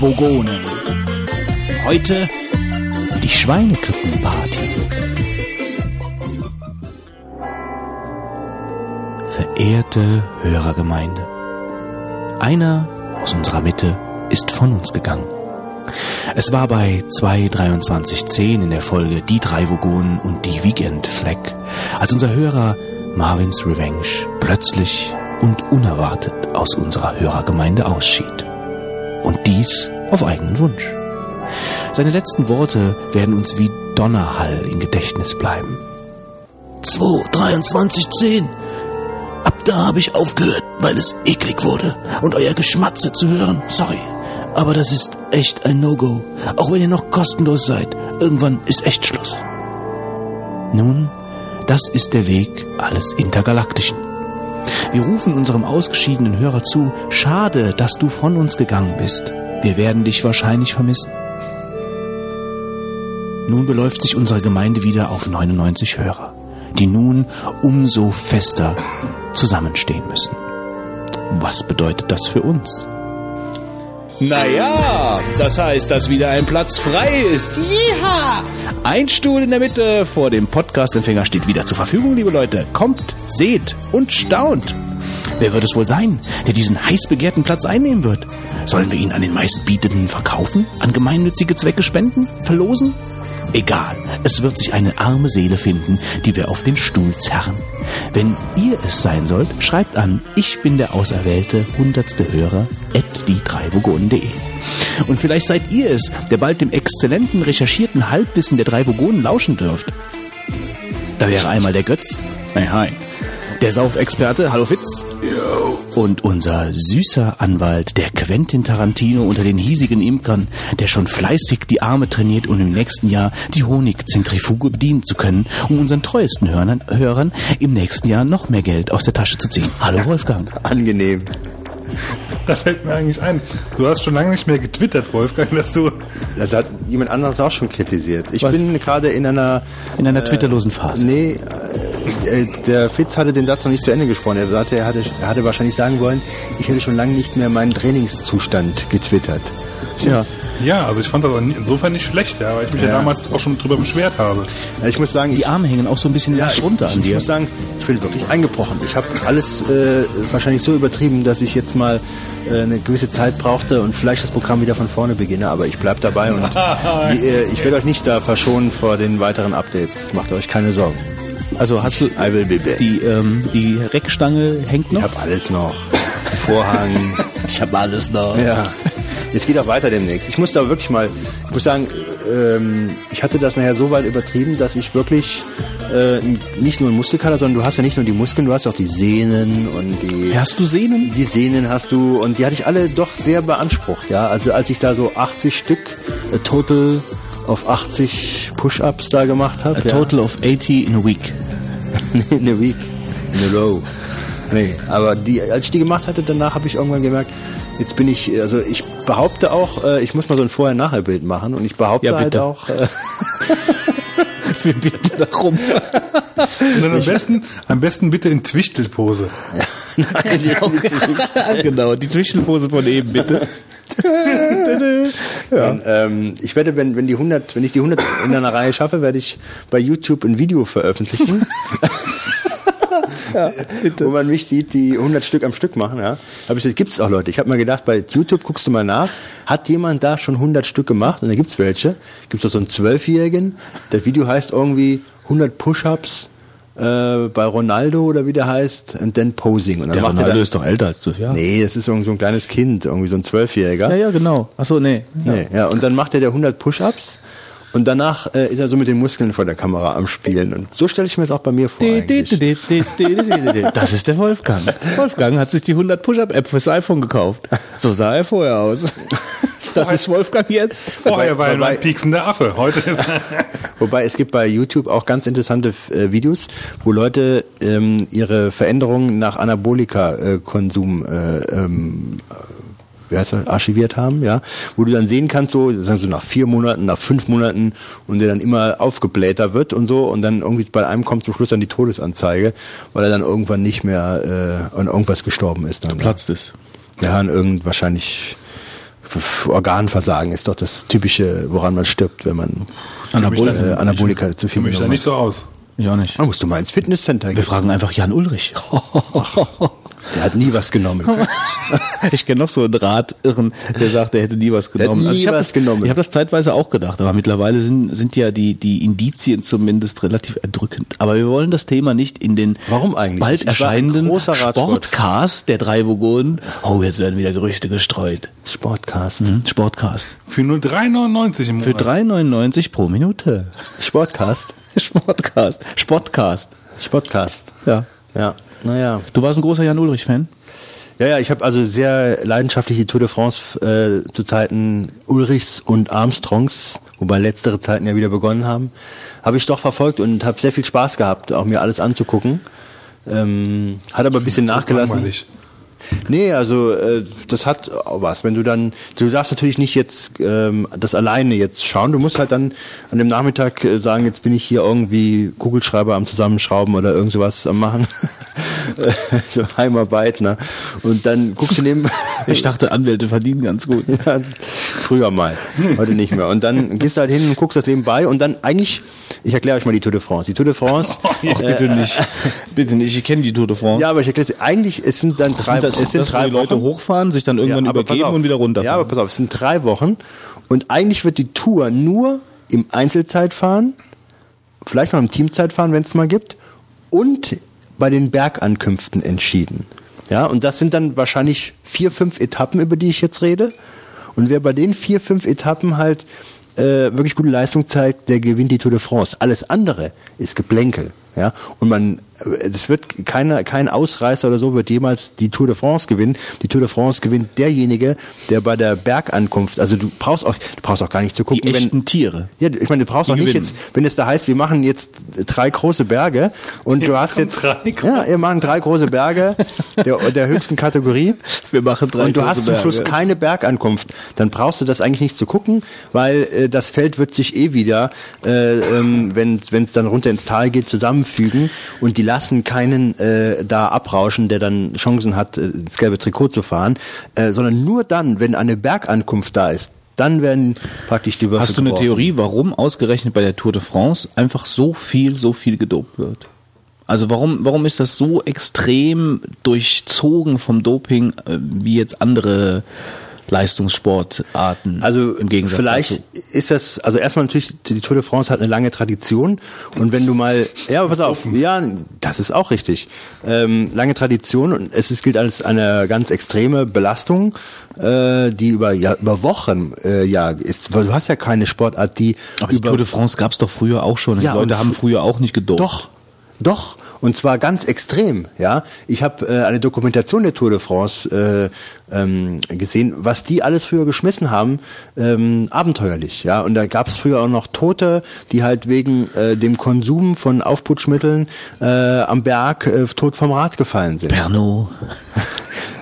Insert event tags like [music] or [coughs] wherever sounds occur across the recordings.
Vogonen. Heute die Schweinekrippenparty. Verehrte Hörergemeinde, einer aus unserer Mitte ist von uns gegangen. Es war bei 2.23.10 in der Folge Die drei Vogonen und die Weekend Flag, als unser Hörer Marvins Revenge plötzlich und unerwartet aus unserer Hörergemeinde ausschied. Und dies auf eigenen Wunsch. Seine letzten Worte werden uns wie Donnerhall im Gedächtnis bleiben. 2.23.10 Ab da habe ich aufgehört, weil es eklig wurde und euer Geschmatze zu hören. Sorry, aber das ist echt ein No-Go. Auch wenn ihr noch kostenlos seid. Irgendwann ist echt Schluss. Nun, das ist der Weg alles Intergalaktischen. Wir rufen unserem ausgeschiedenen Hörer zu, schade, dass du von uns gegangen bist. Wir werden dich wahrscheinlich vermissen. Nun beläuft sich unsere Gemeinde wieder auf 99 Hörer, die nun umso fester zusammenstehen müssen. Was bedeutet das für uns? Naja, das heißt, dass wieder ein Platz frei ist. Ja! Ein Stuhl in der Mitte vor dem Podcast-Empfänger steht wieder zur Verfügung, liebe Leute. Kommt, seht und staunt. Wer wird es wohl sein, der diesen heiß begehrten Platz einnehmen wird? Sollen wir ihn an den meistbietenden verkaufen? An gemeinnützige Zwecke spenden? Verlosen? Egal, es wird sich eine arme Seele finden, die wir auf den Stuhl zerren. Wenn ihr es sein sollt, schreibt an, ich bin der auserwählte hundertste Hörer at die dreivogonen.de. Und vielleicht seid ihr es, der bald dem exzellenten recherchierten Halbwissen der drei Vogonen lauschen dürft. Da wäre einmal der Götz. Hey, hi. Der Saufexperte, hallo Fitz. Yo. Und unser süßer Anwalt, der Quentin Tarantino unter den hiesigen Imkern, der schon fleißig die Arme trainiert, um im nächsten Jahr die Honigzentrifuge bedienen zu können, um unseren treuesten Hörern, Hörern im nächsten Jahr noch mehr Geld aus der Tasche zu ziehen. Hallo Wolfgang. Angenehm. Da fällt mir eigentlich ein, du hast schon lange nicht mehr getwittert, Wolfgang, dass du... Das hat jemand anderes auch schon kritisiert. Ich Was? bin gerade in einer... In einer äh, twitterlosen Phase. Nee, äh, der Fitz hatte den Satz noch nicht zu Ende gesprochen. Er, sagte, er, hatte, er hatte wahrscheinlich sagen wollen, ich hätte schon lange nicht mehr meinen Trainingszustand getwittert. Ja. ja, also ich fand das insofern nicht schlecht, ja, weil ich mich ja. ja damals auch schon drüber beschwert habe. Ja, ich muss sagen, die Arme hängen auch so ein bisschen ja, runter ich, an dir. Ich muss sagen, ich bin wirklich eingebrochen. Ich habe alles äh, wahrscheinlich so übertrieben, dass ich jetzt mal äh, eine gewisse Zeit brauchte und vielleicht das Programm wieder von vorne beginne, aber ich bleibe dabei und [laughs] die, äh, ich werde euch nicht da verschonen vor den weiteren Updates. Macht euch keine Sorgen. Also hast du die, ähm, die Reckstange hängt noch? Ich habe alles noch. Vorhang. [laughs] ich habe alles noch. Ja. Jetzt geht auch weiter demnächst. Ich muss da wirklich mal, ich muss sagen, ähm, ich hatte das nachher so weit übertrieben, dass ich wirklich äh, nicht nur einen Muskelkater, sondern du hast ja nicht nur die Muskeln, du hast auch die Sehnen und die. Hast du Sehnen? Die Sehnen hast du und die hatte ich alle doch sehr beansprucht, ja. Also als ich da so 80 Stück äh, total auf 80 Push-Ups da gemacht habe. A total of 80 in a week. [laughs] in a week. In a row. Nee, aber die, als ich die gemacht hatte, danach habe ich irgendwann gemerkt, jetzt bin ich, also ich behaupte auch, äh, ich muss mal so ein Vorher-Nachher-Bild machen und ich behaupte ja, halt auch. Äh, [laughs] Wir bitten darum. [laughs] Und dann am besten, am besten bitte in Twichtelpose. [laughs] Nein, die genau, die Twichtelpose von eben bitte. ja. Und, ähm, ich werde, wenn, wenn, die 100, wenn ich die 100 in einer Reihe schaffe, werde ich bei YouTube ein Video veröffentlichen. Ja, wo man mich sieht, die 100 Stück am Stück machen. Ja. Hab ich gesagt, gibt's auch Leute. Ich habe mal gedacht, bei YouTube guckst du mal nach, hat jemand da schon 100 Stück gemacht? Und da gibt's welche. Gibt's auch so einen Zwölfjährigen. Das Video heißt irgendwie 100 Push-Ups äh, bei Ronaldo oder wie der heißt, und then Posing. Und dann der macht Ronaldo er dann, ist doch älter als zwölf Jahre. Nee, das ist irgendwie so ein kleines Kind, irgendwie so ein Zwölfjähriger. Ja, ja, genau. Achso, nee. Nee, ja, und dann macht er der 100 Push-Ups. Und danach äh, ist er so mit den Muskeln vor der Kamera am Spielen. Und so stelle ich mir das auch bei mir vor. Das ist der Wolfgang. Wolfgang hat sich die 100 Push-Up-App fürs iPhone gekauft. So sah er vorher aus. Das ist Wolfgang jetzt. Vorher war er nur ein pieksender Affe. Heute ist [laughs] Wobei es gibt bei YouTube auch ganz interessante äh, Videos, wo Leute ähm, ihre Veränderungen nach Anabolika-Konsum äh, ähm, wie heißt das, archiviert haben, ja, wo du dann sehen kannst, so, sagen so nach vier Monaten, nach fünf Monaten und der dann immer aufgeblähter wird und so und dann irgendwie bei einem kommt zum Schluss dann die Todesanzeige, weil er dann irgendwann nicht mehr äh, an irgendwas gestorben ist. Dann, Geplatzt ist. Ja, an irgend wahrscheinlich Organversagen ist doch das Typische, woran man stirbt, wenn man Anabol äh, Anabolika zu viel mich da nicht so aus. Ich auch nicht. Da musst du mal ins Fitnesscenter Wir gehen. fragen einfach Jan Ulrich. [laughs] Der hat nie was genommen. [laughs] ich kenne noch so einen Ratirren, der sagt, er hätte nie was genommen. nie ich habe was das, genommen. Ich habe das zeitweise auch gedacht, aber mittlerweile sind, sind ja die, die Indizien zumindest relativ erdrückend. Aber wir wollen das Thema nicht in den Warum eigentlich? bald Ich erscheinenden Sportcast der drei Vogonen. Oh, jetzt werden wieder Gerüchte gestreut. Sportcast. Hm? Sportcast. Für nur 3,99 im Für Monat. 3,99 pro Minute. Sportcast. [laughs] Sportcast. Sportcast. Sportcast. Ja. Ja, naja. Du warst ein großer Jan Ulrich-Fan? Ja, ja, ich habe also sehr leidenschaftlich die Tour de France äh, zu Zeiten Ulrichs und Armstrongs, wobei letztere Zeiten ja wieder begonnen haben, habe ich doch verfolgt und habe sehr viel Spaß gehabt, auch mir alles anzugucken. Ähm, hat aber ein bisschen nachgelassen. Langweilig. Nee, also äh, das hat auch was. Wenn du dann, du darfst natürlich nicht jetzt ähm, das alleine jetzt schauen. Du musst halt dann an dem Nachmittag äh, sagen, jetzt bin ich hier irgendwie Kugelschreiber am Zusammenschrauben oder irgend sowas am machen. [laughs] [laughs] so Heimarbeit, ne? Und dann guckst du neben. [laughs] Ich dachte, Anwälte verdienen ganz gut. [laughs] Ja, früher mal, heute nicht mehr. Und dann gehst du halt hin und guckst das nebenbei und dann eigentlich, ich erkläre euch mal die Tour de France. Die Tour de France, Ach, bitte nicht. Bitte nicht. Ich kenne die Tour de France. ja, aber ich erkläre eigentlich, es sind dann drei, sind das, es sind das, wo drei die Leute Wochen. hochfahren, sich dann irgendwann pass übergeben auf. und wieder runterfahren. Ja, aber pass auf, es sind drei Wochen und eigentlich wird die Tour nur im Einzelzeitfahren, vielleicht noch im Teamzeitfahren, wenn es mal gibt, und bei den Bergankünften entschieden. Ja, und das sind dann wahrscheinlich vier, fünf Etappen, über die ich jetzt rede. Und wer bei den vier, fünf Etappen halt äh, wirklich gute Leistung zeigt, der gewinnt die Tour de France. Alles andere ist Geplänkel. Ja, und man, es wird keiner, kein Ausreißer oder so wird jemals die Tour de France gewinnen. Die Tour de France gewinnt derjenige, der bei der Bergankunft, also du brauchst auch, du brauchst auch gar nicht zu gucken, die wenn, echten Tiere. ja, ich meine, du brauchst auch nicht gewinnen. jetzt, wenn es da heißt, wir machen jetzt drei große Berge und du hast jetzt, ja, wir machen drei große Berge der, der höchsten Kategorie [laughs] Wir machen drei und du hast zum Schluss Berge. keine Bergankunft, dann brauchst du das eigentlich nicht zu gucken, weil äh, das Feld wird sich eh wieder, äh, ähm, wenn es dann runter ins Tal geht, zusammenfügen und die lassen keinen äh, da abrauschen, der dann Chancen hat, äh, ins gelbe Trikot zu fahren, äh, sondern nur dann, wenn eine Bergankunft da ist, dann werden praktisch die Würfel Hast du eine geworfen. Theorie, warum ausgerechnet bei der Tour de France einfach so viel, so viel gedopt wird? Also warum, warum ist das so extrem durchzogen vom Doping, äh, wie jetzt andere Leistungssportarten Also im Gegensatz vielleicht dazu? ist das, also erstmal natürlich, die Tour de France hat eine lange Tradition und wenn du mal, ja, pass auf, ja, das ist auch richtig, ähm, lange Tradition und es ist, gilt als eine ganz extreme Belastung, äh, die über, ja, über Wochen, äh, ja, ist, weil du hast ja keine Sportart, die Aber die Tour de France gab es doch früher auch schon. Die Ja, Leute und haben früher auch nicht gedopt. Doch, doch. Und zwar ganz extrem, ja. Ich habe äh, eine Dokumentation der Tour de France äh, ähm, gesehen, was die alles früher geschmissen haben, ähm, abenteuerlich, ja. Und da gab es früher auch noch Tote, die halt wegen äh, dem Konsum von Aufputschmitteln äh, am Berg äh, tot vom Rad gefallen sind. Pernod. [laughs]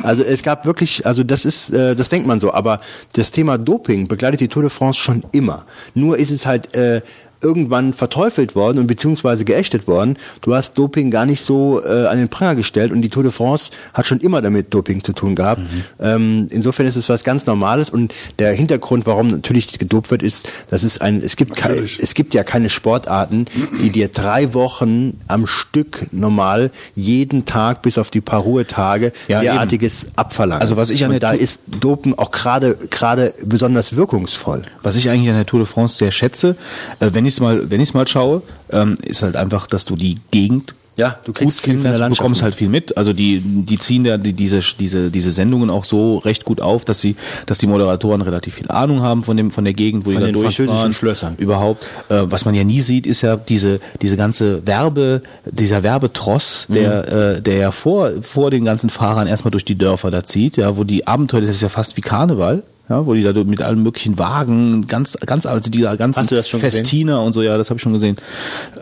Also es gab wirklich, also das ist, äh, das denkt man so, aber das Thema Doping begleitet die Tour de France schon immer. Nur ist es halt äh, irgendwann verteufelt worden und beziehungsweise geächtet worden. Du hast Doping gar nicht so äh, an den Pranger gestellt und die Tour de France hat schon immer damit Doping zu tun gehabt. Ähm, insofern ist es was ganz Normales und der Hintergrund, warum natürlich gedopt wird, ist, dass es ein, es gibt, kei- Natürlich. es gibt ja keine Sportarten, die dir drei Wochen am Stück normal jeden Tag bis auf die paar Ruhetage Ja, derartiges abverlangen. Also was ich an und der da Tour- ist Dopen auch gerade gerade besonders wirkungsvoll. Was ich eigentlich an der Tour de France sehr schätze, äh, wenn ich es mal, wenn ich's mal schaue, ähm, ist halt einfach, dass du die Gegend Ja, du gut kriegst viel von der kennst, du Landschaft bekommst halt viel mit. Also die, die ziehen ja die, diese, diese, diese Sendungen auch so recht gut auf, dass sie, dass die Moderatoren relativ viel Ahnung haben von dem, von der Gegend, wo Von die da den durchfahren. Schlössern. Überhaupt. Äh, was man ja nie sieht, ist ja diese, diese ganze Werbe, dieser Werbetross, Mhm. der, äh, der ja vor, vor den ganzen Fahrern erstmal durch die Dörfer da zieht, ja, wo die Abenteuer, das ist ja fast wie Karneval. Ja, wo die da mit allen möglichen Wagen, ganz, ganz, also die ganzen schon gesehen? Festina und so, ja, das habe ich schon gesehen.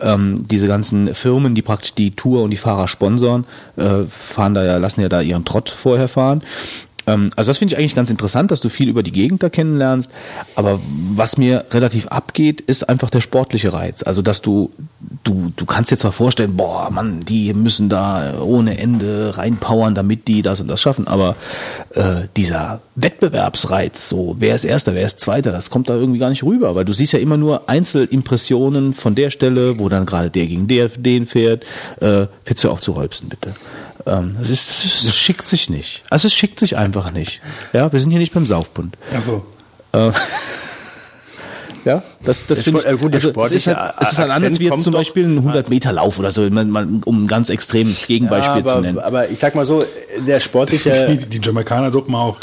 Ähm, diese ganzen Firmen, die praktisch die Tour und die Fahrer sponsoren, äh, fahren da ja, lassen ja da ihren Trott vorher fahren. Ähm, also das finde ich eigentlich ganz interessant, dass du viel über die Gegend da kennenlernst. Aber was mir relativ abgeht, ist einfach der sportliche Reiz. Also dass du, du, du kannst dir zwar vorstellen, boah, Mann, die müssen da ohne Ende reinpowern, damit die das und das schaffen. Aber äh, dieser Wettbewerbsreiz, so wer ist Erster, wer ist Zweiter, das kommt da irgendwie gar nicht rüber, weil du siehst ja immer nur Einzelimpressionen von der Stelle, wo dann gerade der gegen der, den fährt. Äh, willst du aufzurolpsen, bitte? Ähm, das, ist, das, ist, das schickt sich nicht. Also es schickt sich einfach nicht. Ja, wir sind hier nicht beim Saufbund. Also. Äh, [laughs] ja, das, das finde ich. Sport- äh, gut, also, es ist halt, es ist halt anders wie jetzt zum Beispiel ein 100-Meter-Lauf oder so, um ein ganz extremes Gegenbeispiel aber, zu nennen. aber ich sag mal so, der Die, sportliche, [laughs] die Jamaikaner dopen auch.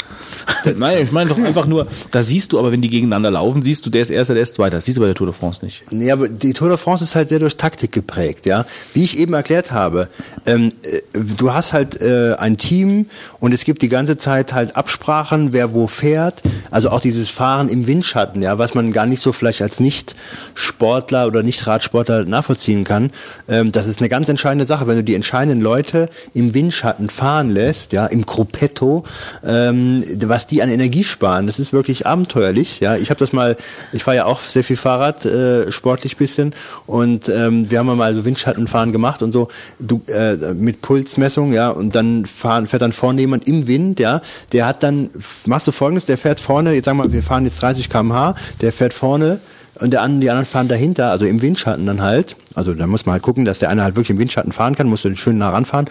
Nein, ich meine doch einfach nur, da siehst du aber, wenn die gegeneinander laufen, siehst du, der ist Erster, der ist Zweiter. Das siehst du bei der Tour de France nicht. nee, aber die Tour de France ist halt sehr durch Taktik geprägt, ja. Wie ich eben erklärt habe, ähm, äh, du hast halt äh, ein Team und es gibt die ganze Zeit halt Absprachen, wer wo fährt. Also auch dieses Fahren im Windschatten, ja, was man gar nicht so vielleicht als Nicht-Sportler oder Nicht-Radsportler nachvollziehen kann. Ähm, das ist eine ganz entscheidende Sache, wenn du die entscheidenden Leute im Windschatten fahren lässt, ja, im Gruppetto, ähm, was die an Energie sparen, das ist wirklich abenteuerlich. Ja, ich habe das mal, ich fahre ja auch sehr viel Fahrrad, äh, sportlich bisschen, und ähm, wir haben mal so Windschattenfahren gemacht und so, du äh, mit Pulsmessung, ja, und dann fahren, fährt dann vorne jemand im Wind, ja, der hat dann, machst du folgendes, der fährt vorne, jetzt sagen wir, wir fahren jetzt 30 km/h, der fährt vorne und der die anderen fahren dahinter, also im Windschatten dann halt. Also da muss man halt gucken, dass der eine halt wirklich im Windschatten fahren kann, muss du schön nah ranfahren.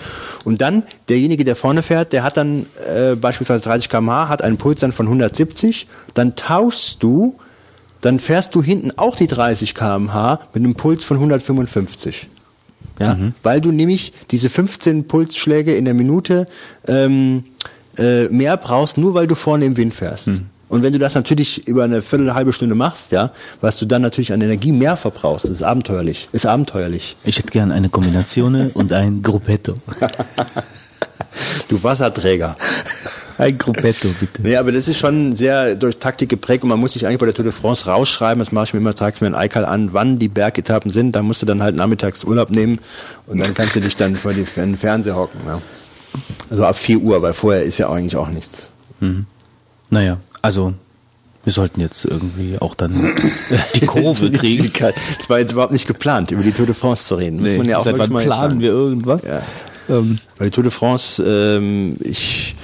Und dann derjenige, der vorne fährt, der hat dann äh, beispielsweise 30 km/h, hat einen Puls dann von 170, dann tauschst du, dann fährst du hinten auch die 30 km/h mit einem Puls von 155. Ja, weil du nämlich diese 15 Pulsschläge in der Minute ähm, äh, mehr brauchst, nur weil du vorne im Wind fährst. Und wenn du das natürlich über eine Viertel, halbe Stunde machst, ja, was du dann natürlich an Energie mehr verbrauchst, ist abenteuerlich. Ist abenteuerlich. Ich hätte gern eine Kombination und ein Gruppetto. Du Wasserträger. Ein Gruppetto, bitte. Nee, aber das ist schon sehr durch Taktik geprägt und man muss sich eigentlich bei der Tour de France rausschreiben, das mache ich mir immer tags ein Eikal an, wann die Bergetappen sind, da musst du dann halt nachmittags Urlaub nehmen und dann kannst du dich dann vor den Fernseher hocken. Ja. Also ab 4 Uhr, weil vorher ist ja eigentlich auch nichts. Naja, also wir sollten jetzt irgendwie auch dann [laughs] die Kurve kriegen. Das war jetzt überhaupt nicht geplant, über die Tour de France zu reden. Muss Nee, man ja auch seit wann planen sagen. wir irgendwas? Ja. Ähm, der Tour de France, ähm, ich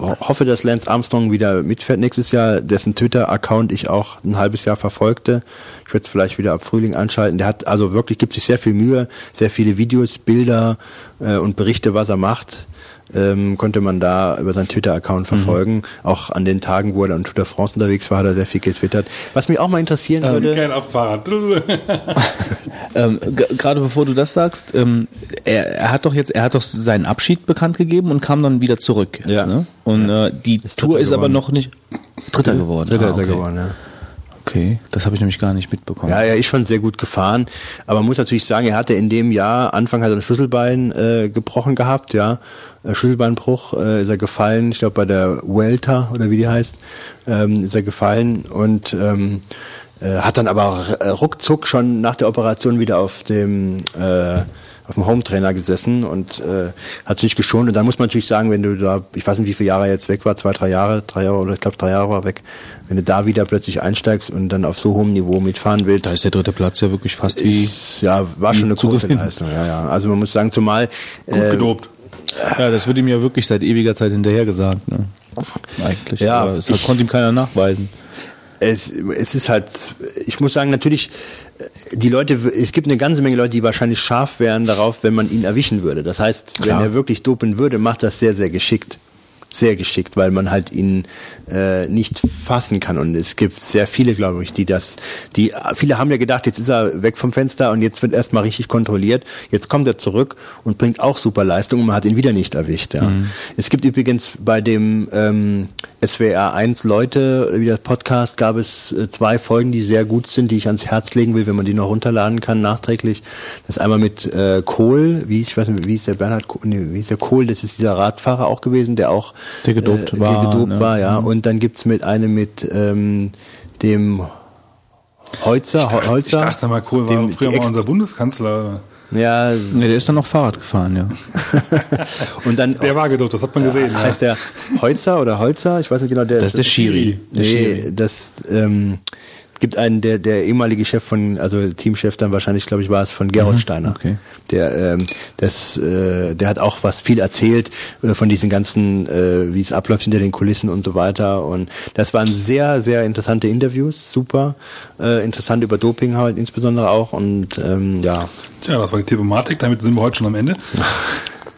ho- hoffe, dass Lance Armstrong wieder mitfährt nächstes Jahr, dessen Twitter-Account ich auch ein halbes Jahr verfolgte. Ich werde es vielleicht wieder ab Frühling anschalten. Der hat also wirklich, gibt sich sehr viel Mühe, sehr viele Videos, Bilder äh, und Berichte, was er macht. Ähm, konnte man da über seinen Twitter-Account verfolgen. Auch an den Tagen, wo er an Tour de France unterwegs war, hat er sehr viel getwittert. Was mich auch mal interessieren würde. Kein auf Fahrrad. [laughs] ähm, Gerade bevor du das sagst, ähm, er, er hat doch jetzt, er hat doch seinen Abschied bekannt gegeben und kam dann wieder zurück. Jetzt, Ja. ne? Und äh, die Ist Tour ist aber noch nicht Dritter geworden. Dritter Ah, ist er okay. geworden, ja. Okay, das habe ich nämlich gar nicht mitbekommen. Ja, er ist schon sehr gut gefahren, aber man muss natürlich sagen, er hatte in dem Jahr, Anfang hat er ein Schlüsselbein äh, gebrochen gehabt, ja, Äh, Schlüsselbeinbruch, äh, ist er gefallen, ich glaube bei der Vuelta oder wie die heißt, ähm, ist er gefallen und ähm, äh, hat dann aber ruckzuck schon nach der Operation wieder auf dem äh, auf dem Hometrainer gesessen und äh, hat sich geschont. Und dann muss man natürlich sagen, wenn du da, ich weiß nicht, wie viele Jahre jetzt weg war, zwei, drei Jahre, drei Jahre oder ich glaube drei Jahre war er weg, wenn du da wieder plötzlich einsteigst und dann auf so hohem Niveau mitfahren willst, Da ist der dritte Platz ja wirklich fast wie. ist, ja, war schon eine große. Leistung. Ja, ja. Also man muss sagen, zumal Gut äh, gedopt. Ja, das wird ihm ja wirklich seit ewiger Zeit hinterher gesagt. Ne? Eigentlich. Ja, Aber das ich- konnte ihm keiner nachweisen. Es, es ist halt, ich muss sagen, natürlich, die Leute, es gibt eine ganze Menge Leute, die wahrscheinlich scharf wären darauf, wenn man ihn erwischen würde. Das heißt, Klar. wenn er wirklich dopen würde, macht das sehr, sehr geschickt. Sehr geschickt, weil man halt ihn äh, nicht fassen kann. Und es gibt sehr viele, glaube ich, die das, die, viele haben ja gedacht, jetzt ist er weg vom Fenster und jetzt wird erstmal richtig kontrolliert. Jetzt kommt er zurück und bringt auch super Leistung und man hat ihn wieder nicht erwischt. Ja. Es gibt übrigens bei dem ähm, SWR 1 Leute, wie das Podcast, gab es äh, zwei Folgen, die sehr gut sind, die ich ans Herz legen will, wenn man die noch runterladen kann, nachträglich. Das ist einmal mit äh, Kohl, wie ich weiß nicht, wie ist der Bernhard Kohl, nee, wie ist der Kohl, das ist dieser Radfahrer auch gewesen, der auch Der gedopt äh, war, gedopt ne? war, ja. Und dann gibt's mit einem mit ähm, dem Holzer, Ich Holzer. dachte mal, Kohl war dem- früher mal unser Bundeskanzler. Ja, Ne, der ist dann noch Fahrrad gefahren, ja. [laughs] und dann Der war gedurft, das hat man gesehen. Ja. heißt der Holzer oder Holzer, ich weiß nicht genau. Der, Das ist der Schiri. Der Nee, Schiri. das ähm, gibt einen, der, der ehemalige Chef von, also Teamchef dann wahrscheinlich, glaube ich, war es von Gerhard Steiner. Mhm, okay. Der, ähm, das, äh, der hat auch was viel erzählt äh, von diesen ganzen, äh, wie es abläuft hinter den Kulissen und so weiter. Und das waren sehr, sehr interessante Interviews, super. Äh, interessant über Doping halt insbesondere auch. Und ähm, ja, Tja, das war die Thematik, damit sind wir heute schon am Ende.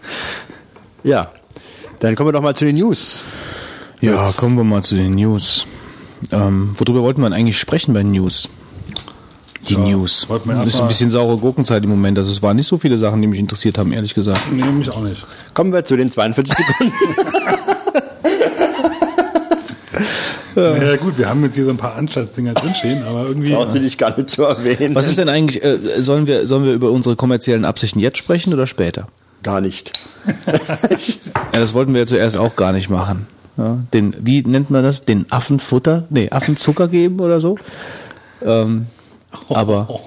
[laughs] ja. Dann kommen wir doch mal zu den News. Ja, Jetzt. kommen wir mal zu den News. Ähm, worüber wollten wir eigentlich sprechen bei News? Die Ja, News. Das ist ein bisschen saure Gurkenzeit im Moment. Also es waren nicht so viele Sachen, die mich interessiert haben, ehrlich gesagt. Nee, mich auch nicht. Kommen wir zu den 42 Sekunden. [laughs] Naja, gut, wir haben jetzt hier so ein paar Anstaltsdinger drinstehen, aber irgendwie. Brauchst du dich gar nicht zu erwähnen. Was ist denn eigentlich, äh, sollen, wir, sollen wir über unsere kommerziellen Absichten jetzt sprechen oder später? Gar nicht. Ja, das wollten wir ja zuerst auch gar nicht machen. Ja, den, wie nennt man das? Den Affenfutter? Nee, Affenzucker geben oder so? Ähm, aber. [laughs]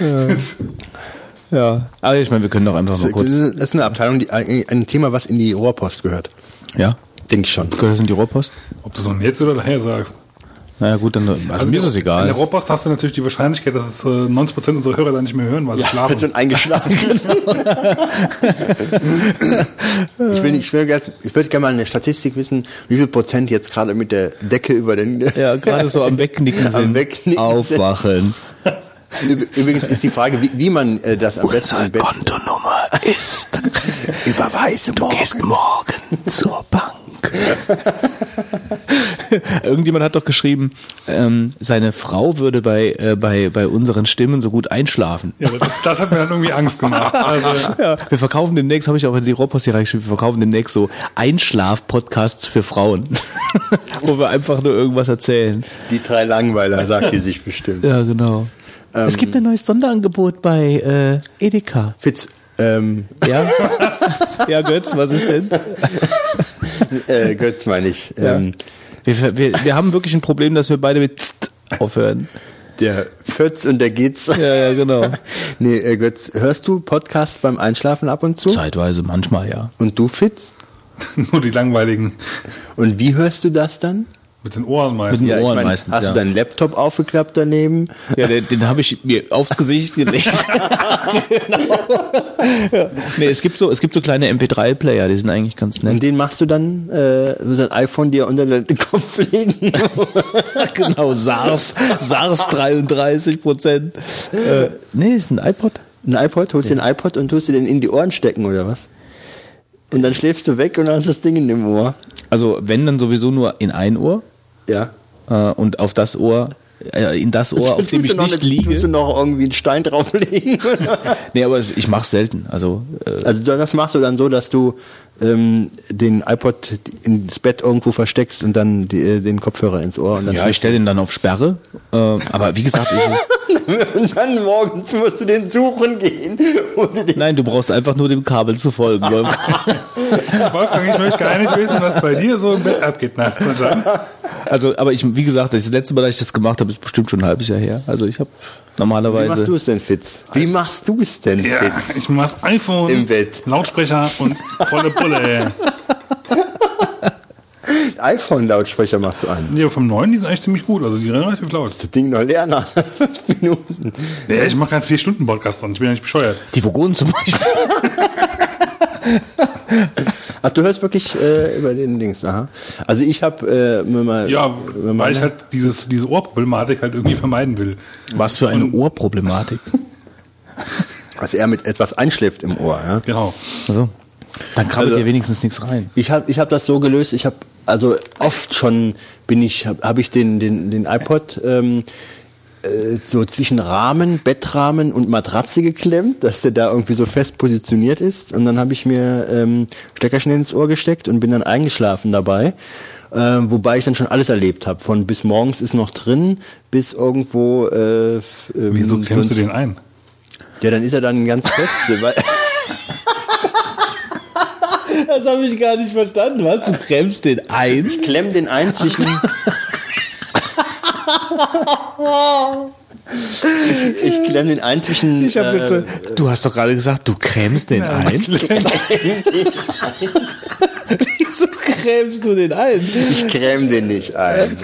ja. ja, aber ich meine, wir können doch einfach mal Das kurz. ist eine Abteilung, die, ein ein Thema, was in die Rohrpost gehört. Ja? Denke ich schon. Gehört das in die Rohrpost? Ob du es nun jetzt oder daher sagst. Naja, gut, dann. Also, mir ist es In der egal. Rohrpost hast du natürlich die Wahrscheinlichkeit, dass es äh, 90% unserer Hörer da nicht mehr hören, weil sie Ja, schlafen. [laughs] schon eingeschlafen. ich will, ich will, ganz- ich würde gerne mal eine Statistik wissen, wie viel Prozent jetzt gerade mit der Decke über den. Ja, gerade so am Wegknicken [laughs] Am sind. Wegknicken Aufwachen. Üb- Übrigens ist die Frage, wie, wie man äh, das am besten im Bett Kontonummer ist. [laughs] überweise morgen. morgen zur Bank. [laughs] Irgendjemand hat doch geschrieben, ähm, seine Frau würde bei, äh, bei, bei unseren Stimmen so gut einschlafen. Ja, das, das hat mir dann irgendwie Angst gemacht. Also, [laughs] Ja, wir verkaufen demnächst, habe ich auch in die Rohrpost hier reingeschrieben, wir verkaufen demnächst so Einschlaf-Podcasts für Frauen, [laughs] wo wir einfach nur irgendwas erzählen. Die drei Langweiler, sagt die sich bestimmt. Ja, genau. es gibt ein neues Sonderangebot bei äh, Edeka. Fitz, ähm, Ja? ja, Götz, was ist denn? äh, Götz meine ich. Ähm, Wir, wir, wir haben wirklich ein Problem, dass wir beide mit Tzt aufhören. Der Fötz und der Geht's. Ja, ja, genau. [laughs] nee, äh, Götz, hörst du Podcasts beim Einschlafen ab und zu? Zeitweise, manchmal ja. Und du, Fitz? [laughs] nur die langweiligen Und wie hörst du das dann? Mit den Ohren meistens. Mit den ich Ohren mein, meistens, Hast ja. du deinen Laptop aufgeklappt daneben? Ja, den, den habe ich mir aufs Gesicht [laughs] gelegt. genau. ja. Nee, es gibt so, es gibt so kleine MP3-Player, die sind eigentlich ganz Und nett. den machst du dann, äh, so ein iPhone dir unter den Kopf legen? [laughs] genau, SARS, SARS 33 Prozent. Äh, nee, ist ein iPod. ein iPod, holst dir ein iPod und tust dir den in die Ohren stecken oder was? Und dann schläfst du weg und dann hast das Ding in dem Ohr. Also wenn dann sowieso nur in ein Ohr Ja. äh, und auf das Ohr, äh, in das Ohr, auf [laughs] dem ich nicht eine- liege. Tust du noch irgendwie einen Stein drauflegen? [laughs] Nee, aber ich mache selten. Also äh, Also das machst du dann so, dass du ähm, den iPod ins Bett irgendwo versteckst und dann die, äh, den Kopfhörer ins Ohr. Und dann ja, ich stelle den dann auf Sperre. Äh, aber wie gesagt, ich, [laughs] und dann morgens musst du den suchen gehen. Und den nein, du brauchst einfach nur dem Kabel zu folgen. [laughs] Wolfgang, ich möchte gar nicht wissen, was bei dir so im Bett abgeht nachts. Also, aber ich, wie gesagt, das letzte Mal, dass ich das gemacht habe, ist bestimmt schon ein halbes Jahr her. Also ich habe Wie machst normalerweise. du es denn, Fitz? Wie machst du es denn, Ja, Fitz? ich mach's iPhone, Im Bett. Lautsprecher und volle Pulle. ey. [laughs] iPhone-Lautsprecher machst du an. Nee, vom neuen, die sind eigentlich ziemlich gut. Also die sind relativ laut. Das Ding noch leer nach fünf Minuten. Ja, ich mache keinen 4-Stunden-Podcast dran. Ich bin ja nicht bescheuert. Die Vogonen zum Beispiel. [laughs] Ach, du hörst wirklich äh, über den Dings, aha. Also ich habe äh, mir mal... Ja, mir weil mal- ich halt dieses, diese Ohrproblematik halt irgendwie vermeiden will. Was für eine Ohrproblematik. [laughs] Also er mit etwas einschläft im Ohr, ja. Genau. Also, dann krabbelt Also- dir wenigstens nichts rein. Ich habe ich hab das so gelöst, ich habe also oft schon bin ich habe hab ich den den den iPod ähm, äh, so zwischen Rahmen, Bettrahmen und Matratze geklemmt, dass der da irgendwie so fest positioniert ist und dann habe ich mir ähm, Steckerchen ins Ohr gesteckt und bin dann eingeschlafen dabei. Ähm, wobei ich dann schon alles erlebt habe. Von bis morgens ist noch drin, bis irgendwo. Äh, ähm, Wieso klemmst du den ein? Ja, dann ist er dann ganz fest. [laughs] weil, Das habe ich gar nicht verstanden. Was? Du krempst den ein? ich klemm den ein zwischen. [laughs] Ich, ich klemme den ein zwischen. Ich hab jetzt so, du hast doch gerade gesagt, du cremst den ein. Wieso cremst du den ein? Ich creme den nicht ein.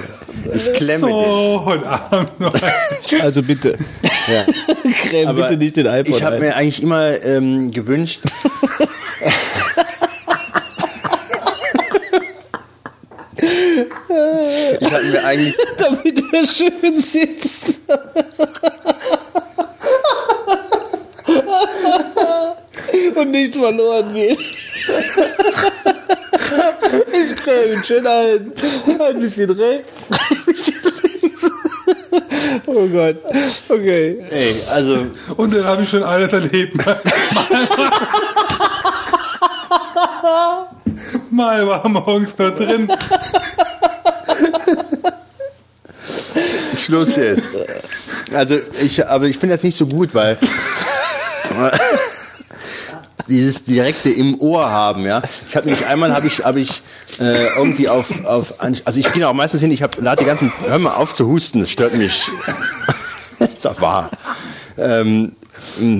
Ich klemme den. Oh, heute Abend noch ein. Also bitte, Ja. creme Aber bitte nicht den iPod Ich habe ein. mir eigentlich immer ähm, gewünscht. [laughs] ich habe mir eigentlich. [laughs] damit er schön sitzt. Und nicht verloren geht. Ich creme ihn schön ein. Ein bisschen rechts, ein bisschen links. Oh Gott. Okay. Ey, also. Und dann habe ich schon alles erlebt. Mal war morgens dort drin. Schluss jetzt. Also ich, aber ich finde das nicht so gut, weil dieses direkte im Ohr haben, ja. Ich habe nämlich einmal habe ich habe ich äh, irgendwie auf auf also ich gehe auch meistens hin, ich habe lade die ganzen hör mal auf zu husten, das stört mich. [laughs] das war. Ähm,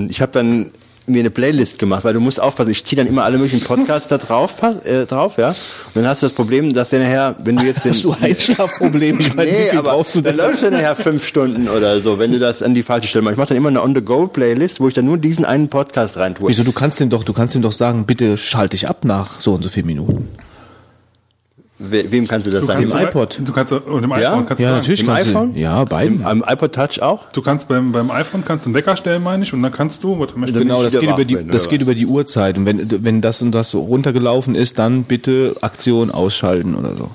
ich habe dann mir eine Playlist gemacht, weil du musst aufpassen, ich ziehe dann immer alle möglichen Podcasts da drauf, äh, drauf, ja. Und dann hast du das Problem, dass der nachher, wenn du jetzt den [laughs] Hast du Einschlafprobleme? Ich meine, Nee, aber dann läuft er nachher fünf Stunden oder so, wenn du das an die falsche Stelle machst. Ich mache dann immer eine On-the-Go-Playlist, wo ich dann nur diesen einen Podcast reintue. Wieso, du kannst ihm doch, du kannst ihm doch sagen, bitte schalte dich ab nach so und so vielen Minuten. We wem kannst du das Du sagen? kannst, Im iPod. Du kannst, und im Ja? iPhone kannst du Ja, sagen. natürlich Im kannst iPhone? du. Ja, beiden. Im, am iPod Touch auch? Du kannst beim, beim iPhone kannst du einen Wecker stellen, meine ich, und dann kannst du, warte Damit Genau, das geht, über die, das geht über die Uhrzeit. Und wenn, wenn das und das so runtergelaufen ist, dann bitte Aktion ausschalten oder so.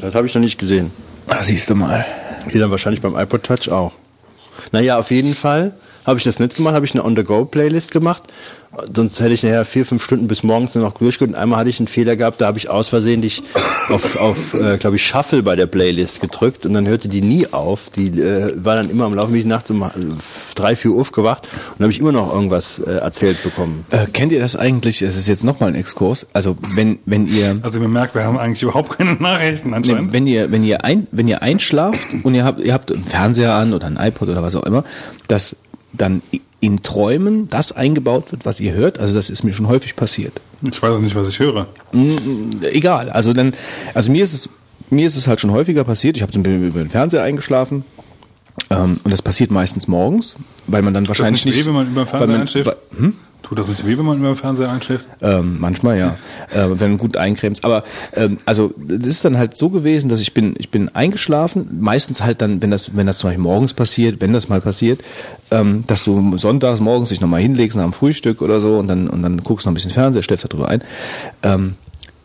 Das habe ich noch nicht gesehen. Ah, siehst du mal. Hier dann wahrscheinlich beim iPod Touch auch. Naja, auf jeden Fall habe ich das nicht gemacht, habe ich eine On-the-Go-Playlist gemacht. Sonst hätte ich nachher vier, fünf Stunden bis morgens noch durchgeholt. Und einmal hatte ich einen Fehler gehabt, da habe ich aus Versehen dich [coughs] auf, auf äh, glaube ich, Shuffle bei der Playlist gedrückt und dann hörte die nie auf. Die äh, war dann immer am Laufen, bin ich nachts um drei, vier Uhr aufgewacht und habe ich immer noch irgendwas äh, erzählt bekommen. Äh, kennt ihr das eigentlich? Es ist jetzt nochmal ein Exkurs. Also wenn, wenn ihr also ihr merkt, wir haben eigentlich überhaupt keine Nachrichten Nee, anscheinend. wenn ihr, wenn ihr ein, wenn ihr einschlaft und ihr habt, ihr habt einen Fernseher an oder ein iPod oder was auch immer, dass dann in Träumen das eingebaut wird, was ihr hört. Also das ist mir schon häufig passiert. Ich weiß nicht, was ich höre. Egal. Also dann, also mir ist es, mir ist es halt schon häufiger passiert. Ich habe zum Beispiel über den Fernseher eingeschlafen. Ähm, und das passiert meistens morgens, weil man dann Tut das wahrscheinlich nicht nicht. weh, wenn man über den Fernseher man- einschläft? Hm? Tut das nicht weh, wenn man über den Fernseher einschläft? Ähm, manchmal ja, [laughs] äh, wenn du gut eincremst. Aber ähm, also das ist dann halt so gewesen, dass ich bin, ich bin eingeschlafen. Meistens halt dann, wenn das, wenn das zum Beispiel morgens passiert, wenn das mal passiert, ähm, dass du sonntags morgens dich nochmal hinlegst nach dem Frühstück oder so und dann und dann guckst noch ein bisschen Fernseher, stellst darüber ein, ähm,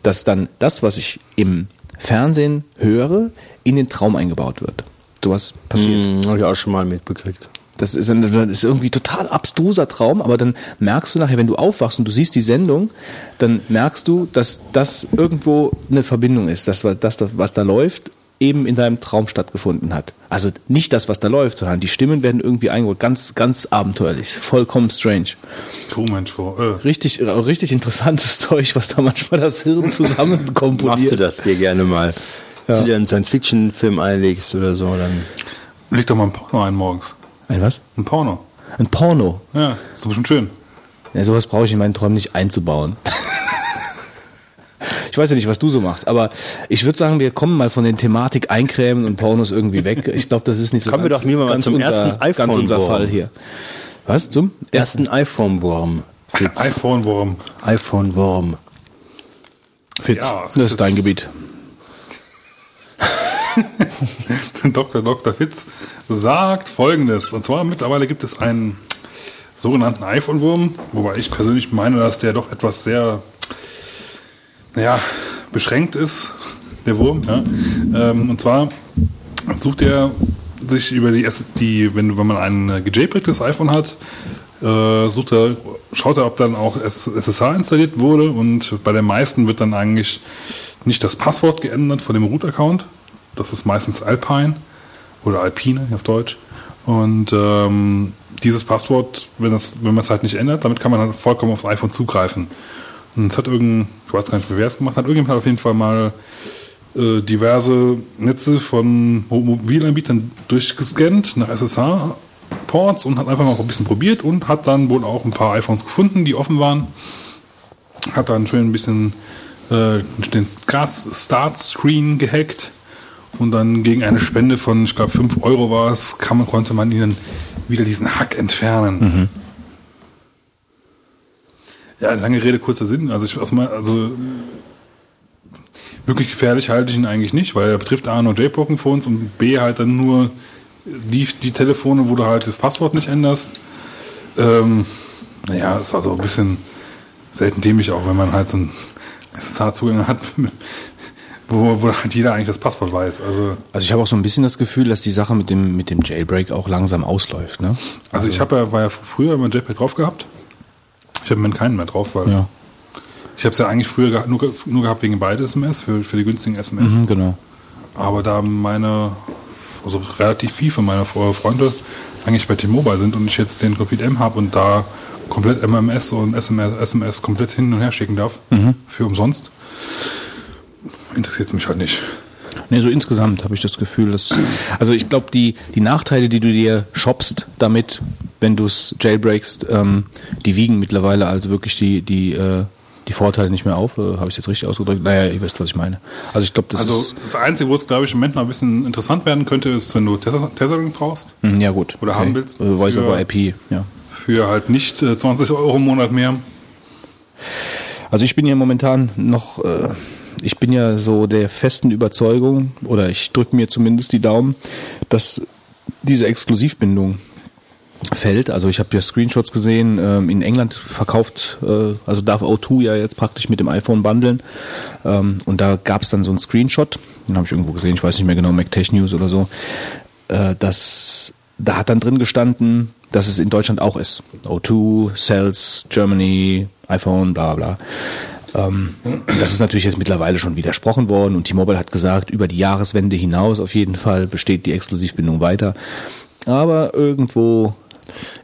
dass dann das, was ich im Fernsehen höre, in den Traum eingebaut wird. Sowas passiert. Hm, habe ich auch schon mal mitbekriegt. Das ist, ein, das ist irgendwie total abstruser Traum, aber dann merkst du nachher, wenn du aufwachst und du siehst die Sendung, dann merkst du, dass das irgendwo eine Verbindung ist, dass das, was da läuft, eben in deinem Traum stattgefunden hat. Also nicht das, was da läuft, sondern die Stimmen werden irgendwie eingeholt. Ganz, ganz abenteuerlich. Vollkommen strange. Truman Show. Äh. Richtig, äh, richtig interessantes [laughs] Zeug, was da manchmal das Hirn [laughs] zusammen komponiert. Machst du das dir gerne mal? Ja. Wenn du dir einen Science-Fiction-Film einlegst oder so, dann. Leg doch mal ein Porno ein morgens. Ein was? Ein Porno. Ein Porno. Ja, ist doch bestimmt schön. Ja, sowas brauche ich in meinen Träumen nicht einzubauen. [laughs] Ich weiß ja nicht, was du so machst, aber ich würde sagen, wir kommen mal von den Thematik Eincremen und Pornos irgendwie weg. Ich glaube, das ist nicht so Kommen wir doch lieber mal zum unser, ersten ganz unser iPhone-Wurm. Fall hier. Was? Zum Ersten iPhone-Wurm. Fitz. iPhone-Wurm. iPhone-Wurm. Fitz, Ja, das ist dein. Gebiet. [laughs] [laughs] Dr. Dr. Fitz sagt folgendes. Und zwar mittlerweile gibt es einen sogenannten iPhone-Wurm, wobei ich persönlich meine, dass der doch etwas sehr, naja, beschränkt ist, der Wurm. Ja. Ähm, und zwar sucht er sich über die, die wenn, wenn man ein gejpregtes iPhone hat, äh, sucht er, schaut er, ob dann auch SSH installiert wurde und bei den meisten wird dann eigentlich nicht das Passwort geändert von dem Root-Account. Das ist meistens Alpine oder Alpine auf Deutsch. Und ähm, dieses Passwort, wenn, das, wenn man es halt nicht ändert, damit kann man halt vollkommen aufs iPhone zugreifen. Und es hat irgendein, ich weiß gar nicht wer es gemacht hat, irgendjemand hat auf jeden Fall mal äh, diverse Netze von Mobilanbietern durchgescannt nach SSH-Ports und hat einfach mal ein bisschen probiert und hat dann wohl auch ein paar iPhones gefunden, die offen waren. Hat dann schön ein bisschen äh, den Start-Screen gehackt und dann gegen eine Spende von, ich glaube, 5 Euro war es, kann, konnte man ihnen wieder diesen Hack entfernen. Mhm. Ja, lange Rede, kurzer Sinn. Also, ich, also wirklich gefährlich halte ich ihn eigentlich nicht, weil er betrifft A nur JPOC-Phones und B halt dann nur die, die Telefone, wo du halt das Passwort nicht änderst. Ähm, naja, ist also ein bisschen selten dämlich, auch wenn man halt so einen SSH-Zugang hat, wo, wo halt jeder eigentlich das Passwort weiß. Also, also ich habe auch so ein bisschen das Gefühl, dass die Sache mit dem, mit dem Jailbreak auch langsam ausläuft. Ne? Also, also ich habe ja, war ja früher immer Jailbreak drauf gehabt. Ich habe mir keinen mehr drauf, weil ja. ich habe es ja eigentlich früher geha nur, nur, gehabt wegen beide SMS, für, für die günstigen SMS. Mhm, genau. Aber da meine, also relativ viel von meiner Freunde eigentlich bei T-Mobile sind und ich jetzt den Complete M habe und da komplett MMS und SMS, SMS komplett hin und her schicken darf, mhm. für umsonst, interessiert mich halt nicht. Nee, so insgesamt habe ich das Gefühl, dass. Also ich glaube, die, die Nachteile, die du dir shoppst damit, wenn du es jailbreakst, ähm, die wiegen mittlerweile also wirklich die, die, äh, die Vorteile nicht mehr auf. Äh, habe ich jetzt richtig ausgedrückt? Naja, ihr wisst, was ich meine. Also ich glaube, das also ist. Das Einzige, wo es, glaube ich, im Moment noch ein bisschen interessant werden könnte, ist, wenn du Tethering brauchst. Mhm, ja, gut. Oder okay. haben willst. Also Voice over IP, ja. Für halt nicht äh, 20 Euro im Monat mehr. Also ich bin hier momentan noch. Äh, ich bin ja so der festen Überzeugung, oder ich drücke mir zumindest die Daumen, dass diese Exklusivbindung fällt. Also ich habe ja Screenshots gesehen, ähm, in England verkauft, äh, also darf O2 ja jetzt praktisch mit dem iPhone bundeln. Ähm, und da gab es dann so einen Screenshot, den habe ich irgendwo gesehen, ich weiß nicht mehr genau, MacTech News oder so. Äh, das, da hat dann drin gestanden, dass es in Deutschland auch ist. O2, Cells, Germany, iPhone, bla bla bla. Ähm, das ist natürlich jetzt mittlerweile schon widersprochen worden und T-Mobile hat gesagt, über die Jahreswende hinaus auf jeden Fall besteht die Exklusivbindung weiter. Aber irgendwo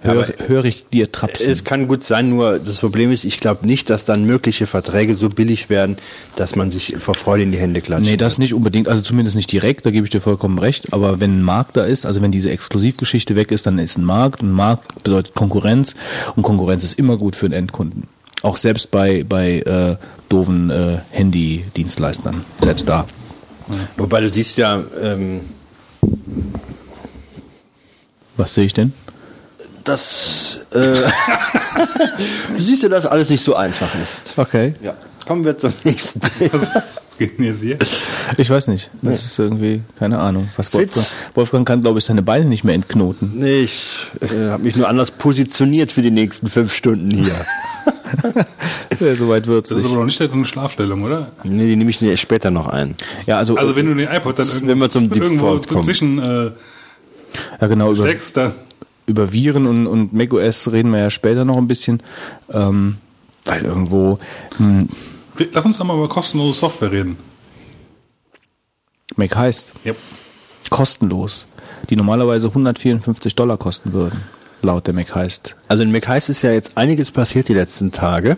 höre hör ich dir trapsen. Es kann gut sein, nur das Problem ist, ich glaube nicht, dass dann mögliche Verträge so billig werden, dass man sich vor Freude in die Hände klatscht. Nee, das nicht unbedingt, also zumindest nicht direkt, da gebe ich dir vollkommen recht, aber wenn ein Markt da ist, also wenn diese Exklusivgeschichte weg ist, dann ist ein Markt, ein Markt bedeutet Konkurrenz und Konkurrenz ist immer gut für den Endkunden. Auch selbst bei, bei äh, doofen äh, Handy-Dienstleistern. Selbst da. Wobei du siehst ja. Ähm, Was sehe ich denn? Das. Äh, [laughs] du siehst ja, dass alles nicht so einfach ist. Okay. Ja. Kommen wir zum nächsten. [laughs] Hier? Ich weiß nicht. Das nee. ist irgendwie, keine Ahnung. Was Wolfgang, Wolfgang kann, glaube ich, seine Beine nicht mehr entknoten. Nee, ich äh, habe mich nur anders positioniert für die nächsten fünf Stunden hier. [laughs] [laughs] Soweit wird es. Das ist aber noch nicht eine Schlafstellung, oder? Nee, die nehme ich später noch ein. Ja, also, also wenn du den iPod dann wenn wir zum irgendwo zwischen äh, ja, genau, über, steckst, dann über Viren und, und macOS reden wir ja später noch ein bisschen, ähm, weil irgendwo. Hm, Lass uns doch mal über kostenlose Software reden. Mac heißt. Yep. Kostenlos. Die normalerweise 154 Dollar kosten würden laut der Mac heißt. Also in Mac heißt ist ja jetzt einiges passiert die letzten Tage.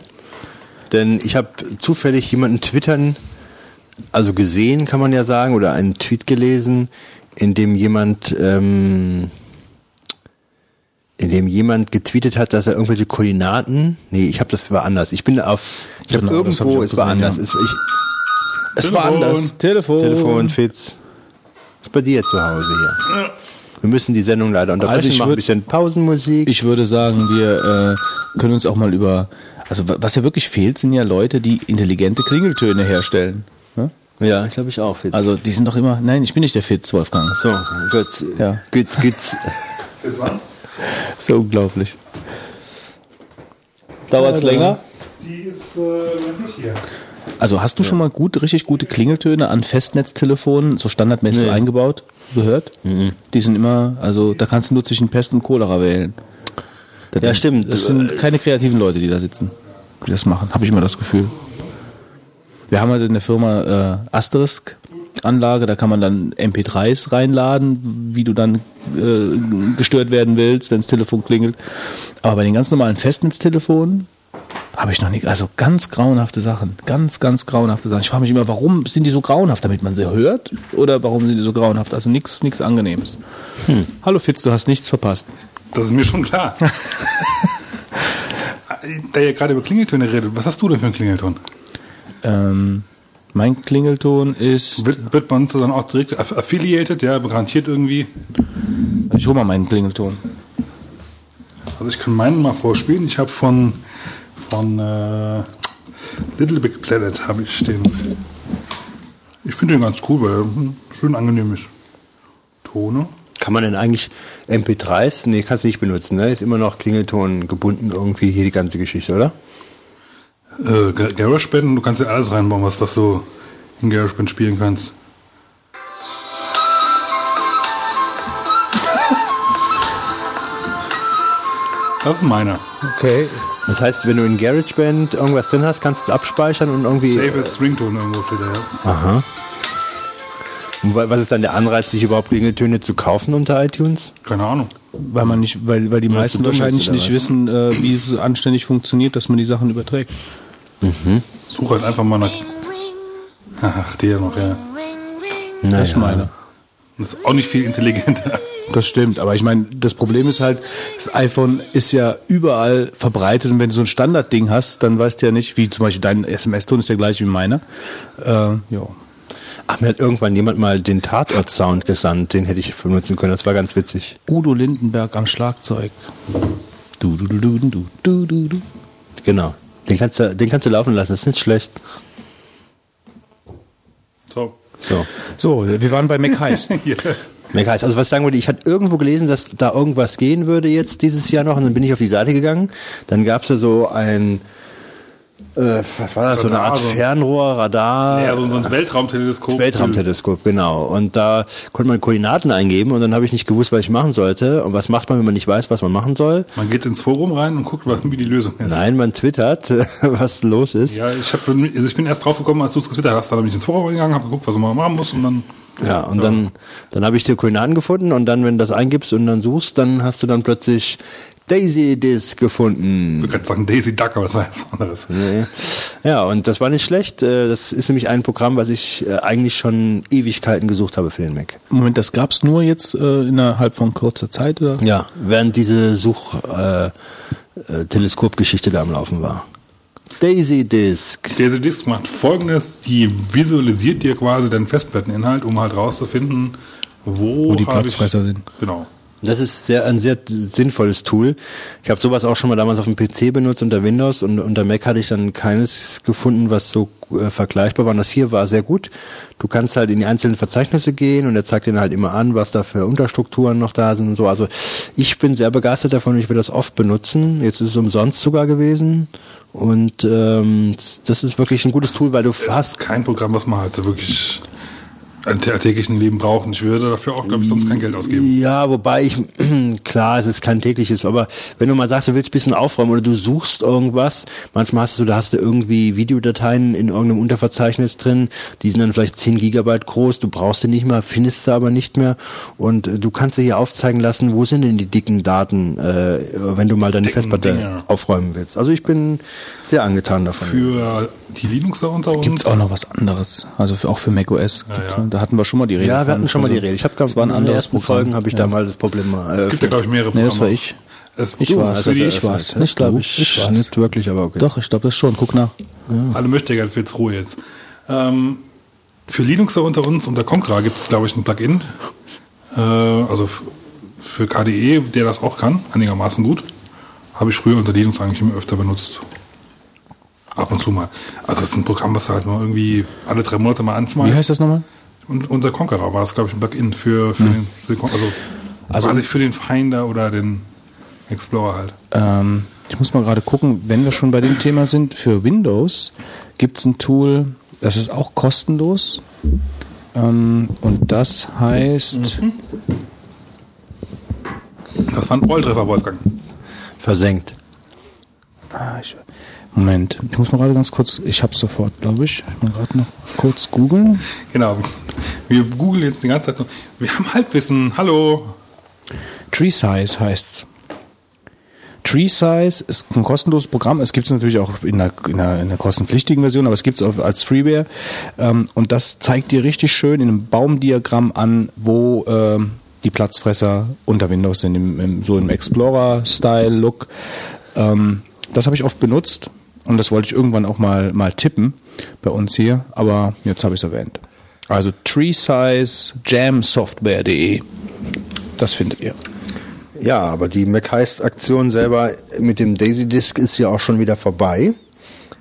Denn ich habe zufällig jemanden twittern, also gesehen kann man ja sagen, oder einen Tweet gelesen, in dem jemand, ähm, in dem jemand getweetet hat, dass er irgendwelche Koordinaten, nee, ich habe das war anders. Ich bin auf, ich genau, habe irgendwo, hab ich es war anders. Ja. Es, ich, es war anders. Telefon. Telefon, Fitz. Ist bei dir zu Hause hier. Ja. Wir müssen die Sendung leider unterbrechen, also ich machen ein bisschen Pausenmusik. Ich würde sagen, wir äh, können uns auch mal über, also was ja wirklich fehlt, sind ja Leute, die intelligente Klingeltöne herstellen. Ne? Ja, ich glaube ich auch, Fitz. Also die sind doch immer, nein, ich bin nicht der Fitz, Wolfgang. So, gut. Ja. Gut, gut. Fitz wann? So unglaublich. Dauert es ja, länger? Die ist äh, noch nicht hier. Also hast du ja. schon mal gut, richtig gute Klingeltöne an Festnetztelefonen, so standardmäßig nee. eingebaut, gehört? Mhm. Die sind immer, also da kannst du nur zwischen Pest und Cholera wählen. Das ja, stimmt. Das sind keine kreativen Leute, die da sitzen, die das machen, habe ich immer das Gefühl. Wir haben halt in der Firma äh, Asterisk Anlage, da kann man dann MP3s reinladen, wie du dann äh, gestört werden willst, wenn das Telefon klingelt. Aber bei den ganz normalen Festnetztelefonen Habe ich noch nicht. Also ganz grauenhafte Sachen. Ganz, ganz grauenhafte Sachen. Ich frage mich immer, warum sind die so grauenhaft, damit man sie hört? Oder warum sind die so grauenhaft? Also nichts nichts Angenehmes. Hm. Hallo Fitz, du hast nichts verpasst. Das ist mir schon klar. [laughs] da ihr gerade über Klingeltöne redet, was hast du denn für einen Klingelton? Ähm, mein Klingelton ist. Wird, wird man dann auch direkt affiliated, ja, garantiert irgendwie? Ich hole mal meinen Klingelton. Also ich kann meinen mal vorspielen. Ich habe von, von äh, Little Big Planet habe ich den. Ich finde den ganz cool, weil er schön angenehm ist. Tone. Kann man denn eigentlich MP3s? Nee, kannst du nicht benutzen, ne? Ist immer noch Klingelton gebunden irgendwie hier die ganze Geschichte, oder? Äh, GarageBand, du kannst ja alles reinbauen, was das so in GarageBand spielen kannst. Das ist meiner. Okay. Das heißt, wenn du in GarageBand irgendwas drin hast, kannst du es abspeichern und irgendwie. Save as Stringtone irgendwo steht da, ja. Aha. Und was ist dann der Anreiz, sich überhaupt Klingeltöne zu kaufen unter iTunes? Keine Ahnung. Weil man nicht, weil, weil die meisten wahrscheinlich nicht wissen, äh, wie es anständig funktioniert, dass man die Sachen überträgt. Mhm. Such halt einfach mal nach. Ach, der noch, ja. Naja. Das meine. Das ist auch nicht viel intelligenter. Das stimmt, aber ich meine, das Problem ist halt, das iPhone ist ja überall verbreitet und wenn du so ein Standardding hast, dann weißt du ja nicht, wie zum Beispiel dein SMS-Ton ist der gleiche wie meiner. Äh, ja. Ach, mir hat irgendwann jemand mal den Tatort-Sound gesandt, den hätte ich benutzen können, das war ganz witzig. Udo Lindenberg am Schlagzeug. Du, du, du, du, du, du, du, du. Genau. Den kannst, du, den kannst du laufen lassen, das ist nicht schlecht. So. So. So, wir waren bei McHeist. [laughs] ja. McHeist. Also was ich sagen wollte, ich hatte irgendwo gelesen, dass da irgendwas gehen würde jetzt dieses Jahr noch und dann bin ich auf die Seite gegangen. Dann gab es da so ein äh, was war das, so eine Art Fernrohr, Radar? Ja, so, so ein Weltraumteleskop. Weltraumteleskop, genau. Und da konnte man Koordinaten eingeben und dann habe ich nicht gewusst, was ich machen sollte. Und was macht man, wenn man nicht weiß, was man machen soll? Man geht ins Forum rein und guckt, wie die Lösung ist. Nein, man twittert, [laughs] was los ist. Ja, ich, hab, also ich bin erst drauf gekommen, als du es getwittert hast. Dann bin ich ins Forum gegangen, habe geguckt, was man machen muss und dann ja, und ja. dann, dann habe ich die Koordinaten gefunden und dann, wenn du das eingibst und dann suchst, dann hast du dann plötzlich Daisy Disc gefunden. Du kannst sagen Daisy Duck, aber das war was anderes. Nee. Ja, und das war nicht schlecht. Äh, das ist nämlich ein Programm, was ich äh, eigentlich schon Ewigkeiten gesucht habe für den Mac. Moment, das gab's nur jetzt äh, innerhalb von kurzer Zeit, oder? Ja, während diese Such-Teleskopgeschichte äh, da am Laufen war. Daisy Disk. Daisy Disk macht folgendes: Die visualisiert dir quasi deinen Festplatteninhalt, um halt rauszufinden, wo, wo die Platzfresser sind. Genau. Das ist sehr, ein sehr sinnvolles Tool. Ich habe sowas auch schon mal damals auf dem PC benutzt unter Windows und unter Mac hatte ich dann keines gefunden, was so äh, vergleichbar war. Und das hier war sehr gut. Du kannst halt in die einzelnen Verzeichnisse gehen und er zeigt dir halt immer an, was da für Unterstrukturen noch da sind und so. Also ich bin sehr begeistert davon und ich will das oft benutzen. Jetzt ist es umsonst sogar gewesen. Und ähm, das ist wirklich ein gutes Tool, weil du hast. kein Programm, was man halt so wirklich ein täglichen Leben brauchen. Ich würde dafür auch, glaube ich, sonst kein Geld ausgeben. Ja, wobei ich, [clears throat] klar, es ist kein tägliches, aber wenn du mal sagst, du willst ein bisschen aufräumen oder du suchst irgendwas, manchmal hast du, da hast du irgendwie Videodateien in irgendeinem Unterverzeichnis drin, die sind dann vielleicht 10 Gigabyte groß, du brauchst sie nicht mehr, findest sie aber nicht mehr und äh, du kannst dir hier aufzeigen lassen, wo sind denn die dicken Daten, äh, wenn du mal deine dicken Festplatte Dinge. aufräumen willst. Also ich bin sehr angetan davon. Für die Linuxer unter uns? Gibt es auch noch was anderes, also für, auch für macOS. Ja, ja. Da hatten wir schon mal die Rede. Ja, wir hatten schon mal die Rede. Ich habe das war ein anderes Programm. Folgen habe ich ja. da mal das Problem mal. Äh, es gibt ja glaube ich mehrere Programme. Nee, das war ich. Es, ich war es. Ich war es. Nicht glaube ich. ich war's. Nicht wirklich, aber okay. Doch, ich glaube das schon. Guck nach. Ja. Alle möchte gerne für jetzt Ruhe jetzt. Ähm, für Linuxer unter uns unter Contra gibt es glaube ich ein Plugin. Äh, also für KDE, der das auch kann, einigermaßen gut. Habe ich früher unter Linux eigentlich immer öfter benutzt. Ab und zu mal. Also es ist ein Programm, was du halt nur irgendwie alle drei Monate mal anschmeißt. Wie heißt das nochmal? Und unser Conqueror war das, glaube ich, ein Plugin für, für, hm. den, also, also quasi für den Finder oder den Explorer halt. Ähm, ich muss mal gerade gucken, wenn wir schon bei dem Thema sind, für Windows gibt es ein Tool, das ist auch kostenlos. Ähm, und das heißt. Mhm. Das war ein Volltreffer, Wolfgang. Versenkt. Ah, ich, Moment, ich muss mal gerade ganz kurz, ich habe sofort, glaube ich. Ich muss gerade noch kurz googeln. Genau, wir googeln jetzt die ganze Zeit nur. Wir haben Halbwissen, hallo. Tree Size heißt's. Tree Size ist ein kostenloses Programm. Es gibt es natürlich auch in der, in, der, in der kostenpflichtigen Version, aber es gibt es auch als Freeware. Ähm, und das zeigt dir richtig schön in einem Baumdiagramm an, wo ähm, die Platzfresser unter Windows sind, so im Explorer-Style-Look. Ähm, das habe ich oft benutzt und das wollte ich irgendwann auch mal, mal tippen bei uns hier, aber jetzt habe ich es erwähnt. Also treesizejamsoftware.de. Das findet ihr. Ja, aber die MacHeist-Aktion selber mit dem Daisy Disk ist ja auch schon wieder vorbei.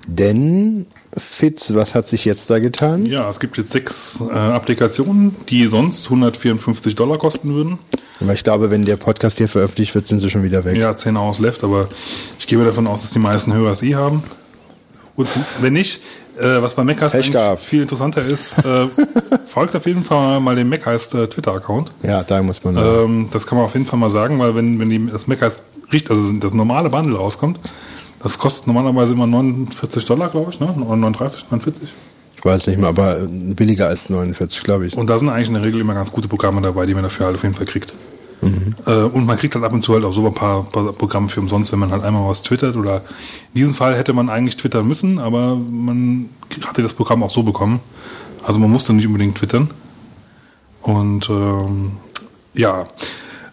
Denn, Fitz, was hat sich jetzt da getan? Ja, es gibt jetzt sechs äh, Applikationen, die sonst 154 Dollar kosten würden. Aber ich glaube, wenn der Podcast hier veröffentlicht wird, sind sie schon wieder weg. Ja, 10 Hours left, aber ich gehe davon aus, dass die meisten Hörer es eh haben. Und wenn nicht, äh, was bei Mac viel interessanter ist, äh, [laughs] folgt auf jeden Fall mal dem Mac äh, Twitter-Account. Ja, da muss man. Ähm, das kann man auf jeden Fall mal sagen, weil wenn, wenn die, das Mac also das normale Bundle rauskommt, das kostet normalerweise immer 49 Dollar, glaube ich, ne? 39, 49. Ich weiß nicht mehr, aber billiger als 49, glaube ich. Und da sind eigentlich in der Regel immer ganz gute Programme dabei, die man dafür halt auf jeden Fall kriegt. Mhm. Äh, und man kriegt halt ab und zu halt auch so ein paar, paar, Programme für umsonst, wenn man halt einmal was twittert. Oder in diesem Fall hätte man eigentlich twittern müssen, aber man hatte das Programm auch so bekommen. Also man musste nicht unbedingt twittern. Und ähm, ja,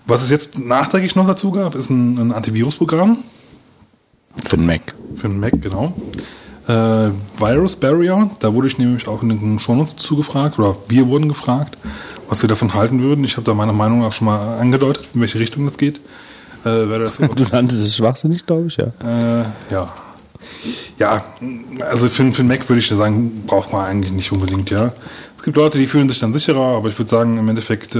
was es jetzt nachträglich noch dazu gab, ist ein, ein Antivirusprogramm. Für den Mac. Für den Mac, genau. Äh, Virus Barrier, da wurde ich nämlich auch in den Shownotes zugefragt, oder wir wurden gefragt, was wir davon halten würden. Ich habe da meine Meinung auch schon mal angedeutet, in welche Richtung das geht. Äh, [laughs] du nanntest es schwachsinnig, glaube ich, ja. Äh, ja. Ja, also für, für den Mac würde ich sagen, braucht man eigentlich nicht unbedingt, ja. Es gibt Leute, die fühlen sich dann sicherer, aber ich würde sagen, im Endeffekt äh,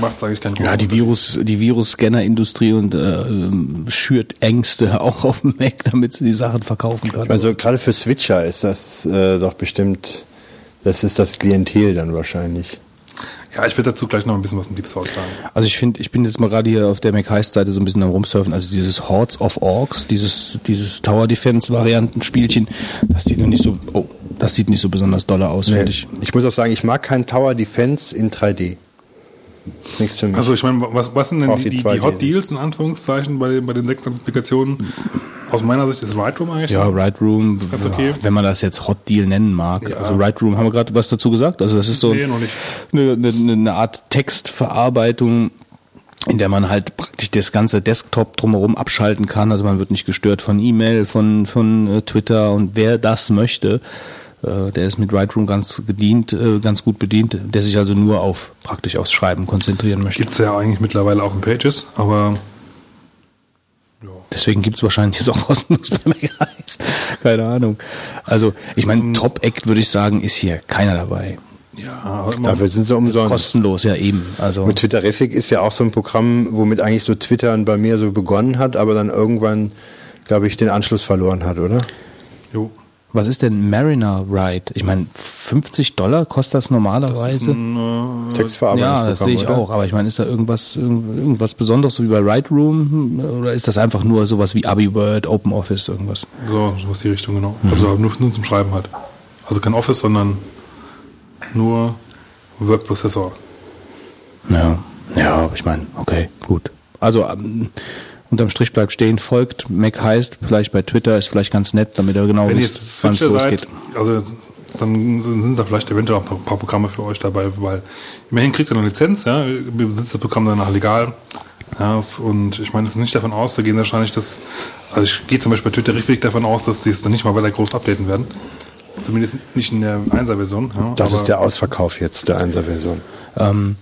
macht es eigentlich keinen Ja, die Virus, die Virus-Scanner-Industrie und äh, schürt Ängste [laughs] auch auf dem Mac, damit sie die Sachen verkaufen kann. Also gerade für Switcher ist das äh, doch bestimmt, das ist das Klientel dann wahrscheinlich. Ja, ich werde dazu gleich noch ein bisschen was in Deep Souls sagen. Also ich finde, ich bin jetzt mal gerade hier auf der McHeist-Seite so ein bisschen am rumsurfen. Also dieses Hordes of Orcs, dieses, dieses Tower Defense-Varianten-Spielchen, das sieht noch nicht so, oh, das sieht nicht so besonders doll aus, nee. finde ich. Ich muss auch sagen, ich mag kein Tower Defense in 3D. Nichts für mich. Also ich meine, was, was sind denn die, die, die, Hot Deals in Anführungszeichen bei, bei den sechs Applikationen? Aus meiner Sicht ist Right Room eigentlich. Ja, Right Room, ganz okay. wenn man das jetzt Hot Deal nennen mag. Ja. Also Right Room, haben wir gerade was dazu gesagt? Also das ist so nee, eine, eine, eine Art Textverarbeitung, in der man halt praktisch das ganze Desktop drumherum abschalten kann. Also man wird nicht gestört von E-Mail, von, von äh, Twitter und wer das möchte, der ist mit Lightroom ganz gedient, äh, ganz gut bedient, der sich also nur auf praktisch aufs Schreiben konzentrieren möchte. Gibt es ja eigentlich mittlerweile auch in Pages, aber Deswegen gibt es wahrscheinlich jetzt auch kostenlos bei MacHeist. Keine Ahnung. Also, ich meine, Top Act würde ich sagen, ist hier keiner dabei. Ja, dafür sind sie umsonst. Kostenlos, ja eben. Also Mit Twitterific ist ja auch so ein Programm, womit eigentlich so Twittern bei mir so begonnen hat, aber dann irgendwann, glaube ich, den Anschluss verloren hat, oder? Jo. Was ist denn Mariner Ride? Ich meine, 50 Dollar kostet das normalerweise. Das ist ein, äh, Textverarbeitungsprogramm. Ja, das sehe ich oder? auch. Aber ich meine, ist da irgendwas, irgendwas Besonderes, so wie bei Ride Room? Oder ist das einfach nur sowas wie AbiWord, OpenOffice, irgendwas? So, sowas die Richtung, genau. Mhm. Also nur, nur zum Schreiben halt. Also kein Office, sondern nur Workprozessor. Ja, ja, ich meine, okay, gut. Also, ähm, unterm Strich bleibt stehen, folgt, Mac heißt, vielleicht bei Twitter ist vielleicht ganz nett, damit er genau wisst, wann es losgeht. Also dann sind da vielleicht eventuell auch ein paar Programme für euch dabei, weil immerhin kriegt ihr eine Lizenz, ja, besitzt das Programm danach legal. Ja, und ich meine, es ist nicht davon aus, da gehen wahrscheinlich das, also ich gehe zum Beispiel bei Twitter richtig davon aus, dass die es dann nicht mal weiter groß updaten werden. Zumindest nicht in der 1er-Version. Ja, das ist der Ausverkauf jetzt der 1er-Version. Ähm,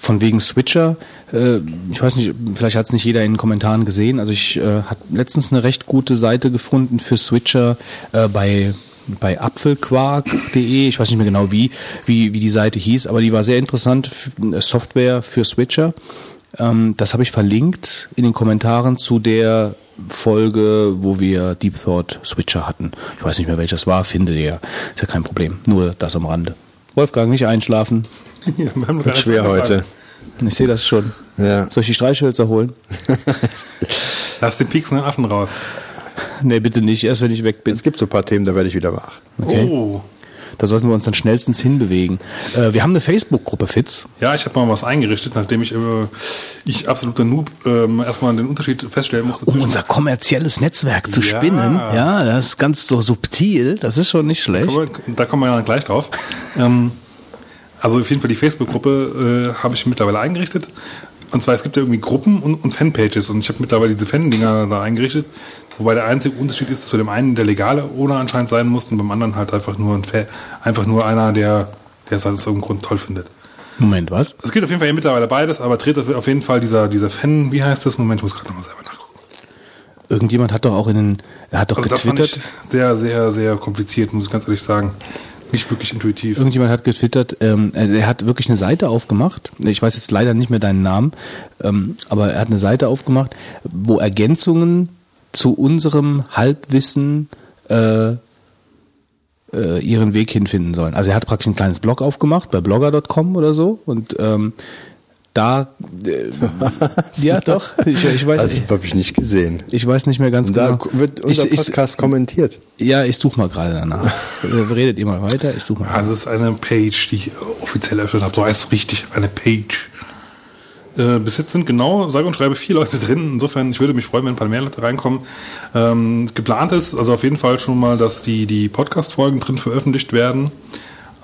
von wegen Switcher, äh, ich weiß nicht, vielleicht hat es nicht jeder in den Kommentaren gesehen. Also ich äh, habe letztens eine recht gute Seite gefunden für Switcher äh, bei bei apfelquark.de, ich weiß nicht mehr genau wie, wie, wie die Seite hieß, aber die war sehr interessant, Software für Switcher. Ähm, das habe ich verlinkt in den Kommentaren zu der Folge, wo wir Deep Thought Switcher hatten. Ich weiß nicht mehr, welches war, finde der. Ist ja kein Problem. Nur das am Rande. Wolfgang, nicht einschlafen. [laughs] Ja, Wird schwer heute. Ich sehe das schon. Ja. Soll ich die Streichhölzer holen? [laughs] Lass den pieksen Affen raus. Nee, bitte nicht, erst wenn ich weg bin. Es gibt so ein paar Themen, da werde ich wieder wach. Okay. Oh. Da sollten wir uns dann schnellstens hinbewegen. Äh, wir haben eine Facebook-Gruppe, Fitz. Ja, ich habe mal was eingerichtet, nachdem ich, äh, ich absoluter Noob äh, erstmal den Unterschied feststellen musste. Um unser kommerzielles Netzwerk zu Ja. spinnen. Ja, das ist ganz so subtil. Das ist schon nicht schlecht. Kommen wir- Da kommen wir ja gleich drauf. [laughs] ähm, also auf jeden Fall die Facebook-Gruppe äh, habe ich mittlerweile eingerichtet. Und zwar, es gibt ja irgendwie Gruppen und, und Fanpages. Und ich habe mittlerweile diese Fan-Dinger da eingerichtet. Wobei der einzige Unterschied ist, dass bei dem einen der legale Owner anscheinend sein muss und beim anderen halt einfach nur ein Fan, einfach nur einer, der, der es halt aus irgendeinem Grund toll findet. Moment, was? Es gibt auf jeden Fall mittlerweile beides, aber tritt auf jeden Fall dieser, dieser Fan, wie heißt das? Moment, ich muss gerade nochmal selber nachgucken. Irgendjemand hat doch auch in den, er hat doch Also das fand getwittert. ich sehr, sehr, sehr kompliziert, muss ich ganz ehrlich sagen. Nicht wirklich intuitiv. Irgendjemand hat getwittert, ähm, er hat wirklich eine Seite aufgemacht. Ich weiß jetzt leider nicht mehr deinen Namen, ähm, aber er hat eine Seite aufgemacht, wo Ergänzungen zu unserem Halbwissen äh, äh, ihren Weg hinfinden sollen. Also er hat praktisch ein kleines Blog aufgemacht bei blogger.com oder so und ähm, da äh, ja doch ich, ich weiß Also habe ich nicht gesehen. ich weiß nicht mehr ganz da genau. wird unser ich, ich, Podcast kommentiert. ja, ich suche mal gerade danach. Redet ihr mal weiter, ich suche mal. Also es ist eine Page, die ich offiziell eröffnet habe. So heißt es richtig, eine Page. Äh, bis jetzt sind genau, sage und schreibe, vier Leute drin. Insofern, ich würde mich freuen, wenn ein paar mehr Leute reinkommen. Ähm, geplant ist also auf jeden Fall schon mal, dass die, die Podcast-Folgen drin veröffentlicht werden.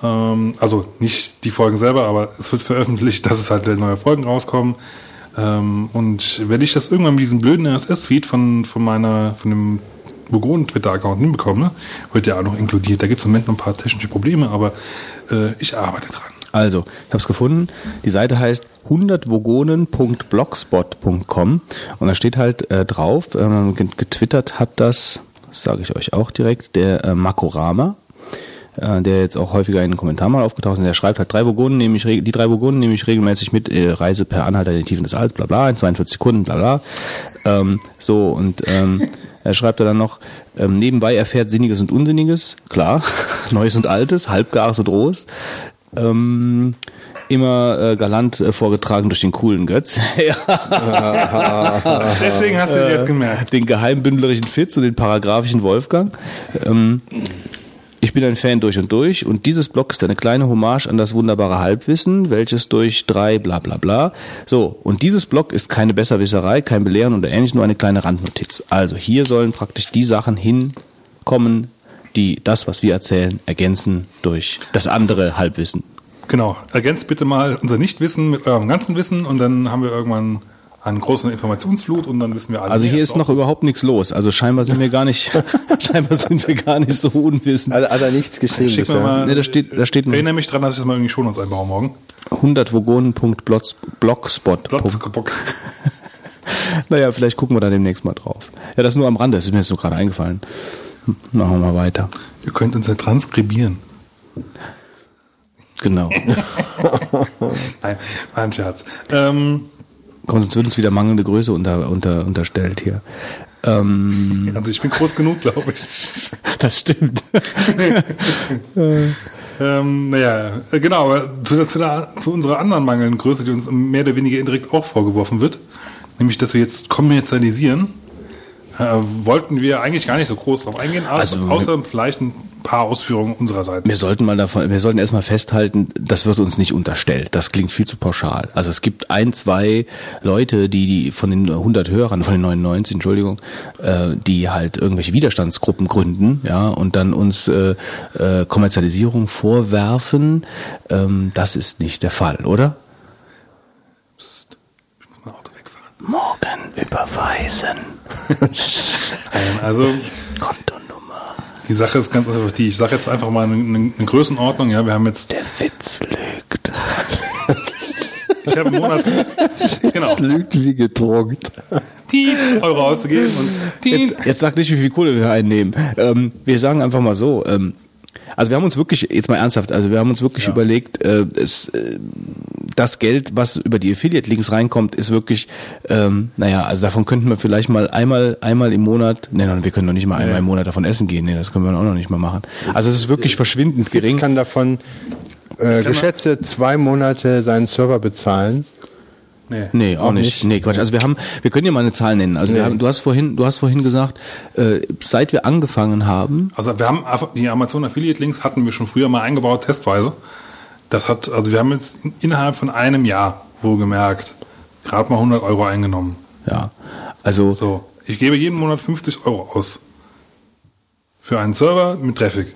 Ähm, also nicht die Folgen selber, aber es wird veröffentlicht, [laughs] dass es halt neue Folgen rauskommen. Ähm, und wenn ich das irgendwann mit diesem blöden RSS-Feed von, von meiner, von dem Vogonen-Twitter-Account hinbekomme, wird der auch noch inkludiert. Da gibt es im Moment noch ein paar technische Probleme, aber äh, ich arbeite dran. Also, ich habe es gefunden. Die Seite heißt 100vogonen.blogspot.com und da steht halt äh, drauf, get- getwittert hat das, das sage ich euch auch direkt, der äh, Makorama, äh, der jetzt auch häufiger in den Kommentaren mal aufgetaucht ist. Und der schreibt halt drei Vogonen nehme ich, die drei Vogonen nehme ich regelmäßig mit, äh, Reise per Anhalter in die Tiefen des Alls, bla bla, in 42 Sekunden, bla bla. Ähm, so, und ähm, er schreibt dann noch, ähm, nebenbei erfährt Sinniges und Unsinniges, klar, [laughs] Neues und Altes, Halbgares und Rohes. Ähm, immer äh, galant äh, vorgetragen durch den coolen Götz. [laughs] Deswegen hast du dir jetzt gemerkt. Den geheimbündlerischen Fitz und den paragraphischen Wolfgang. Ähm, ich bin ein Fan durch und durch und dieses Blog ist eine kleine Hommage an das wunderbare Halbwissen, welches durch drei bla bla bla. So, und dieses Blog ist keine Besserwisserei, kein Belehren oder ähnlich, nur eine kleine Randnotiz. Also hier sollen praktisch die Sachen hinkommen, die das, was wir erzählen, ergänzen durch das andere Halbwissen. Genau. Ergänzt bitte mal unser Nichtwissen mit eurem ganzen Wissen und dann haben wir irgendwann einen großen Informationsflut und dann wissen wir alle. Also hier ist noch überhaupt nichts los. Also scheinbar sind wir gar nicht, [laughs] [laughs] scheinbar sind wir gar nicht so unwissend. Also er nichts geschrieben Schick bisher. mal. Ne, da steht, da steht Erinnere mich dran, dass ich das mal irgendwie schon uns einbaue morgen. 100vogonen.blogspot. Platz, [laughs] Naja, vielleicht gucken wir da demnächst mal drauf. Ja, das nur am Rande, das ist mir jetzt nur gerade eingefallen. Machen wir mal weiter. Ihr könnt uns ja transkribieren. Genau. Nein, war ein Scherz. Ähm, sonst wird uns wieder mangelnde Größe unter, unter, unterstellt hier. Ähm, [laughs] also ich bin groß genug, glaube ich. [laughs] das stimmt. [laughs] Ähm, naja, äh, genau, zu, zu, der, zu unserer anderen mangelnden Größe, die uns mehr oder weniger indirekt auch vorgeworfen wird, nämlich, dass wir jetzt kommerzialisieren, äh, wollten wir eigentlich gar nicht so groß drauf eingehen, also, Also, außer vielleicht ein paar Ausführungen unsererseits. Wir sollten mal davon, wir sollten erstmal festhalten, das wird uns nicht unterstellt. Das klingt viel zu pauschal. Also es gibt ein, zwei Leute, die, die von den 100 Hörern, von den 99, Entschuldigung, äh, die halt irgendwelche Widerstandsgruppen gründen, ja, und dann uns äh, äh, Kommerzialisierung vorwerfen. Ähm, das ist nicht der Fall, oder? Ich muss mein Auto wegfahren. Morgen überweisen. [laughs] Also Kontonummer. Die Sache ist ganz einfach die. Ich sage jetzt einfach mal eine, eine Größenordnung. Ja, wir haben jetzt, Der Witz lügt. ich habe im Monat, [laughs] genau, Lügt wie gedruckt. die Euro auszugeben und die. Jetzt, jetzt sag nicht, wie viel Kohle wir einnehmen. Ähm, wir sagen einfach mal so. Ähm, also wir haben uns wirklich, jetzt mal ernsthaft, also wir haben uns wirklich Ja. überlegt, äh, es, äh, das Geld, was über die Affiliate-Links reinkommt, ist wirklich, ähm, naja, also davon könnten wir vielleicht mal einmal, einmal im Monat, nee, nein, wir können noch nicht mal einmal Nee. im Monat davon essen gehen, nee, das können wir auch noch nicht mal machen. Also es ist wirklich verschwindend Fitz gering. kann davon äh, geschätzte zwei Monate seinen Server bezahlen. Nee. Nee, auch, Auch nicht. nicht. Nee, Quatsch. Also wir haben, wir können ja mal eine Zahl nennen. Also wir Nee. haben, du hast vorhin, du hast vorhin gesagt, äh, seit wir angefangen haben, Also wir haben einfach- die Amazon Affiliate Links hatten wir schon früher mal eingebaut, testweise. Das hat, also wir haben jetzt innerhalb von einem Jahr wohlgemerkt gerade mal 100 Euro eingenommen. ja, also So, ich gebe jeden Monat 50 Euro aus für einen Server mit Traffic.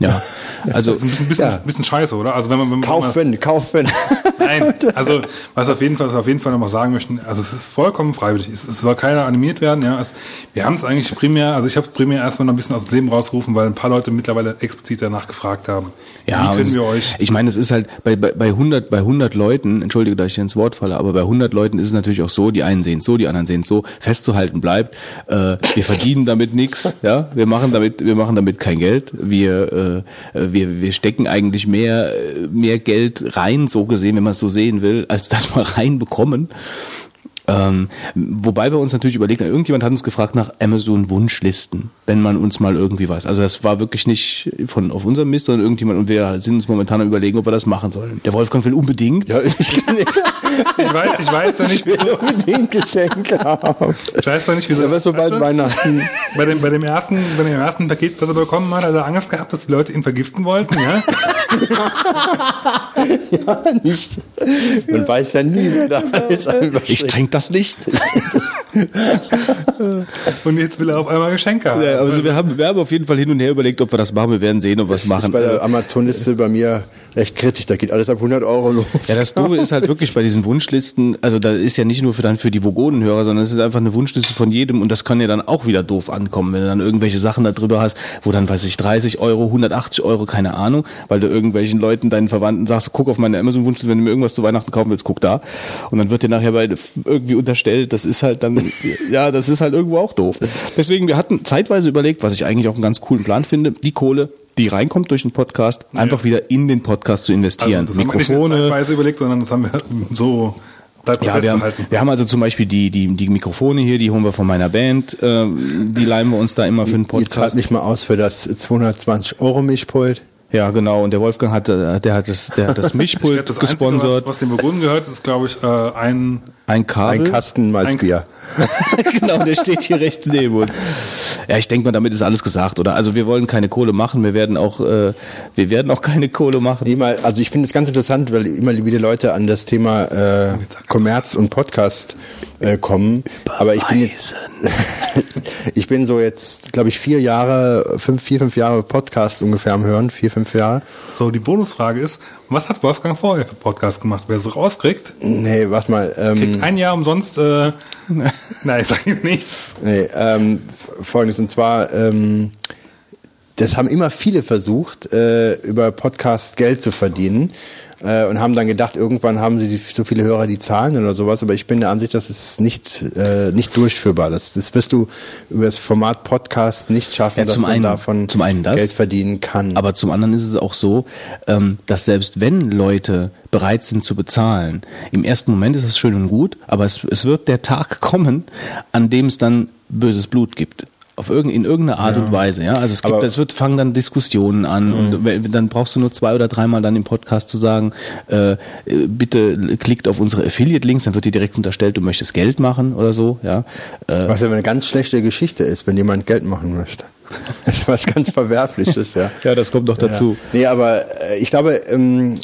ja, [laughs] also Das ist ein bisschen, Ja. bisschen scheiße, oder? Also wenn man, wenn man Kaufen, kaufen. Nein, [laughs] also was auf jeden Fall, was auf jeden Fall noch mal sagen möchten, also es ist vollkommen freiwillig. Es, es soll keiner animiert werden, ja. Es, wir haben es eigentlich primär, also ich habe es primär erstmal noch ein bisschen aus dem Leben rausgerufen, weil ein paar Leute mittlerweile explizit danach gefragt haben. Ja, Wie können wir euch Ich meine, es ist halt bei, bei, bei 100 bei 100 Leuten, entschuldige, dass ich dir ins Wort falle, aber bei 100 Leuten ist es natürlich auch so, die einen sehen es so, die anderen sehen es so, festzuhalten bleibt, äh, wir verdienen damit nichts, [laughs] ja, wir machen damit wir machen damit kein Geld, wir äh, wir wir stecken eigentlich mehr äh, mehr Geld rein, so gesehen, wenn man so sehen will, als dass wir reinbekommen. Ähm, wobei wir uns natürlich überlegt haben, irgendjemand hat uns gefragt nach Amazon Wunschlisten, wenn man uns mal irgendwie weiß. Also das war wirklich nicht von auf unserem Mist, sondern irgendjemand und wir sind uns momentan am überlegen, ob wir das machen sollen. Der Wolfgang will unbedingt. Ja, [laughs] ich kann nicht Ich weiß, ich weiß ja nicht, wieso, unbedingt Geschenke haben. ich weiß ja nicht, wieso. Aber so bald weißt du, Weihnachten. bei dem, bei dem ersten, bei dem ersten Paket, was er bekommen hat, hat er Angst gehabt, dass die Leute ihn vergiften wollten, ja? [laughs] Ja, nicht. Man weiß ja nie, wer da alles Ich trinke das nicht. Und jetzt will er auf einmal Geschenke haben. Ja, also wir haben, wir haben auf jeden Fall hin und her überlegt, ob wir das machen. Wir werden sehen, ob wir es Das machen. ist bei der Amazon-Liste bei mir recht kritisch. Da geht alles ab 100 Euro los. Ja, das Doofe ist halt wirklich bei diesen Wunschlisten, also da ist ja nicht nur für dann für die Vogonen-Hörer, sondern es ist einfach eine Wunschliste von jedem und das kann ja dann auch wieder doof ankommen, wenn du dann irgendwelche Sachen da drüber hast, wo dann, weiß ich, 30 Euro, 180 Euro, keine Ahnung, weil du irgendwelchen Leuten, deinen Verwandten sagst, guck auf meine Amazon-Wunschliste, wenn du mir irgendwas zu Weihnachten kaufen willst, guck da. Und dann wird dir nachher bei irgendwie unterstellt, das ist halt dann, ja, das ist halt irgendwo auch doof. Deswegen, wir hatten zeitweise überlegt, was ich eigentlich auch einen ganz coolen Plan finde, die Kohle, die reinkommt durch den Podcast, einfach wieder in den Podcast zu investieren. Also, das haben wir nicht Mikrofone, zeitweise überlegt, sondern das haben wir so bleibt ja, wir haben, wir haben also zum Beispiel die, die, die Mikrofone hier, die holen wir von meiner Band, äh, die leihen wir uns da immer für den Ihr zahlt Podcast. nicht mal aus für das 220 Euro Mischpult. Ja, genau. Und der Wolfgang hat, äh, der hat das, der hat das [laughs] Ich Mischpult glaub, das Einzige, gesponsert. was, was dem Burgunden gehört, ist, glaube ich, äh, ein ein Kabel. Ein Kasten Malzbier. [laughs] genau, der steht hier rechts neben uns. Ja, ich denke mal, damit ist alles gesagt, oder? Also wir wollen keine Kohle machen, wir werden auch, äh, wir werden auch keine Kohle machen. Mal, also ich finde es ganz interessant, weil immer wieder Leute an das Thema äh, Kommerz und Podcast äh, kommen. Aber ich bin jetzt, [laughs] ich bin so jetzt, glaube ich, vier Jahre, fünf, vier, fünf Jahre Podcast ungefähr am Hören, vier, fünf Jahre. So, die Bonusfrage ist, was hat Wolfgang vorher für Podcast gemacht? Wer es rauskriegt, Nee, warte mal. Ähm, kriegt ein Jahr umsonst, äh, [laughs] nein, ich sag ihm nichts. Nee, ähm, folgendes, und zwar, ähm, das haben immer viele versucht, äh, über Podcast Geld zu verdienen äh, und haben dann gedacht, irgendwann haben sie die, so viele Hörer, die zahlen oder sowas, aber ich bin der Ansicht, das ist nicht, äh, nicht durchführbar. Das, das wirst du über das Format Podcast nicht schaffen, Ja, dass man einen- davon zum einen das. Geld verdienen kann. Aber zum anderen ist es auch so, ähm, dass selbst wenn Leute bereit sind zu bezahlen, im ersten Moment ist das schön und gut, aber es, es wird der Tag [laughs] kommen, an dem es dann böses Blut gibt. Auf irgend, in irgendeiner Art und Weise, ja. Also es gibt, Aber- es wird fangen dann Diskussionen an und wenn- dann brauchst du nur zwei oder dreimal dann im Podcast zu sagen, äh, äh, bitte klickt auf unsere Affiliate-Links, dann wird dir direkt unterstellt, du möchtest Geld machen oder so, ja. Äh, was ja eine ganz schlechte Geschichte ist, wenn jemand Geld machen möchte. [laughs] Das ist was ganz Verwerfliches, ja. [laughs] ja, das kommt noch dazu. Ja. Nee, aber äh, ich glaube, ähm,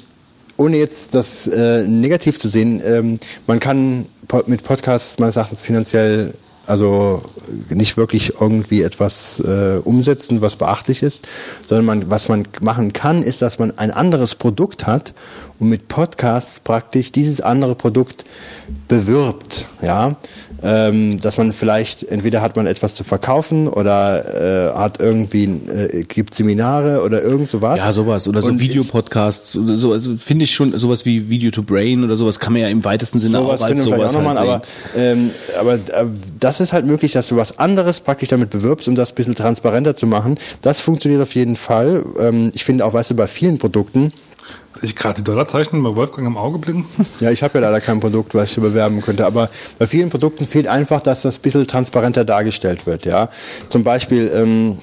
ohne jetzt das äh, negativ zu sehen, ähm, man kann mit Podcasts meines Erachtens finanziell also nicht wirklich irgendwie etwas äh, umsetzen, was beachtlich ist, sondern man, was man machen kann, ist, dass man ein anderes Produkt hat und mit Podcasts praktisch dieses andere Produkt bewirbt, ja, ähm, dass man vielleicht entweder hat man etwas zu verkaufen oder äh, hat irgendwie äh, gibt Seminare oder irgend sowas. Ja, sowas. Oder so Videopodcasts. So, also finde ich schon, sowas wie Video to Brain oder sowas kann man ja im weitesten Sinne auch als sowas auch noch halt machen, sehen. aber, ähm, aber äh, das ist halt möglich, dass du was anderes praktisch damit bewirbst, um das ein bisschen transparenter zu machen. Das funktioniert auf jeden Fall. Ähm, ich finde auch, weißt du, bei vielen Produkten, Sehe ich gerade die Dollarzeichen bei Wolfgang im Auge blinken? [laughs] ja, ich habe ja leider kein Produkt, was ich bewerben könnte, aber bei vielen Produkten fehlt einfach, dass das ein bisschen transparenter dargestellt wird, ja. Zum Beispiel, ähm,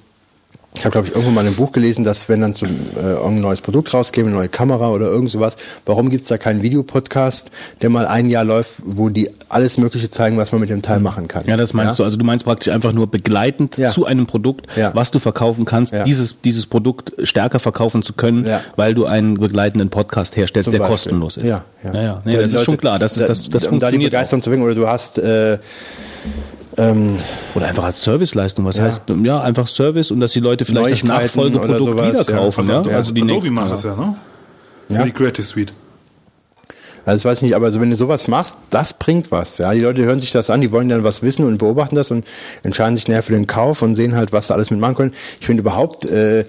ich habe, glaube ich, irgendwo mal ein Buch gelesen, dass wenn dann zum äh, irgendein neues Produkt rauskäme, eine neue Kamera oder irgend sowas, warum gibt's da keinen Videopodcast, der mal ein Jahr läuft, wo die alles Mögliche zeigen, was man mit dem Teil machen kann. Ja, das meinst ja? du. Also du meinst praktisch einfach nur begleitend Ja. zu einem Produkt, Ja. was du verkaufen kannst, dieses, dieses Produkt stärker verkaufen zu können, weil du einen begleitenden Podcast herstellst, Zum der Beispiel. kostenlos ist. Ja, ja. ja, ja. Nee, Da das die ist schon Leute- klar. Das, ist, das, das um da die funktioniert. auch. Begeisterung zu wecken. Oder du hast äh, ähm, Oder einfach als Serviceleistung. Was heißt, ja, einfach Service und dass die Leute vielleicht das Nachfolgeprodukt wieder ja. kaufen. Also, Ja, Also die Adobe nächsten. macht das ja, ne? Ja. Für die Creative Suite. Also das weiß ich nicht, aber also wenn du sowas machst, das bringt was. Ja, die Leute hören sich das an, die wollen dann was wissen und beobachten das und entscheiden sich näher für den Kauf und sehen halt, was da alles mitmachen können. Ich finde überhaupt äh,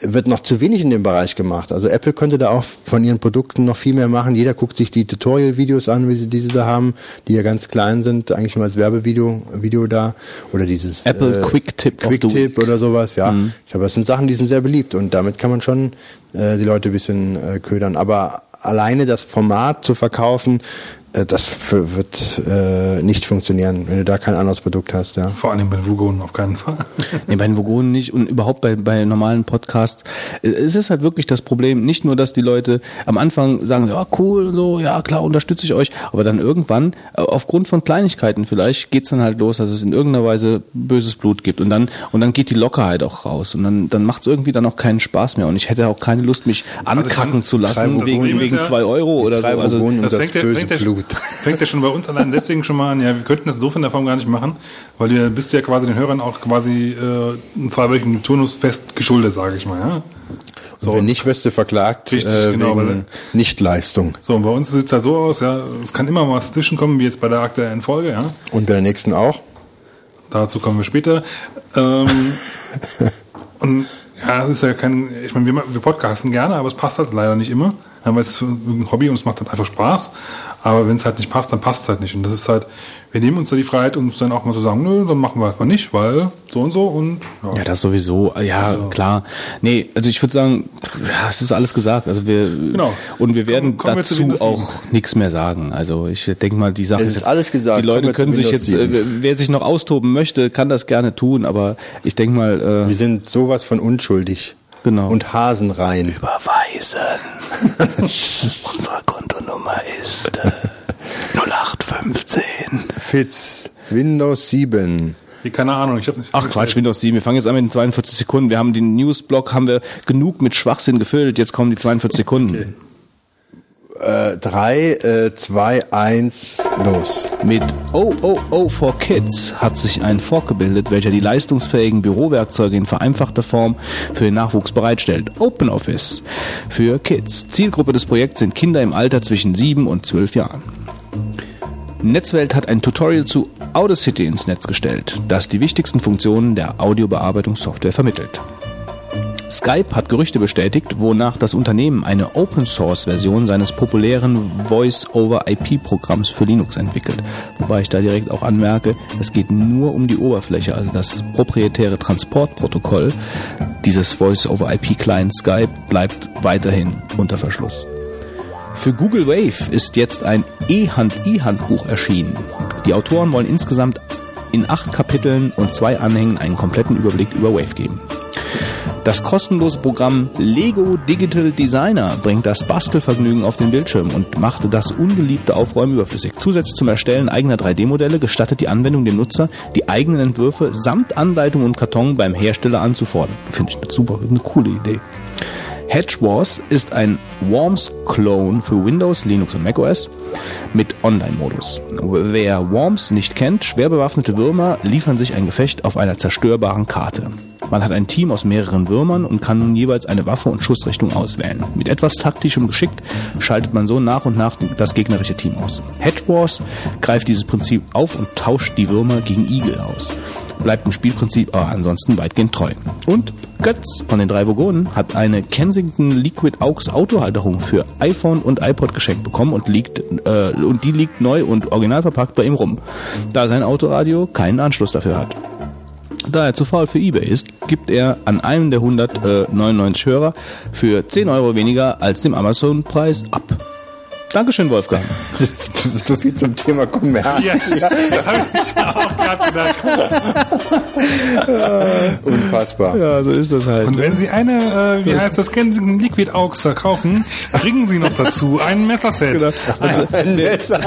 wird noch zu wenig in dem Bereich gemacht. Also Apple könnte da auch von ihren Produkten noch viel mehr machen. Jeder guckt sich die Tutorial-Videos an, wie sie diese da haben, die ja ganz klein sind, eigentlich nur als Werbevideo Video da oder dieses Apple Quick Tip Quick Tip oder sowas. Ja, ich glaube, das sind Sachen, die sind sehr beliebt und damit kann man schon äh, die Leute ein bisschen äh, ködern. Aber alleine das Format zu verkaufen, äh, das f- wird äh, nicht funktionieren, wenn du da kein anderes Produkt hast. Ja. Vor allem bei den Vogonen auf keinen Fall. [laughs] Nee, bei den Vogonen nicht und überhaupt bei, bei normalen Podcasts. Äh, Es ist halt wirklich das Problem, nicht nur, dass die Leute am Anfang sagen, ja cool und so, ja klar, unterstütze ich euch, aber dann irgendwann, äh, aufgrund von Kleinigkeiten vielleicht, geht's dann halt los, dass es in irgendeiner Weise böses Blut gibt und dann und dann geht die Lockerheit auch raus und dann, dann macht's irgendwie dann auch keinen Spaß mehr und ich hätte auch keine Lust, mich ankacken zu drei lassen wegen, wegen zwei Euro oder drei so. Also, Das, das, fängt, böse fängt, Blut. fängt ja schon bei uns allein deswegen schon mal an, ja, wir könnten das insofern in der Form gar nicht machen, weil du bist ja quasi den Hörern auch quasi äh, einen zweiwöchigen Turnus fest geschuldet, sage ich mal. Ja? So, Wenn nicht, wirst du verklagt Richtig, äh, genau, wegen Nichtleistung. so, und bei uns sieht es ja so aus, ja, es kann immer mal was dazwischen kommen, wie jetzt bei der aktuellen Folge, ja. Und bei der nächsten auch. Dazu kommen wir später. Ähm, [laughs] und ja, es ist ja kein, ich meine, wir, wir podcasten gerne, aber es passt halt leider nicht immer. Ja, weil es ist ein Hobby und es macht halt einfach Spaß. Aber wenn es halt nicht passt, dann passt es halt nicht. Und das ist halt, wir nehmen uns da die Freiheit, uns dann auch mal zu sagen, nö, dann machen wir erstmal nicht, weil so und so und ja. Ja, das sowieso. Ja, Also- klar. Nee, also ich würde sagen, ja, es ist alles gesagt. Also wir Genau. und wir werden wir zu dazu Windows auch nichts mehr sagen. Also ich denke mal, die Sache Es ist alles gesagt. Die Leute wir können sich jetzt, äh, wer sich noch austoben möchte, kann das gerne tun. Aber ich denke mal, äh, Wir sind sowas von unschuldig. Genau. Und hasenrein. überweisen. [laughs] Unsere Kontonummer ist äh, 0815. Fitz, Windows 7. Wie, keine Ahnung, ich hab's nicht. Ach Quatsch, Windows 7. Wir fangen jetzt an mit den 42 Sekunden. Wir haben den Newsblock, haben wir genug mit Schwachsinn gefüllt. Jetzt kommen die 42 Sekunden. Äh, 3, 2, 1, los. Mit OOO for Kids hat sich ein Fork gebildet, welcher die leistungsfähigen Bürowerkzeuge in vereinfachter Form für den Nachwuchs bereitstellt. OpenOffice für Kids. Zielgruppe des Projekts sind Kinder im Alter zwischen 7 und 12 Jahren. Netzwelt hat ein Tutorial zu Audacity ins Netz gestellt, das die wichtigsten Funktionen der Audiobearbeitungssoftware vermittelt. Skype hat Gerüchte bestätigt, wonach das Unternehmen eine Open-Source-Version seines populären Voice-over-IP-Programms für Linux entwickelt. Wobei ich da direkt auch anmerke, es geht nur um die Oberfläche, also das proprietäre Transportprotokoll dieses Voice-over-IP-Client Skype bleibt weiterhin unter Verschluss. Für Google Wave ist jetzt ein E-Hand-I-Handbuch erschienen. Die Autoren wollen insgesamt in acht Kapiteln und zwei Anhängen einen kompletten Überblick über Wave geben. Das kostenlose Programm Lego Digital Designer bringt das Bastelvergnügen auf den Bildschirm und macht das ungeliebte Aufräumen überflüssig. Zusätzlich zum Erstellen eigener 3D-Modelle gestattet die Anwendung dem Nutzer, die eigenen Entwürfe samt Anleitung und Karton beim Hersteller anzufordern. Finde ich eine super, eine coole Idee. Hedge Wars ist ein Worms-Clone für Windows, Linux und macOS mit Online-Modus. Wer Worms nicht kennt, schwer bewaffnete Würmer liefern sich ein Gefecht auf einer zerstörbaren Karte. Man hat ein Team aus mehreren Würmern und kann nun jeweils eine Waffe und Schussrichtung auswählen. Mit etwas taktischem Geschick schaltet man so nach und nach das gegnerische Team aus. Hedge Wars greift dieses Prinzip auf und tauscht die Würmer gegen Igel aus bleibt im Spielprinzip aber ansonsten weitgehend treu. Und Götz von den drei Vogonen hat eine Kensington Liquid Aux Autohalterung für iPhone und iPod geschenkt bekommen und liegt äh, und die liegt neu und original verpackt bei ihm rum, da sein Autoradio keinen Anschluss dafür hat. Da er zu faul für eBay ist, gibt er an einem der 199 Hörer für 10 Euro weniger als dem Amazon-Preis ab. Dankeschön, Wolfgang. [laughs] so viel zum Thema Kommerz. Ja, da habe ich auch gerade gedacht. [laughs] Unfassbar. Ja, so ist das halt. Und wenn Sie eine, äh, wie heißt das, Kensington Liquid Aux verkaufen, bringen Sie noch dazu ein Messerset. Genau. Also, [laughs] Ein Messer.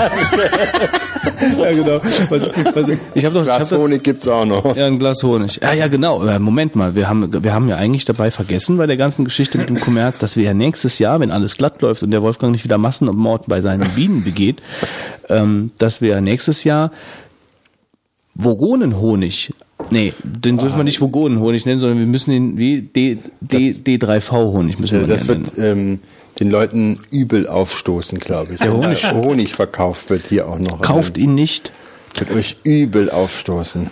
ja, genau. Was, was, ich habe doch, ich hab Glas das, Honig gibt's auch noch. Ja, ein Glas Honig. Ja, ja, genau. Äh, Moment mal, wir haben, wir haben ja eigentlich dabei vergessen bei der ganzen Geschichte mit dem Kommerz, dass wir ja nächstes Jahr, wenn alles glatt läuft und der Wolfgang nicht wieder Massenmord bei seinen Bienen begeht, ähm, dass wir nächstes Jahr Vogonenhonig, nee, den dürfen wir nicht Vogonenhonig nennen, sondern wir müssen ihn wie D, D, D3V-Honig müssen wir Das nennen. wird ähm, den Leuten übel aufstoßen, glaube ich. Der Honig- Honig verkauft wird hier auch noch. Kauft ihn nicht. Wird euch übel aufstoßen.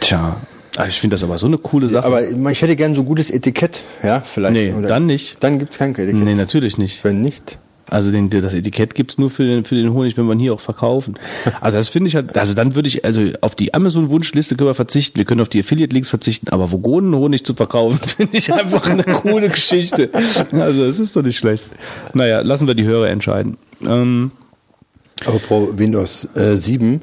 Tja, ah, ich finde das aber so eine coole Sache. Aber ich hätte gern so gutes Etikett, ja, vielleicht. Nee, dann nicht. Dann gibt's kein Etikett. nee, natürlich nicht. Wenn nicht. Also den, das Etikett gibt's nur für den, für den Honig, wenn man hier auch verkaufen. Also das finde ich halt, also dann würde ich, also auf die Amazon-Wunschliste können wir verzichten, wir können auf die Affiliate-Links verzichten, aber Vogonen-Honig zu verkaufen, [laughs] finde ich einfach eine coole Geschichte. Also es ist doch nicht schlecht. Naja, lassen wir die Hörer entscheiden. Ähm, Apropos Windows äh, 7.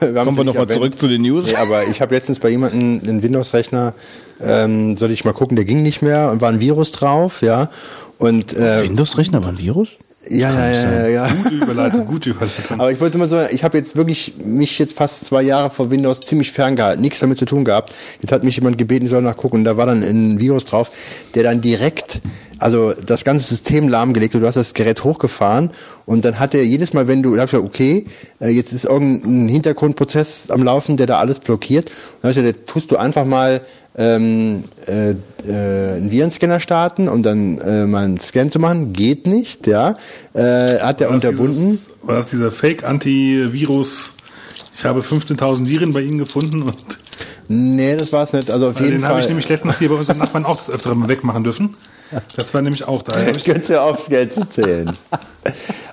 äh, wir kommen wir nochmal zurück zu den News. Nee, aber ich habe letztens bei jemandem einen Windows-Rechner, ähm, sollte ich mal gucken, der ging nicht mehr und war ein Virus drauf, ja. Und äh, Windows-Rechner war ein Virus? Ja, ja, ja, ja, ja. Gute Überleitung, gute Überleitung. Aber ich wollte mal so, ich habe jetzt wirklich mich jetzt fast zwei Jahre vor Windows ziemlich ferngehalten, nichts damit zu tun gehabt. Jetzt hat mich jemand gebeten, ich soll nachgucken und da war dann ein Virus drauf, der dann direkt, also das ganze System lahmgelegt und du hast das Gerät hochgefahren und dann hat er jedes Mal, wenn du, da hab ich gesagt, okay, äh, jetzt ist irgendein Hintergrundprozess am Laufen, der da alles blockiert. Und dann hab ich gesagt, tust du einfach mal ähm, äh, äh, einen Virenscanner starten und dann äh, mal einen Scan zu machen, geht nicht, ja. Äh, hat er unterbunden. dieses- War das dieser Fake-Anti-Virus? Ich habe 15.000 Viren bei Ihnen gefunden und Nee, das war's nicht. Also auf jeden den habe Fall. ich nämlich letztens hier bei unseren Nachbarn auch das öfteren mal wegmachen dürfen. Das war nämlich auch da. Da hab ich [laughs] Könnt ihr aufs Geld zu zählen.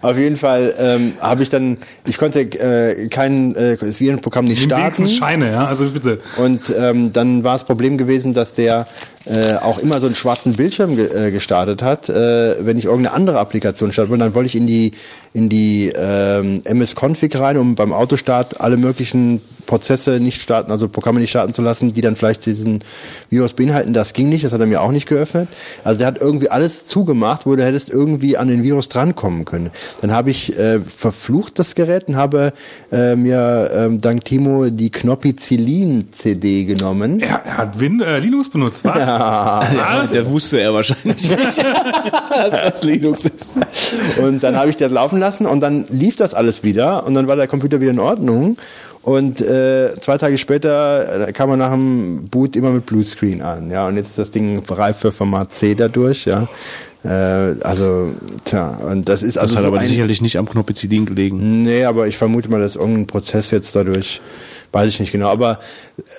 Auf jeden Fall ähm, habe ich dann, ich konnte äh, kein äh, das Virenprogramm nicht starten. Scheine, ja, also bitte. Und ähm, dann war das Problem gewesen, dass der äh, auch immer so einen schwarzen Bildschirm ge äh, gestartet hat, äh, wenn ich irgendeine andere Applikation starten wollte. Dann wollte ich in die in die ähm, MS-Config rein, um beim Autostart alle möglichen Prozesse nicht starten, also Programme nicht starten zu lassen, die dann vielleicht diesen Virus beinhalten. Das ging nicht, das hat er mir auch nicht geöffnet. Also der hat irgendwie alles zugemacht, wo du hättest irgendwie an den Virus drankommen können. Dann habe ich äh, verflucht das Gerät und habe äh, mir ähm, dank Timo die Knoppizillin-CD genommen. Er, er hat Win äh, Linux benutzt, was? [laughs] Ja, der wusste er wahrscheinlich nicht, [laughs] dass das Linux ist. Und dann habe ich das laufen lassen und dann lief das alles wieder und dann war der Computer wieder in Ordnung. Und äh, zwei Tage später äh, kam er nach dem Boot immer mit Bluescreen an. Ja, und jetzt ist das Ding reif für Format C dadurch. Ja, äh, also tja, und das ist Das also hat so aber sicherlich nicht am Knopizidin gelegen. Nee, aber ich vermute mal, dass irgendein Prozess jetzt dadurch, weiß ich nicht genau. Aber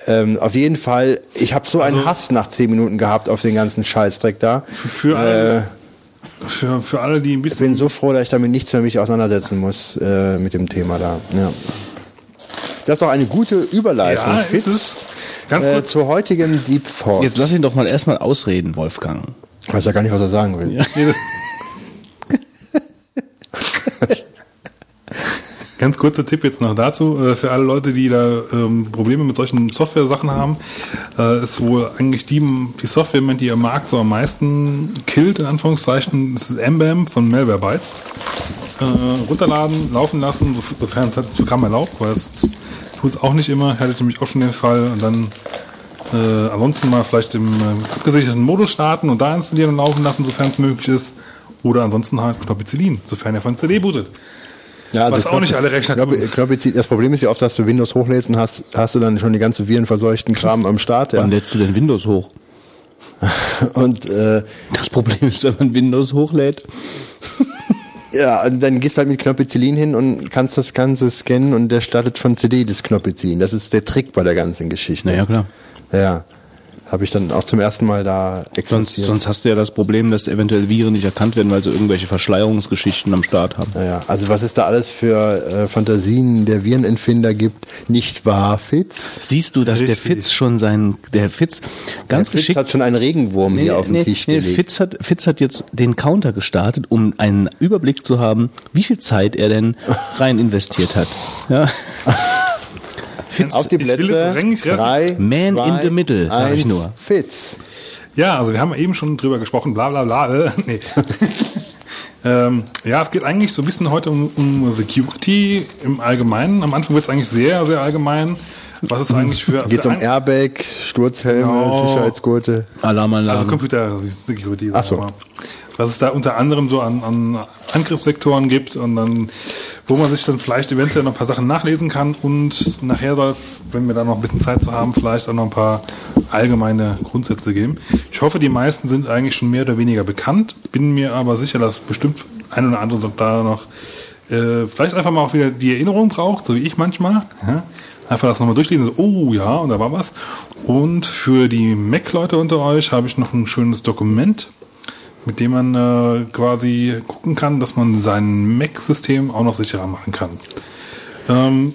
ähm, auf jeden Fall, ich habe so Also einen Hass nach zehn Minuten gehabt auf den ganzen Scheißdreck da. Für Äh, alle, für, für alle, die ein Ich bisschen bin so froh, dass ich damit nichts mehr mich auseinandersetzen muss äh, mit dem Thema da. Ja. Das ist doch eine gute Überleitung, Ja, ist Fitz, es. Ganz äh, kurz. zu heutigem Deep Thought. Jetzt lass ihn doch mal erstmal ausreden, Wolfgang. Ich weiß ja gar nicht, was er sagen will. Nee, Ganz kurzer Tipp jetzt noch dazu, äh, für alle Leute, die da ähm, Probleme mit solchen Software-Sachen haben, äh, ist wohl eigentlich die, die Software, die am Markt so am meisten killt, in Anführungszeichen, das ist MBAM von Malwarebytes. Äh, runterladen, laufen lassen, so, sofern es das Programm erlaubt, weil das tut es auch nicht immer, ich nämlich auch schon den Fall und dann äh, ansonsten mal vielleicht im äh, abgesicherten Modus starten und da installieren und laufen lassen, sofern es möglich ist. Oder ansonsten halt Knoppizillin, sofern er von CD bootet. Ja, Was auch nicht alle Rechner. Knoppi, das Problem ist ja oft, dass du Windows hochlädst und hast, hast du dann schon die ganze virenverseuchten Kram am Start. Ja. Wann lädst du denn Windows hoch? [laughs] Und äh, Das Problem ist, wenn man Windows hochlädt. [laughs] ja, und dann gehst du halt mit Knoppizillin hin und kannst das Ganze scannen und der startet von CD das Knoppizillin. Das ist der Trick bei der ganzen Geschichte. Naja, klar. Ja. Habe ich dann auch zum ersten Mal da Sonst, sonst hast du ja das Problem, dass eventuell Viren nicht erkannt werden, weil sie irgendwelche Verschleierungsgeschichten am Start haben. Naja, also was es da alles für äh, Fantasien der Virenentfinder gibt, nicht wahr, Fitz? Siehst du, dass der Richtig. Fitz schon seinen, der Fitz ganz Der Fitz geschickt hat schon einen Regenwurm hier auf den Tisch nee, gelegt. Fitz hat, Fitz hat jetzt den Counter gestartet, um einen Überblick zu haben, wie viel Zeit er denn rein investiert hat. Ja. [laughs] Fitz, auf die Ich will Plätze. Drei, Man zwei, in the middle, sag ich nur. Fitz. Ja, also wir haben eben schon drüber gesprochen, bla bla bla. Äh, [laughs] nee. [laughs] ähm, ja, es geht eigentlich so ein bisschen heute um, um Security im Allgemeinen. Am Anfang wird es eigentlich sehr, sehr allgemein. Was ist eigentlich für. Geht es um Airbag, Sturzhelme, Genau. Sicherheitsgurte. Alarmanlage. Also Computer Security. Ach so. sagen wir mal. Was es da unter anderem so an, an Angriffsvektoren gibt und dann, wo man sich dann vielleicht eventuell noch ein paar Sachen nachlesen kann und nachher soll, wenn wir da noch ein bisschen Zeit zu haben, vielleicht auch noch ein paar allgemeine Grundsätze geben. Ich hoffe, die meisten sind eigentlich schon mehr oder weniger bekannt, bin mir aber sicher, dass bestimmt ein oder andere da noch äh, vielleicht einfach mal auch wieder die Erinnerung braucht, so wie ich manchmal. Ja? Einfach das nochmal durchlesen, oh ja, und da war was. Und für die Mac-Leute unter euch habe ich noch ein schönes Dokument, mit dem man äh, quasi gucken kann, dass man sein Mac-System auch noch sicherer machen kann. Ähm,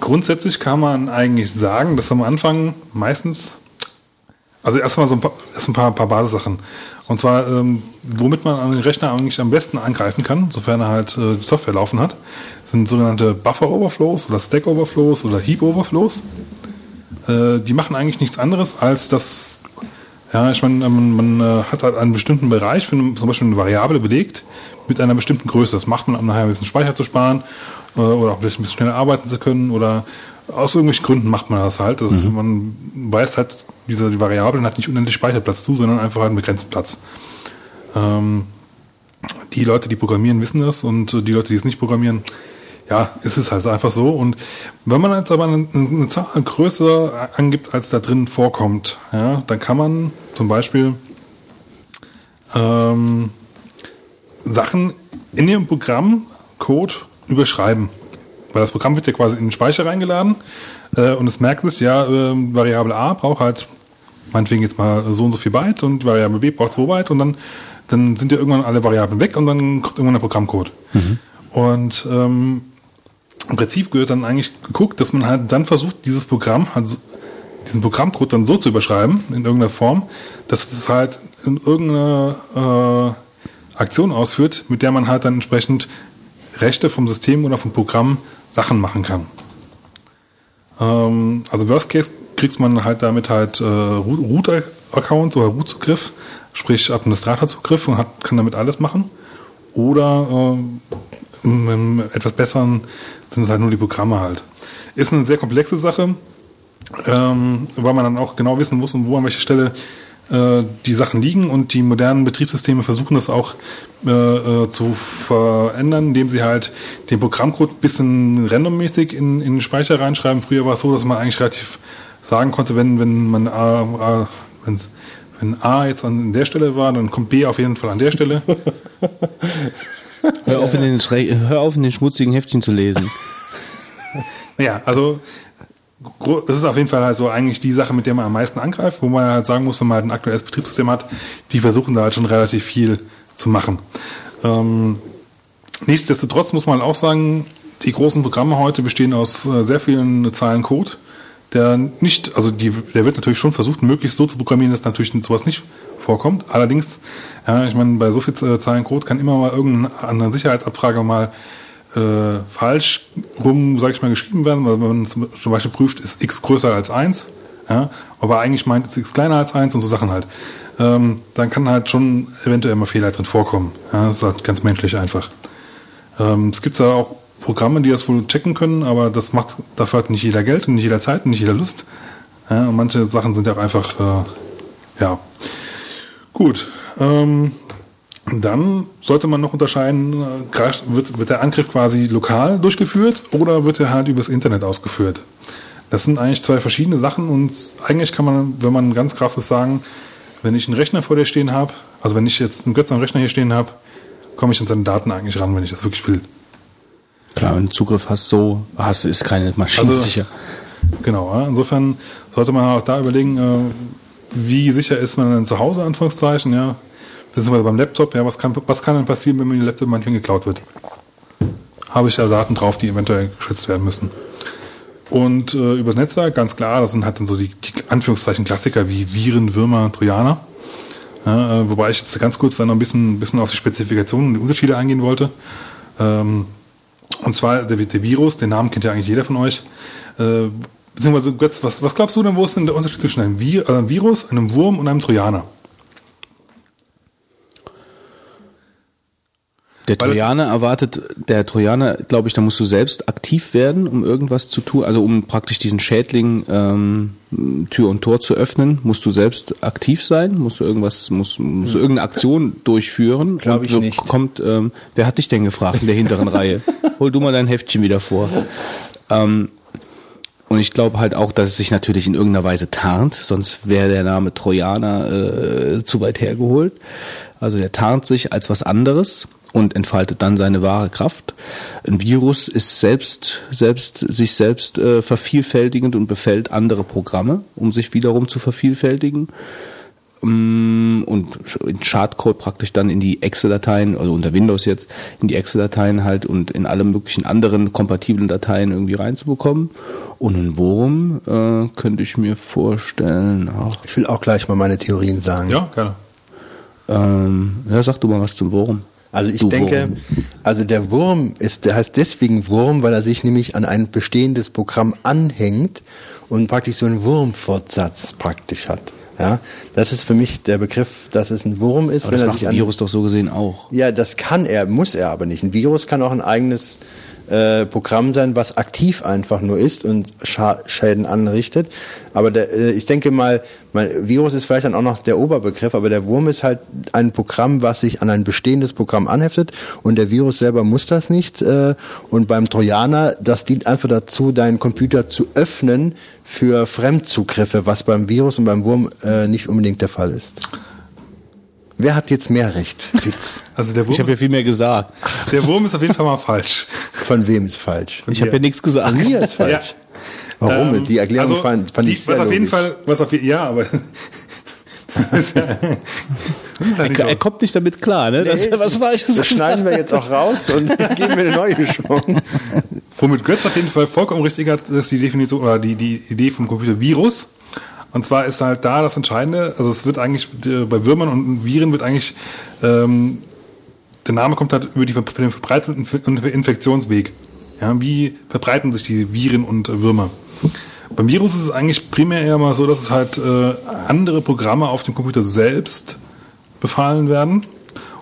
grundsätzlich kann man eigentlich sagen, dass am Anfang meistens, also erstmal so ein paar, erst ein paar, paar Basissachen. Und zwar, ähm, womit man an den Rechner eigentlich am besten angreifen kann, sofern er halt äh, Software laufen hat, sind sogenannte Buffer-Overflows oder Stack-Overflows oder Heap-Overflows. Äh, die machen eigentlich nichts anderes, als dass, ja, ich meine, man, man äh, hat halt einen bestimmten Bereich, für zum Beispiel eine Variable belegt, mit einer bestimmten Größe. Das macht man, um nachher ein bisschen Speicher zu sparen äh, oder auch vielleicht ein bisschen schneller arbeiten zu können oder aus irgendwelchen Gründen macht man das halt. Das ist, man weiß halt, diese die Variablen hat nicht unendlich Speicherplatz zu, sondern einfach halt einen begrenzten Platz. Ähm, die Leute, die programmieren, wissen das und äh, die Leute, die es nicht programmieren, ja, ist es halt einfach so. Und wenn man jetzt aber eine, eine Zahl größer angibt, als da drin vorkommt, ja, dann kann man zum Beispiel ähm, Sachen in dem Programmcode überschreiben. Weil das Programm wird ja quasi in den Speicher reingeladen äh, und es merkt sich, ja, äh, Variable A braucht halt meinetwegen jetzt mal so und so viel Byte und Variable B braucht 2 Byte und dann, dann sind ja irgendwann alle Variablen weg und dann kommt irgendwann der Programmcode. Und ähm, im Prinzip gehört dann eigentlich geguckt, dass man halt dann versucht, dieses Programm, also diesen Programmcode dann so zu überschreiben, in irgendeiner Form, dass es halt in irgendeine äh, Aktion ausführt, mit der man halt dann entsprechend Rechte vom System oder vom Programm Sachen machen kann. Ähm, also Worst Case kriegst man halt damit halt äh, Root-Account oder Root-Zugriff, sprich Administratorzugriff und hat, kann damit alles machen. Oder äh, im, etwas besseren sind es halt nur die Programme halt. Ist eine sehr komplexe Sache, ähm, weil man dann auch genau wissen muss, wo an welcher Stelle äh, die Sachen liegen und die modernen Betriebssysteme versuchen das auch äh, äh, zu verändern, indem sie halt den Programmcode ein bisschen randommäßig in, in den Speicher reinschreiben. Früher war es so, dass man eigentlich relativ sagen konnte, wenn, wenn man A, A, wenn's, wenn A jetzt an der Stelle war, dann kommt B auf jeden Fall an der Stelle. Hör auf, in den, hör auf, in den schmutzigen Heftchen zu lesen. Naja, also das ist auf jeden Fall halt so eigentlich die Sache, mit der man am meisten angreift, wo man halt sagen muss, wenn man halt ein aktuelles Betriebssystem hat, die versuchen da halt schon relativ viel zu machen. Ähm, nichtsdestotrotz muss man halt auch sagen, die großen Programme heute bestehen aus äh, sehr vielen Zeilen Code, der nicht, also die, der wird natürlich schon versucht, möglichst so zu programmieren, dass natürlich sowas nicht vorkommt. Allerdings, ja, ich meine, bei so viel äh, Zeilen Code kann immer mal irgendeine Sicherheitsabfrage mal äh, falsch rum, sag ich mal, geschrieben werden, weil wenn man zum zum Beispiel prüft, ist x größer als 1, ja, aber eigentlich meint es x kleiner als 1 und so Sachen halt. Ähm, dann kann halt schon eventuell mal Fehler drin vorkommen. Ja, das ist halt ganz menschlich einfach. Ähm, es gibt ja auch Programme, die das wohl checken können, aber das macht dafür hat nicht jeder Geld und nicht jeder Zeit und nicht jeder Lust. Ja, und manche Sachen sind ja auch einfach, äh, ja. Gut. Ähm, dann sollte man noch unterscheiden, äh, wird, wird der Angriff quasi lokal durchgeführt oder wird er halt übers Internet ausgeführt? Das sind eigentlich zwei verschiedene Sachen und eigentlich kann man, wenn man ganz krasses sagen, wenn ich einen Rechner vor dir stehen habe, also wenn ich jetzt einen Götz am Rechner hier stehen habe, komme ich an seine Daten eigentlich ran, wenn ich das wirklich will. Klar, wenn du Zugriff hast, so hast, ist keine Maschine Also- sicher. Genau, insofern sollte man auch da überlegen, äh, wie sicher ist man denn zu Hause, Anführungszeichen, ja. Beziehungsweise beim Laptop, ja, was kann, was kann denn passieren, wenn mir der Laptop manchmal geklaut wird? Habe ich da Daten drauf, die eventuell geschützt werden müssen. Und äh, übers Netzwerk, ganz klar, das sind halt dann so die, die Anführungszeichen Klassiker wie Viren, Würmer, Trojaner. Ja, äh, wobei ich jetzt ganz kurz dann noch ein bisschen, bisschen auf die Spezifikationen und die Unterschiede eingehen wollte. Ähm, und zwar der, der, Virus, den Namen kennt ja eigentlich jeder von euch. Äh, beziehungsweise Götz, was, was glaubst du denn, wo ist denn der Unterschied zwischen einem, Vir, also einem Virus, einem Wurm und einem Trojaner? Der Trojaner erwartet, der Trojaner, glaube ich, da musst du selbst aktiv werden, um irgendwas zu tun, also um praktisch diesen Schädling ähm, Tür und Tor zu öffnen, musst du selbst aktiv sein, musst du irgendwas, musst, musst du irgendeine Aktion durchführen. Glaube ich so nicht. Kommt, ähm, wer hat dich denn gefragt in der hinteren Reihe? [laughs] Hol du mal dein Heftchen wieder vor. Ähm, und ich glaube halt auch, dass es sich natürlich in irgendeiner Weise tarnt, sonst wäre der Name Trojaner äh, zu weit hergeholt. Also der tarnt sich als was anderes und entfaltet dann seine wahre Kraft. Ein Virus ist selbst, selbst sich selbst äh, vervielfältigend und befällt andere Programme, um sich wiederum zu vervielfältigen. Mm, Und in Schadcode praktisch dann in die Excel-Dateien, also unter Windows jetzt, in die Excel-Dateien halt und in alle möglichen anderen kompatiblen Dateien irgendwie reinzubekommen. Und ein Wurm äh, könnte ich mir vorstellen, ach, Ich will auch gleich mal meine Theorien sagen. Ja, gerne. ähm, ja, sag du mal was zum Wurm. Also ich Du denke, Wurm. also der Wurm ist, der heißt deswegen Wurm, weil er sich nämlich an ein bestehendes Programm anhängt und praktisch so einen Wurmfortsatz praktisch hat. Ja, das ist für mich der Begriff, dass es ein Wurm ist, Aber wenn das er macht sich ein Virus doch so gesehen auch. Ja, das kann er, muss er aber nicht. Ein Virus kann auch ein eigenes äh, Programm sein, was aktiv einfach nur ist und Scha Schäden anrichtet. Aber der, äh, ich denke mal, mein Virus ist vielleicht dann auch noch der Oberbegriff, aber der Wurm ist halt ein Programm, was sich an ein bestehendes Programm anheftet und der Virus selber muss das nicht. Äh, und beim Trojaner, das dient einfach dazu, deinen Computer zu öffnen für Fremdzugriffe, was beim Virus und beim Wurm äh, nicht unbedingt der Fall ist. Wer hat jetzt mehr Recht? Fitz. Also der Ich Wurm, habe ja viel mehr gesagt. der Wurm ist auf jeden Fall mal falsch. Von wem ist falsch? Ich habe ja nichts gesagt. Von mir ist falsch. Warum? Ähm, die Erklärung also, fand, fand die, ich sehr was auf jeden logisch. Fall, was auf ja, aber [laughs] das ja, das halt so. Er kommt nicht damit klar, ne? Dass er was Falsches Das schneiden wir jetzt auch raus und [laughs] geben wir eine neue Chance. Womit Götz auf jeden Fall vollkommen richtig hat, ist die Definition oder die, die Idee vom Computer Virus. Und zwar ist halt da das Entscheidende, also es wird eigentlich äh, bei Würmern und Viren wird eigentlich, ähm, der Name kommt halt über die, den Verbreitung und Inf- und Infektionsweg. Ja, wie verbreiten sich die Viren und Würmer? Beim Virus ist es eigentlich primär eher mal so, dass es halt äh, andere Programme auf dem Computer selbst befallen werden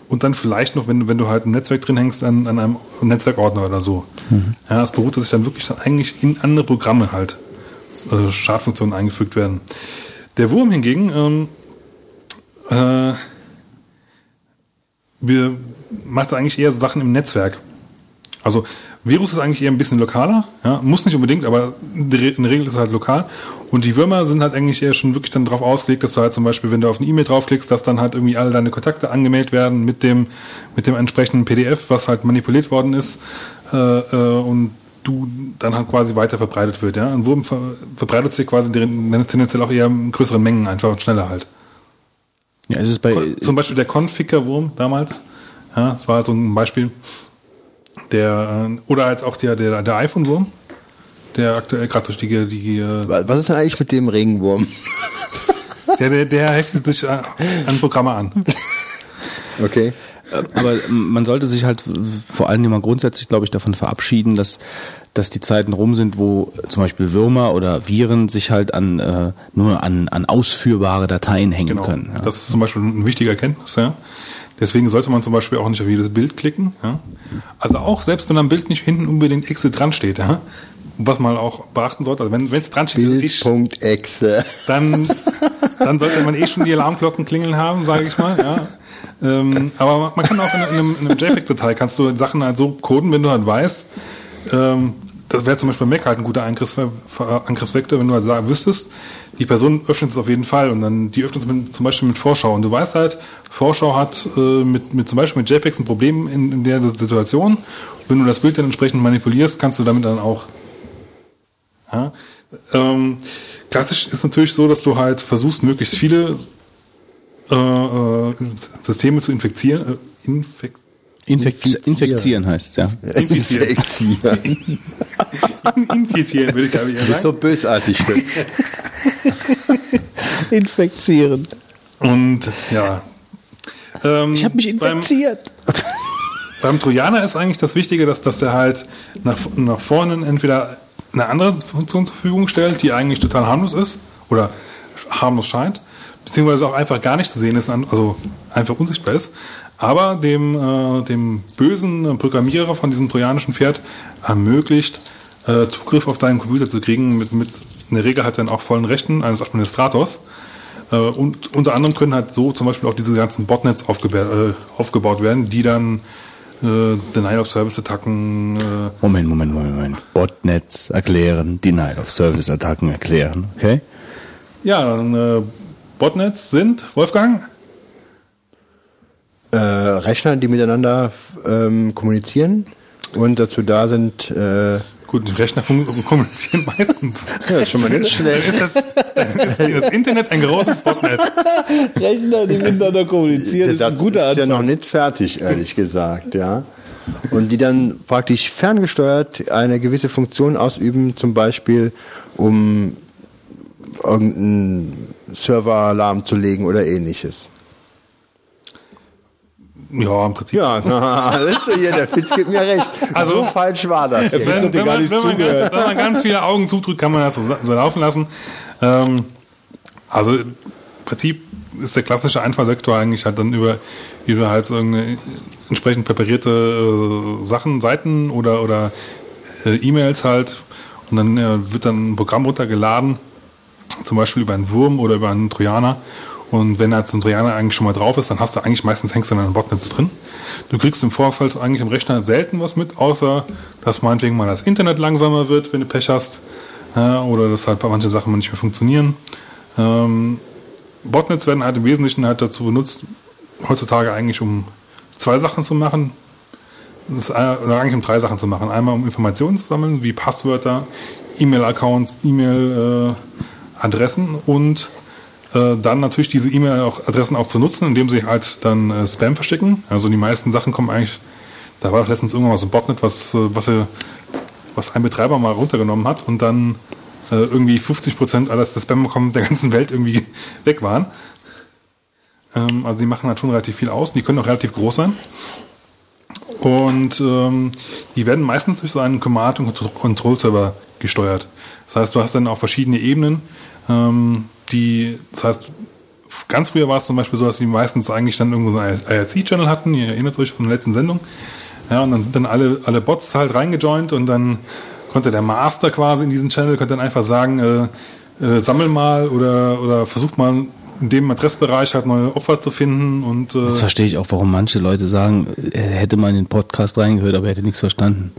und dann vielleicht noch, wenn du, wenn du halt ein Netzwerk drin hängst, an, an einem Netzwerkordner oder so. Ja, es beruht sich dann wirklich dann eigentlich in andere Programme halt, also Schadfunktionen eingefügt werden. Der Wurm hingegen, ähm, äh, wir, macht eigentlich eher Sachen im Netzwerk. Also Virus ist eigentlich eher ein bisschen lokaler, ja, muss nicht unbedingt, aber in der Regel ist es halt lokal. Und die Würmer sind halt eigentlich eher schon wirklich dann darauf ausgelegt, dass du halt zum Beispiel, wenn du auf eine E-Mail draufklickst, dass dann halt irgendwie alle deine Kontakte angemeldet werden mit dem, mit dem entsprechenden PDF, was halt manipuliert worden ist, äh, äh, und du dann halt quasi weiter verbreitet wird. Ja? Ein Wurm ver verbreitet sich quasi tendenziell auch eher in größeren Mengen einfach und schneller halt. Ja, es ist bei, Zum Beispiel der Conficker-Wurm damals. Ja, das war so ein Beispiel. Der, äh, oder als auch der, der, der iPhone-Wurm, der aktuell gerade durch die, die äh, Was ist denn eigentlich mit dem Regenwurm? der, der, der heftet sich an an Programme an. Okay. Aber man sollte sich halt vor allen Dingen mal grundsätzlich, glaube ich, davon verabschieden, dass, dass die Zeiten rum sind, wo zum Beispiel Würmer oder Viren sich halt an, äh, nur an, an ausführbare Dateien hängen Genau. können. Ja. Das ist zum Beispiel eine wichtige Erkenntnis, ja. Deswegen sollte man zum Beispiel auch nicht auf jedes Bild klicken. Ja? Also auch selbst wenn am Bild nicht hinten unbedingt Exe dran steht, ja? was man auch beachten sollte, also wenn es dran steht, ich, Bild.exe. dann, [laughs] dann sollte man eh schon die Alarmglocken klingeln haben, sage ich mal. Ja. Ähm, aber man- kann auch in, einem, in einem JPEG-Datei kannst du Sachen halt so coden, wenn du halt weißt, ähm, das wäre zum Beispiel bei Mac halt ein guter Angriffs Angriffsvektor, wenn du halt wüsstest, die Person öffnet es auf jeden Fall und dann die öffnet es mit, zum Beispiel mit Vorschau und du weißt halt, Vorschau hat äh, mit, mit zum Beispiel mit JPEGs ein Problem in, in der Situation. Wenn du das Bild dann entsprechend manipulierst, kannst du damit dann auch Ja. Ähm, klassisch ist natürlich so, dass du halt versuchst, möglichst viele Systeme zu infizieren. Äh, infek Infekt infizieren heißt ja. infizieren. Infizieren. [laughs] infizieren, würde ich glaube ich eher Du bist so sagen. bösartig, Fritz. [laughs] Infizieren. Und ja. Ähm, Ich habe mich beim- infiziert. [laughs] Beim Trojaner ist eigentlich das Wichtige, dass, dass er halt nach, nach vorne entweder eine andere Funktion zur Verfügung stellt, die eigentlich total harmlos ist oder harmlos scheint, beziehungsweise auch einfach gar nicht zu sehen ist, also einfach unsichtbar ist, aber dem, äh, dem bösen Programmierer von diesem trojanischen Pferd ermöglicht, äh, Zugriff auf deinen Computer zu kriegen, mit, mit in der Regel halt dann auch vollen Rechten eines Administrators. Äh, und unter anderem können halt so zum Beispiel auch diese ganzen Botnets aufgeba- äh, aufgebaut werden, die dann äh, Denial-of-Service-Attacken, äh, Moment, Moment, Moment, Moment. Botnets erklären, Denial of Service Attacken erklären, okay? ja, dann, Botnets sind, Wolfgang, Äh, Rechner, die miteinander ähm, kommunizieren und dazu da sind, äh, gut, die Rechner kommunizieren [laughs] meistens. ja, ist schon mal nicht schlecht. Ist das, ist das Internet ein großes Botnet? Rechner, die miteinander kommunizieren, das ist ja noch nicht fertig, ehrlich gesagt, ja. Und die dann praktisch ferngesteuert eine gewisse Funktion ausüben, zum Beispiel um irgendeinen Server lahmzulegen oder ähnliches. Ja, im Prinzip. Ja, [laughs] hier, der Fitz gibt mir recht. Also- so falsch war das. Wenn, wenn, gar man, wenn, man ganz, wenn man ganz viele Augen zudrückt, kann man das so, so laufen lassen. Ähm, also im Prinzip ist der klassische Einfallsektor eigentlich halt dann über, über halt so irgendeine entsprechend präparierte äh, Sachen, Seiten oder, oder äh, E-Mails halt. Und dann äh, wird dann ein Programm runtergeladen, zum Beispiel über einen Wurm oder über einen Trojaner. Und wenn da so ein Trojaner eigentlich schon mal drauf ist, dann hast du eigentlich meistens hängst du in einem Botnetz drin. Du kriegst im Vorfeld eigentlich im Rechner selten was mit, außer dass meinetwegen mal das Internet langsamer wird, wenn du Pech hast. Ja, oder dass halt manche Sachen mal nicht mehr funktionieren. Ähm, Botnets werden halt im Wesentlichen halt dazu benutzt, heutzutage eigentlich um zwei Sachen zu machen. Das, äh, oder eigentlich um drei Sachen zu machen. Einmal um Informationen zu sammeln, wie Passwörter, E-Mail-Accounts, E-Mail-Adressen und äh, dann natürlich diese E-Mail-Adressen auch zu nutzen, indem sie halt dann äh, Spam verstecken. Also die meisten Sachen kommen eigentlich, da war doch letztens so ein Botnet, was, äh, was, was ein Betreiber mal runtergenommen hat und dann irgendwie 50% alles des Spam der ganzen Welt irgendwie [laughs] weg waren. Ähm, also die machen halt schon relativ viel aus. Die können auch relativ groß sein. Und ähm, die werden meistens durch so einen Command- und Control-Server gesteuert. Das heißt, du hast dann auch verschiedene Ebenen, ähm, die, das heißt, ganz früher war es zum Beispiel so, dass die meistens eigentlich dann irgendwo so einen IRC-Channel hatten, ihr erinnert euch von der letzten Sendung. Ja, und dann sind dann alle, alle Bots halt reingejoint und dann konnte der Master quasi in diesen Channel, konnte dann einfach sagen, äh, äh, sammel mal oder, oder versuch mal in dem Adressbereich halt neue Opfer zu finden und äh, Jetzt verstehe ich auch, warum manche Leute sagen, er hätte mal in den Podcast reingehört, aber er hätte nichts verstanden.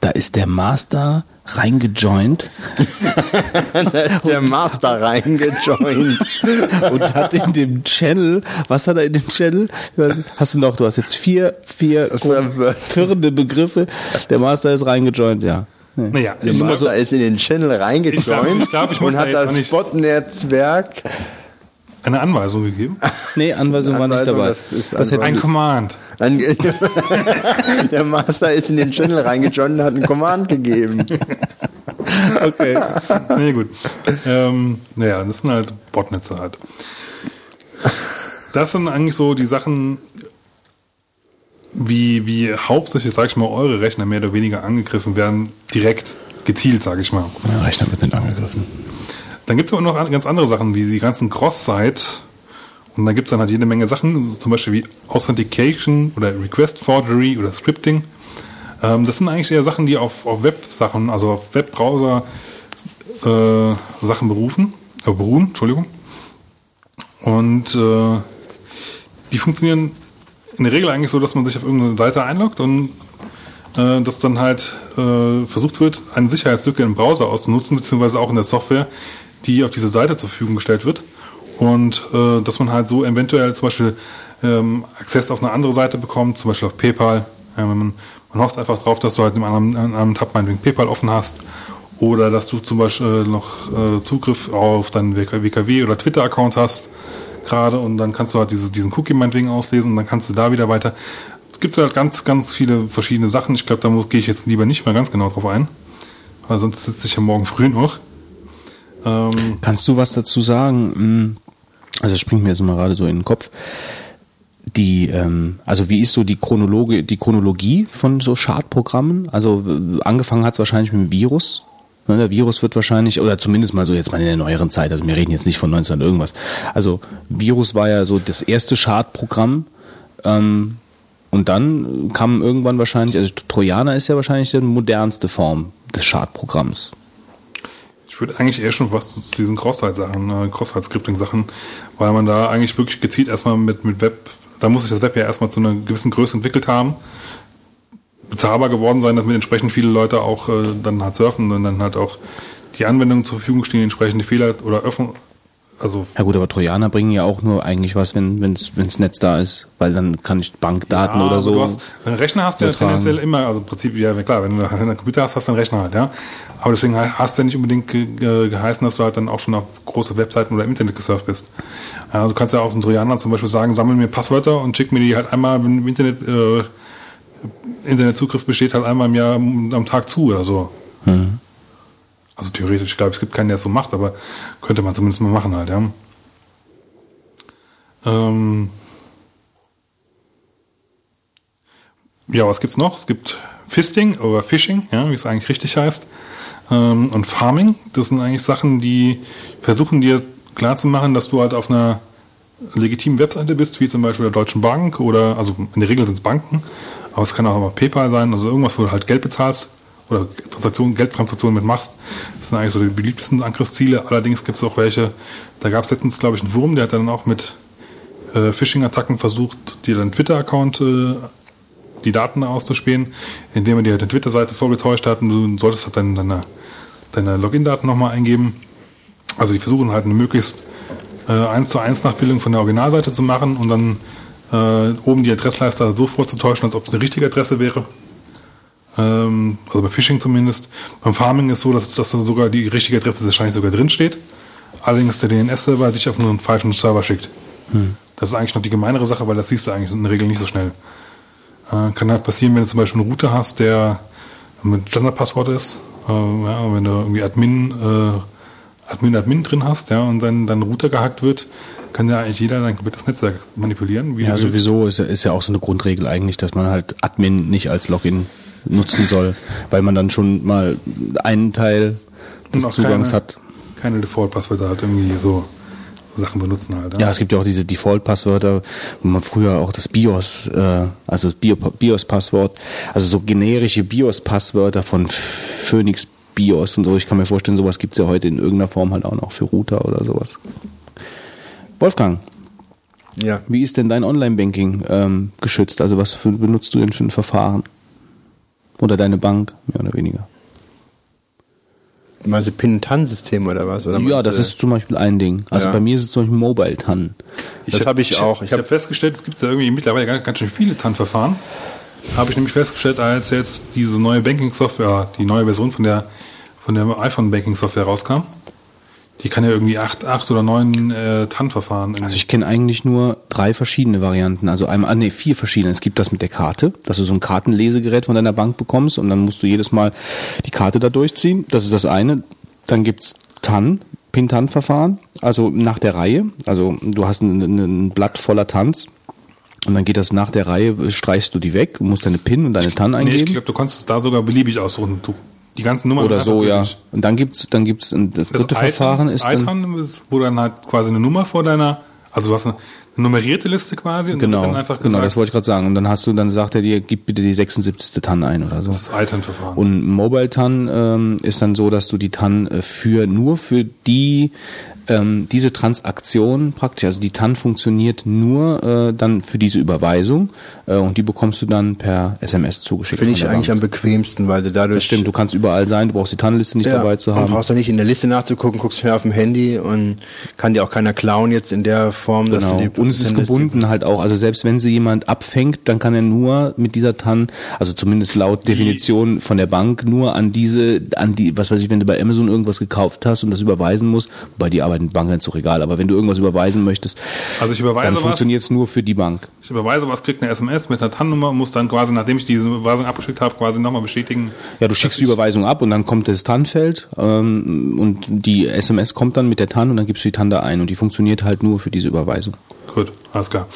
Da ist der Master reingejoint [laughs] Der Master reingejoint. [laughs] und hat in dem Channel, was hat er in dem Channel? Hast du noch, du hast jetzt vier, vier verwirrende Begriffe. Der Master ist reingejoint, ja. Nee. naja, Der Master ist in den Channel reingejoint Ich glaub, ich glaub, ich muss und da hat auch das nicht- Bot-Netzwerk eine Anweisung gegeben. Nee, Anweisung war nicht Anweisung, dabei. das ist Das hätte, Ein Command. An- [laughs] Der Master ist in den Channel reingejoint und hat einen Command gegeben. [laughs] okay. Nee, gut. Ähm, naja, das sind halt Botnetze halt. Das sind eigentlich so die Sachen, wie, wie hauptsächlich, sag ich mal, eure Rechner mehr oder weniger angegriffen werden, direkt gezielt, sage ich mal. Der Rechner wird nicht angegriffen. Dann gibt es aber noch an- ganz andere Sachen, wie die ganzen Cross-Site. Und da gibt es dann halt jede Menge Sachen, zum Beispiel wie Authentication oder Request Forgery oder Scripting. Ähm, das sind eigentlich eher Sachen, die auf, auf Web-Sachen, also auf Webbrowser äh, Sachen berufen, äh, beruhen, Entschuldigung. Und äh, die funktionieren in der Regel eigentlich so, dass man sich auf irgendeine Seite einloggt und äh, dass dann halt äh, versucht wird, eine Sicherheitslücke im Browser auszunutzen, beziehungsweise auch in der Software, die auf diese Seite zur Verfügung gestellt wird. Und äh, dass man halt so eventuell zum Beispiel ähm, Access auf eine andere Seite bekommt, zum Beispiel auf PayPal. Ja, man, man hofft einfach drauf, dass du halt in einem, in einem Tab meinetwegen PayPal offen hast Oder dass du zum Beispiel noch äh, Zugriff auf deinen WKW oder Twitter-Account hast gerade und dann kannst du halt diese, diesen Cookie meinetwegen auslesen und dann kannst du da wieder weiter. Es gibt halt ganz, ganz viele verschiedene Sachen. Ich glaube, da gehe ich jetzt lieber nicht mehr ganz genau drauf ein, weil sonst sitze ich ja morgen früh noch. Ähm, Kannst du was dazu sagen? Hm, also das springt mir jetzt mal gerade so in den Kopf. Die, ähm, also wie ist so die Chronologie, die Chronologie von so Schadprogrammen? Also angefangen hat es wahrscheinlich mit dem Virus. Ne, der Virus wird wahrscheinlich, oder zumindest mal so jetzt mal in der neueren Zeit, also wir reden jetzt nicht von 19 irgendwas. Also Virus war ja so das erste Schadprogramm. Ähm, und dann kam irgendwann wahrscheinlich, also Trojaner ist ja wahrscheinlich die modernste Form des Schadprogramms. Ich würde eigentlich eher schon was zu diesen Cross-Site-Sachen, äh, Cross-Site-Scripting-Sachen, weil man da eigentlich wirklich gezielt erstmal mit, mit Web, da muss sich das Web ja erstmal zu einer gewissen Größe entwickelt haben bezahlbar geworden sein, damit entsprechend viele Leute auch äh, dann halt surfen und dann halt auch die Anwendungen zur Verfügung stehen, entsprechende Fehler oder öffnen. Also ja gut, aber Trojaner bringen ja auch nur eigentlich was, wenn wenn's wenn's Netz da ist, weil dann kann ich Bankdaten ja, oder so. Du hast, einen Rechner hast du ja tendenziell immer, also im Prinzip ja klar, [laughs] wenn du einen Computer hast, hast du einen Rechner halt, ja. Aber deswegen hast du ja nicht unbedingt ge ge geheißen, dass du halt dann auch schon auf große Webseiten oder im Internet gesurft bist. Also du kannst ja auch so einen Trojaner zum Beispiel sagen, sammel mir Passwörter und schick mir die halt einmal im Internet äh, Internetzugriff besteht halt einmal im Jahr am Tag zu oder so. Mhm. Also theoretisch, ich glaube, es gibt keinen, der es so macht, aber könnte man zumindest mal machen halt, ja. Ähm ja, was gibt's noch? Es gibt Fisting oder Fishing, ja, wie es eigentlich richtig heißt. Ähm, und Farming, das sind eigentlich Sachen, die versuchen dir klarzumachen, dass du halt auf einer legitimen Webseite bist, wie zum Beispiel der Deutschen Bank oder, also in der Regel sind es Banken, aber es kann auch mal PayPal sein, also irgendwas, wo du halt Geld bezahlst oder Transaktionen, Geldtransaktionen mitmachst. Das sind eigentlich so die beliebtesten Angriffsziele. Allerdings gibt es auch welche, da gab es letztens, glaube ich, einen Wurm, der hat dann auch mit äh, Phishing-Attacken versucht, dir deinen Twitter-Account äh, die Daten auszuspähen, indem er dir halt eine Twitter-Seite vorgetäuscht hat und du solltest halt deine, deine, deine Login-Daten nochmal eingeben. Also die versuchen halt eine möglichst äh, 1 zu 1 Nachbildung von der Originalseite zu machen und dann äh, oben die Adressleiste so vorzutäuschen, als ob es eine richtige Adresse wäre. Ähm, also bei Phishing zumindest. Beim Farming ist so, dass, dass da sogar die richtige Adresse wahrscheinlich sogar drin steht. Allerdings der DNS-Server sich auf einen falschen Server schickt. Hm. Das ist eigentlich noch die gemeinere Sache, weil das siehst du eigentlich in der Regel nicht so schnell. Äh, kann halt passieren, wenn du zum Beispiel einen Router hast, der mit Standardpasswort ist. Äh, ja, wenn du irgendwie Admin, äh, Admin, Admin drin hast, ja, und dann dein Router gehackt wird, kann ja eigentlich jeder sein komplettes Netzwerk manipulieren. ja, sowieso ist, ist ja auch so eine Grundregel eigentlich, dass man halt Admin nicht als Login nutzen soll, weil man dann schon mal einen Teil des Zugangs keine, hat. Keine Default-Passwörter hat, irgendwie so Sachen benutzen halt. Ja, ja es gibt ja auch diese Default-Passwörter, wo man früher auch das BIOS, äh, also das BIOS-Passwort, also so generische BIOS-Passwörter von Phoenix BIOS und so. Ich kann mir vorstellen, sowas gibt es ja heute in irgendeiner Form halt auch noch für Router oder sowas. Wolfgang. Ja. Wie ist denn dein Online-Banking ähm, geschützt? Also was für, benutzt du denn für ein Verfahren? Oder deine Bank, mehr oder weniger? Meinst du Pin-TAN-System oder was? Oder ja, das ist zum Beispiel ein Ding. Also ja. bei mir ist es zum Beispiel Mobile-TAN. Das habe ich auch. Ich, habe hab festgestellt, es gibt ja irgendwie mittlerweile ganz, ganz schön viele TAN-Verfahren. Habe ich nämlich festgestellt, als jetzt diese neue Banking-Software, die neue Version von der, von der iPhone-Banking-Software rauskam, die kann ja irgendwie acht, acht oder neun äh, TAN-Verfahren. Also ich kenne eigentlich nur drei verschiedene Varianten. Also einmal, ah, nee, vier verschiedene. Es gibt das mit der Karte, dass du so ein Kartenlesegerät von deiner Bank bekommst und dann musst du jedes Mal die Karte da durchziehen. Das ist das eine. Dann gibt's TAN, Pin-TAN-Verfahren, also nach der Reihe. Also du hast ein, ein Blatt voller Tanz und dann geht das nach der Reihe, streichst du die weg, musst deine PIN und deine TAN eingeben. Nee, ich glaube, du kannst es da sogar beliebig aussuchen. Du die ganzen Nummern. Oder so, ja. Und dann gibt's, dann gibt's das dritte das Verfahren ist dann, dann ist, wo dann halt quasi eine Nummer vor deiner, also du hast eine nummerierte Liste quasi und genau, dann einfach gesagt, genau, das wollte ich gerade sagen. Und dann hast du, dann sagt er dir, gib bitte die 76. TAN ein oder so. Das ist ITAN-Verfahren. Und Mobile TAN ähm, ist dann so, dass du die TAN äh, für nur für die ähm, diese Transaktion praktisch, also die TAN funktioniert nur äh, dann für diese Überweisung und die bekommst du dann per SMS zugeschickt. Finde ich eigentlich am bequemsten, weil du dadurch. Das stimmt, du kannst überall sein, du brauchst die TAN-Liste nicht ja, dabei zu haben. Du brauchst ja nicht in der Liste nachzugucken, guckst schnell auf dem Handy und kann dir auch keiner klauen jetzt in der Form, dass genau. du die und es ist gebunden halt auch. Also selbst wenn sie jemand abfängt, dann kann er nur mit dieser TAN, also zumindest laut Definition von der Bank, nur an diese, an die, was weiß ich, wenn du bei Amazon irgendwas gekauft hast und das überweisen musst, bei die arbeiten Banken ist doch egal, aber wenn du irgendwas überweisen möchtest, Also ich überweise dann funktioniert es nur für die Bank. Ich überweise was, kriegt eine SMS mit einer TAN-Nummer und muss dann quasi, nachdem ich diese Überweisung abgeschickt habe, quasi nochmal bestätigen. Ja, du schickst die Überweisung ab und dann kommt das TAN-Feld ähm, und die SMS kommt dann mit der TAN und dann gibst du die TAN da ein und die funktioniert halt nur für diese Überweisung. Gut, alles klar.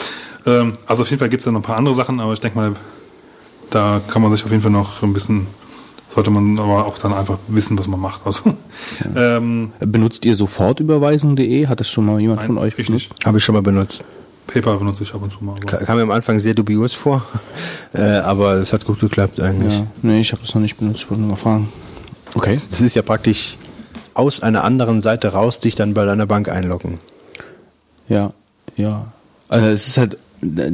Ähm, also auf jeden Fall gibt es ja noch ein paar andere Sachen, aber ich denke mal, da kann man sich auf jeden Fall noch ein bisschen, sollte man aber auch dann einfach wissen, was man macht. Also, ähm, Benutzt ihr sofortüberweisung.de? Hat das schon mal jemand nein, von euch benutzt? Habe ich schon mal benutzt. PayPal benutze ich ab und zu mal. Aber Kam mir am Anfang sehr dubios vor, [laughs] äh, aber es hat gut geklappt eigentlich. Ja, nee, ich habe das noch nicht benutzt, ich wollte nur mal fragen. Okay. Es ist ja praktisch aus einer anderen Seite raus, dich dann bei deiner Bank einloggen. Ja, ja. Also es ist halt,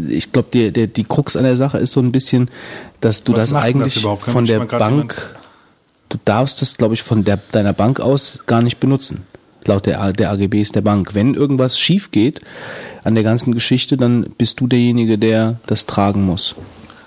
ich glaube, die, die, die Krux an der Sache ist so ein bisschen, dass du Was das das eigentlich? Kann von der Bank, du darfst das, glaube ich, von der, deiner Bank aus gar nicht benutzen. Laut der, A- der AGBs der Bank. Wenn irgendwas schief geht an der ganzen Geschichte, dann bist du derjenige, der das tragen muss.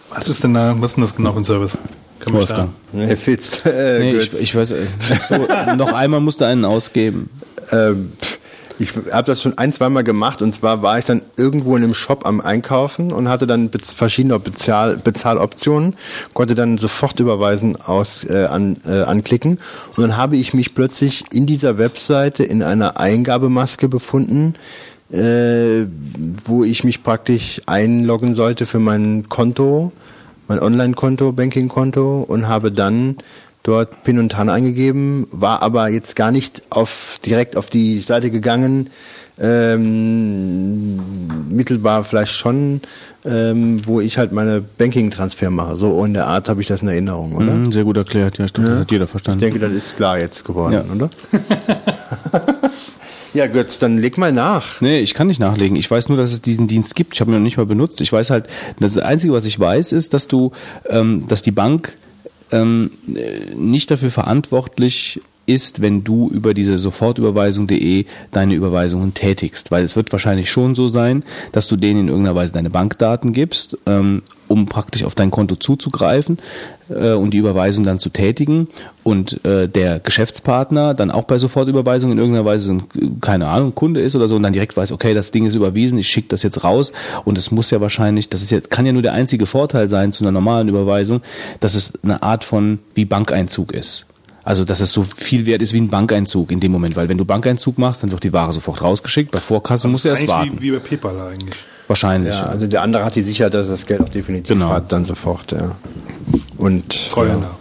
was ist denn da, was ist denn das genau für ein Service? Kann Wolfgang. Nee, Fitz, äh, Nee, ich, ich weiß, äh, so, noch einmal musst du einen ausgeben. Ähm, pff, ich habe das schon ein, zweimal gemacht und zwar war ich dann irgendwo in einem Shop am Einkaufen und hatte dann verschiedene Bezahl Bezahloptionen, konnte dann sofort überweisen aus, äh, an, äh, anklicken und dann habe ich mich plötzlich in dieser Webseite in einer Eingabemaske befunden, äh, wo ich mich praktisch einloggen sollte für mein Konto, mein Online-Konto, Banking-Konto und habe dann dort Pin und TAN eingegeben, war aber jetzt gar nicht auf, direkt auf die Seite gegangen, ähm, mittelbar vielleicht schon, ähm, wo ich halt meine Banking-Transfer mache. So in der Art habe ich das in Erinnerung, oder? Mhm, sehr gut erklärt, ja, ich glaube, das hat jeder Ich verstanden. denke, das ist klar jetzt geworden, Ja. oder? [laughs] ja, Götz, dann leg mal nach. Nee, ich kann nicht nachlegen. Ich weiß nur, dass es diesen Dienst gibt. Ich habe ihn noch nicht mal benutzt. Ich weiß halt, das Einzige, was ich weiß, ist, dass du, ähm, dass die Bank ähm, äh, nicht dafür verantwortlich ist, wenn du über diese Sofortüberweisung.de deine Überweisungen tätigst. Weil es wird wahrscheinlich schon so sein, dass du denen in irgendeiner Weise deine Bankdaten gibst, ähm, um praktisch auf dein Konto zuzugreifen äh, und die Überweisung dann zu tätigen. Und äh, der Geschäftspartner dann auch bei Sofortüberweisung in irgendeiner Weise, ein, keine Ahnung, Kunde ist oder so und dann direkt weiß, okay, das Ding ist überwiesen, ich schicke das jetzt raus und es muss ja wahrscheinlich, das ist jetzt, kann ja nur der einzige Vorteil sein zu einer normalen Überweisung, dass es eine Art von wie Bankeinzug ist. Also, dass es so viel wert ist wie ein Bankeinzug in dem Moment, weil wenn du Bankeinzug machst, dann wird die Ware sofort rausgeschickt. Bei Vorkasse musst du erst warten. Wie, wie bei PayPal eigentlich. Wahrscheinlich. Ja, Ja, also der andere hat die Sicherheit, dass er das Geld auch definitiv Genau. hat, dann sofort, ja. Und Treuhänder.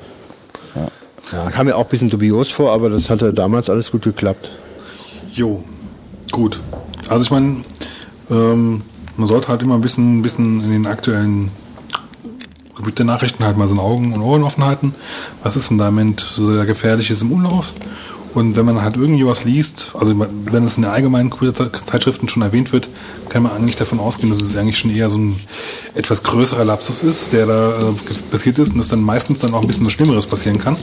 ja, kam mir auch ein bisschen dubios vor, aber das hatte damals alles gut geklappt. Jo, gut. Also ich meine, ähm, man sollte halt immer ein bisschen, ein bisschen in den aktuellen Gebiet der Nachrichten halt mal so Augen und Ohren offen halten. Was ist denn da im Moment so sehr gefährliches im Umlauf? Und wenn man halt irgendwie was liest, also wenn es in der allgemeinen Zeitschriften schon erwähnt wird, kann man eigentlich davon ausgehen, dass es eigentlich schon eher so ein etwas größerer Lapsus ist, der da äh, passiert ist und dass dann meistens dann auch ein bisschen was Schlimmeres passieren kann.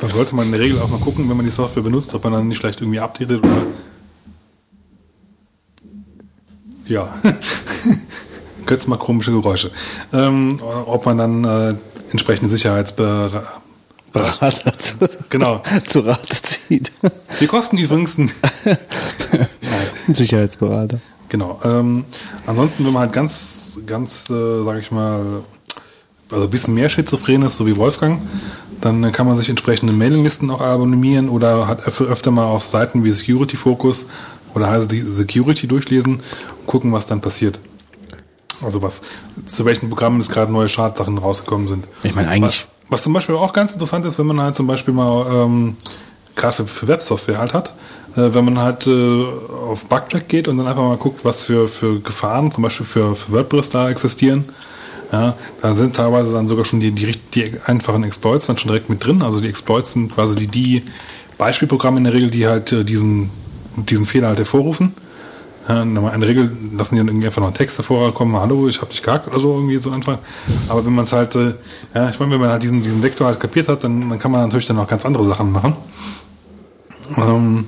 Dann sollte man in der Regel auch mal gucken, wenn man die Software benutzt, ob man dann nicht vielleicht irgendwie updatet oder. Ja. [laughs] Götz mal komische Geräusche. Ähm, ob man dann äh, entsprechende Sicherheitsberater. Berater zu, Genau. [laughs] zu Rate zieht. Wir kosten übrigens ein. Ein [laughs] Sicherheitsberater. Genau. Ähm, ansonsten, wenn man halt ganz, ganz, äh, sag ich mal, also ein bisschen mehr schizophren ist, so wie Wolfgang, dann kann man sich entsprechende Mailinglisten auch abonnieren oder hat öf öfter mal auf Seiten wie Security Focus oder heißt die Security durchlesen und gucken, was dann passiert. Also was, zu welchen Programmen es gerade neue Schadsachen rausgekommen sind. Ich meine, eigentlich- Was, was zum Beispiel auch ganz interessant ist, wenn man halt zum Beispiel mal, ähm, gerade für, für Websoftware halt hat, äh, wenn man halt äh, auf Bugtrack geht und dann einfach mal guckt, was für, für Gefahren zum Beispiel für, für WordPress da existieren. Ja, da sind teilweise dann sogar schon die, die, die einfachen Exploits dann schon direkt mit drin. Also die Exploits sind quasi die, die Beispielprogramme in der Regel, die halt äh, diesen, diesen Fehler halt hervorrufen. Ja, in der Regel lassen die dann irgendwie einfach noch einen Text davor kommen, hallo, ich habe dich gehackt oder so irgendwie so einfach. Aber wenn man es halt, äh, ja, ich meine, wenn man halt diesen, diesen Vektor halt kapiert hat, dann, dann kann man natürlich dann auch ganz andere Sachen machen. Ähm,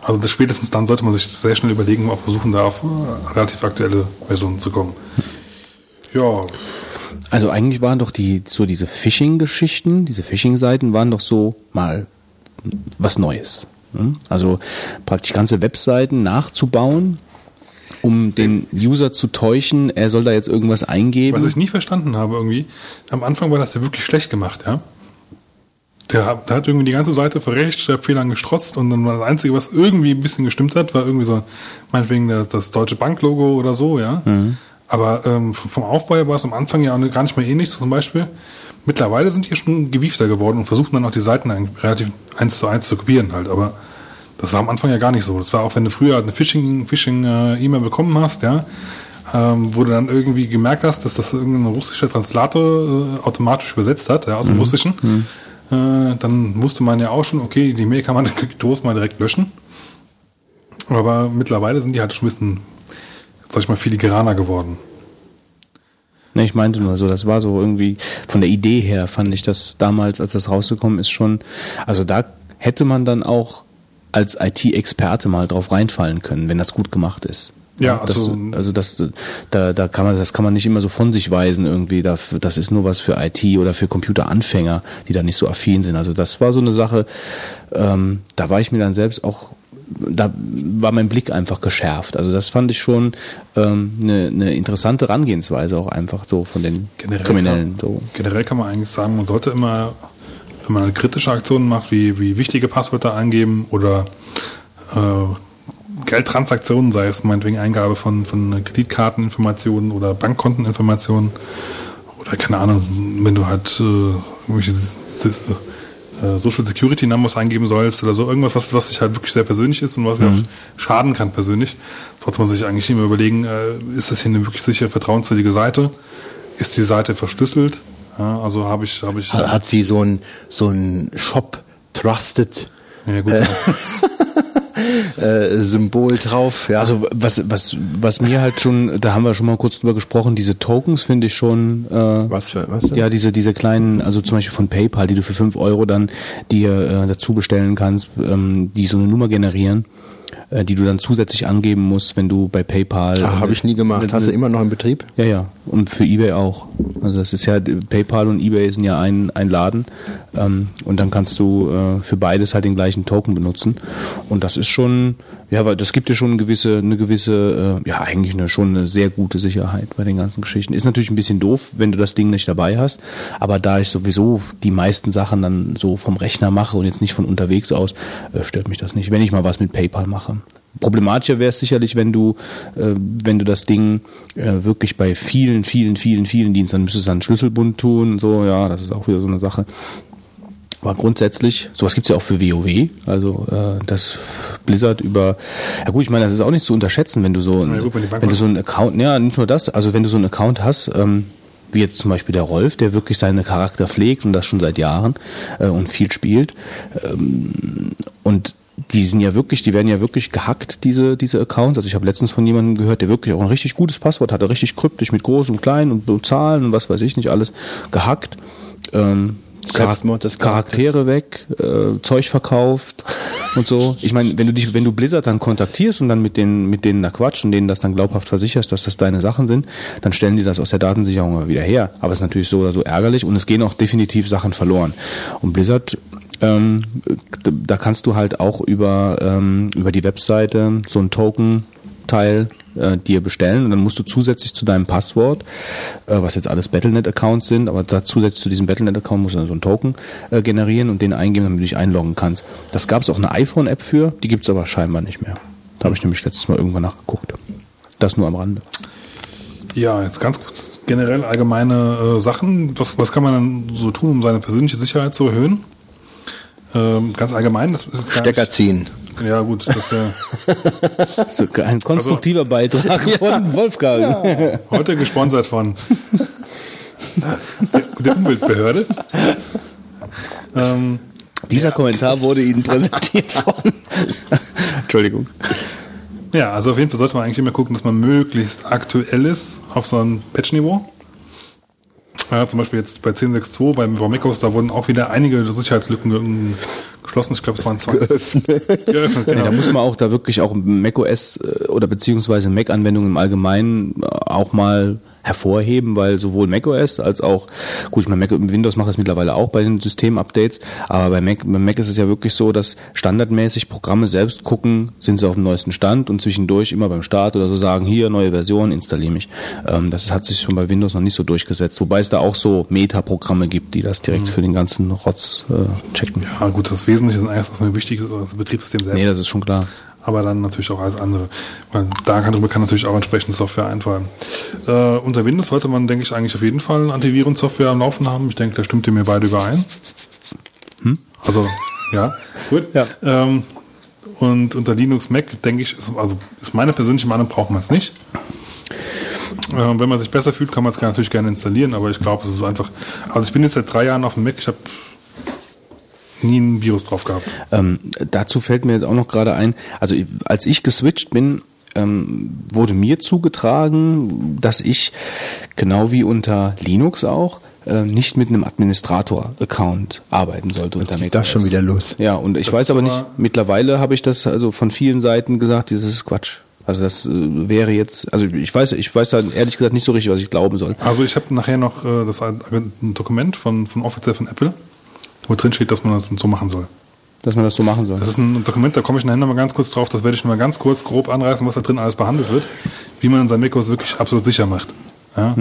Also das spätestens dann sollte man sich sehr schnell überlegen, ob versuchen da auf relativ aktuelle Versionen zu kommen. Ja. Also eigentlich waren doch die so diese Phishing-Geschichten, diese Phishing-Seiten waren doch so mal was Neues. Ne? Also praktisch ganze Webseiten nachzubauen, um den User zu täuschen, er soll da jetzt irgendwas eingeben. Was ich nie verstanden habe irgendwie, am Anfang war das ja wirklich schlecht gemacht, ja. Der, hat- der hat irgendwie die ganze Seite vor Rechtschreibfehlern gestrotzt und dann war das Einzige, was irgendwie ein bisschen gestimmt hat, war irgendwie so, meinetwegen das, das deutsche Banklogo oder so, ja. Aber ähm, vom, vom Aufbau her war es am Anfang ja auch gar nicht mehr ähnlich, zum Beispiel. Mittlerweile sind die schon gewiefter geworden und versuchen dann auch die Seiten relativ eins zu eins zu kopieren halt, aber das war am Anfang ja gar nicht so. Das war auch, wenn du früher eine Phishing, Phishing äh, E-Mail bekommen hast, ja, ähm, wo du dann irgendwie gemerkt hast, dass das irgendein russischer Translator äh, automatisch übersetzt hat, ja, aus dem Russischen, äh, dann wusste man ja auch schon, okay, die Mail kann man [laughs] getrost mal direkt löschen. Aber mittlerweile sind die halt schon ein bisschen, sag ich mal, filigraner geworden. Ne, ich meinte nur so, das war so irgendwie von der Idee her fand ich das damals, als das rausgekommen ist, schon. Also da hätte man dann auch als IT-Experte mal drauf reinfallen können, wenn das gut gemacht ist. Ja, das, also- also das, da, da kann man, das kann man nicht immer so von sich weisen irgendwie. Das, das ist nur was für IT oder für Computeranfänger, die da nicht so affin sind. Also das war so eine Sache. Ähm, da war ich mir dann selbst auch, da war mein Blick einfach geschärft. Also das fand ich schon ähm, eine, eine interessante Herangehensweise auch einfach so von den Kriminellen. Kann, So. Generell kann man eigentlich sagen, man sollte immer, wenn man kritische Aktionen macht, wie, wie wichtige Passwörter eingeben oder äh, Geldtransaktionen, sei es meinetwegen Eingabe von, von Kreditkarteninformationen oder Bankkonteninformationen oder keine Ahnung, wenn du halt äh, irgendwelche äh, Social Security Numbers eingeben sollst oder so, irgendwas, was, was sich halt wirklich sehr persönlich ist und was ja auch schaden kann persönlich, sollte man sich eigentlich immer überlegen, äh, ist das hier eine wirklich sichere, vertrauenswürdige Seite? Ist die Seite verschlüsselt? Ja, also habe ich, habe ich. Hat sie so ein, so ein Shop Trusted ja, gut, äh, [laughs] Symbol drauf? Ja. Also was, was, was mir halt schon, da haben wir schon mal kurz drüber gesprochen, diese Tokens finde ich schon äh, was für was denn? Ja, diese, diese kleinen, also zum Beispiel von PayPal, die du für 5 Euro dann dir äh, dazu bestellen kannst, ähm, die so eine Nummer generieren, äh, die du dann zusätzlich angeben musst, wenn du bei PayPal. Ah, habe ich nie gemacht. Hast du immer noch in Betrieb? Ja, ja. Und für eBay auch. Also das ist ja, PayPal und eBay sind ja ein, ein Laden. Ähm, und dann kannst du äh, für beides halt den gleichen Token benutzen. Und das ist schon, ja, weil das gibt dir schon eine gewisse, eine gewisse, äh, ja, eigentlich eine, schon eine sehr gute Sicherheit bei den ganzen Geschichten. Ist natürlich ein bisschen doof, wenn du das Ding nicht dabei hast. Aber da ich sowieso die meisten Sachen dann so vom Rechner mache und jetzt nicht von unterwegs aus, äh, stört mich das nicht, wenn ich mal was mit PayPal mache. Problematischer wäre es sicherlich, wenn du, äh, wenn du das Ding äh, wirklich bei vielen, vielen, vielen, vielen Diensten, dann müsstest du einen Schlüsselbund tun, so, ja, das ist auch wieder so eine Sache. Aber grundsätzlich, sowas gibt's ja auch für WoW, also äh, das Blizzard über, ja gut, ich meine, das ist auch nicht zu unterschätzen, wenn du so, ein, gut, wenn wenn du so einen Account, ja, nicht nur das, also wenn du so einen Account hast, ähm, wie jetzt zum Beispiel der Rolf, der wirklich seine Charakter pflegt und das schon seit Jahren äh, und viel spielt, ähm, und die sind ja wirklich, die werden ja wirklich gehackt, diese, diese Accounts. Also ich habe letztens von jemandem gehört, der wirklich auch ein richtig gutes Passwort hatte, richtig kryptisch mit groß und klein und Zahlen und was weiß ich nicht alles gehackt. Ähm, Selbstmord des Charaktere weg, äh, Zeug verkauft und so. Ich meine, wenn du dich, wenn du Blizzard dann kontaktierst und dann mit denen, mit denen da quatscht und denen das dann glaubhaft versicherst, dass das deine Sachen sind, dann stellen die das aus der Datensicherung wieder her. Aber es ist natürlich so oder so ärgerlich und es gehen auch definitiv Sachen verloren. Und Blizzard ähm, da kannst du halt auch über, ähm, über die Webseite so ein Token-Teil äh, dir bestellen und dann musst du zusätzlich zu deinem Passwort, äh, was jetzt alles Battlenet-Accounts sind, aber da zusätzlich zu diesem Battlenet-Account musst du dann so einen Token äh, generieren und den eingeben, damit du dich einloggen kannst. Das gab es auch eine iPhone-App für, die gibt es aber scheinbar nicht mehr. Da habe ich nämlich letztes Mal irgendwann nachgeguckt. Das nur am Rande. Ja, jetzt ganz kurz generell allgemeine äh, Sachen. Was, was kann man dann so tun, um seine persönliche Sicherheit zu erhöhen? Ähm, ganz allgemein, das ist gar Stecker nicht, ziehen. Ja, gut, das wäre [laughs] So, ein konstruktiver Beitrag [laughs] von Wolfgang. heute gesponsert von der, der Umweltbehörde. Ähm, Dieser Kommentar wurde Ihnen präsentiert von. [laughs] Entschuldigung. ja, also auf jeden Fall sollte man eigentlich immer gucken, dass man möglichst aktuell ist auf so einem Patch-Niveau. Ja, zum Beispiel jetzt bei 10.6.2 beim Vomicos, da wurden auch wieder einige Sicherheitslücken ge- geschlossen. Ich glaube, es waren zwei. Geöffnet. [laughs] Geöffnet, Nee, genau. da muss man auch da wirklich auch macOS äh, oder beziehungsweise Mac-Anwendungen im Allgemeinen äh, auch mal hervorheben, weil sowohl macOS als auch, gut, ich meine, Mac, Windows macht das mittlerweile auch bei den Systemupdates, aber bei Mac, bei Mac ist es ja wirklich so, dass standardmäßig Programme selbst gucken, sind sie auf dem neuesten Stand und zwischendurch immer beim Start oder so sagen, hier, neue Version, installiere mich. Ähm, das hat sich schon bei Windows noch nicht so durchgesetzt, wobei es da auch so Meta-Programme gibt, die das direkt für den ganzen Rotz äh, checken. Ja, gut, das Wesentliche ist eigentlich, was mir wichtig ist, das Betriebssystem selbst. Nee, das ist schon klar. Aber dann natürlich auch alles andere. Weil darüber kann natürlich auch entsprechende Software einfallen. Äh, unter Windows sollte man, denke ich, eigentlich auf jeden Fall Antivirensoftware am Laufen haben. Ich denke, da stimmt ihr mir beide überein. Also, ja, [laughs] gut. Ja. Ähm, und unter Linux Mac, denke ich, ist, also ist meine persönliche Meinung, braucht man es nicht. Ähm, wenn man sich besser fühlt, kann man es natürlich gerne installieren, aber ich glaube, es ist einfach. Also ich bin jetzt seit drei Jahren auf dem Mac, ich habe nie ein Virus drauf gehabt. Ähm, dazu fällt mir jetzt auch noch gerade ein, also als ich geswitcht bin, ähm, wurde mir zugetragen, dass ich genau wie unter Linux auch äh, nicht mit einem Administrator-Account arbeiten sollte unter geht das schon wieder los. Ja, und ich Das weiß aber nicht, mittlerweile habe ich das also von vielen Seiten gesagt, das ist Quatsch. Also das äh, wäre jetzt, also ich weiß, ich weiß da ehrlich gesagt nicht so richtig, was ich glauben soll. Also ich habe nachher noch äh, das ein ein Dokument von, von offiziell von Apple, wo drin steht, dass man das so machen soll. Dass man das so machen soll. Das ist ein Dokument, da komme ich nachher noch mal ganz kurz drauf, das werde ich noch mal ganz kurz grob anreißen, was da drin alles behandelt wird, wie man sein macOS wirklich absolut sicher macht. Ja?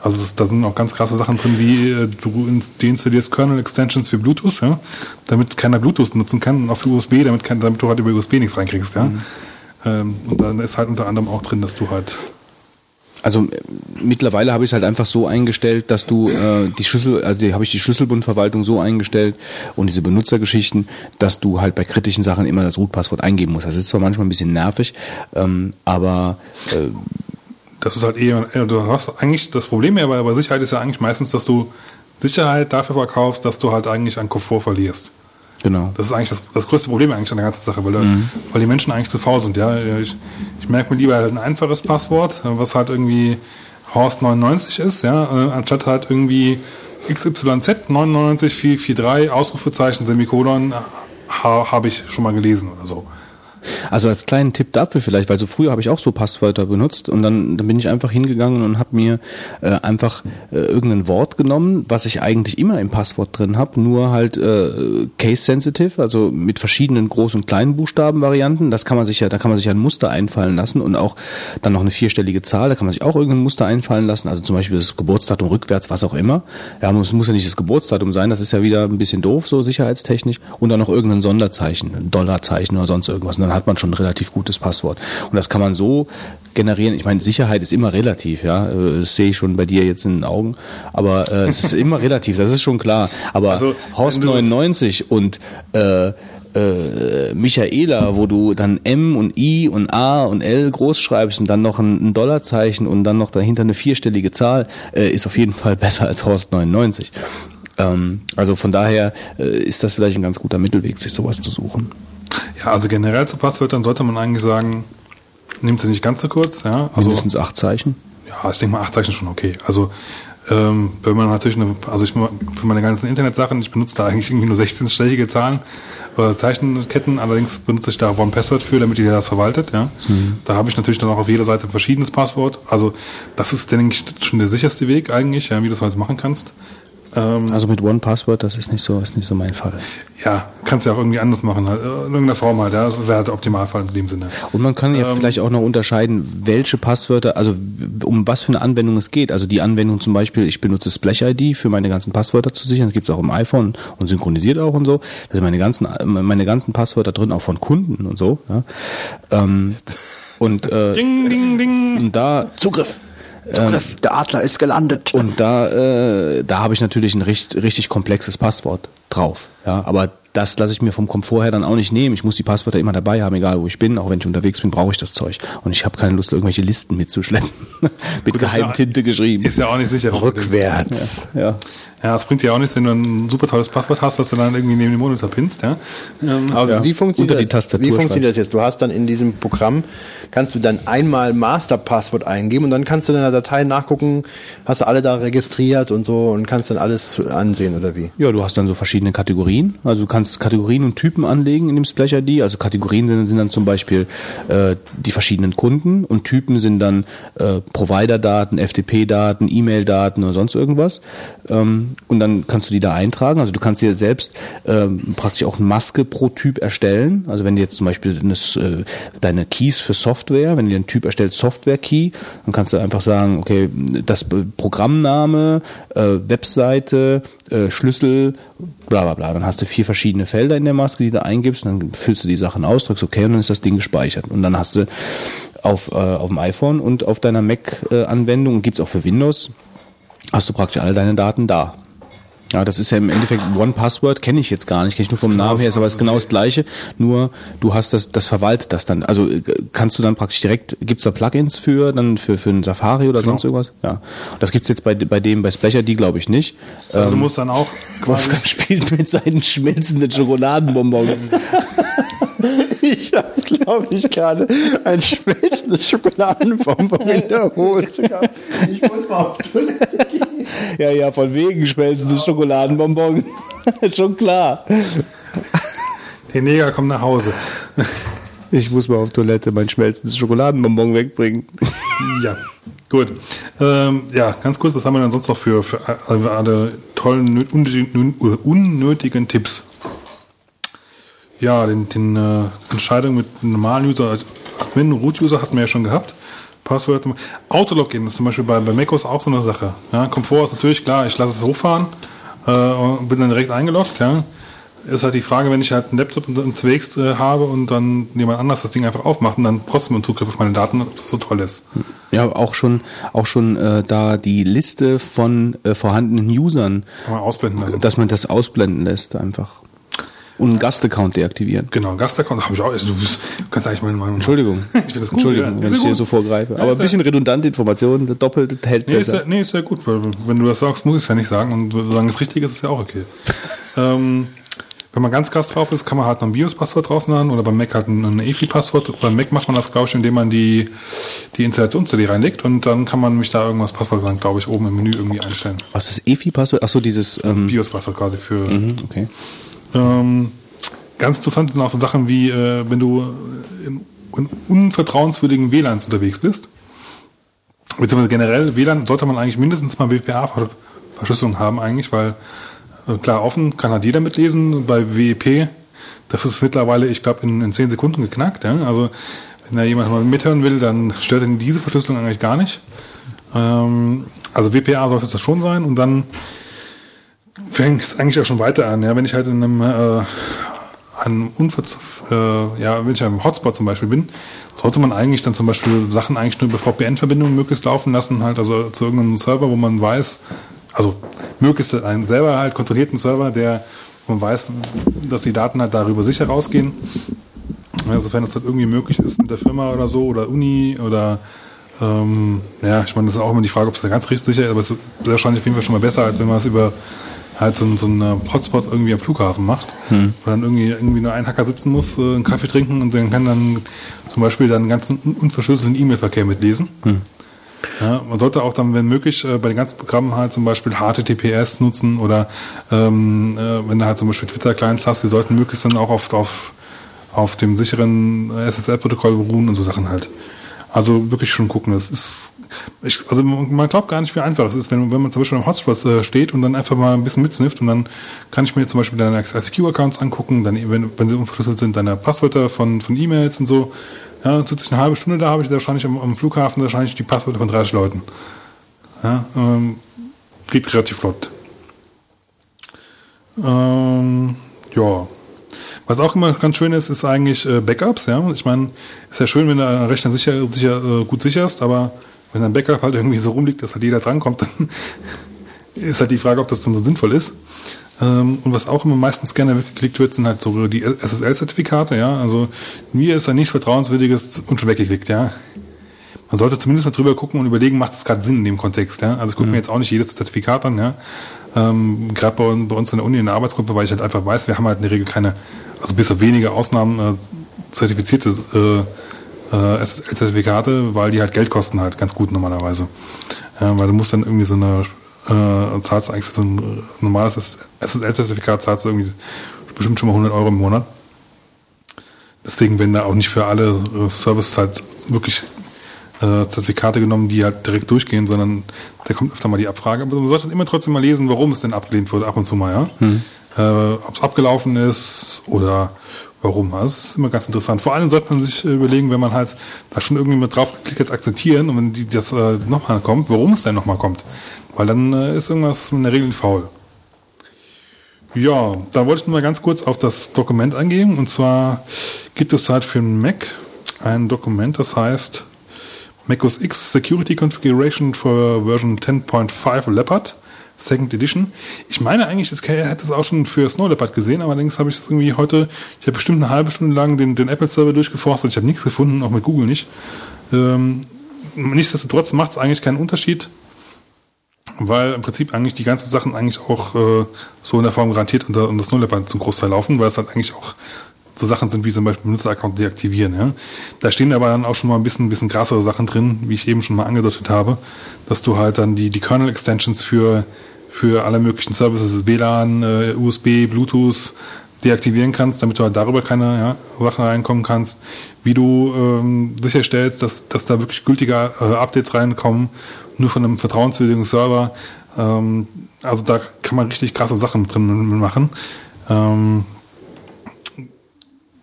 Also es, da sind auch ganz krasse Sachen drin, wie äh, du ins- deinstallierst Kernel-Extensions für Bluetooth, ja? damit keiner Bluetooth benutzen kann und auf USB, damit, kein, damit du halt über USB nichts reinkriegst. Ja? Ähm, und dann ist halt unter anderem auch drin, dass du halt Also äh, mittlerweile habe ich es halt einfach so eingestellt, dass du äh, die Schlüssel, also die, habe ich die Schlüsselbundverwaltung so eingestellt und diese Benutzergeschichten, dass du halt bei kritischen Sachen immer das Root-Passwort eingeben musst. Das ist zwar manchmal ein bisschen nervig, ähm, aber äh, Das ist halt eher, eher- du hast eigentlich, das Problem ja bei, bei Sicherheit ist ja eigentlich meistens, dass du Sicherheit dafür verkaufst, dass du halt eigentlich an Komfort verlierst. genau. Das ist eigentlich das, das größte Problem eigentlich an der ganzen Sache, weil, Mhm. weil die Menschen eigentlich zu faul sind. Ja, Ich, ich merke mir lieber ein einfaches Passwort, was halt irgendwie Horst99 ist, ja, äh, anstatt halt irgendwie XYZ 99443 Ausrufezeichen Semikolon ha, habe ich schon mal gelesen oder so. Also als kleinen Tipp dafür vielleicht, weil so früher habe ich auch so Passwörter benutzt und dann, dann bin ich einfach hingegangen und habe mir äh, einfach äh, irgendein Wort genommen, was ich eigentlich immer im Passwort drin habe, nur halt äh, case sensitive, also mit verschiedenen Groß- und Kleinbuchstaben-Varianten. Das kann man sich ja, da kann man sich ja ein Muster einfallen lassen und auch dann noch eine vierstellige Zahl, da kann man sich auch irgendein Muster einfallen lassen, also zum Beispiel das Geburtsdatum rückwärts, was auch immer. Ja, es muss ja nicht das Geburtsdatum sein, das ist ja wieder ein bisschen doof, so sicherheitstechnisch. Und dann noch irgendein Sonderzeichen, ein Dollarzeichen oder sonst irgendwas. Und dann hat man schon ein relativ gutes Passwort. Und das kann man so generieren. Ich meine, Sicherheit ist immer relativ, ja. Äh, Das sehe ich schon bei dir jetzt in den Augen. Aber äh, es ist immer [laughs] relativ, das ist schon klar. Aber Also, Horst wenn du- 99 und äh, äh, Michaela, wo du dann M und I und A und L groß schreibst und dann noch ein, ein Dollarzeichen und dann noch dahinter eine vierstellige Zahl, äh, ist auf jeden Fall besser als Horst 99. Ähm, also von daher äh, ist das vielleicht ein ganz guter Mittelweg, sich sowas zu suchen. Ja, also generell zu Passwörtern sollte man eigentlich sagen, nimmt sie nicht ganz so kurz, ja. Also, Mindestens acht Zeichen. Ja, ich denke mal, acht Zeichen ist schon okay. Also, ähm, wenn man natürlich eine, also ich für meine ganzen Internetsachen, ich benutze da eigentlich irgendwie nur 16-stellige Zahlen oder Zeichenketten, allerdings benutze ich da One Password für, damit ihr das verwaltet, ja. Da habe ich natürlich dann auch auf jeder Seite ein verschiedenes Passwort. Also, das ist, denke ich, schon der sicherste Weg eigentlich, ja, wie du das halt machen kannst. Ähm, Also mit One Password, das ist nicht so, ist nicht so mein Fall. ja, kannst du ja auch irgendwie anders machen, halt, äh, in irgendeiner Form halt, ja. Das wäre halt der Optimalfall in dem Sinne. Und man kann ja vielleicht auch noch unterscheiden, welche Passwörter, also um was für eine Anwendung es geht. Also die Anwendung zum Beispiel, ich benutze Splash-ID für meine ganzen Passwörter zu sichern. Das gibt es auch im iPhone und synchronisiert auch und so. Da sind meine ganzen, meine ganzen Passwörter drin, auch von Kunden und so. Ja. Ähm, und, äh, Ding, ding, ding. und da Zugriff. Zugriff, der Adler ist gelandet. Und da, äh, da habe ich natürlich ein richtig, richtig komplexes Passwort drauf. Ja, aber das lasse ich mir vom Komfort her dann auch nicht nehmen. Ich muss die Passwörter immer dabei haben, egal wo ich bin. Auch wenn ich unterwegs bin, brauche ich das Zeug. Und ich habe keine Lust, irgendwelche Listen mitzuschleppen. [laughs] Mit Gut, das ist ja- Geheimtinte geschrieben. Ist ja auch nicht sicher. Rückwärts. Ja. Ja, es bringt dir auch nichts, wenn du ein super tolles Passwort hast, was du dann irgendwie neben dem Monitor pinst, ja. Aber Ja, wie funktioniert, unter die das, Tastatur wie funktioniert das jetzt? Du hast dann in diesem Programm, kannst du dann einmal Masterpasswort eingeben und dann kannst du in der Datei nachgucken, hast du alle da registriert und so und kannst dann alles ansehen oder wie? Ja, du hast dann so verschiedene Kategorien. Also du kannst Kategorien und Typen anlegen in dem Splash ID. Also Kategorien sind, sind dann zum Beispiel äh, die verschiedenen Kunden und Typen sind dann äh, Provider-Daten, FTP-Daten, E-Mail-Daten oder sonst irgendwas. Ähm, und dann kannst du die da eintragen. Also du kannst dir selbst ähm, praktisch auch eine Maske pro Typ erstellen. Also wenn du jetzt zum Beispiel eine, äh, deine Keys für Software, wenn du dir einen Typ erstellst, Software-Key, dann kannst du einfach sagen, okay, das Programmname, äh, Webseite, äh, Schlüssel, bla bla bla. Dann hast du vier verschiedene Felder in der Maske, die du eingibst, und dann füllst du die Sachen aus, drückst OK und dann ist das Ding gespeichert. Und dann hast du auf, äh, auf dem iPhone und auf deiner Mac-Anwendung, äh, gibt es auch für Windows, hast du praktisch alle deine Daten da. Ja, das ist ja im Endeffekt One Password, kenne ich jetzt gar nicht, kenne ich nur vom Namen her, ist aber es genau das gleiche, nur du hast das, das verwaltet das dann. Also äh, kannst du dann praktisch direkt, gibt's da Plugins für, dann für, für einen Safari oder genau. sonst irgendwas? Ja. Das gibt's jetzt bei, bei dem, bei Splacher, die glaube ich nicht. Also ähm, du musst dann auch. [laughs] Wolfgang spielt mit seinen schmelzenden Schokoladenbonbons. [laughs] Ich habe, glaube ich, gerade ein schmelzendes Schokoladenbonbon in der Hose gehabt. Ich muss mal auf Toilette gehen. Ja, ja, von wegen schmelzendes Schokoladenbonbon. [laughs] Schon klar. Der Neger kommt nach Hause. Ich muss mal auf Toilette mein schmelzendes Schokoladenbonbon wegbringen. Ja, gut. Ähm, ja, ganz kurz, was haben wir denn sonst noch für, für alle tollen, unnötigen Tipps? Ja, den, den äh, Entscheidung mit normalen User, also Admin, Root-User hatten wir ja schon gehabt. Passwort. Autologin ist zum Beispiel bei, bei macOS auch so eine Sache. Ja, Komfort ist natürlich klar, ich lasse es hochfahren äh, und bin dann direkt eingeloggt. Ja. Ist halt die Frage, wenn ich halt einen Laptop unterwegs äh, habe und dann jemand anders das Ding einfach aufmacht und dann trotzdem Zugriff auf meine Daten, ob das so toll ist. Ja, auch schon, auch schon äh, da die Liste von äh, vorhandenen Usern, Kann man ausblenden lassen. dass man das ausblenden lässt einfach. Und einen Gastaccount deaktivieren. Genau, einen Gastaccount habe ich auch. Also du, bist, kannst eigentlich mal. mal Entschuldigung. [laughs] ich das gut. Entschuldigung, ja, wenn ich dir so vorgreife. Aber ein bisschen redundante Informationen, doppelt hält nee, besser. Ist ja, nee, ist ja gut, weil wenn du das sagst, muss ich es ja nicht sagen. Und solange es richtig ist, ist es ja auch okay. [laughs] ähm, wenn man ganz krass drauf ist, kann man halt noch ein BIOS-Passwort drauf machen oder beim Mac halt ein, ein EFI-Passwort. Beim Mac macht man das, glaube ich, indem man die, die Installations-CD reinlegt und dann kann man mich da irgendwas Passwort, glaube ich, oben im Menü irgendwie einstellen. Was ist EFI-Passwort? Achso, dieses. Ähm, BIOS-Passwort quasi für. mhm, okay. Ähm, ganz interessant sind auch so Sachen wie, äh, wenn du in, in unvertrauenswürdigen WLANs unterwegs bist. Beziehungsweise generell WLAN sollte man eigentlich mindestens mal WPA-Verschlüsselung haben eigentlich, weil äh, klar offen kann halt jeder mitlesen. Bei WEP, das ist mittlerweile, ich glaube, in, in 10 Sekunden geknackt. Ja? Also wenn da jemand mal mithören will, dann stört ihn diese Verschlüsselung eigentlich gar nicht. Ähm, also WPA sollte das schon sein und dann fängt es eigentlich auch schon weiter an. Ja? Wenn ich halt in einem äh, an Unverz äh, ja, wenn ich einem Hotspot zum Beispiel bin, sollte man eigentlich dann zum Beispiel Sachen eigentlich nur über VPN-Verbindungen möglichst laufen lassen, halt also zu irgendeinem Server, wo man weiß, also möglichst einen selber halt kontrollierten Server, der man weiß, dass die Daten halt darüber sicher rausgehen. Also wenn das halt irgendwie möglich ist mit der Firma oder so oder Uni oder ähm, ja, ich meine, das ist auch immer die Frage, ob es da ganz richtig sicher ist, aber es ist wahrscheinlich auf jeden Fall schon mal besser, als wenn man es über halt so, so einen Hotspot irgendwie am Flughafen macht, hm. wo dann irgendwie, irgendwie nur ein Hacker sitzen muss, äh, einen Kaffee trinken und dann kann dann zum Beispiel dann ganzen unverschlüsselten E-Mail-Verkehr mitlesen. Hm. Ja, man sollte auch dann, wenn möglich, äh, bei den ganzen Programmen halt zum Beispiel HTTPS nutzen oder ähm, äh, wenn du halt zum Beispiel Twitter-Clients hast, die sollten möglichst dann auch auf, auf, auf dem sicheren SSL-Protokoll beruhen und so Sachen halt. Also wirklich schon gucken. Das ist ich, also man glaubt gar nicht, wie einfach es ist, wenn, wenn man zum Beispiel am Hotspot äh, steht und dann einfach mal ein bisschen mitsnifft und dann kann ich mir zum Beispiel deine ICQ-Accounts angucken, dann, wenn, wenn sie unverschlüsselt sind, deine Passwörter von, von E-Mails und so. Ja, dann sitze ich eine halbe Stunde da, habe ich wahrscheinlich am, am, Flughafen wahrscheinlich die Passwörter von 30 Leuten. Ja, ähm, geht relativ flott. Ähm, ja. Was auch immer ganz schön ist, ist eigentlich äh, Backups. Ja, ich meine, ist ja schön, wenn du einen Rechner sicher, sicher äh, gut sicherst, aber wenn ein Backup halt irgendwie so rumliegt, dass halt jeder drankommt, dann [laughs] ist halt die Frage, ob das dann so sinnvoll ist. Ähm, und was auch immer meistens gerne weggeklickt wird, sind halt so die SSL-Zertifikate, ja. Also mir ist ein nicht vertrauenswürdiges und schon weggeklickt, ja. Man sollte zumindest mal drüber gucken und überlegen, macht es gerade Sinn in dem Kontext, ja. Also ich gucke mhm. mir jetzt auch nicht jedes Zertifikat an, ja. Ähm, gerade bei, bei, uns in der Uni in der Arbeitsgruppe, weil ich halt einfach weiß, wir haben halt in der Regel keine, also bis auf wenige Ausnahmen äh, zertifizierte äh, äh, Zertifikate, weil die halt Geld kosten halt ganz gut normalerweise. Ja, weil du musst dann irgendwie so eine, äh, zahlst eigentlich für so ein normales SSL-Zertifikat zahlst du irgendwie bestimmt schon mal 100 Euro im Monat. Deswegen werden da auch nicht für alle äh, Services halt wirklich äh, Zertifikate genommen, die halt direkt durchgehen, sondern da kommt öfter mal die Abfrage. Aber man sollte immer trotzdem mal lesen, warum es denn abgelehnt wurde, ab und zu mal, ja. Hm. Äh, Ob es abgelaufen ist oder warum. Also das ist immer ganz interessant. Vor allem sollte man sich überlegen, wenn man halt da schon irgendwie mit drauf geklickt hat, akzeptieren und wenn die, das äh, nochmal kommt, warum es denn nochmal kommt. Weil dann äh, ist irgendwas in der Regel faul. Ja, da wollte ich nur mal ganz kurz auf das Dokument eingehen. Und zwar gibt es halt für den Mac ein Dokument, das heißt Mac OS X Security Configuration for Version 10.5 Leopard. Second Edition. Ich meine eigentlich, das hätte es auch schon für Snow Leopard gesehen, allerdings habe ich es irgendwie heute, ich habe bestimmt eine halbe Stunde lang den, den Apple-Server durchgeforstet, ich habe nichts gefunden, auch mit Google nicht. Ähm, nichtsdestotrotz macht es eigentlich keinen Unterschied, weil im Prinzip eigentlich die ganzen Sachen eigentlich auch äh, so in der Form garantiert unter, unter Snow Leopard zum Großteil laufen, weil es halt eigentlich auch so Sachen sind wie zum Beispiel Benutzeraccount deaktivieren. Ja. Da stehen aber dann auch schon mal ein bisschen, bisschen krassere Sachen drin, wie ich eben schon mal angedeutet habe, dass du halt dann die, die Kernel-Extensions für für alle möglichen Services, WLAN, äh, USB, Bluetooth deaktivieren kannst, damit du halt darüber keine ja, Sachen reinkommen kannst, wie du ähm, sicherstellst, dass, dass da wirklich gültige äh, Updates reinkommen, nur von einem vertrauenswürdigen Server. Ähm, also da kann man richtig krasse Sachen drin machen. Ähm,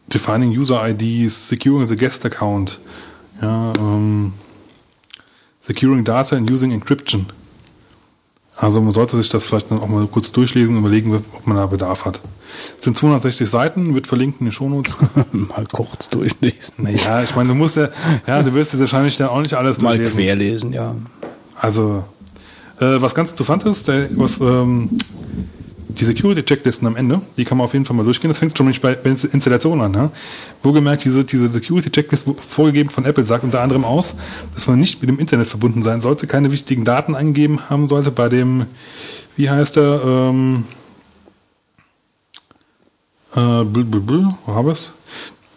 defining User IDs, securing the guest account, ja, ähm, securing data and using encryption. Also man sollte sich das vielleicht dann auch mal kurz durchlesen und überlegen, ob man da Bedarf hat. Es sind 260 Seiten, wird verlinkt in den Shownotes. [laughs] mal kurz durchlesen. Naja, ich meine, du musst ja, ja, du wirst jetzt wahrscheinlich dann auch nicht alles mal durchlesen. Mal querlesen, ja. Also, äh, was ganz interessant ist, der, was ähm, die Security-Checklisten am Ende, die kann man auf jeden Fall mal durchgehen. Das fängt schon nicht bei Installation an. Ne? Wohlgemerkt, diese, diese Security-Checklist vorgegeben von Apple sagt unter anderem aus, dass man nicht mit dem Internet verbunden sein sollte, keine wichtigen Daten eingegeben haben sollte bei dem, wie heißt der, ähm, äh, bl, bl, bl, wo habe ich es?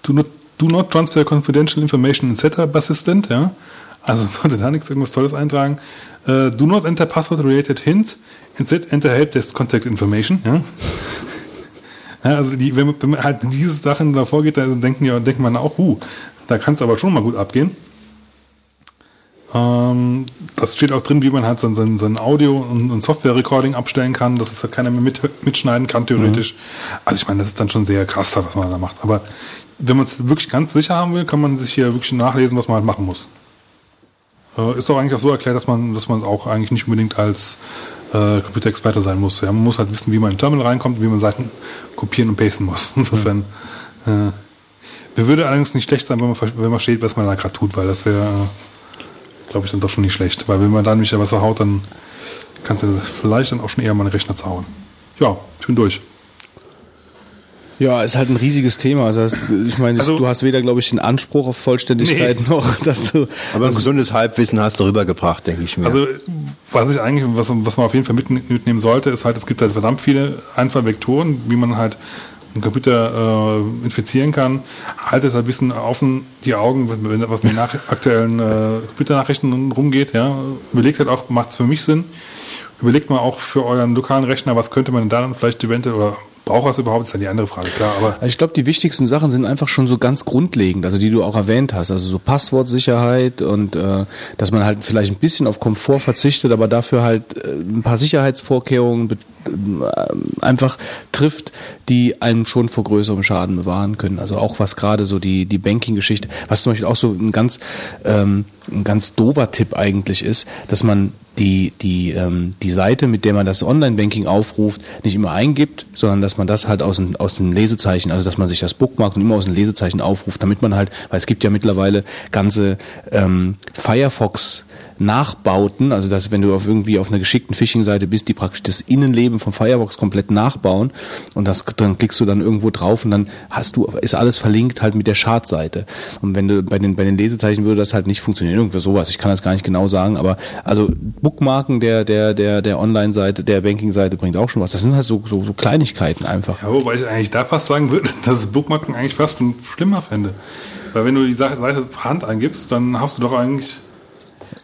Do not, do not transfer confidential information in Setup Assistant, ja. Also [laughs] sollte da nichts irgendwas Tolles eintragen. Uh, do not enter password related hint. Instead enter help desk contact information. Ja? [laughs] ja also die, wenn, wenn, man halt diese Sachen davor geht, dann denken ja, denkt man auch, huh, da kann es aber schon mal gut abgehen. Ähm, das steht auch drin, wie man halt so, so, so ein Audio- und, und Software-Recording abstellen kann, dass es halt keiner mehr mit, mitschneiden kann, theoretisch. Mhm. Also ich meine, das ist dann schon sehr krass, was man da macht. Aber wenn man es wirklich ganz sicher haben will, kann man sich hier wirklich nachlesen, was man halt machen muss. Äh, ist doch eigentlich auch so erklärt, dass man, dass man auch eigentlich nicht unbedingt als äh, Computerexperte sein muss. Ja, man muss halt wissen, wie man in Terminal reinkommt und wie man Seiten kopieren und pasten muss. [laughs] Insofern. Ja. Äh, mir würde allerdings nicht schlecht sein, wenn man, wenn man steht, was man da gerade tut, weil das wäre, glaube ich, dann doch schon nicht schlecht. Weil wenn man da nämlich was verhaut, dann kannst du vielleicht dann auch schon eher mal einen Rechner zaubern. Ja, ich bin durch. Ja, ist halt ein riesiges Thema. Also ich meine, also, du hast weder, glaube ich, den Anspruch auf Vollständigkeit nee. noch, dass du. Aber ein gesundes Halbwissen hast du rübergebracht, denke ich mir. Also was ich eigentlich, was, was man auf jeden Fall mitnehmen sollte, ist halt, es gibt halt verdammt viele Einfallvektoren, wie man halt einen Computer äh, infizieren kann. Haltet halt ein bisschen offen die Augen, wenn was in den aktuellen äh, Computernachrichten rumgeht. Ja. Überlegt halt auch, macht es für mich Sinn? Überlegt mal auch für euren lokalen Rechner, was könnte man da dann vielleicht eventuell oder Braucht er es überhaupt, ist dann die andere Frage, klar. Aber also ich glaube, die wichtigsten Sachen sind einfach schon so ganz grundlegend, also die du auch erwähnt hast. Also so Passwortsicherheit und äh, dass man halt vielleicht ein bisschen auf Komfort verzichtet, aber dafür halt äh, ein paar Sicherheitsvorkehrungen äh, einfach trifft, die einem schon vor größerem Schaden bewahren können. Also auch was gerade so die, die Banking-Geschichte, was zum Beispiel auch so ein ganz, ähm, ein ganz dover Tipp eigentlich ist, dass man die, die, ähm, die Seite, mit der man das Online-Banking aufruft, nicht immer eingibt, sondern dass man das halt aus dem, aus dem Lesezeichen, also dass man sich das bookmarkt und immer aus dem Lesezeichen aufruft, damit man halt, weil es gibt ja mittlerweile ganze ähm, Firefox Nachbauten, also dass wenn du auf irgendwie auf einer geschickten Phishing-Seite bist, die praktisch das Innenleben von Firefox komplett nachbauen und das dann klickst du dann irgendwo drauf und dann hast du ist alles verlinkt halt mit der Schadseite. Und wenn du bei den bei den Lesezeichen würde das halt nicht funktionieren, irgendwie sowas. Ich kann das gar nicht genau sagen, aber also Bookmarken der der der der Online-Seite, der Banking-Seite bringt auch schon was. Das sind halt so, so so Kleinigkeiten einfach. Ja, wobei ich eigentlich da fast sagen würde, [laughs] dass Bookmarken eigentlich fast schlimmer fände. Weil wenn du die Seite per Hand eingibst, dann hast du doch eigentlich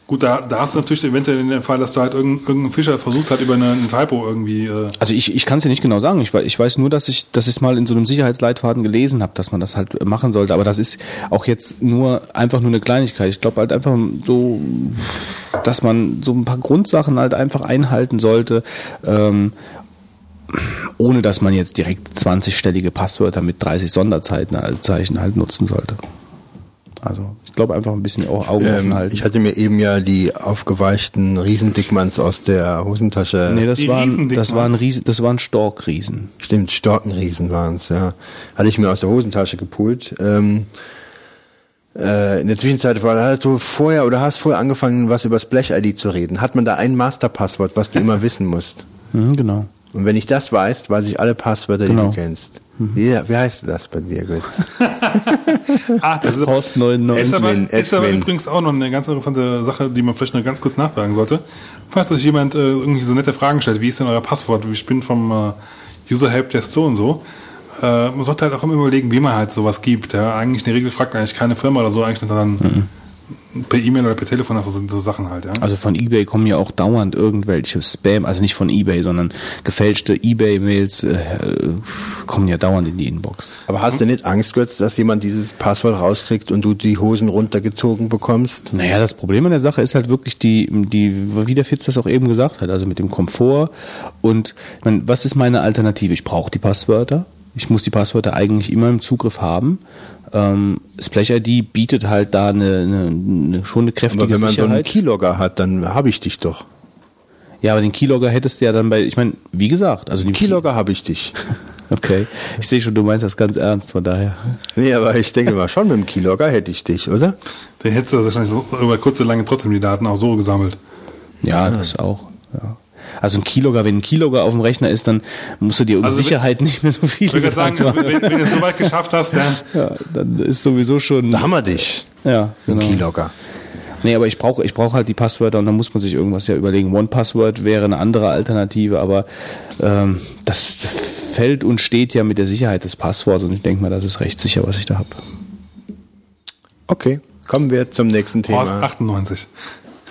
Gut, da, da hast du natürlich eventuell den Fall, dass da halt irgendein, irgendein Fischer versucht hat, über eine, eine Typo irgendwie. Äh Also ich, ich kann es dir nicht genau sagen. Ich, ich weiß nur, dass ich, dass ich mal in so einem Sicherheitsleitfaden gelesen habe, dass man das halt machen sollte. Aber das ist auch jetzt nur einfach nur eine Kleinigkeit. Ich glaube halt einfach so, dass man so ein paar Grundsachen halt einfach einhalten sollte. Ähm, ohne dass man jetzt direkt 20-stellige Passwörter mit 30 Sonderzeichen Zeichen halt nutzen sollte. Also ich glaube einfach ein bisschen auch Augen offen Ähm, halten. ich hatte mir eben ja die aufgeweichten Riesendickmanns aus der Hosentasche. nee, das Die waren, das waren Riesen, das waren Storkriesen. Stimmt, Storkenriesen waren's, ja. Hatte ich mir aus der Hosentasche gepult. Ähm, äh, in der Zwischenzeit war hast du vorher oder hast vorher angefangen, was über Splash-ID zu reden. Hat man da ein Masterpasswort, was du immer wissen musst? Mhm, genau. Und wenn ich das weiß, weiß ich alle Passwörter, die Genau. du kennst. Wie, wie heißt das bei dir, Götz? [laughs] ah, das ist aber, Horst 99. ist aber, ist aber übrigens auch noch eine ganz interessante Sache, die man vielleicht noch ganz kurz nachtragen sollte. Falls euch jemand äh, irgendwie so nette Fragen stellt, wie ist denn euer Passwort? Ich bin vom äh, User Helpdesk so und so. Äh, man sollte halt auch immer überlegen, wie man halt sowas gibt. Ja? Eigentlich in der Regel fragt eigentlich keine Firma oder so, eigentlich dann per E-Mail oder per Telefon einfach so, so Sachen halt. Ja? Also von eBay kommen ja auch dauernd irgendwelche Spam, also nicht von eBay, sondern gefälschte eBay-Mails äh, kommen ja dauernd in die Inbox. Aber hast du nicht Angst, Götz, dass jemand dieses Passwort rauskriegt und du die Hosen runtergezogen bekommst? Naja, das Problem an der Sache ist halt wirklich die, die, wie der Fitz das auch eben gesagt hat, also mit dem Komfort und meine, was ist meine Alternative? Ich brauche die Passwörter. Ich muss die Passwörter eigentlich immer im Zugriff haben. Ähm, Splash ID bietet halt da eine, eine, eine schon eine kräftige Aber wenn man so einen Sicherheit. Keylogger hat, dann habe ich dich doch. ja, aber den Keylogger hättest du ja dann bei, ich meine, wie gesagt, also die Keylogger habe ich dich. [laughs] Okay, ich sehe schon, du meinst das ganz ernst, von daher. Nee, aber ich denke mal schon, mit dem Keylogger hätte ich dich, oder? Dann hättest du wahrscheinlich so über kurze, lange trotzdem die Daten auch so gesammelt. Ja, das auch. Ja. Also ein Keylogger, wenn ein Keylogger auf dem Rechner ist, dann musst du dir um Also wenn- Sicherheit [laughs] nicht mehr so viel Ich würde sagen, machen. wenn, wenn du es so weit geschafft hast, dann [laughs] ja, dann ist sowieso schon. Da haben wir dich. Ja, genau. Keylogger. Nee, aber ich brauche ich brauch halt die Passwörter und dann muss man sich irgendwas ja überlegen. One-Password wäre eine andere Alternative, aber ähm, das fällt und steht ja mit der Sicherheit des Passworts und ich denke mal, das ist recht sicher, was ich da habe. Okay, kommen wir zum nächsten Thema. Horst 98.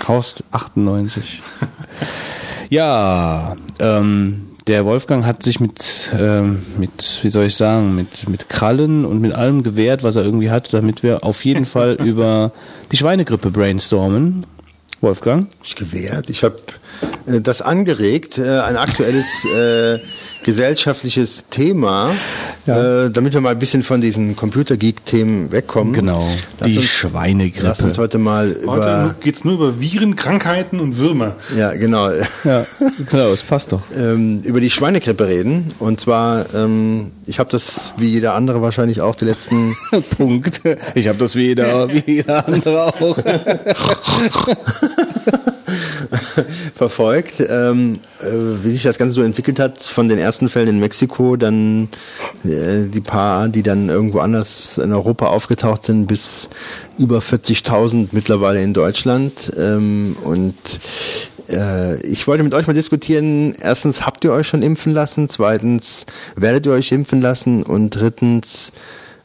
Horst 98. [laughs] ja, ähm, der Wolfgang hat sich mit, ähm, mit, wie soll ich sagen, mit, mit Krallen und mit allem gewehrt, was er irgendwie hat, damit wir auf jeden [laughs] Fall über die Schweinegrippe brainstormen. Wolfgang? Ich gewährt. Ich habe das angeregt, äh, ein aktuelles äh, gesellschaftliches Thema, äh, damit wir mal ein bisschen von diesen Computergeek-Themen wegkommen. Genau, Lass die uns- Schweinegrippe. Lass uns heute mal Heute über... geht es nur über Viren, Krankheiten und Würmer. Ja, genau. Ja, genau, es passt doch. ähm, über die Schweinegrippe reden. Und zwar, ähm, ich habe das wie jeder andere wahrscheinlich auch die letzten [laughs] Punkt. Ich habe das wie jeder, wie jeder andere auch. [laughs] [laughs] [laughs] verfolgt, ähm, äh, wie sich das Ganze so entwickelt hat, von den ersten Fällen in Mexiko, dann äh, die paar, die dann irgendwo anders in Europa aufgetaucht sind, bis über 40.000 mittlerweile in Deutschland. Ähm, und äh, ich wollte mit euch mal diskutieren, erstens, habt ihr euch schon impfen lassen? Zweitens, werdet ihr euch impfen lassen? Und drittens,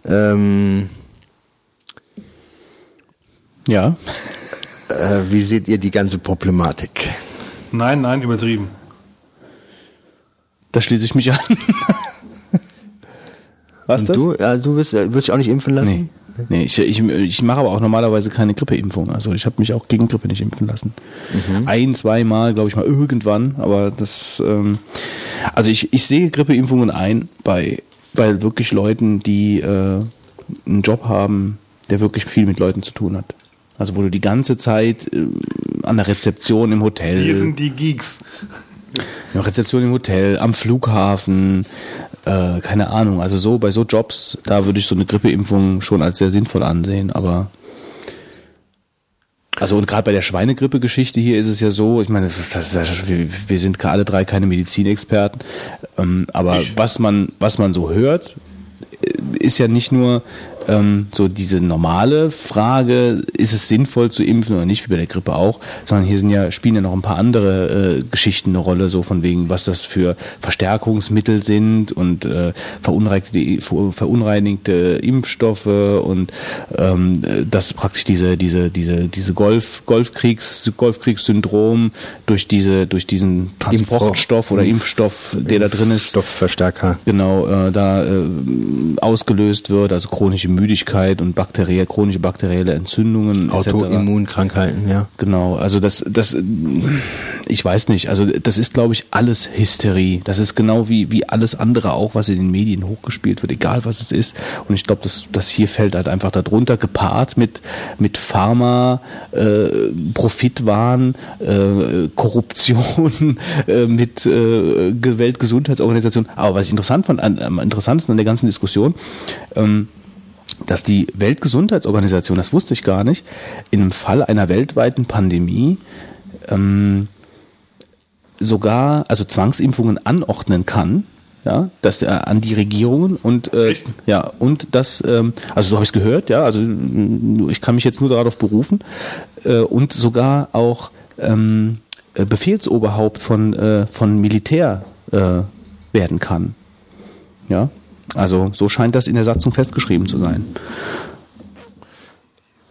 ähm, Ja. [laughs] äh, wie seht ihr die ganze Problematik? Nein, nein, übertrieben. Da schließe ich mich an. [laughs] Was das? du, ja, du wirst, äh, wirst dich auch nicht impfen lassen? Nee. Nee, ich, ich, ich mache aber auch normalerweise keine Grippeimpfung. Also ich habe mich auch gegen Grippe nicht impfen lassen. Ein, zwei Mal, glaube ich mal, irgendwann. Aber das, ähm, also ich, ich sehe Grippeimpfungen ein bei, bei wirklich Leuten, die äh, einen Job haben, der wirklich viel mit Leuten zu tun hat. Also wo du die ganze Zeit äh, an der Rezeption im Hotel. Wir sind die Geeks. Ja, Rezeption im Hotel, am Flughafen, äh, keine Ahnung. Also so bei so Jobs, da würde ich so eine Grippeimpfung schon als sehr sinnvoll ansehen. Aber also und gerade bei der Schweinegrippe-Geschichte hier ist es ja so, ich meine, das, das, das, wir, wir sind alle drei keine Medizinexperten, ähm, aber was man was man so hört, äh, ist ja nicht nur, ähm, so diese normale Frage, ist es sinnvoll zu impfen oder nicht, wie bei der Grippe auch, sondern hier sind ja, spielen ja noch ein paar andere äh, Geschichten eine Rolle, so von wegen, was das für Verstärkungsmittel sind und äh, verunreinigte, verunreinigte Impfstoffe und ähm, dass praktisch diese, diese, diese, diese Golf, Golfkriegs, Golfkriegssyndrom durch diese, durch diesen Transportstoff oder Impfstoff, der da drin ist. Stoffverstärker. Genau, äh, da äh, ausgelöst wird, also chronische Müdigkeit und bakteriell, chronische bakterielle Entzündungen. Autoimmunkrankheiten, ja. Genau, also das, das, ich weiß nicht, also das ist, glaube ich, alles Hysterie. Das ist genau wie, wie alles andere auch, was in den Medien hochgespielt wird, egal was es ist. Und ich glaube, das, das hier fällt halt einfach darunter, gepaart mit, mit Pharma, äh, Profitwahn, äh, Korruption, [laughs] äh, mit äh, Weltgesundheitsorganisation. Aber was ich interessant fand, am interessantesten an der ganzen Diskussion, ähm, dass die Weltgesundheitsorganisation, das wusste ich gar nicht, in einem Fall einer weltweiten Pandemie ähm, sogar also Zwangsimpfungen anordnen kann, ja, dass äh, an die Regierungen und äh, ja und das ähm, also so habe ich es gehört, ja, also ich kann mich jetzt nur darauf berufen äh, und sogar auch ähm, äh, Befehlsoberhaupt von äh, von Militär äh, werden kann, ja, also so scheint das in der Satzung festgeschrieben zu sein.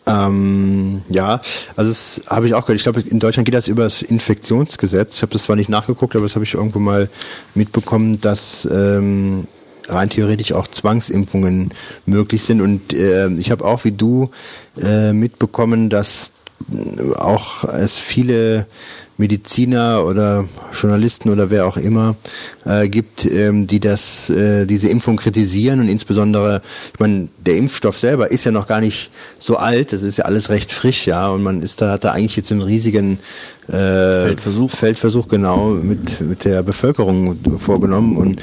Ähm, ja, also das habe ich auch gehört. Ich glaube, in Deutschland geht das über das Infektionsgesetz. Ich habe das zwar nicht nachgeguckt, aber das habe ich irgendwo mal mitbekommen, dass ähm, rein theoretisch auch Zwangsimpfungen möglich sind. Und äh, ich habe auch wie du äh, mitbekommen, dass auch es viele Mediziner oder Journalisten oder wer auch immer äh, gibt, ähm, die das, äh, diese Impfung kritisieren und insbesondere, ich meine, der Impfstoff selber ist ja noch gar nicht so alt, das ist ja alles recht frisch, ja, und man ist da, hat da eigentlich jetzt einen riesigen äh, Feldversuch. Feldversuch genau mit, mit der Bevölkerung vorgenommen. Und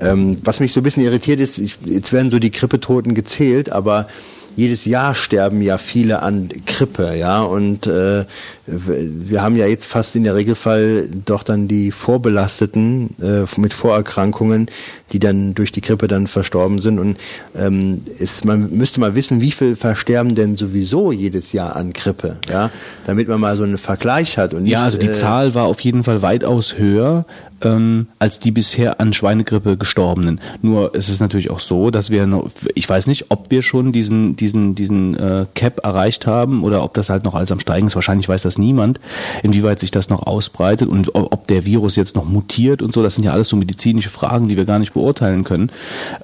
ähm, was mich so ein bisschen irritiert ist, ich, jetzt werden so die Grippetoten gezählt, aber jedes Jahr sterben ja viele an Grippe, ja, und äh, wir haben ja jetzt fast in der Regelfall doch dann die Vorbelasteten äh, mit Vorerkrankungen, die dann durch die Grippe dann verstorben sind. Und ähm, ist, man müsste mal wissen, wie viel versterben denn sowieso jedes Jahr an Grippe, ja, damit man mal so einen Vergleich hat und nicht, ja, also die äh, Zahl war auf jeden Fall weitaus höher ähm, als die bisher an Schweinegrippe gestorbenen. Nur ist es natürlich auch so, dass wir, noch, ich weiß nicht, ob wir schon diesen diesen diesen äh, Cap erreicht haben oder ob das halt noch alles am steigen ist. Wahrscheinlich weiß das niemand, inwieweit sich das noch ausbreitet und ob der Virus jetzt noch mutiert und so. Das sind ja alles so medizinische Fragen, die wir gar nicht beurteilen können.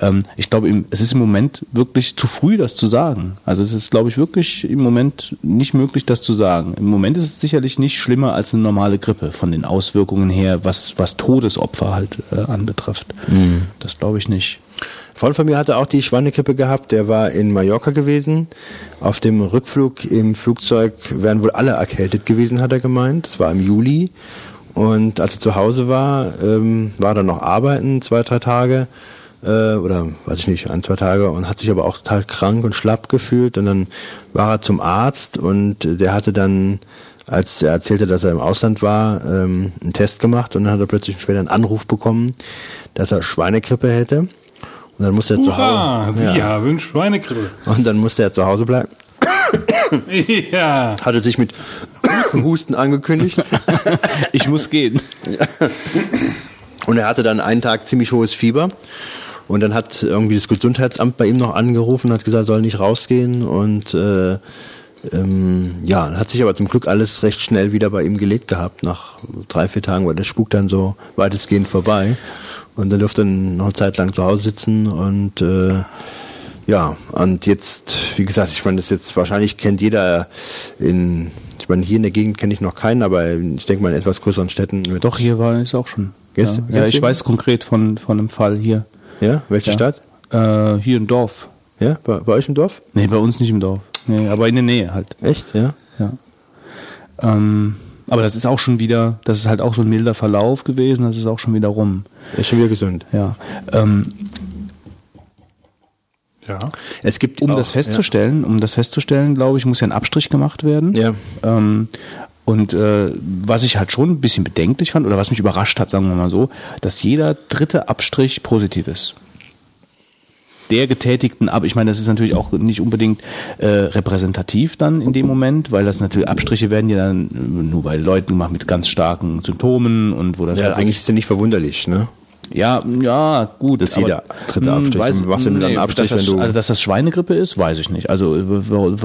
Ähm, ich glaube, es ist im Moment wirklich zu früh, das zu sagen. Also es ist, glaube ich, wirklich im Moment nicht möglich, das zu sagen. Im Moment ist es sicherlich nicht schlimmer als eine normale Grippe von den Auswirkungen her, was was Todesopfer halt äh, anbetrifft. Mhm. Das glaube ich nicht. Freund von mir hatte auch die Schweinegrippe gehabt, der war in Mallorca gewesen. Auf dem Rückflug im Flugzeug wären wohl alle erkältet gewesen, hat er gemeint. Das war im Juli. Und als er zu Hause war, ähm, war er noch arbeiten, zwei, drei Tage. Äh, oder weiß ich nicht, ein, zwei Tage und hat sich aber auch total krank und schlapp gefühlt. Und dann war er zum Arzt und der hatte dann als er erzählte, dass er im Ausland war, ähm, einen Test gemacht und dann hat er plötzlich später einen Anruf bekommen, dass er Schweinegrippe hätte. Und dann musste er Hurra, zu Hause. Sie ja. haben Schweinegrippe. Und dann musste er zu Hause bleiben. [coughs] ja. Hatte sich mit Husten angekündigt. [coughs] ich muss gehen. [coughs] Und er hatte dann einen Tag ziemlich hohes Fieber. Und dann hat irgendwie das Gesundheitsamt bei ihm noch angerufen und hat gesagt, er soll nicht rausgehen. Und äh, ähm, ja, hat sich aber zum Glück alles recht schnell wieder bei ihm gelegt gehabt. Nach drei, vier Tagen war der Spuk dann so weitestgehend vorbei. Und dann durfte er noch eine Zeit lang zu Hause sitzen und äh, ja, und jetzt, wie gesagt, ich meine, das jetzt wahrscheinlich kennt jeder in, ich meine, hier in der Gegend kenne ich noch keinen, aber ich denke mal in etwas größeren Städten. Doch, hier war es auch schon. Yes, ja, ja ich weiß konkret von, von einem Fall hier. Ja, welche ja. Stadt? Äh, hier im Dorf. Ja, bei, bei euch im Dorf? Nee, bei uns nicht im Dorf. Nee, aber in der Nähe halt. Echt, ja? Ja. Ähm, aber das ist auch schon wieder, das ist halt auch so ein milder Verlauf gewesen, das ist auch schon wieder rum. Ist schon wieder gesund. Ja. Ähm, ja. Es gibt um auch, das festzustellen, ja. um das festzustellen, glaube ich, muss ja ein Abstrich gemacht werden. Ja. Ähm, und äh, was ich halt schon ein bisschen bedenklich fand oder was mich überrascht hat, sagen wir mal so, dass jeder dritte Abstrich positiv ist. Der getätigten, aber ich meine, das ist natürlich auch nicht unbedingt äh, repräsentativ dann in dem Moment, weil das natürlich Abstriche werden ja dann nur bei Leuten gemacht mit ganz starken Symptomen und wo das Ja, halt eigentlich ist ja nicht verwunderlich, ne? ja, ja, gut. Das ist jeder dritte hm, Abstrich. Weiß, Was mit einem Abstrich, dass das, wenn du- also, dass das Schweinegrippe ist, weiß ich nicht. Also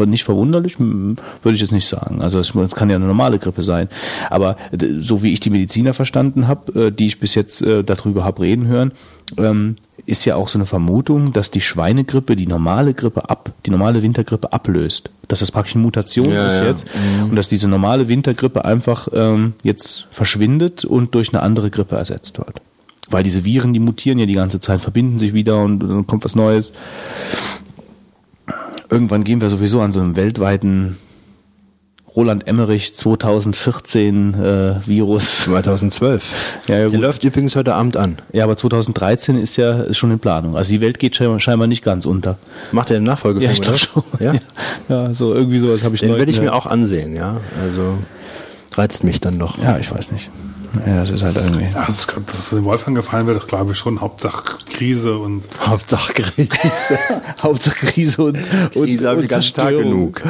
nicht verwunderlich, würde ich jetzt nicht sagen. Also es kann ja eine normale Grippe sein. Aber so wie ich die Mediziner verstanden habe, äh, die ich bis jetzt äh, darüber habe reden hören, ähm, ist ja auch so eine Vermutung, dass die Schweinegrippe die normale Grippe ab, die normale Wintergrippe ablöst. Dass das praktisch eine Mutation Ja, ist ja. jetzt und dass diese normale Wintergrippe einfach ähm, jetzt verschwindet und durch eine andere Grippe ersetzt wird. Weil diese Viren, die mutieren ja die ganze Zeit, verbinden sich wieder und dann kommt was Neues. Irgendwann gehen wir sowieso an so einem weltweiten Roland Emmerich 2014 äh, Virus. 2012. Ja, ja, Der gut. läuft übrigens heute Abend an. Ja, aber 2013 ist ja schon in Planung. Also die Welt geht scheinbar, nicht ganz unter. Macht er einen Nachfolgefilm, Ja, ich oder? schon. Ja? [laughs] ja, so irgendwie sowas habe ich Den werde ich mir auch ansehen, ja. Also reizt mich dann doch. Ja, ich weiß nicht. Ja, das ist halt irgendwie. Ja, das, dass dem Wolfgang gefallen wird, glaube ich schon. Hauptsache Krise und Hauptsache Krieg. [laughs] Hauptsache Krise und, und, Krise habe und ich Tag Zerstörung. genug.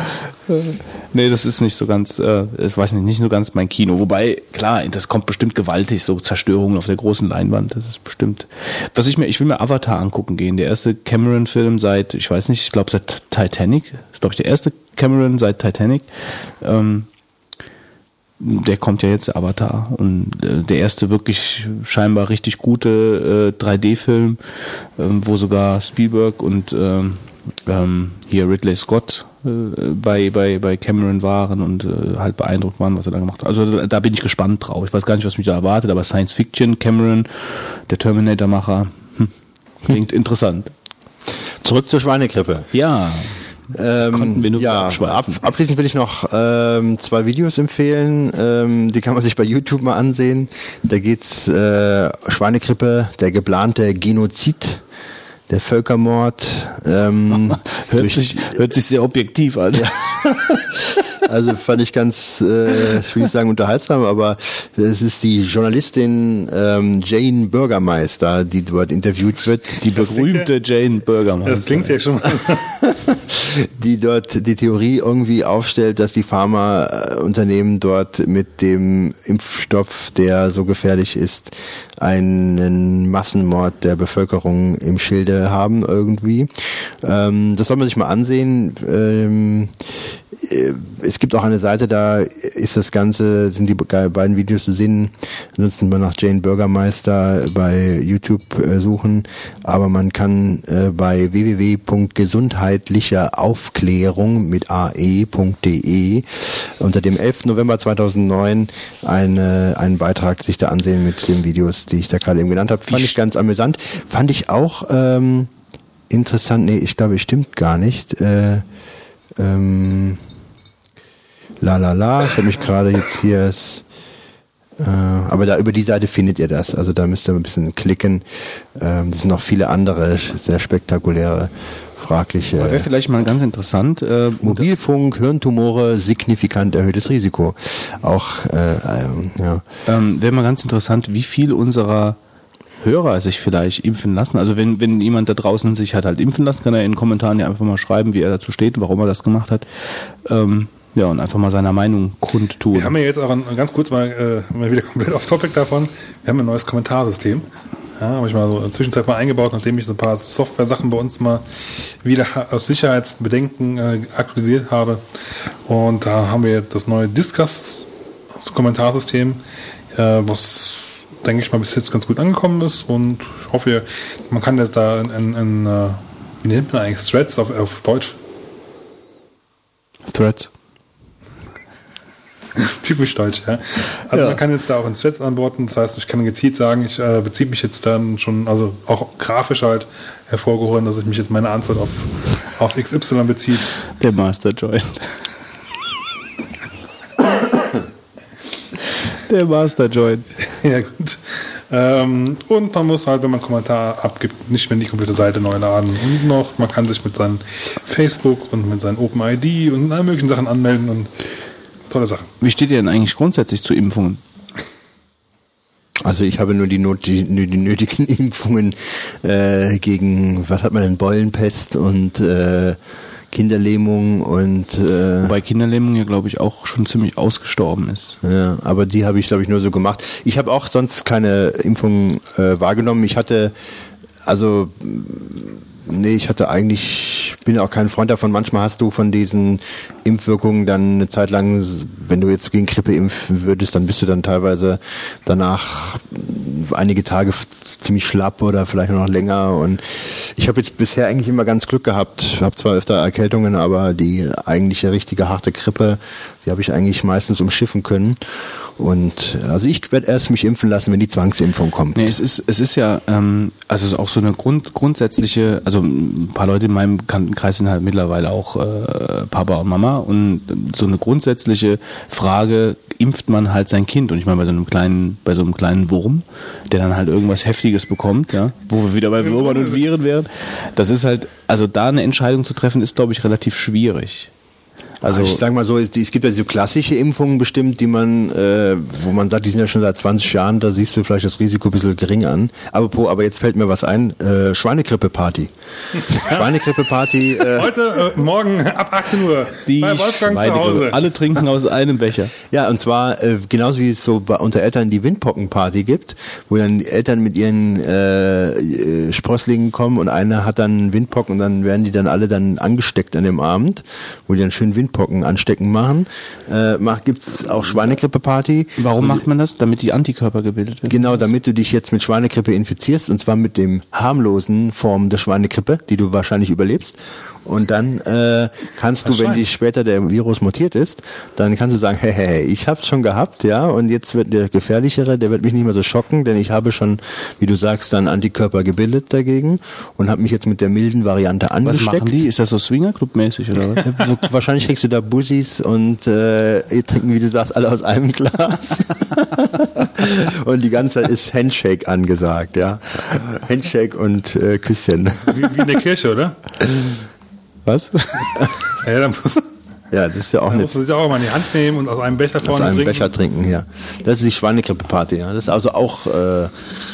Nee, das ist nicht so ganz, äh, ich weiß nicht, nicht so ganz mein Kino. Wobei, klar, das kommt bestimmt gewaltig, so Zerstörungen auf der großen Leinwand, das ist bestimmt. Was ich mir, ich will mir Avatar angucken gehen. Der erste Cameron-Film seit, ich weiß nicht, ich glaube seit Titanic, ist glaube ich der erste Cameron seit Titanic. Ähm, der kommt ja jetzt, Avatar. Und äh, der erste wirklich scheinbar richtig gute äh, 3D-Film, ähm, wo sogar Spielberg und ähm, ähm, hier Ridley Scott äh, bei, bei, bei Cameron waren und äh, halt beeindruckt waren, was er da gemacht hat. Also da, da bin ich gespannt drauf. Ich weiß gar nicht, was mich da erwartet, aber Science Fiction, Cameron, der Terminator-Macher, hm, klingt [laughs] interessant. Zurück zur Schweinegrippe. Ja, Ähm, Konnten wir nur ja, ab, abschließend will ich noch ähm, zwei Videos empfehlen. Ähm, die kann man sich bei YouTube mal ansehen. Da geht's äh, Schweinegrippe, der geplante Genozid, der Völkermord. Ähm, [laughs] hört durch- sich, hört sich sehr objektiv an. [laughs] Also fand ich ganz, äh, ich will nicht sagen unterhaltsam, aber es ist die Journalistin ähm, Jane Bürgermeister, die dort interviewt wird. Die berühmte Jane Bürgermeister. das klingt ja schon mal. [laughs] die dort die Theorie irgendwie aufstellt, dass die Pharmaunternehmen dort mit dem Impfstoff, der so gefährlich ist, einen Massenmord der Bevölkerung im Schilde haben irgendwie. Ähm, das soll man sich mal ansehen. Ähm, äh, es gibt auch eine Seite, da ist das Ganze, sind die be- beiden Videos zu sehen. Ansonsten mal nach Jane Bürgermeister bei YouTube äh, suchen. Aber man kann äh, bei www.gesundheitlicher Aufklärung mit ae.de unter dem 11. November 2009 eine, einen Beitrag sich da ansehen mit den Videos, die ich da gerade eben genannt habe. Fand ich ganz amüsant. Fand ich auch ähm, interessant. Nee, ich glaube, es stimmt gar nicht. Äh, ähm, la la la, ich habe mich gerade jetzt hier. Äh, aber da über die Seite findet ihr das. Also da müsst ihr ein bisschen klicken. Ähm, das sind noch viele andere sehr spektakuläre, fragliche. Wäre vielleicht mal ganz interessant. Äh, Mobilfunk, Hirntumore, signifikant erhöhtes Risiko. Auch, äh, ähm, ja. ähm, Wäre mal ganz interessant, wie viel unserer Hörer sich vielleicht impfen lassen. Also wenn, wenn jemand da draußen sich hat halt impfen lassen, kann er in den Kommentaren ja einfach mal schreiben, wie er dazu steht, warum er das gemacht hat. Ähm, ja, und einfach mal seiner Meinung kundtun. Wir haben ja jetzt auch ein, ganz kurz mal, äh, mal wieder [laughs] komplett off topic davon. Wir haben ein neues Kommentarsystem. Ja, habe ich mal so in der Zwischenzeit mal eingebaut, nachdem ich so ein paar Software-Sachen bei uns mal wieder aus Sicherheitsbedenken äh, aktualisiert habe. Und da haben wir das neue Discuss-Kommentarsystem, äh, was denke ich mal bis jetzt ganz gut angekommen ist. Und ich hoffe, man kann jetzt da in, in, in äh, wie nennt man eigentlich Threads auf, auf Deutsch? Threads. [laughs] Typisch deutsch, ja. Also Ja. man kann jetzt da auch in Threads antworten, das heißt, ich kann gezielt sagen, ich äh, beziehe mich jetzt dann schon, also auch grafisch halt hervorgehoben, dass ich mich jetzt meine Antwort auf, auf XY bezieht. Der Master Joint. Der Master Joint. [laughs] ja, gut. Ähm, und man muss halt, wenn man einen Kommentar abgibt, nicht mehr die komplette Seite neu laden. Und noch, man kann sich mit seinem Facebook und mit seinem OpenID und allen möglichen Sachen anmelden und tolle Sache. Wie steht ihr denn eigentlich grundsätzlich zu Impfungen? Also ich habe nur die, Not, die, die nötigen [laughs] Impfungen äh, gegen, was hat man denn, Beulenpest und äh, Kinderlähmung und äh, Wobei Kinderlähmung ja, glaube ich, auch schon ziemlich ausgestorben ist. ja, aber die habe ich glaube ich nur so gemacht. Ich habe auch sonst keine Impfung äh, wahrgenommen. Ich hatte also nee, ich hatte eigentlich bin auch kein Freund davon. Manchmal hast du von diesen Impfwirkungen dann eine Zeit lang, wenn du jetzt gegen Grippe impfen würdest, dann bist du dann teilweise danach einige Tage ziemlich schlapp oder vielleicht noch länger. Und ich habe jetzt bisher eigentlich immer ganz Glück gehabt. Habe zwar öfter Erkältungen, aber die eigentliche richtige harte Grippe, die habe ich eigentlich meistens umschiffen können. Und also ich werde erst mich impfen lassen, wenn die Zwangsimpfung kommt. Nee, es ist, es ist ja, ähm, also es ist auch so eine Grund, grundsätzliche, also ein paar Leute in meinem Bekanntenkreis sind halt mittlerweile auch äh, Papa und Mama und so eine grundsätzliche Frage, impft man halt sein Kind? Und ich meine, bei so einem kleinen, bei so einem kleinen Wurm, der dann halt irgendwas Heftiges bekommt, ja, wo wir wieder bei Würmern und Viren wären, das ist halt, also da eine Entscheidung zu treffen, ist, glaube ich, relativ schwierig. Also ich sag mal so, es gibt ja so klassische Impfungen bestimmt, die man, äh, wo man sagt, die sind ja schon seit 20 Jahren, da siehst du vielleicht das Risiko ein bisschen gering an. Aber, po, aber jetzt fällt mir was ein, äh, Schweinegrippe-Party. [laughs] Schweinegrippe-Party, äh, Heute, äh, morgen ab 18 Uhr Die bei Wolfgang zu Schweinegrippe. Hause. Alle trinken aus einem Becher. [laughs] ja, und zwar äh, genauso wie es so bei, unter Eltern die Windpockenparty gibt, wo dann die Eltern mit ihren äh, äh, Sprosslingen kommen und einer hat dann Windpocken und dann werden die dann alle dann angesteckt an dem Abend, wo die dann schön Windpocken anstecken machen. Äh, macht, gibt's auch Schweinegrippe-Party. Warum macht man das? Damit die Antikörper gebildet werden. Genau, damit du dich jetzt mit Schweinegrippe infizierst und zwar mit dem harmlosen Form der Schweinegrippe, die du wahrscheinlich überlebst. Und dann äh, kannst du, wenn die später der Virus mutiert ist, dann kannst du sagen, hey, hey, hey, ich hab's schon gehabt, ja, und jetzt wird der gefährlichere, der wird mich nicht mehr so schocken, denn ich habe schon, wie du sagst, dann Antikörper gebildet dagegen und habe mich jetzt mit der milden Variante Was angesteckt. machen die? Ist das so Swingerclub-mäßig oder was? [laughs] So, wahrscheinlich kriegst du da Bussis und äh, ihr trinken, wie du sagst, alle aus einem Glas. [laughs] und die ganze Zeit ist Handshake angesagt, ja. Handshake und äh, Küsschen. Wie, wie in der Kirche, oder? [laughs] Was? Ja, da muss, Ja, das ist ja auch da nicht muss man sich auch mal in die Hand nehmen und aus einem Becher aus vorne einem trinken. Becher trinken, ja. Das ist die Schweinegrippe-Party, ja. Das ist also auch äh,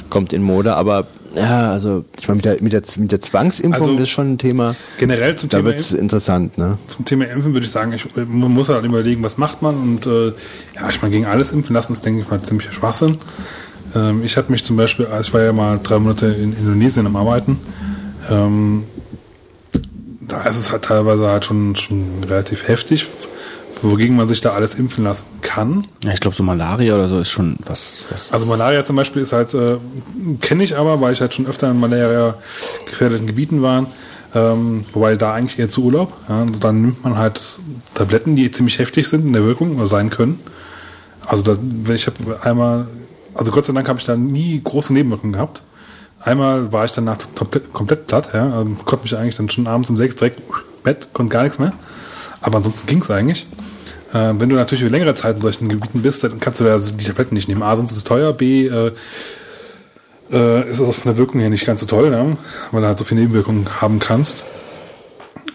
kommt in Mode, aber ja, also ich meine mit der mit der mit der Zwangsimpfung Also, das ist schon ein Thema. Generell zum Da Thema wird's interessant, ne? zum Thema Impfen würde ich sagen, ich, man muss halt überlegen, was macht man und äh, ja, ich meine, gegen alles impfen lassen ist, denke ich mal, ziemlich Schwachsinn. Ähm, ich habe mich zum Beispiel, also ich war ja mal drei Monate in Indonesien am Arbeiten, ähm, da ist es halt teilweise halt schon, schon relativ heftig, wogegen man sich da alles impfen lassen kann. Ja, ich glaube, so Malaria oder so ist schon was. was Also Malaria zum Beispiel ist halt, äh, kenne ich aber, weil ich halt schon öfter in Malaria gefährdeten Gebieten war. Ähm, wobei da eigentlich eher zu Urlaub. Ja, und dann nimmt man halt Tabletten, die ziemlich heftig sind in der Wirkung oder sein können. Also da, ich habe einmal, also Gott sei Dank habe ich da nie große Nebenwirkungen gehabt. Einmal war ich danach komplett, komplett platt, ja, also konnte mich eigentlich dann schon abends um sechs direkt Bett, konnte gar nichts mehr. Aber ansonsten ging es eigentlich. Äh, wenn du natürlich über längere Zeit in solchen Gebieten bist, dann kannst du ja die Tabletten nicht nehmen. A, sind sie teuer, B, äh, äh, ist es von der Wirkung her nicht ganz so toll, ja, weil du halt so viele Nebenwirkungen haben kannst.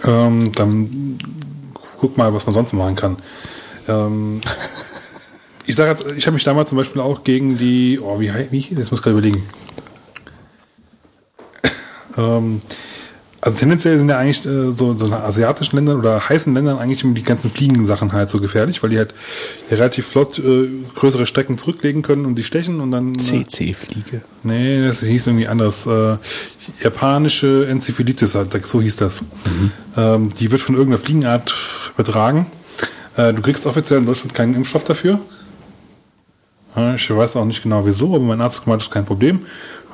Ähm, dann guck mal, was man sonst machen kann. Ähm, [laughs] ich sage jetzt, ich habe mich damals zum Beispiel auch gegen die, oh, wie, wie das? muss ich gerade überlegen. Ähm, also tendenziell sind ja eigentlich äh, so, so in asiatischen Ländern oder heißen Ländern eigentlich die ganzen Fliegensachen halt so gefährlich, weil die halt relativ flott äh, größere Strecken zurücklegen können und die stechen und dann. Äh, CC-Fliege. Nee, das hieß irgendwie anders. Äh, japanische Enzephalitis, halt, so hieß das. Ähm, die wird von irgendeiner Fliegenart übertragen. Äh, du kriegst offiziell in Deutschland keinen Impfstoff dafür. Ich weiß auch nicht genau wieso, aber mein Arzt gemeint, das ist kein Problem.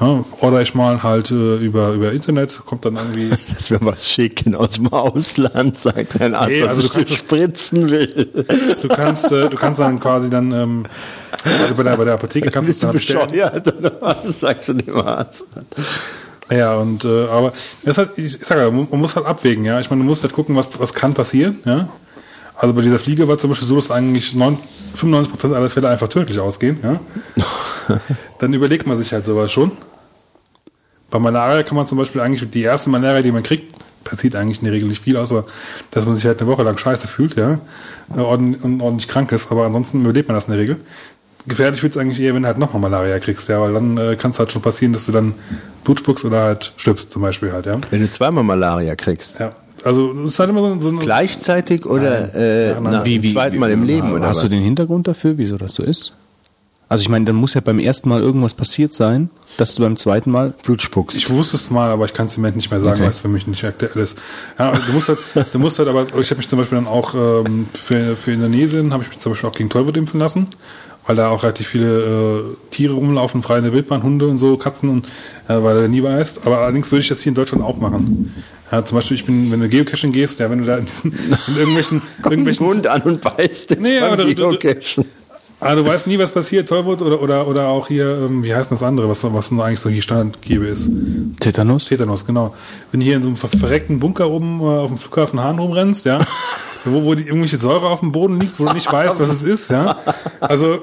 Ja, order ich mal halt äh, über, über Internet, kommt dann irgendwie. [laughs] Das wäre was schicken aus dem Ausland, sagt dein Arzt, Nee, also du kannst- spritzen will. Du kannst, äh, du kannst dann quasi dann ähm, also bei, der, bei der Apotheke kannst du es Bist du dann bestellen. oder was? Sagst du dem Arzt. Ja, und äh, aber das halt, ich sag ja, man man muss halt abwägen, ja. Ich meine, du musst halt gucken, was, was kann passieren, ja. Also bei dieser Fliege war zum Beispiel so, dass eigentlich 9, 95% aller Fälle einfach tödlich ausgehen, ja. [laughs] Dann überlegt man sich halt sowas schon. Bei Malaria kann man zum Beispiel eigentlich, die erste Malaria, die man kriegt, passiert eigentlich in der Regel nicht viel, außer dass man sich halt eine Woche lang scheiße fühlt, ja, äh, ordentlich, und ordentlich krank ist, aber ansonsten überlebt man das in der Regel. gefährlich wird es eigentlich eher, wenn du halt nochmal Malaria kriegst, ja, weil dann äh, kann es halt schon passieren, dass du dann Blut spuckst oder halt stirbst zum Beispiel halt, ja. Wenn du zweimal Malaria kriegst. Ja. Also es ist halt immer so, so eine Gleichzeitig oder äh, Nein, nein. nach Wie, wie, zweiten Mal im Leben oder Hast was? du den Hintergrund dafür, wieso das so ist? Also ich meine, dann muss ja beim ersten Mal irgendwas passiert sein, dass du beim zweiten Mal. Blut spuckst. Ich wusste es mal, aber ich kann es im Moment nicht mehr sagen, Okay. weil es für mich nicht aktuell ist. Ja, du musst halt, du musst halt aber, ich habe mich zum Beispiel dann auch ähm, für, für Indonesien, habe ich mich zum Beispiel auch gegen Tollwut impfen lassen, weil da auch relativ viele äh, Tiere rumlaufen, frei in der Wildbahn, Hunde und so, Katzen und äh, weil du nie weißt. Aber allerdings würde ich das hier in Deutschland auch machen. Ja, zum Beispiel, ich bin, wenn du Geocaching gehst, ja, wenn du da in, diesen, in irgendwelchen, [laughs] Kommt irgendwelchen Hund an und beißt Nee, aber du- du- du- Geocachen. Ah, du weißt nie, was passiert, Tollwut oder, oder, oder auch hier, ähm, wie heißt das andere, was, was nur eigentlich so hier Standardgebe ist. Tetanus? Tetanus, genau. Wenn du hier in so einem ver- verreckten Bunker oben äh, auf dem Flughafen Hahn rumrennst, ja, wo, wo die irgendwelche Säure auf dem Boden liegt, wo du nicht weißt, was es ist, ja. Also,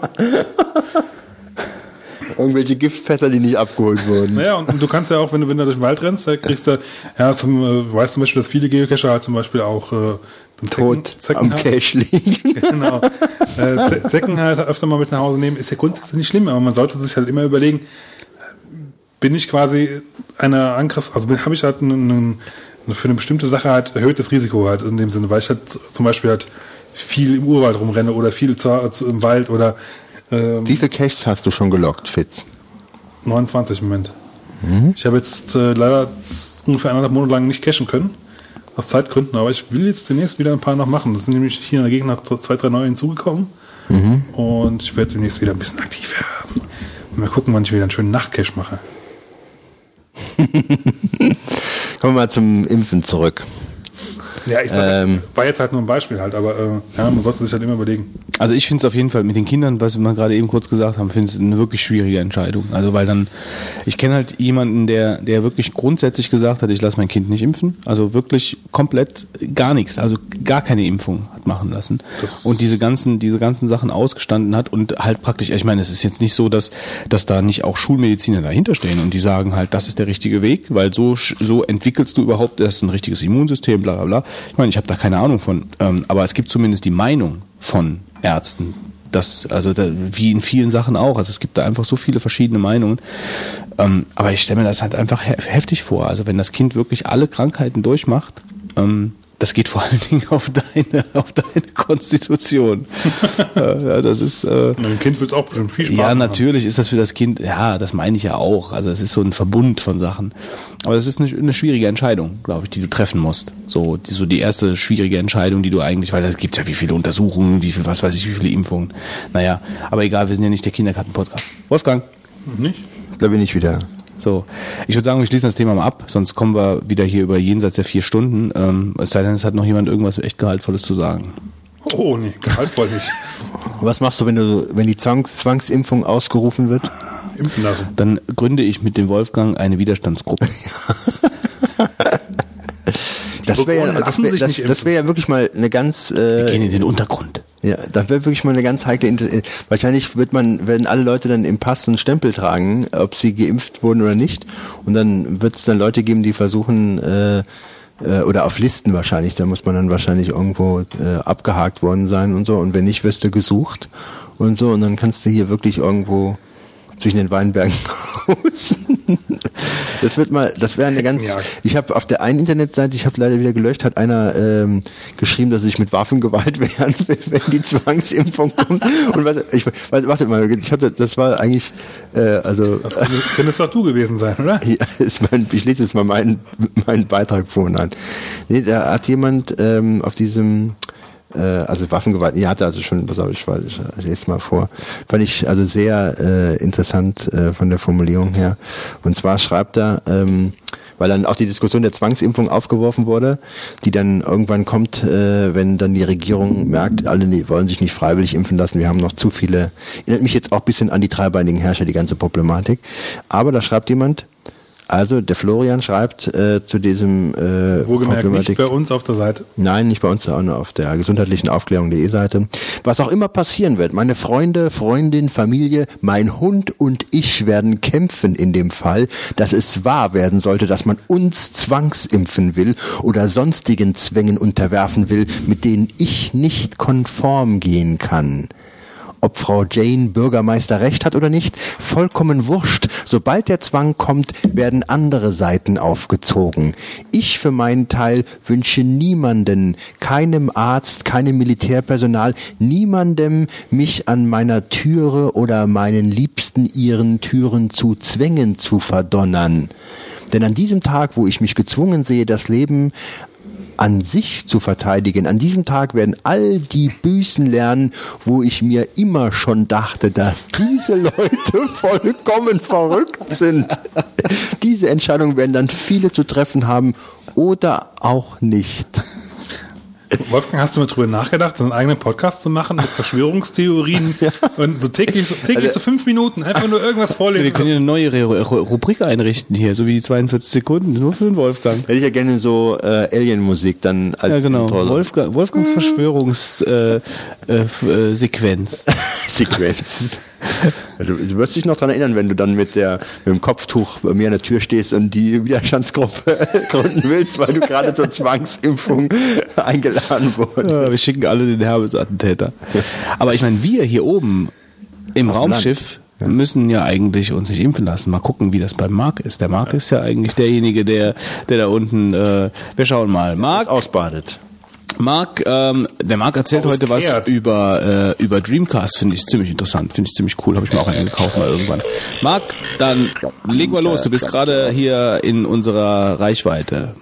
Irgendwelche Giftfässer, die nicht abgeholt wurden. naja, und, und du kannst ja auch, wenn du, wenn du durch den Wald rennst, da kriegst du, ja, zum, äh, weißt zum Beispiel, dass viele Geocacher halt zum Beispiel auch äh, Zecken, Tot Zecken am. Cache liegen. [laughs] Genau. Äh, Ze- Zecken halt öfter mal mit nach Hause nehmen, ist ja grundsätzlich nicht schlimm, aber man sollte sich halt immer überlegen, bin ich quasi einer Angriffs, also habe ich halt einen, einen, für eine bestimmte Sache halt erhöhtes Risiko halt in dem Sinne, weil ich halt zum Beispiel halt viel im Urwald rumrenne oder viel zu, zu, im Wald oder ähm, Wie viele Caches hast du schon gelockt, Fitz? 29 im Moment. Ich habe jetzt äh, leider ungefähr anderthalb Monate lang nicht cashen können, aus Zeitgründen, aber ich will jetzt demnächst wieder ein paar noch machen. Das sind nämlich hier in der Gegend noch zwei, drei neue hinzugekommen und ich werde demnächst wieder ein bisschen aktiv werden. Mal gucken, wann ich wieder einen schönen Nachtcash mache. [laughs] Kommen wir mal zum Impfen zurück. Ja, ich sag, Ähm. war jetzt halt nur ein Beispiel halt, aber äh, ja, man sollte sich halt immer überlegen. Also ich finde es auf jeden Fall mit den Kindern, was wir gerade eben kurz gesagt haben, finde es eine wirklich schwierige Entscheidung. Also weil dann, ich kenne halt jemanden, der, der wirklich grundsätzlich gesagt hat, ich lasse mein Kind nicht impfen. Also wirklich komplett gar nichts, also gar keine Impfung hat machen lassen. und diese ganzen, diese ganzen Sachen ausgestanden hat und halt praktisch, ich meine, es ist jetzt nicht so, dass, dass da nicht auch Schulmediziner dahinter stehen und die sagen halt, das ist der richtige Weg, weil so, so entwickelst du überhaupt erst ein richtiges Immunsystem, bla bla bla. Ich meine, ich habe da keine Ahnung von, ähm, aber es gibt zumindest die Meinung von Ärzten. Das, also da, wie in vielen Sachen auch. Also es gibt da einfach so viele verschiedene Meinungen. Ähm, aber ich stelle mir das halt einfach he heftig vor. Also wenn das Kind wirklich alle Krankheiten durchmacht, ähm, das geht vor allen Dingen auf deine, auf deine Konstitution. [laughs] äh, ja, das ist äh, dem Kind wird es auch bestimmt viel Spaß ja, natürlich ist das für das Kind, ja, das meine ich ja auch. Also es ist so ein Verbund von Sachen. Aber das ist eine, eine schwierige Entscheidung, glaube ich, die du treffen musst. So die, so die erste schwierige Entscheidung, die du eigentlich, weil es gibt ja wie viele Untersuchungen, wie viel, was weiß ich, wie viele Impfungen. Naja, aber egal, wir sind ja nicht der Kindergarten-Podcast. Wolfgang. Nicht? Da bin ich wieder. So, ich würde sagen, wir schließen das Thema mal ab, sonst kommen wir wieder hier über jenseits der vier Stunden. Ähm, es sei denn, es hat noch jemand irgendwas echt Gehaltvolles zu sagen. Oh, nee, gehaltvoll nicht. Was machst du, wenn du, wenn die Zwangs Zwangsimpfung ausgerufen wird? Impfen lassen. Dann gründe ich mit dem Wolfgang eine Widerstandsgruppe. Das wäre ja, das wär, das, das wär ja wirklich mal eine ganz, Wir äh, gehen in den Untergrund. Ja, das wäre wirklich mal eine ganz heikle. Inter äh, Wahrscheinlich wird man, werden alle Leute dann im Pass einen Stempel tragen, ob sie geimpft wurden oder nicht. Und dann wird es dann Leute geben, die versuchen äh, äh, oder auf Listen wahrscheinlich. Da muss man dann wahrscheinlich irgendwo äh, abgehakt worden sein und so. Und wenn nicht, wirst du gesucht und so. Und dann kannst du hier wirklich irgendwo zwischen den Weinbergen hausen. [laughs] Das wird mal, das wäre eine ganz. Ich habe auf der einen Internetseite, ich habe leider wieder gelöscht, hat einer ähm, geschrieben, dass sich mit Waffengewalt [laughs] wehren will, wenn die Zwangsimpfung kommt. Und warte, ich, warte, wartet mal, ich hatte, das war eigentlich, äh, also Das könntest doch du gewesen sein, oder? [laughs] ja, mein, ich lese jetzt mal meinen, meinen Beitrag vor und an. Nee, da hat jemand ähm, auf diesem, also Waffengewalt, ja, hatte also schon, pass auf, ich, ich, ich lese mal vor. Fand ich also sehr äh, interessant äh, von der Formulierung her. Und zwar schreibt er, ähm, weil dann auch die Diskussion der Zwangsimpfung aufgeworfen wurde, die dann irgendwann kommt, äh, wenn dann die Regierung merkt, alle ne- wollen sich nicht freiwillig impfen lassen, wir haben noch zu viele, erinnert mich jetzt auch ein bisschen an die dreibeinigen Herrscher, die ganze Problematik. Aber da schreibt jemand, also der Florian schreibt äh, zu diesem äh, Wohlgemerkt nicht bei uns auf der Seite. Nein, nicht bei uns, sondern auf der gesundheitlichen Aufklärung.de Seite. Was auch immer passieren wird, meine Freunde, Freundin, Familie, mein Hund und ich werden kämpfen in dem Fall, dass es wahr werden sollte, dass man uns zwangsimpfen will oder sonstigen Zwängen unterwerfen will, mit denen ich nicht konform gehen kann. Ob Frau Jane Bürgermeister recht hat oder nicht, vollkommen wurscht. Sobald der Zwang kommt, werden andere Seiten aufgezogen. Ich für meinen Teil wünsche niemanden, keinem Arzt, keinem Militärpersonal, niemandem mich an meiner Türe oder meinen Liebsten ihren Türen zu zwängen zu verdonnern. Denn an diesem Tag, wo ich mich gezwungen sehe, das Leben an sich zu verteidigen. An diesem Tag werden all die Büßen lernen, wo ich mir immer schon dachte, dass diese Leute [laughs] vollkommen verrückt sind. Diese Entscheidung werden dann viele zu treffen haben oder auch nicht. Wolfgang, hast du mal drüber nachgedacht, so einen eigenen Podcast zu machen mit Verschwörungstheorien [laughs] ja. und so täglich, so täglich also, so fünf Minuten einfach nur irgendwas vorlesen? Wir können ja eine neue Rubrik einrichten hier, so wie die 42 Sekunden, nur für den Wolfgang. Hätte ich ja gerne so äh, Alien-Musik dann als Ja, genau. Wolfgang, Wolfgangs Verschwörungssequenz. Äh, äh, Sequenz. [laughs] Sequenz. Du, du, wirst dich noch daran erinnern, wenn du dann mit, der, mit dem Kopftuch bei mir an der Tür stehst und die Widerstandsgruppe [laughs] gründen willst, weil du gerade zur Zwangsimpfung eingeladen [laughs] wurdest. Ja, wir schicken alle den Herbesattentäter. Aber ich meine, wir hier oben im Auf Raumschiff ja. müssen ja eigentlich uns nicht impfen lassen. Mal gucken, wie das beim Mark ist. Der Mark ist ja eigentlich derjenige, der, der da unten, äh, wir schauen mal. Mark ausbadet. Marc, ähm, der Marc erzählt heute was über äh, über Dreamcast, finde ich ziemlich interessant, finde ich ziemlich cool, habe ich mir auch einen gekauft mal irgendwann. Marc, dann legen wir los, du bist gerade hier in unserer Reichweite.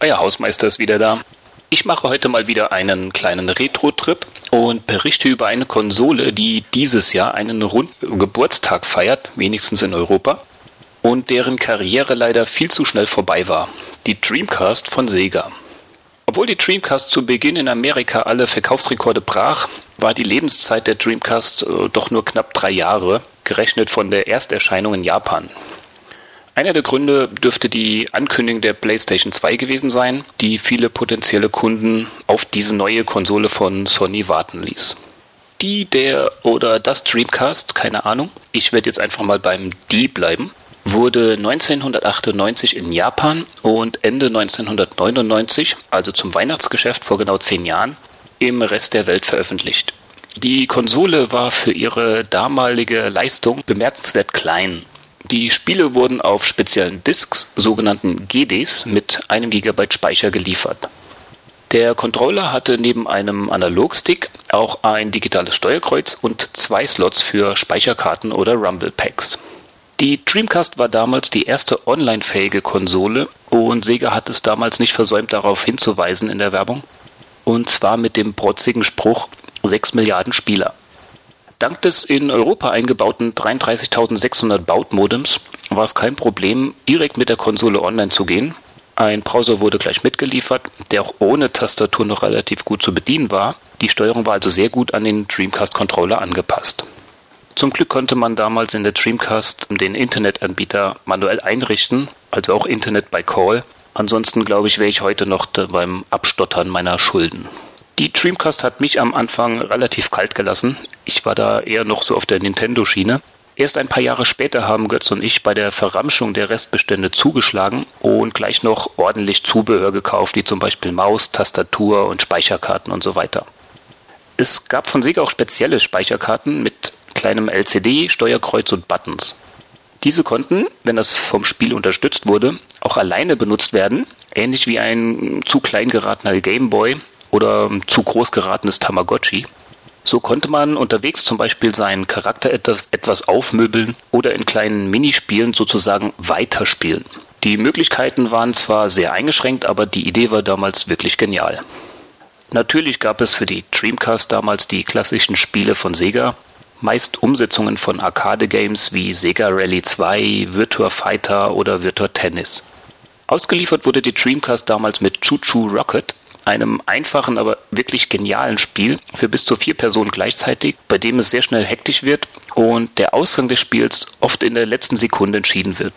Euer Hausmeister ist wieder da. Ich mache heute mal wieder einen kleinen Retro-Trip und berichte über eine Konsole, die dieses Jahr einen runden Geburtstag feiert, wenigstens in Europa, und deren Karriere leider viel zu schnell vorbei war. Die Dreamcast von Sega. Obwohl die Dreamcast zu Beginn in Amerika alle Verkaufsrekorde brach, war die Lebenszeit der Dreamcast äh, doch nur knapp drei Jahre, gerechnet von der Ersterscheinung in Japan. Einer der Gründe dürfte die Ankündigung der PlayStation 2 gewesen sein, die viele potenzielle Kunden auf diese neue Konsole von Sony warten ließ. Die, der oder das Dreamcast, keine Ahnung, ich werde jetzt einfach mal beim D bleiben, wurde 1998 in Japan und Ende 1999, also zum Weihnachtsgeschäft vor genau zehn Jahren, im Rest der Welt veröffentlicht. Die Konsole war für ihre damalige Leistung bemerkenswert klein die Spiele wurden auf speziellen Disks, sogenannten GDs, mit einem GB Speicher geliefert. Der Controller hatte neben einem Analogstick auch ein digitales Steuerkreuz und zwei Slots für Speicherkarten oder Rumble Packs. Die Dreamcast war damals die erste online-fähige Konsole und Sega hat es damals nicht versäumt, darauf hinzuweisen in der Werbung. Und zwar mit dem protzigen Spruch 6 Milliarden Spieler. Dank des in Europa eingebauten 33.600 Baut-Modems war es kein Problem, direkt mit der Konsole online zu gehen. Ein Browser wurde gleich mitgeliefert, der auch ohne Tastatur noch relativ gut zu bedienen war. Die Steuerung war also sehr gut an den Dreamcast-Controller angepasst. Zum Glück konnte man damals in der Dreamcast den Internetanbieter manuell einrichten, also auch Internet by Call. Ansonsten glaube ich, wäre ich heute noch beim Abstottern meiner Schulden. Die Dreamcast hat mich am Anfang relativ kalt gelassen. Ich war da eher noch so auf der Nintendo-Schiene. Erst ein paar Jahre später haben Götz und ich bei der Verramschung der Restbestände zugeschlagen und gleich noch ordentlich Zubehör gekauft, wie zum Beispiel Maus, Tastatur und Speicherkarten und so weiter. Es gab von Sega auch spezielle Speicherkarten mit kleinem LCD, Steuerkreuz und Buttons. Diese konnten, wenn das vom Spiel unterstützt wurde, auch alleine benutzt werden, ähnlich wie ein zu klein geratener Gameboy oder zu groß geratenes Tamagotchi. So konnte man unterwegs zum Beispiel seinen Charakter etwas, aufmöbeln oder in kleinen Minispielen sozusagen weiterspielen. Die Möglichkeiten waren zwar sehr eingeschränkt, aber die Idee war damals wirklich genial. Natürlich gab es für die Dreamcast damals die klassischen Spiele von Sega, meist Umsetzungen von Arcade-Games wie Sega Rally 2, Virtua Fighter oder Virtua Tennis. Ausgeliefert wurde die Dreamcast damals mit Choo Choo Rocket, einem einfachen, aber wirklich genialen Spiel für bis zu vier Personen gleichzeitig, bei dem es sehr schnell hektisch wird und der Ausgang des Spiels oft in der letzten Sekunde entschieden wird.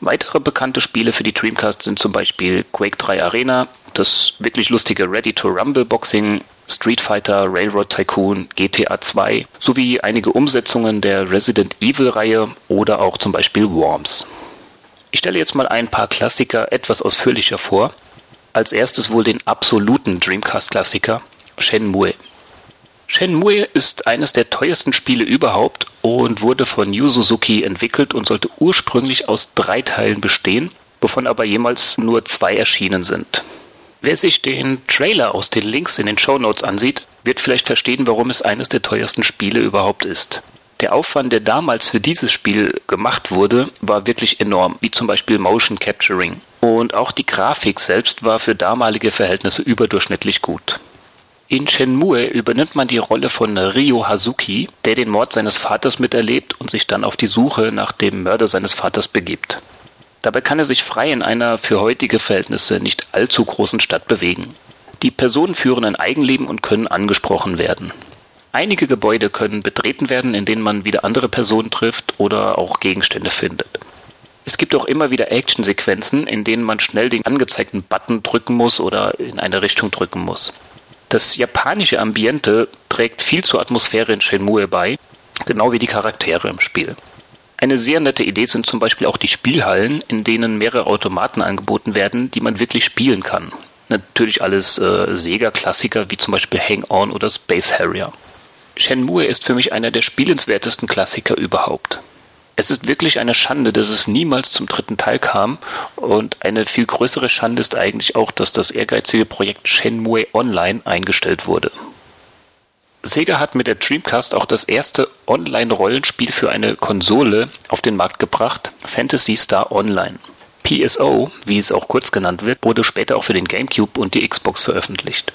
Weitere bekannte Spiele für die Dreamcast sind zum Beispiel Quake 3 Arena, das wirklich lustige Ready to Rumble Boxing, Street Fighter, Railroad Tycoon, GTA 2 sowie einige Umsetzungen der Resident Evil Reihe oder auch zum Beispiel Worms. Ich stelle jetzt mal ein paar Klassiker etwas ausführlicher vor. Als erstes wohl den absoluten Dreamcast-Klassiker Shenmue. Shenmue ist eines der teuersten Spiele überhaupt und wurde von Yu Suzuki entwickelt und sollte ursprünglich aus drei Teilen bestehen, wovon aber jemals nur zwei erschienen sind. Wer sich den Trailer aus den Links in den Show Notes ansieht, wird vielleicht verstehen, warum es eines der teuersten Spiele überhaupt ist. Der Aufwand, der damals für dieses Spiel gemacht wurde, war wirklich enorm, wie zum Beispiel Motion Capturing. Und auch die Grafik selbst war für damalige Verhältnisse überdurchschnittlich gut. In Shenmue übernimmt man die Rolle von Ryo Hazuki, der den Mord seines Vaters miterlebt und sich dann auf die Suche nach dem Mörder seines Vaters begibt. Dabei kann er sich frei in einer für heutige Verhältnisse nicht allzu großen Stadt bewegen. Die Personen führen ein Eigenleben und können angesprochen werden. Einige Gebäude können betreten werden, in denen man wieder andere Personen trifft oder auch Gegenstände findet. Es gibt auch immer wieder Actionsequenzen, in denen man schnell den angezeigten Button drücken muss oder in eine Richtung drücken muss. Das japanische Ambiente trägt viel zur Atmosphäre in Shenmue bei, genau wie die Charaktere im Spiel. Eine sehr nette Idee sind zum Beispiel auch die Spielhallen, in denen mehrere Automaten angeboten werden, die man wirklich spielen kann. Natürlich alles äh, Sega-Klassiker wie zum Beispiel Hang-On oder Space Harrier. Shenmue ist für mich einer der spielenswertesten Klassiker überhaupt es ist wirklich eine Schande, dass es niemals zum dritten Teil kam. Und eine viel größere Schande ist eigentlich auch, dass das ehrgeizige Projekt Shenmue Online eingestellt wurde. Sega hat mit der Dreamcast auch das erste Online-Rollenspiel für eine Konsole auf den Markt gebracht, Fantasy Star Online. PSO, wie es auch kurz genannt wird, wurde später auch für den GameCube und die Xbox veröffentlicht.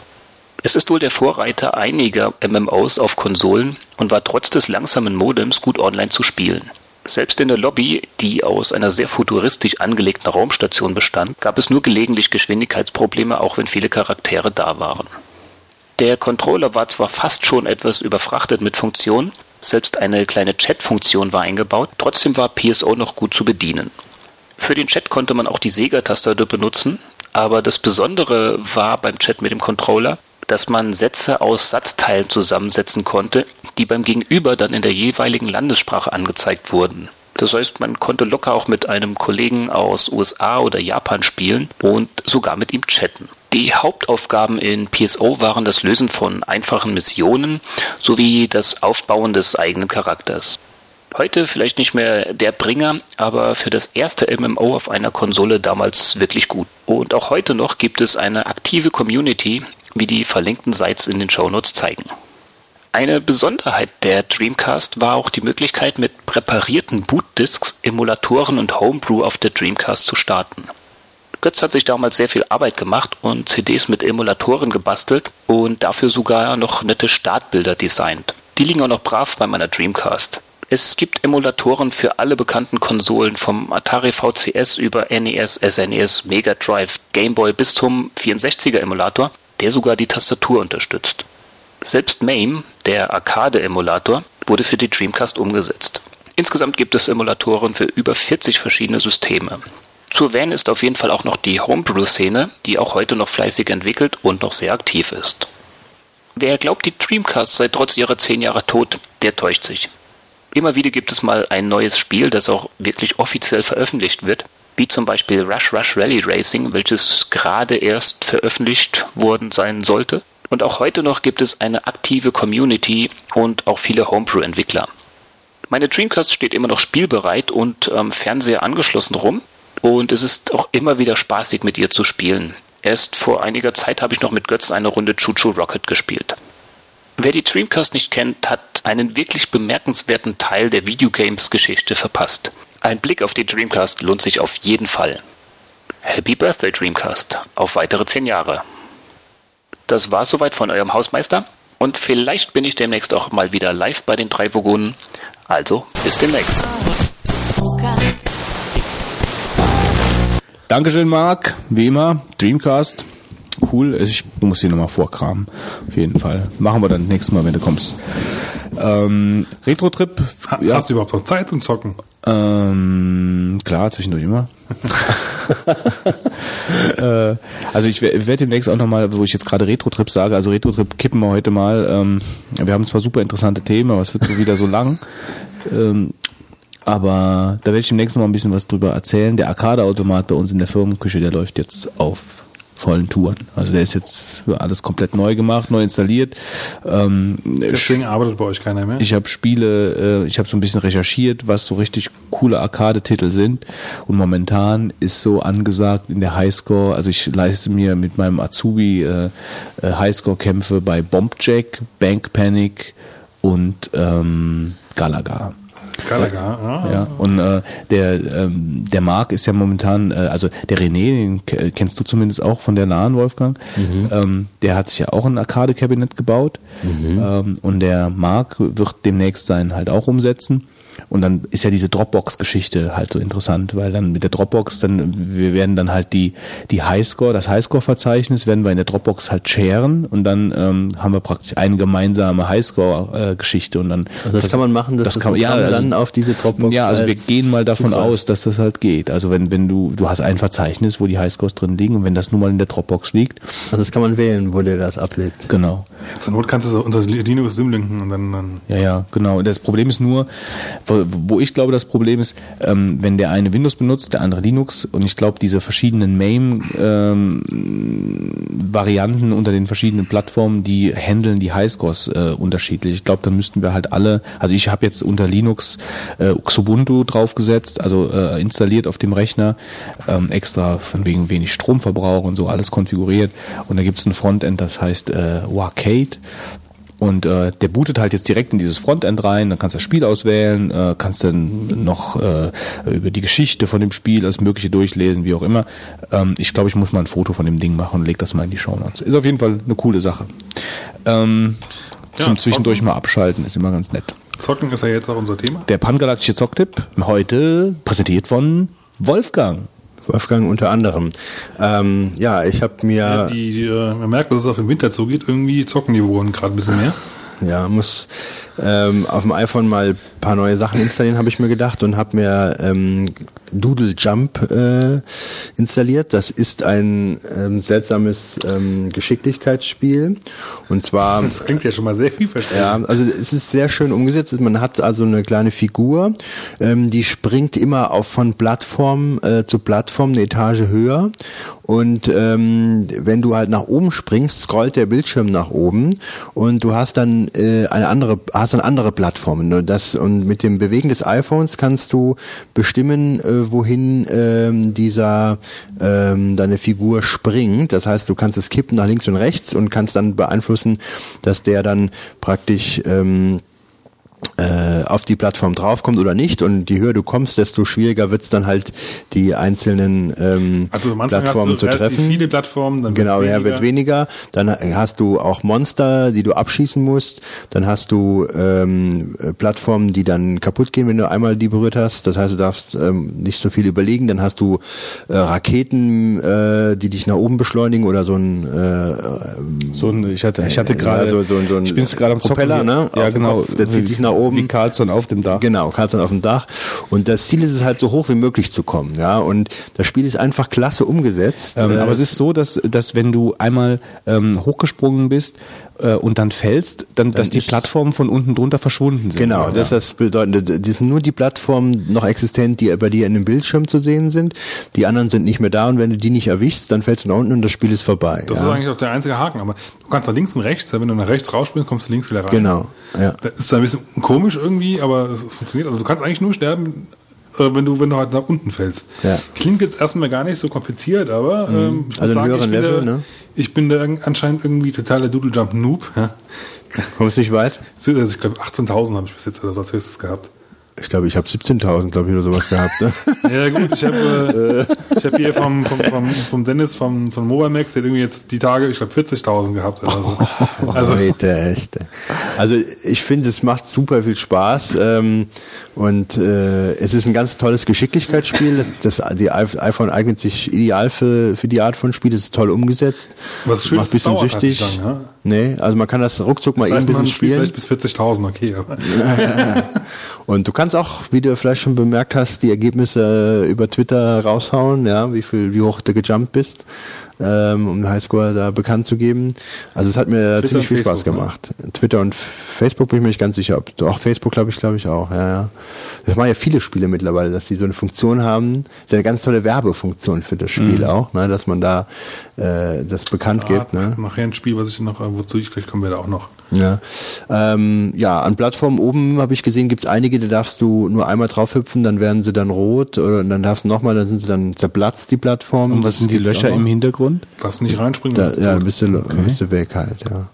Es ist wohl der Vorreiter einiger MMOs auf Konsolen und war trotz des langsamen Modems gut online zu spielen. Selbst in der Lobby, die aus einer sehr futuristisch angelegten Raumstation bestand, gab es nur gelegentlich Geschwindigkeitsprobleme, auch wenn viele Charaktere da waren. Der Controller war zwar fast schon etwas überfrachtet mit Funktionen, selbst eine kleine Chat-Funktion war eingebaut, trotzdem war PSO noch gut zu bedienen. Für den Chat konnte man auch die Sega-Tastatur benutzen, aber das Besondere war beim Chat mit dem Controller, dass man Sätze aus Satzteilen zusammensetzen konnte, die beim Gegenüber dann in der jeweiligen Landessprache angezeigt wurden. Das heißt, man konnte locker auch mit einem Kollegen aus USA oder Japan spielen und sogar mit ihm chatten. Die Hauptaufgaben in PSO waren das Lösen von einfachen Missionen sowie das Aufbauen des eigenen Charakters. Heute vielleicht nicht mehr der Bringer, aber für das erste MMO auf einer Konsole damals wirklich gut. Und auch heute noch gibt es eine aktive Community, wie die verlinkten Sites in den Shownotes zeigen. Eine Besonderheit der Dreamcast war auch die Möglichkeit, mit präparierten Bootdisks Emulatoren und Homebrew auf der Dreamcast zu starten. Götz hat sich damals sehr viel Arbeit gemacht und CDs mit Emulatoren gebastelt und dafür sogar noch nette Startbilder designt. Die liegen auch noch brav bei meiner Dreamcast. Es gibt Emulatoren für alle bekannten Konsolen vom Atari VCS über NES, SNES, Mega Drive, Game Boy bis zum 64er Emulator der sogar die Tastatur unterstützt. Selbst MAME, der Arcade-Emulator, wurde für die Dreamcast umgesetzt. Insgesamt gibt es Emulatoren für über 40 verschiedene Systeme. Zu erwähnen ist auf jeden Fall auch noch die Homebrew-Szene, die auch heute noch fleißig entwickelt und noch sehr aktiv ist. Wer glaubt, die Dreamcast sei trotz ihrer 10 Jahre tot, der täuscht sich. Immer wieder gibt es mal ein neues Spiel, das auch wirklich offiziell veröffentlicht wird, wie zum Beispiel Rush Rush Rally Racing, welches gerade erst veröffentlicht worden sein sollte. Und auch heute noch gibt es eine aktive Community und auch viele Homebrew-Entwickler. Meine Dreamcast steht immer noch spielbereit und am Fernseher angeschlossen rum und es ist auch immer wieder spaßig mit ihr zu spielen. Erst vor einiger Zeit habe ich noch mit Götz eine Runde Chuchu Rocket gespielt. Wer die Dreamcast nicht kennt, hat einen wirklich bemerkenswerten Teil der Videogames-Geschichte verpasst. Ein Blick auf die Dreamcast lohnt sich auf jeden Fall. Happy Birthday Dreamcast auf weitere 10 Jahre. Das war soweit von eurem Hausmeister und vielleicht bin ich demnächst auch mal wieder live bei den drei Vogonen. Also, bis demnächst. Dankeschön, Marc. Wie immer, Dreamcast. Cool. Ich muss die nochmal vorkramen. Auf jeden Fall. Machen wir dann nächstes Mal, wenn du kommst. Ähm, Retro-Trip. Ha, ja. Hast du überhaupt noch Zeit zum Zocken? Ähm, klar, zwischendurch immer. [laughs] äh, also ich werde demnächst auch nochmal, wo ich jetzt gerade Retro-Trip sage, also Retro-Trip kippen wir heute mal. Ähm, wir haben zwar super interessante Themen, aber es wird so wieder so lang. Ähm, Aber da werde ich demnächst noch mal ein bisschen was drüber erzählen. Der Arcade-Automat bei uns in der Firmenküche, der läuft jetzt auf vollen Touren. Also der ist jetzt alles komplett neu gemacht, neu installiert. Ähm, Deswegen arbeitet bei euch keiner mehr. ich habe Spiele, äh, ich habe so ein bisschen recherchiert, was so richtig coole Arcade-Titel sind. Und momentan ist so angesagt in der Highscore, also ich leiste mir mit meinem Azubi äh, äh, Highscore-Kämpfe bei Bombjack, Bank Panic und ähm, Galaga. Gallagher, ah. Ja, und äh, der, ähm, der Marc ist ja momentan, äh, also der René, den ke- kennst du zumindest auch von der nahen Wolfgang, ähm, der hat sich ja auch ein Arcade-Kabinett gebaut. Ähm, und der Marc wird demnächst sein halt auch umsetzen. Und dann ist ja diese Dropbox-Geschichte halt so interessant, weil dann mit der Dropbox, dann, wir werden dann halt die, die Highscore, das Highscore-Verzeichnis werden wir in der Dropbox halt sharen und dann ähm, haben wir praktisch eine gemeinsame Highscore-Geschichte und dann Also das kann man machen, dass das, kann man- ja, also- dann auf diese Dropbox ja, also wir gehen mal davon Zugriff- aus, dass das halt geht. Also wenn, wenn du, du hast ein Verzeichnis, wo die Highscores drin liegen und wenn das nun mal in der Dropbox liegt, Also das kann man wählen, wo der das ablegt. genau. Zur Not kannst du so unter Linux Simlinken und dann, dann Ja, ja, genau. Das Problem ist nur, wo, wo ich glaube, das Problem ist, ähm, wenn der eine Windows benutzt, der andere Linux und ich glaube, diese verschiedenen MAME-Varianten unter den verschiedenen Plattformen, die handeln die Highscores äh, unterschiedlich. Ich glaube, da müssten wir halt alle, also ich habe jetzt unter Linux äh, Xubuntu draufgesetzt, also äh, installiert auf dem Rechner, ähm, extra von wegen wenig Stromverbrauch und so alles konfiguriert und da gibt es ein Frontend, das heißt äh, Warcade und äh, der bootet halt jetzt direkt in dieses Frontend rein, dann kannst du das Spiel auswählen, äh, kannst dann noch äh, über die Geschichte von dem Spiel, alles mögliche durchlesen, wie auch immer. Ähm, ich glaube, ich muss mal ein Foto von dem Ding machen und leg das mal in die Show Notes. Ist auf jeden Fall eine coole Sache. Ähm, Ja, zum Zwischendurch zocken. mal abschalten ist immer ganz nett. Zocken ist ja jetzt auch unser Thema. Der pangalaktische Zocktipp heute präsentiert von Wolfgang. Wolfgang unter anderem. Ähm, ja, ich habe mir Die, die, äh, man merkt, dass es auf den Winter zugeht, irgendwie zocken die wohl gerade ein bisschen mehr. Ja, muss ähm, auf dem iPhone mal ein paar neue Sachen installieren, habe ich mir gedacht und habe mir ähm, Doodle Jump äh, installiert. Das ist ein ähm, seltsames ähm, Geschicklichkeitsspiel und zwar Das klingt ja schon mal sehr vielversprechend. ja, also es ist sehr schön umgesetzt. Man hat also eine kleine Figur, ähm, die springt immer auf von Plattform äh, zu Plattform eine Etage höher. Und ähm, wenn du halt nach oben springst, scrollt der Bildschirm nach oben und du hast dann äh, eine andere, hast dann andere Plattformen. Ne? Das, und mit dem Bewegen des iPhones kannst du bestimmen, äh, wohin ähm, dieser ähm, deine Figur springt. Das heißt, du kannst es kippen nach links und rechts und kannst dann beeinflussen, dass der dann praktisch ähm, äh, auf die Plattform draufkommt oder nicht. Und je höher du kommst, desto schwieriger wird es dann halt, die einzelnen ähm, Also Plattformen hast du zu treffen. viele Plattformen, dann Genau, ja, wird weniger. Dann hast du auch Monster, die du abschießen musst. Dann hast du ähm, äh, Plattformen, die dann kaputt gehen, wenn du einmal die berührt hast. Das heißt, du darfst ähm, nicht so viel überlegen. Dann hast du äh, Raketen, äh, die dich nach oben beschleunigen oder so ein äh, So ein, ich hatte, ich hatte Ja, gerade, so- so- so ein ich bin gerade am Zocken. Propeller, ne? Ja, genau. Kopf, der zieht dich nach oben. Wie Carlson auf dem Dach. Genau, Karlsson auf dem Dach. Und das Ziel ist es halt so hoch wie möglich zu kommen. Ja, und das Spiel ist einfach klasse umgesetzt. Ähm, Äh, aber es ist so, dass, dass wenn du einmal ähm, hochgesprungen bist äh, und dann fällst, dann, dass die Plattformen von unten drunter verschwunden sind. Genau, ja. das ist das Bedeutende. Die sind nur die Plattformen noch existent, die bei dir in dem Bildschirm zu sehen sind. Die anderen sind nicht mehr da und wenn du die nicht erwischst, dann fällst du nach unten und das Spiel ist vorbei. Das ja. ist eigentlich auch der einzige Haken, aber du kannst nach links und rechts, wenn du nach rechts rausspringst, kommst du links wieder rein. Genau, ja. Das ist ein bisschen komisch irgendwie, aber es funktioniert. Also du kannst eigentlich nur sterben, wenn du, wenn du halt nach unten fällst. Ja. Mhm. Klingt jetzt erstmal gar nicht so kompliziert, aber ähm, ich muss Also einen sagen, ich bin, Level, da, ne? ich bin da anscheinend irgendwie totaler Doodle Jump Noob. Kommst [laughs] nicht weit? Also ich glaube 18.000 habe ich bis jetzt oder so als höchstes gehabt. Ich glaube, ich habe 17.000, glaube ich, oder sowas gehabt. Ne? [laughs] Ja gut, ich habe äh, ich hab hier vom, vom, vom, vom Dennis vom, von Mobamax, der irgendwie jetzt die Tage, ich glaube 40.000 gehabt oder so. Also, Leute, echt. Also ich finde, es macht super viel Spaß ähm, und äh, es ist ein ganz tolles Geschicklichkeitsspiel. Das, das, die iPhone eignet sich ideal für, für die Art von Spiel. Es ist toll umgesetzt. Was schön macht ein bisschen dauert halt süchtig. nicht lang, Nee, also man kann das ruckzuck mal das eben heißt, ein bisschen spielen. vielleicht bis 40.000, okay. [laughs] [laughs] Und du kannst auch, wie du vielleicht schon bemerkt hast, die Ergebnisse über Twitter raushauen, ja, wie viel, wie hoch du gejumpt bist, ähm, um den Highscore da bekannt zu geben. Also es hat mir Twitter ziemlich viel Spaß Facebook, ne? gemacht. Twitter und Facebook bin ich mir nicht ganz sicher. Ob, auch Facebook glaube ich, glaube ich auch. Ja, ja. Das machen ja viele Spiele mittlerweile, dass die so eine Funktion haben. Das ist ja eine ganz tolle Werbefunktion für das Spiel auch, ne, dass man da äh, das bekannt gibt. Ne? Nachher ein Spiel, was ich noch, wozu ich gleich kommen werde, auch noch. Ja, ähm, ja an Plattformen oben habe ich gesehen, gibt es einige, da darfst du nur einmal drauf hüpfen, dann werden sie dann rot oder dann darfst du nochmal, dann sind sie dann zerplatzt, die Plattformen. Und was sind die Löcher im. Hintergrund? Lass nicht reinspringen. Da, ja, bist du, bist du weg halt, ja.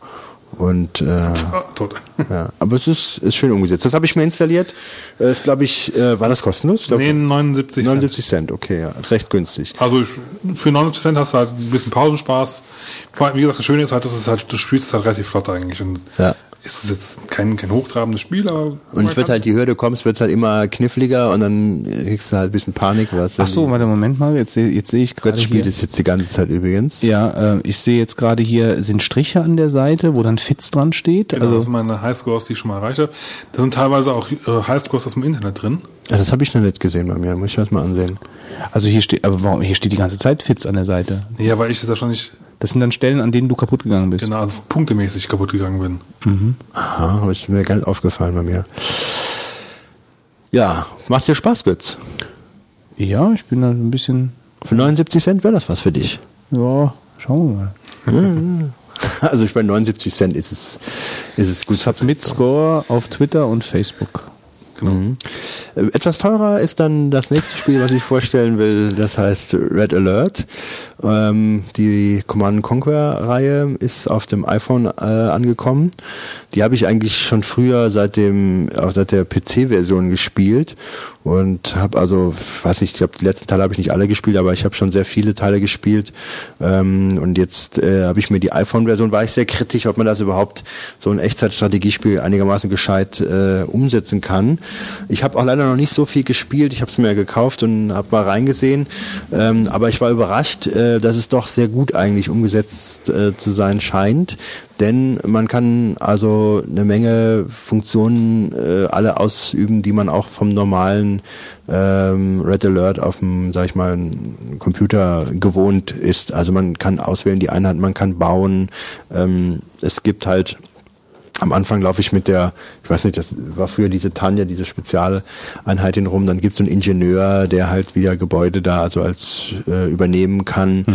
Und äh, Ah, tot. [laughs] ja, aber es ist, ist schön umgesetzt. Das habe ich mir installiert. Äh, Ist, glaube ich, äh, war das kostenlos? Glaub, Nee, 79 Cent. 79 Cent, okay, ja, ist recht günstig. Also ich, für 90 Cent hast du halt ein bisschen Pausenspaß. Vor allem, wie gesagt, das Schöne ist halt, dass es halt, du spielst es halt relativ flott eigentlich. Und Ja. Ist es jetzt kein, kein hochtrabendes Spiel, aber. Und es wird halt, die Hürde kommst, wird es halt immer kniffliger und dann kriegst du halt ein bisschen Panik. Was Ach so, warte, Moment mal, jetzt, seh- jetzt sehe ich gerade Götz spielt es jetzt die ganze Zeit übrigens. Ja, äh, ich sehe jetzt gerade hier sind Striche an der Seite, wo dann Fitz dran steht. Genau, das also sind meine Highscores, die ich schon mal erreicht habe. Da sind teilweise auch äh, Highscores aus dem Internet drin. Ja, das habe ich noch nicht gesehen bei mir. Muss ich mir das mal ansehen. Also hier steht, aber warum, hier steht die ganze Zeit Fitz an der Seite. Ja, weil ich das nicht, Das sind dann Stellen, an denen du kaputt gegangen bist. genau, also punktemäßig kaputt gegangen bin. Aha, habe ich mir gar nicht aufgefallen bei mir. Ja, macht dir Spaß, Götz? Ja, ich bin da ein bisschen, Für 79 Cent wäre das was für dich. ja, schauen wir mal. [laughs] Also ich bei 79 Cent ist es, ist es gut. Submit Score auf Twitter und Facebook. Mhm. Äh, Etwas teurer ist dann das nächste Spiel, was ich vorstellen will. Das heißt Red Alert. Ähm, die Command Conquer Reihe ist auf dem iPhone äh, angekommen. Die habe ich eigentlich schon früher seit dem auch seit der PC-Version gespielt und habe also, weiß nicht, ich glaube die letzten Teile habe ich nicht alle gespielt, aber ich habe schon sehr viele Teile gespielt. Ähm, und jetzt äh, habe ich mir die iPhone-Version, war ich sehr kritisch, ob man das überhaupt so ein Echtzeitstrategiespiel einigermaßen gescheit äh, umsetzen kann. Ich habe auch leider noch nicht so viel gespielt. Ich habe es mir gekauft und habe mal reingesehen. Ähm, aber ich war überrascht, äh, dass es doch sehr gut eigentlich umgesetzt äh, zu sein scheint. Denn man kann also eine Menge Funktionen äh, alle ausüben, die man auch vom normalen ähm, Red Alert auf dem, sag ich mal, Computer gewohnt ist. Also man kann auswählen die Einheit, man kann bauen. Ähm, es gibt halt am Anfang laufe ich mit der, ich weiß nicht, das war früher diese Tanja, diese Spezialeinheit in rum, dann gibt es so einen Ingenieur, der halt wieder Gebäude da also als äh, übernehmen kann.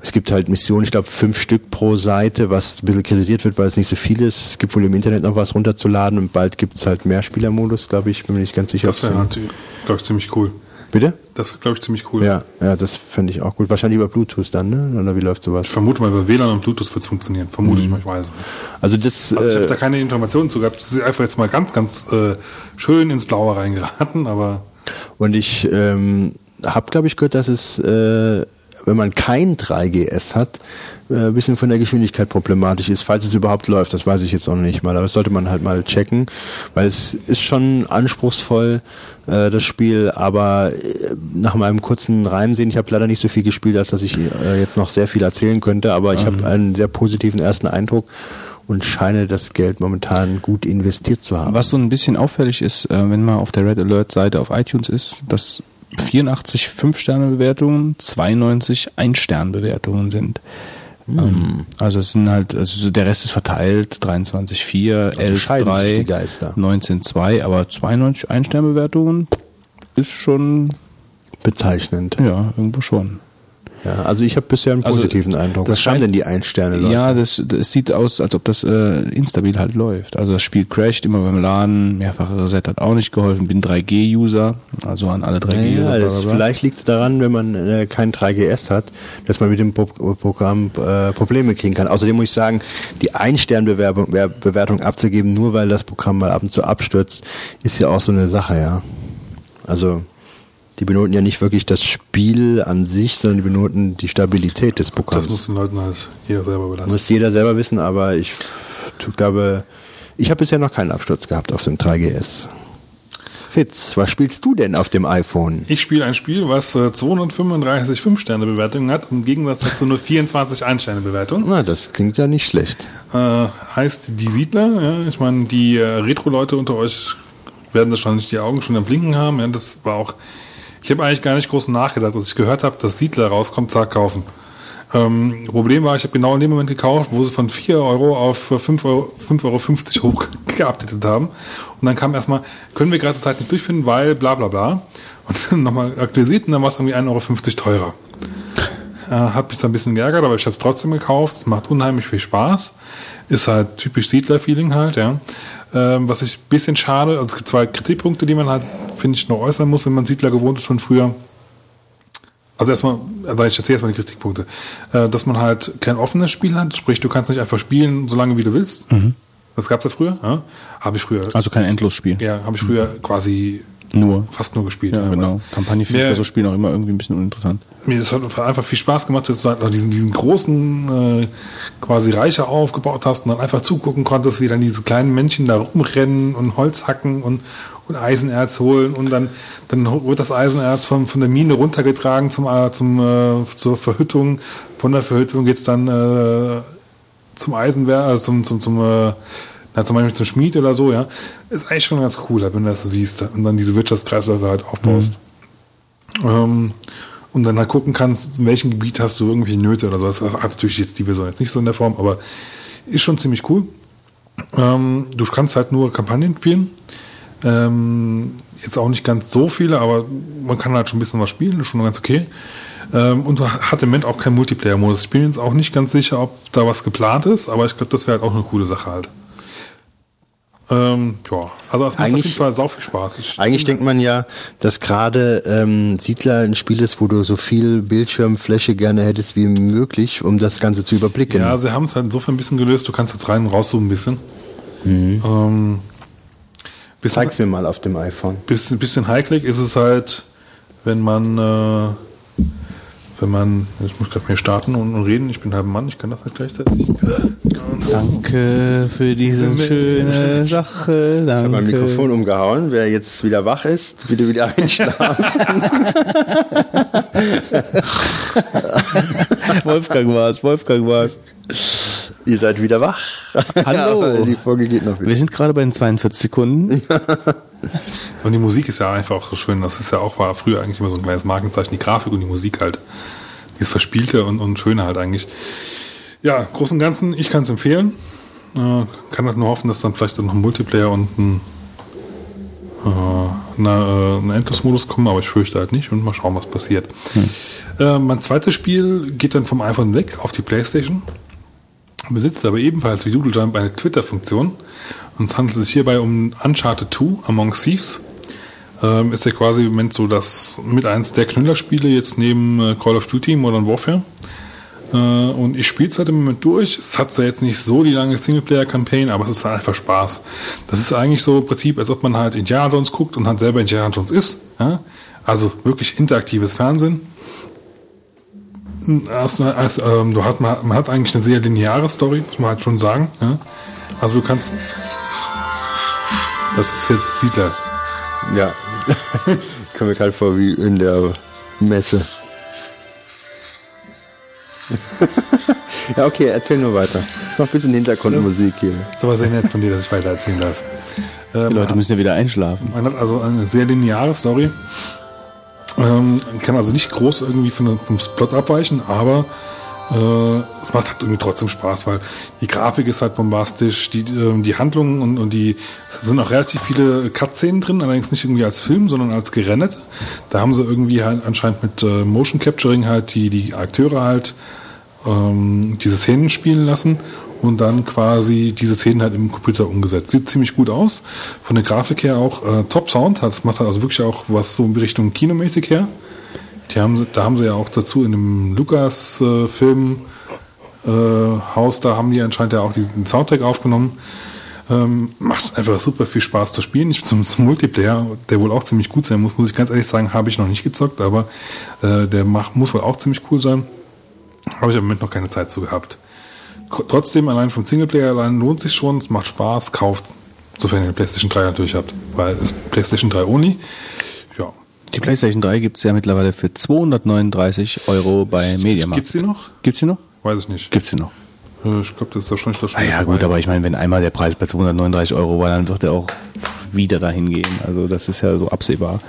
Es gibt halt Missionen, ich glaube fünf Stück pro Seite, was ein bisschen kritisiert wird, weil es nicht so viel ist. Es gibt wohl im Internet noch was runterzuladen und bald gibt es halt Mehrspielermodus, glaube ich, bin mir nicht ganz sicher. Das wäre, halt, glaube ich, ziemlich cool. Bitte? Das wäre, glaube ich, ziemlich cool. Ja, ja, das fände ich auch gut. Wahrscheinlich über Bluetooth dann, ne? Oder wie läuft sowas? Ich vermute mal, über WLAN und Bluetooth wird es funktionieren. Vermute ich mal, ich weiß. nicht. Also das, Also ich habe äh, da keine Informationen zu gehabt. Das ist einfach jetzt mal ganz, ganz äh, schön ins Blaue reingeraten, aber Und ich ähm, habe, glaube ich, gehört, dass es, äh, wenn man kein 3GS hat, äh, ein bisschen von der Geschwindigkeit problematisch ist, falls es überhaupt läuft. Das weiß ich jetzt auch nicht mal. Aber das sollte man halt mal checken, weil es ist schon anspruchsvoll, äh, das Spiel. Aber äh, nach meinem kurzen Reinsehen, ich habe leider nicht so viel gespielt, als dass ich äh, jetzt noch sehr viel erzählen könnte. Aber ich habe einen sehr positiven ersten Eindruck und scheine das Geld momentan gut investiert zu haben. Was so ein bisschen auffällig ist, wenn man auf der Red Alert Seite auf iTunes ist, dass 84 5-Sterne-Bewertungen, 92 1-Stern-Bewertungen sind. Ähm, also es sind halt, also so der Rest ist verteilt, 23 4, 11 scheiden sich 3, die Geister. 19 2, aber 92 Ein-Stern-Bewertungen ist schon, Bezeichnend. ja, irgendwo schon. Ja, also ich habe bisher einen Also, positiven Eindruck. das Was scheint- denn die Ein-Sterne-Leute? Ja, das, das sieht aus, als ob das äh, instabil halt läuft. Also das Spiel crasht immer beim Laden, mehrfache Reset hat auch nicht geholfen, bin 3G-User, also an alle 3G-User. Ja, vielleicht liegt es daran, wenn man äh, kein 3GS hat, dass man mit dem Pro Programm äh, Probleme kriegen kann. Außerdem muss ich sagen, die Ein-Stern-Bewertung Wer- Bewertung abzugeben, nur weil das Programm mal ab und zu abstürzt, ist ja auch so eine Sache, ja. Also die benoten ja nicht wirklich das Spiel an sich, sondern die benoten die Stabilität des Programms. das muss den Leuten halt jeder selber überlassen. Muss jeder selber wissen, aber ich glaube, ich habe bisher noch keinen Absturz gehabt auf dem 3GS. Fitz, was spielst du denn auf dem iPhone? Ich spiele ein Spiel, was äh, 235 5-Sterne-Bewertungen hat, im Gegensatz dazu nur 24 Ein-Sterne-Bewertungen. Na, das klingt ja nicht schlecht. Äh, heißt Die Siedler. Ja, ich meine, die äh, Retro-Leute unter euch werden schon nicht die Augen schon am Blinken haben. Ja, das war auch, ich habe eigentlich gar nicht groß nachgedacht, als ich gehört habe, dass Siedler rauskommt, zack, kaufen. Ähm, Problem war, ich habe genau in dem Moment gekauft, wo sie von 4 Euro auf 5,50 Euro, 5 Euro [laughs] hoch geupdatet haben. Und dann kam erstmal, können wir gerade zur Zeit nicht durchfinden, weil bla bla bla. Und [laughs] dann nochmal aktualisiert und dann war es irgendwie 1,50 Euro teurer. Äh, hat mich zwar ein bisschen geärgert, aber ich habe es trotzdem gekauft. Es macht unheimlich viel Spaß. Ist halt typisch Siedler-Feeling halt, ja. Ähm, was ich ein bisschen schade, also es gibt zwei Kritikpunkte, die man halt, finde ich, noch äußern muss, wenn man Siedler gewohnt ist von früher. Also erstmal, also ich erzähle erstmal die Kritikpunkte. Äh, dass man halt kein offenes Spiel hat, sprich, du kannst nicht einfach spielen, solange wie du willst. Mhm. Das gab's ja früher, ja? Habe ich früher. Also kein Endlosspiel. Ja, habe ich früher quasi Nur. fast nur gespielt. Ja, genau. Kampagne finde ich bei so Spielen auch immer irgendwie ein bisschen uninteressant. Mir das hat einfach viel Spaß gemacht, dass du halt noch diesen, diesen großen äh, quasi Reicher aufgebaut hast und dann einfach zugucken konntest, wie dann diese kleinen Männchen da rumrennen und Holz hacken und, und Eisenerz holen und dann, dann wird das Eisenerz von, von der Mine runtergetragen zum, äh, zum, äh, zur Verhüttung. Von der Verhüttung geht's dann äh, zum Eisenwerk, also zum, zum, zum äh, na, zum Beispiel zum Schmied oder so, ja. Ist eigentlich schon ganz cool, halt, wenn du das so siehst und dann diese Wirtschaftskreisläufe halt aufbaust. Ähm, und dann halt gucken kannst, in welchem Gebiet hast du irgendwelche Nöte oder so. Das hat natürlich jetzt die Version jetzt nicht so in der Form, aber ist schon ziemlich cool. Ähm, du kannst halt nur Kampagnen spielen. Ähm, jetzt auch nicht ganz so viele, aber man kann halt schon ein bisschen was spielen, ist schon ganz okay. Ähm, und du hat im Moment auch keinen Multiplayer-Modus. Ich bin jetzt auch nicht ganz sicher, ob da was geplant ist, aber ich glaube, das wäre halt auch eine coole Sache halt. Ähm, ja, also es macht auf Eigentlich- jeden Fall sau viel Spaß. Ich, Eigentlich denkt man ja, dass gerade ähm, Siedler ein Spiel ist, wo du so viel Bildschirmfläche gerne hättest wie möglich, um das Ganze zu überblicken. Ja, sie haben es halt insofern ein bisschen gelöst. Du kannst jetzt rein und raus so ein bisschen. Ähm, bisschen, Zeig's mir mal auf dem iPhone. bisschen, bisschen High-Click ist es halt, wenn man, äh, wenn man, ich muss gerade mehr starten und, und reden. Ich bin halb Mann, ich kann das nicht gleichzeitig. Danke für diese schöne Sache. Ich habe mein Danke. Mikrofon umgehauen. Wer jetzt wieder wach ist, bitte wieder einschlafen. [laughs] Wolfgang war's, Wolfgang war's. Ihr seid wieder wach. [laughs] Hallo. Die Folge geht noch Wir wieder. sind gerade bei den 42 Sekunden. [laughs] Und die Musik ist ja einfach auch so schön. Das ist ja auch, war früher eigentlich immer so ein kleines Markenzeichen. Die Grafik und die Musik halt. Dieses Verspielte und, und Schöne halt eigentlich. Ja, großen und Ganzen, ich kann es empfehlen. Äh, kann halt nur hoffen, dass dann vielleicht auch noch ein Multiplayer und ein, äh, eine, äh, ein Endless-Modus kommen, aber ich fürchte halt nicht und mal schauen, was passiert. Äh, mein zweites Spiel geht dann vom iPhone weg auf die Playstation besitzt aber ebenfalls wie Doodle Jump eine Twitter-Funktion. Und es handelt sich hierbei um Uncharted 2 Among Thieves. Ähm, ist ja quasi im Moment so das mit eins der Knüllerspiele jetzt neben äh, Call of Duty Modern Warfare. Äh, und ich spiele es halt im Moment durch. Es hat zwar jetzt nicht so die lange Singleplayer-Campaign, aber es ist halt einfach Spaß. Das ist eigentlich so im Prinzip, als ob man halt Indiana Jones guckt und halt selber Indiana Jones ist. Ja? Also wirklich interaktives Fernsehen. Also, also, ähm, du hat, man, man hat eigentlich eine sehr lineare Story, muss man halt schon sagen. Ja? Also du kannst. Das ist jetzt Siedler. Ja. [laughs] Komme mir gerade vor wie in der Messe. [laughs] ja, okay, erzähl nur weiter. Noch ein bisschen Hintergrundmusik hier. Ist aber sehr nett von dir, dass ich weiter erzählen darf. Ähm, Die Leute müssen ja wieder einschlafen. Man hat also eine sehr lineare Story. Ähm, kann also nicht groß irgendwie von, vom Plot abweichen, aber äh, es macht halt irgendwie trotzdem Spaß, weil die Grafik ist halt bombastisch, die, ähm, die Handlungen und, und die sind auch relativ viele Cut-Szenen drin, allerdings nicht irgendwie als Film, sondern als gerendert. Da haben sie irgendwie halt anscheinend mit äh, Motion Capturing halt die, die Akteure halt ähm, diese Szenen spielen lassen und dann quasi diese Szenen halt im Computer umgesetzt. Sieht ziemlich gut aus. Von der Grafik her auch äh, Top Sound. Das macht also wirklich auch was so in Richtung kinomäßig her. Die haben, da haben sie ja auch dazu in dem Lukas-Film äh, Haus, da haben die anscheinend ja auch diesen Soundtrack aufgenommen. Ähm, macht einfach super viel Spaß zu spielen. Ich, zum, zum Multiplayer, der wohl auch ziemlich gut sein muss, muss ich ganz ehrlich sagen, habe ich noch nicht gezockt, aber äh, der macht, muss wohl auch ziemlich cool sein. Habe ich im Moment noch keine Zeit zu gehabt. Trotzdem, allein vom Singleplayer allein lohnt sich schon, es macht Spaß, kauft, sofern ihr eine PlayStation 3 natürlich habt, weil es ist PlayStation 3 Only. Ja. Die PlayStation 3 gibt's ja mittlerweile für 239 Euro bei Mediamarkt. Gibt's die noch? Gibt's die noch? Weiß ich nicht. Gibt's die noch. Äh, Ich glaube, das ist wahrscheinlich das Ah ja, gut, aber ich meine, wenn einmal der Preis bei 239 Euro war, dann wird er auch wieder dahin gehen. Also das ist ja so absehbar.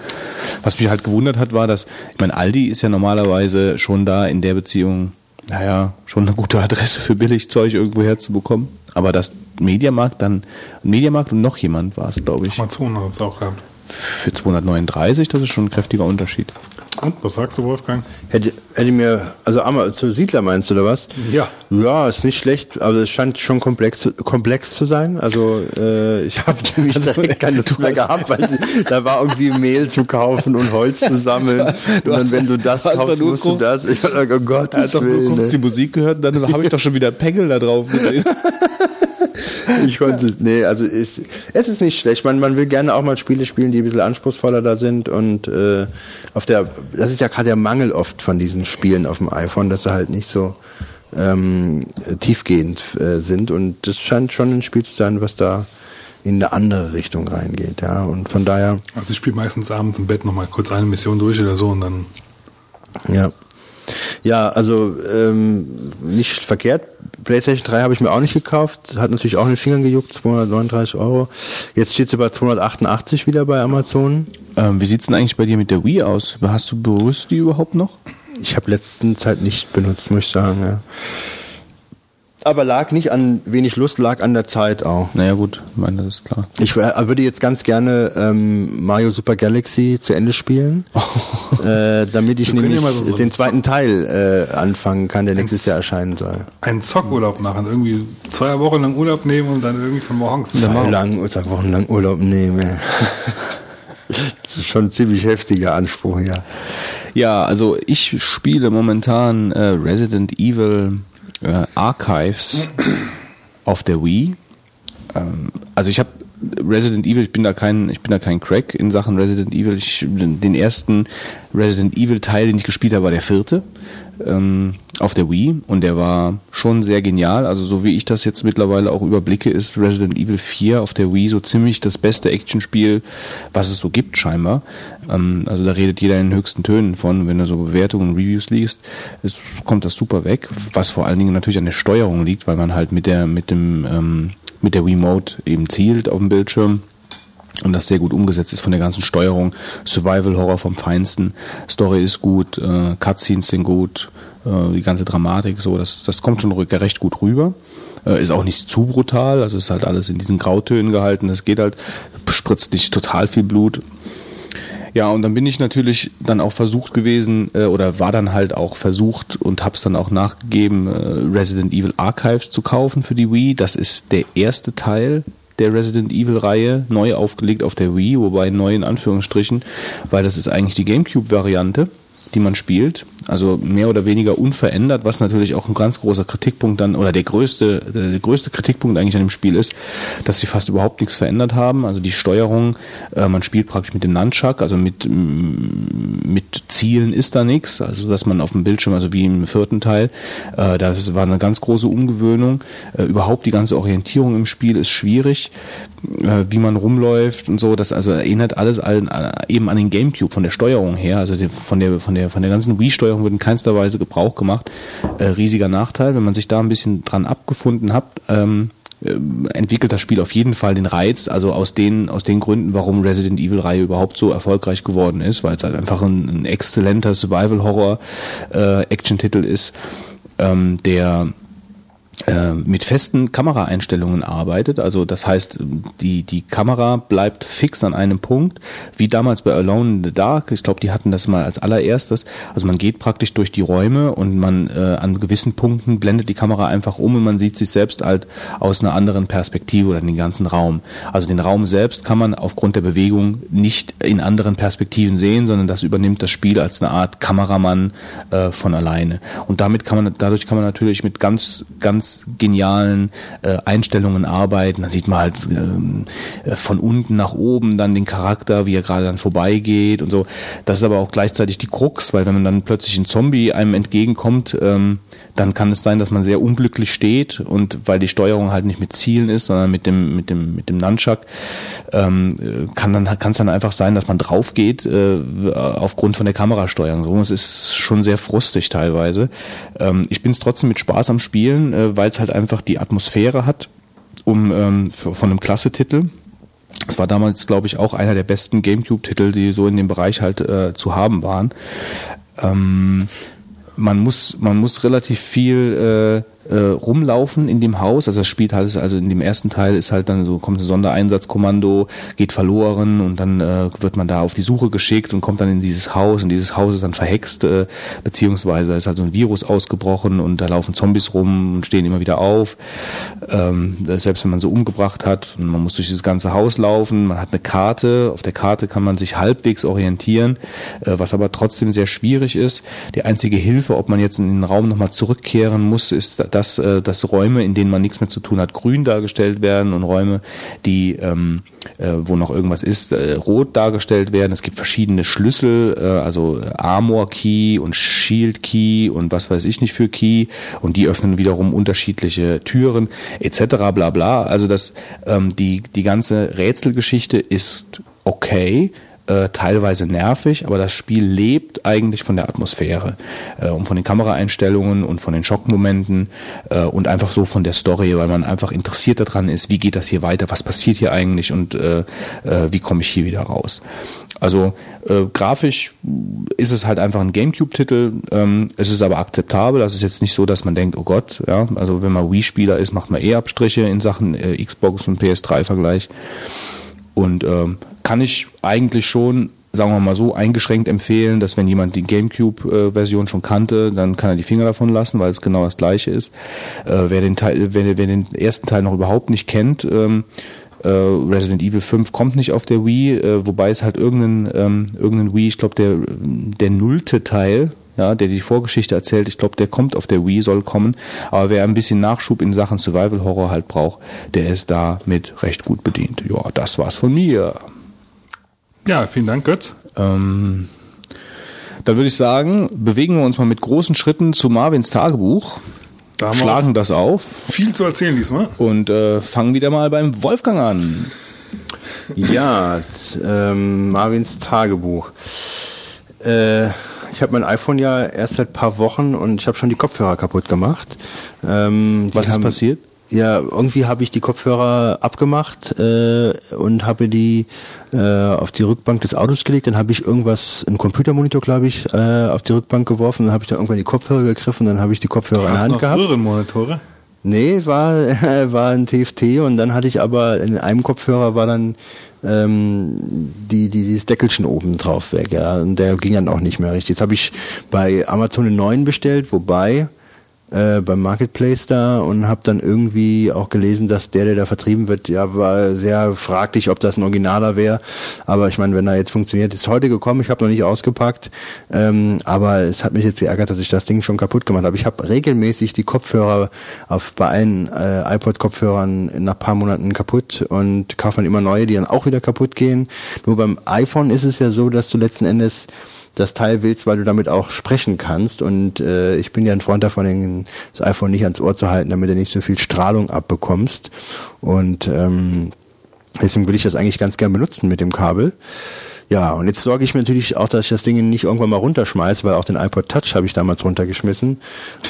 Was mich halt gewundert hat, war, dass, ich meine, Aldi ist ja normalerweise schon da in der Beziehung, naja, schon eine gute Adresse für Billigzeug irgendwo herzubekommen. Aber das Mediamarkt dann, Mediamarkt und noch jemand war es, glaube ich. Amazon hat es auch gehabt. Für 239, das ist schon ein kräftiger Unterschied. Und, was sagst du, Wolfgang? Hätte, hätte mir, also Ammer, zu Siedler meinst du, oder was? Ja. Ja, ist nicht schlecht, aber es scheint schon komplex, komplex zu sein. Also äh, ich habe [laughs] nämlich also, keine Lust mehr gehabt, weil da war irgendwie Mehl zu kaufen und Holz zu [laughs] sammeln. und dann, wenn du das kaufst, musst du das. Ich oh Gott, Als du nur kurz die Musik gehört, dann habe ich doch schon wieder Pegel da drauf gesehen. [laughs] [laughs] ich konnte, nee, also ist, es ist nicht schlecht. Man, man will gerne auch mal Spiele spielen, die ein bisschen anspruchsvoller da sind und äh, auf der, das ist ja gerade der Mangel oft von diesen Spielen auf dem iPhone, dass sie halt nicht so ähm, tiefgehend äh, sind und das scheint schon ein Spiel zu sein, was da in eine andere Richtung reingeht, ja, und von daher. Also ich spiele meistens abends im Bett nochmal kurz eine Mission durch oder so und dann. Ja. Ja, also ähm, nicht verkehrt. PlayStation 3 habe ich mir auch nicht gekauft. Hat natürlich auch in den Fingern gejuckt, 239 Euro. Jetzt steht sie bei 288 wieder bei Amazon. Ähm, wie sieht's denn eigentlich bei dir mit der Wii aus? Hast du berührst du die überhaupt noch? Ich habe letzten Zeit nicht benutzt, muss ich sagen. Ja. Aber lag nicht an wenig Lust, lag an der Zeit auch. Naja gut, ich meine, das ist klar. Ich würde jetzt ganz gerne ähm, Mario Super Galaxy zu Ende spielen, [laughs] äh, damit ich nämlich so- so den zweiten Teil äh, anfangen kann, der nächstes Jahr erscheinen soll. Einen Zockurlaub machen, irgendwie zwei Wochen lang Urlaub nehmen und dann irgendwie von morgens bis Zwei lang, zwei Wochen lang Urlaub nehmen. [laughs] das ist schon ein ziemlich heftiger Anspruch, ja. Ja, also ich spiele momentan äh, Resident Evil äh, Archives auf der Wii. Ähm, also ich habe Resident Evil, ich bin da kein, ich bin da kein Crack in Sachen Resident Evil. Ich, den ersten Resident Evil Teil, den ich gespielt habe, war der vierte ähm, auf der Wii und der war schon sehr genial. Also so wie ich das jetzt mittlerweile auch überblicke, ist Resident Evil 4 auf der Wii so ziemlich das beste Actionspiel, was es so gibt scheinbar. Ähm, also da redet jeder in höchsten Tönen von, wenn du so Bewertungen und Reviews liest, es kommt das super weg, was vor allen Dingen natürlich an der Steuerung liegt, weil man halt mit der mit dem ähm, mit der Remote eben zielt auf dem Bildschirm und das sehr gut umgesetzt ist von der ganzen Steuerung. Survival Horror vom Feinsten, Story ist gut, äh, Cutscenes sind gut, äh, die ganze Dramatik, so, das, das kommt schon recht gut rüber. Äh, ist auch nicht zu brutal, also ist halt alles in diesen Grautönen gehalten, das geht halt, spritzt nicht total viel Blut. Ja, und dann bin ich natürlich dann auch versucht gewesen, äh, oder war dann halt auch versucht und hab's dann auch nachgegeben, äh, Resident Evil Archives zu kaufen für die Wii. Das ist der erste Teil der Resident Evil-Reihe, neu aufgelegt auf der Wii, wobei neu in Anführungsstrichen, weil das ist eigentlich die GameCube-Variante, die man spielt. Also mehr oder weniger unverändert, was natürlich auch ein ganz großer Kritikpunkt dann, oder der größte, der, größte Kritikpunkt eigentlich an dem Spiel ist, dass sie fast überhaupt nichts verändert haben. Also die Steuerung, äh, man spielt praktisch mit dem Nunchuck, also mit, mm, mit Zielen ist da nichts, also dass man auf dem Bildschirm, also wie im vierten Teil, äh, das war eine ganz große Umgewöhnung. Äh, überhaupt die ganze Orientierung im Spiel ist schwierig, äh, wie man rumläuft und so. Das also erinnert alles an, eben an den Gamecube von der Steuerung her, also von der von der von der ganzen Wii-Steuerung wird in keinster Weise Gebrauch gemacht. Äh, riesiger Nachteil, wenn man sich da ein bisschen dran abgefunden hat. Ähm, äh, entwickelt das Spiel auf jeden Fall den Reiz, also aus den, aus den Gründen, warum Resident Evil Reihe überhaupt so erfolgreich geworden ist, weil es halt einfach ein, ein exzellenter Survival-Horror-Action-Titel ist, ähm, der äh, mit festen Kameraeinstellungen arbeitet. Also das heißt, die, die Kamera bleibt fix an einem Punkt, wie damals bei Alone in the Dark. Ich glaube, die hatten das mal als allererstes. Also man geht praktisch durch die Räume und man äh, an gewissen Punkten blendet die Kamera einfach um und man sieht sich selbst halt aus einer anderen Perspektive oder den ganzen Raum. Also den Raum selbst kann man aufgrund der Bewegung nicht in anderen Perspektiven sehen, sondern das übernimmt das Spiel als eine Art Kameramann äh, von alleine. Und damit kann man, dadurch kann man natürlich mit ganz, ganz genialen äh, Einstellungen arbeiten. Dann sieht man halt ähm, äh, von unten nach oben dann den Charakter, wie er gerade dann vorbeigeht und so. Das ist aber auch gleichzeitig die Krux, weil wenn man dann plötzlich ein Zombie einem entgegenkommt, ähm, dann kann es sein, dass man sehr unglücklich steht und weil die Steuerung halt nicht mit Zielen ist, sondern mit dem mit dem mit dem Nunchuck, ähm, äh, kann dann kann es dann einfach sein, dass man drauf geht äh, aufgrund von der Kamerasteuerung. So, es ist schon sehr frustig teilweise. Ähm, ich bin es trotzdem mit Spaß am Spielen, äh, weil es halt einfach die Atmosphäre hat, um ähm, von einem Klasse-Titel Das war damals, glaube ich, auch einer der besten GameCube-Titel, die so in dem Bereich halt äh, zu haben waren. Ähm, man muss, man muss relativ viel äh, rumlaufen in dem Haus. Also das spielt halt, also in dem ersten Teil ist halt dann so, kommt ein Sondereinsatzkommando, geht verloren und dann äh, wird man da auf die Suche geschickt und kommt dann in dieses Haus und dieses Haus ist dann verhext, äh, beziehungsweise ist halt so ein Virus ausgebrochen und da laufen Zombies rum und stehen immer wieder auf. Ähm, selbst wenn man so umgebracht hat und man muss durch das ganze Haus laufen, man hat eine Karte, auf der Karte kann man sich halbwegs orientieren, äh, was aber trotzdem sehr schwierig ist. Die einzige Hilfe, ob man jetzt in den Raum nochmal zurückkehren muss, ist dass, äh, dass Räume, in denen man nichts mehr zu tun hat, grün dargestellt werden und Räume, die ähm, äh, wo noch irgendwas ist, äh, rot dargestellt werden. Es gibt verschiedene Schlüssel, äh, also Armor Key und Shield Key und was weiß ich nicht für Key und die öffnen wiederum unterschiedliche Türen etc. bla bla. Also das ähm, die die ganze Rätselgeschichte ist okay, äh, teilweise nervig, aber das Spiel lebt eigentlich von der Atmosphäre äh, und von den Kameraeinstellungen und von den Schockmomenten äh, und einfach so von der Story, weil man einfach interessiert daran ist, wie geht das hier weiter, was passiert hier eigentlich und äh, äh, wie komme ich hier wieder raus. Also grafisch ist es halt einfach ein GameCube-Titel. Ähm, es ist aber akzeptabel. Das ist jetzt nicht so, dass man denkt, oh Gott, ja, also wenn man Wii-Spieler ist, macht man eh Abstriche in Sachen Xbox und PS3-Vergleich. Und ähm, kann ich eigentlich schon, sagen wir mal so, eingeschränkt empfehlen, dass wenn jemand die GameCube-Version schon kannte, dann kann er die Finger davon lassen, weil es genau das gleiche ist. Äh, wer, den Teil, wer, wer den ersten Teil noch überhaupt nicht kennt, ähm, äh, Resident Evil 5 kommt nicht auf der Wii, äh, wobei es halt irgendeinen, ähm, irgendeinen Wii, ich glaube der, der nullte Teil, ja, der die Vorgeschichte erzählt, ich glaube, der kommt auf der Wii, soll kommen. Aber wer ein bisschen Nachschub in Sachen Survival Horror halt braucht, der ist da mit recht gut bedient. Ja, das war's von mir. Ja, vielen Dank, Götz. Ähm, dann würde ich sagen, bewegen wir uns mal mit großen Schritten zu Marvins Tagebuch. Da haben schlagen das auf. Viel zu erzählen diesmal. Und äh, fangen wieder mal beim Wolfgang an. Ja, ähm, Marvins Tagebuch. Äh, ich habe mein iPhone ja erst seit ein paar Wochen und ich habe schon die Kopfhörer kaputt gemacht. Ähm, Was ist haben, passiert? Ja, irgendwie habe ich die Kopfhörer abgemacht äh, und habe die äh, auf die Rückbank des Autos gelegt. Dann habe ich irgendwas, einen Computermonitor, glaube ich, äh, auf die Rückbank geworfen. Dann habe ich dann irgendwann die Kopfhörer gegriffen. Dann habe ich die Kopfhörer du in der Hand noch gehabt. Röhrenmonitore? Nee, war, [laughs] war ein TFT und dann hatte ich aber in einem Kopfhörer war dann ähm, die, die, dieses Deckelchen oben drauf weg, ja. Und der ging dann auch nicht mehr richtig. Jetzt habe ich bei Amazon einen neuen bestellt, wobei äh, beim Marketplace da und habe dann irgendwie auch gelesen, dass der, der da vertrieben wird, ja, war sehr fraglich, ob das ein Originaler wäre. Aber ich meine, wenn er jetzt funktioniert, ist heute gekommen, ich habe noch nicht ausgepackt, ähm, aber es hat mich jetzt geärgert, dass ich das Ding schon kaputt gemacht habe. Ich habe regelmäßig die Kopfhörer auf bei allen äh, iPod-Kopfhörern nach paar Monaten kaputt und kaufe dann immer neue, die dann auch wieder kaputt gehen. Nur beim iPhone ist es ja so, dass du letzten Endes das Teil willst, weil du damit auch sprechen kannst. Und äh, ich bin ja ein Freund davon, das iPhone nicht ans Ohr zu halten, damit du nicht so viel Strahlung abbekommst. Und ähm, deswegen würde ich das eigentlich ganz gern benutzen mit dem Kabel. Ja, und jetzt sorge ich mir natürlich auch, dass ich das Ding nicht irgendwann mal runterschmeiße, weil auch den iPod Touch habe ich damals runtergeschmissen.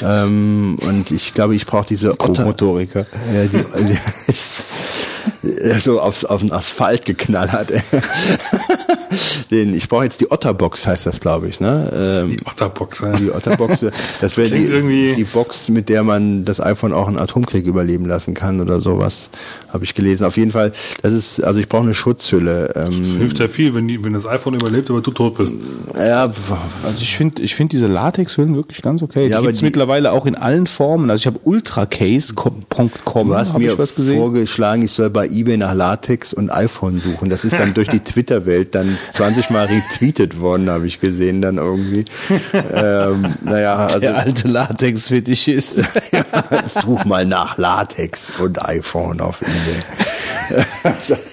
Ähm, und ich glaube, ich brauche diese Motoriker. Ja, die, die, [laughs] [laughs] so aufs, auf den Asphalt geknallert. [laughs] den, ich brauche jetzt die Otterbox, heißt das, glaube ich. Ne? Ähm, die Otterbox, ja. Die Otterbox, das wäre die, die Box, mit der man das iPhone auch einen Atomkrieg überleben lassen kann oder sowas, habe ich gelesen. Auf jeden Fall, das ist, also ich brauche eine Schutzhülle. Ähm, das hilft ja viel, wenn, die, wenn das iPhone überlebt, aber du tot bist. Ja, also ich finde ich find diese Latexhüllen wirklich ganz okay. Ja, die gibt es mittlerweile auch in allen Formen. Also ich habe ultracase.com. Du hast mir vorgeschlagen, ich soll bei eBay nach Latex und iPhone suchen. Das ist dann durch die [laughs] Twitter-Welt dann 20 Mal retweetet worden, habe ich gesehen dann irgendwie. ähm, naja, also, Der alte Latex-Fetischist. [laughs] Such mal nach Latex und iPhone auf eBay. [laughs]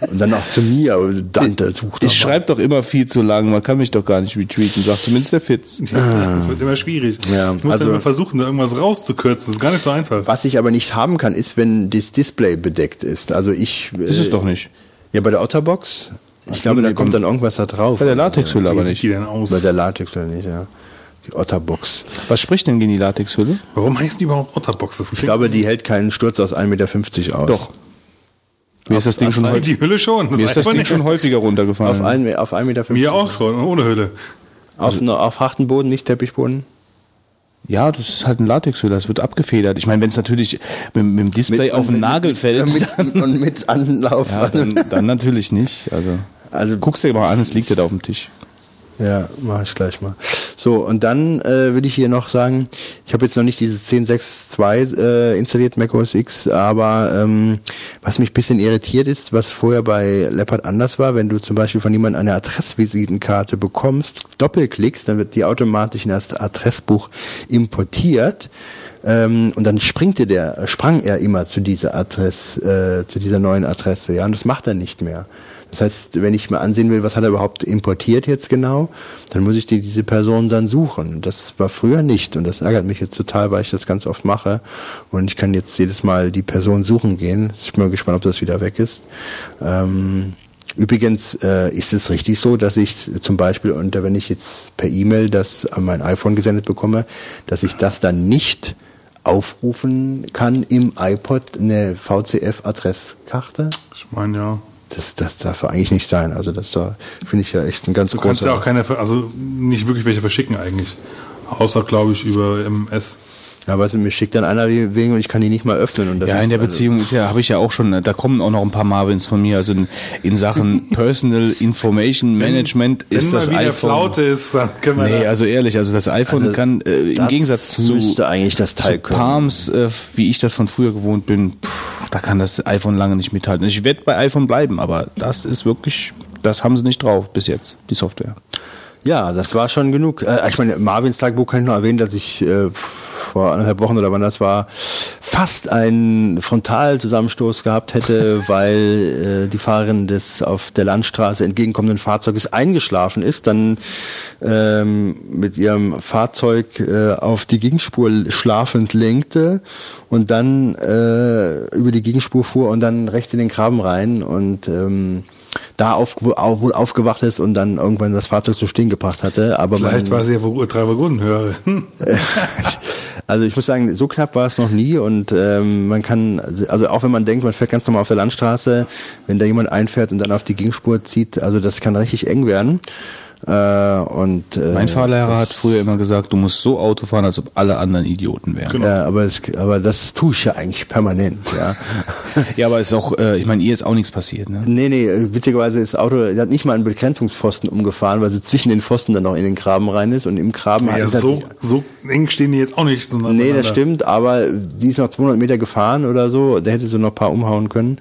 Und dann auch zu mir, Dante, sucht Ich schreibe doch immer viel zu lang, man kann mich doch gar nicht retweeten, sagt zumindest der Fitz. Ja, das wird immer schwierig. Ja, ich muss also, immer versuchen, da irgendwas rauszukürzen, das ist gar nicht so einfach. Was ich aber nicht haben kann, ist, wenn das Display bedeckt ist. Also ich... Ist es doch nicht. Ja, bei der Otterbox ich glaube, da kommt dann irgendwas da drauf. Bei der Latexhülle aber nicht. Die denn aus? Bei der Latexhülle nicht, ja. Die Otterbox. Was spricht denn gegen die Latexhülle? Warum heißt die überhaupt Otterbox? ich glaube, die hält keinen Sturz aus 1,50 Meter aus. Doch. Mir ist das Ding schon, häufig, Die Hülle schon. mir ist das Ding nicht. schon häufiger runtergefallen. Auf 1 auf ein Meter. Mir auch schon, ohne Hülle. Auf, ne- auf harten Boden, nicht Teppichboden. Ja, das ist halt ein Latexhülle, das wird abgefedert. Ich meine, wenn es natürlich mit, mit dem Display auf den Nagel fällt, Mit, und mit Anlauf. ja, dann, dann natürlich nicht. Also, Also- guckst dir mal an, es liegt ja da auf dem Tisch. Ja, mache ich gleich mal. So, und dann äh, will ich hier noch sagen, ich habe jetzt noch nicht dieses 10.6.2 äh, installiert, Mac OS X, aber ähm, was mich bisschen irritiert ist, was vorher bei Leopard anders war, wenn du zum Beispiel von jemandem eine Adressvisitenkarte bekommst, doppelklickst, dann wird die automatisch in das Adressbuch importiert. Ähm, und dann springt der, sprang er immer zu dieser Adresse, äh, zu dieser neuen Adresse, ja, und das macht er nicht mehr. Das heißt, wenn ich mir ansehen will, was hat er überhaupt importiert jetzt genau, dann muss ich die, diese Person dann suchen. Das war früher nicht und das ärgert mich jetzt total, weil ich das ganz oft mache und ich kann jetzt jedes Mal die Person suchen gehen. Ich bin mal gespannt, ob das wieder weg ist. Ähm, Übrigens äh, ist es richtig so, dass ich zum Beispiel, und wenn ich jetzt per E-Mail das an mein iPhone gesendet bekomme, dass ich das dann nicht aufrufen kann im iPod eine VCF-Adresskarte? Ich meine, ja. Das, das darf eigentlich nicht sein. Also das da finde ich ja echt ein ganz Du kannst großer. ja auch keine, also nicht wirklich welche verschicken eigentlich. Außer, glaube ich, über MS. ja, weißt du, mir schickt dann einer wegen und ich kann die nicht mal öffnen. Und das ja, ist, in der also- Beziehung ist ja, habe ich ja auch schon, da kommen auch noch ein paar Marvins von mir. Also in, in Sachen [laughs] Personal Information Management Wenn ist mal das wieder iPhone. Flaute ist, dann können wir Nee, da- also ehrlich, also das iPhone Also kann äh, im Gegensatz zu, müsste eigentlich das Teil zu. Palms, äh, wie ich das von früher gewohnt bin, pff, da kann das iPhone lange nicht mithalten. Ich werde bei iPhone bleiben, aber das ist wirklich, das haben sie nicht drauf bis jetzt, die Software. Ja, das war schon genug. Äh, ich meine, Marvins Tagebuch kann ich noch erwähnen, dass ich äh, vor anderthalb Wochen oder wann das war, fast einen Frontalzusammenstoß gehabt hätte, [laughs] weil äh, die Fahrerin des auf der Landstraße entgegenkommenden Fahrzeuges eingeschlafen ist, dann ähm, mit ihrem Fahrzeug äh, auf die Gegenspur schlafend lenkte und dann äh, über die Gegenspur fuhr und dann rechts in den Graben rein und ähm, da auf, auf, wohl aufgewacht ist und dann irgendwann das Fahrzeug zum Stehen gebracht hatte. Aber Vielleicht man, war sie ja wohl drei Wagonen höher. also ich muss sagen, so knapp war es noch nie und ähm, man kann, also auch wenn man denkt, man fährt ganz normal auf der Landstraße, wenn da jemand einfährt und dann auf die Gegenspur zieht, also das kann richtig eng werden. Äh, und, äh, Mein Fahrlehrer hat früher immer gesagt, du musst so Auto fahren, als ob alle anderen Idioten wären. Genau. Ja, aber das, aber das tue ich ja eigentlich permanent, ja. [laughs] Ja, aber ist auch, äh, ich meine, ihr ist auch nichts passiert, ne? Nee, nee, witzigerweise ist das Auto, der hat nicht mal einen Begrenzungspfosten umgefahren, weil sie zwischen den Pfosten dann noch in den Graben rein ist und im Graben Ja, hat so, so eng stehen die jetzt auch nicht. Nee, das stimmt, aber die ist noch 200 Meter gefahren oder so, der hätte so noch ein paar umhauen können.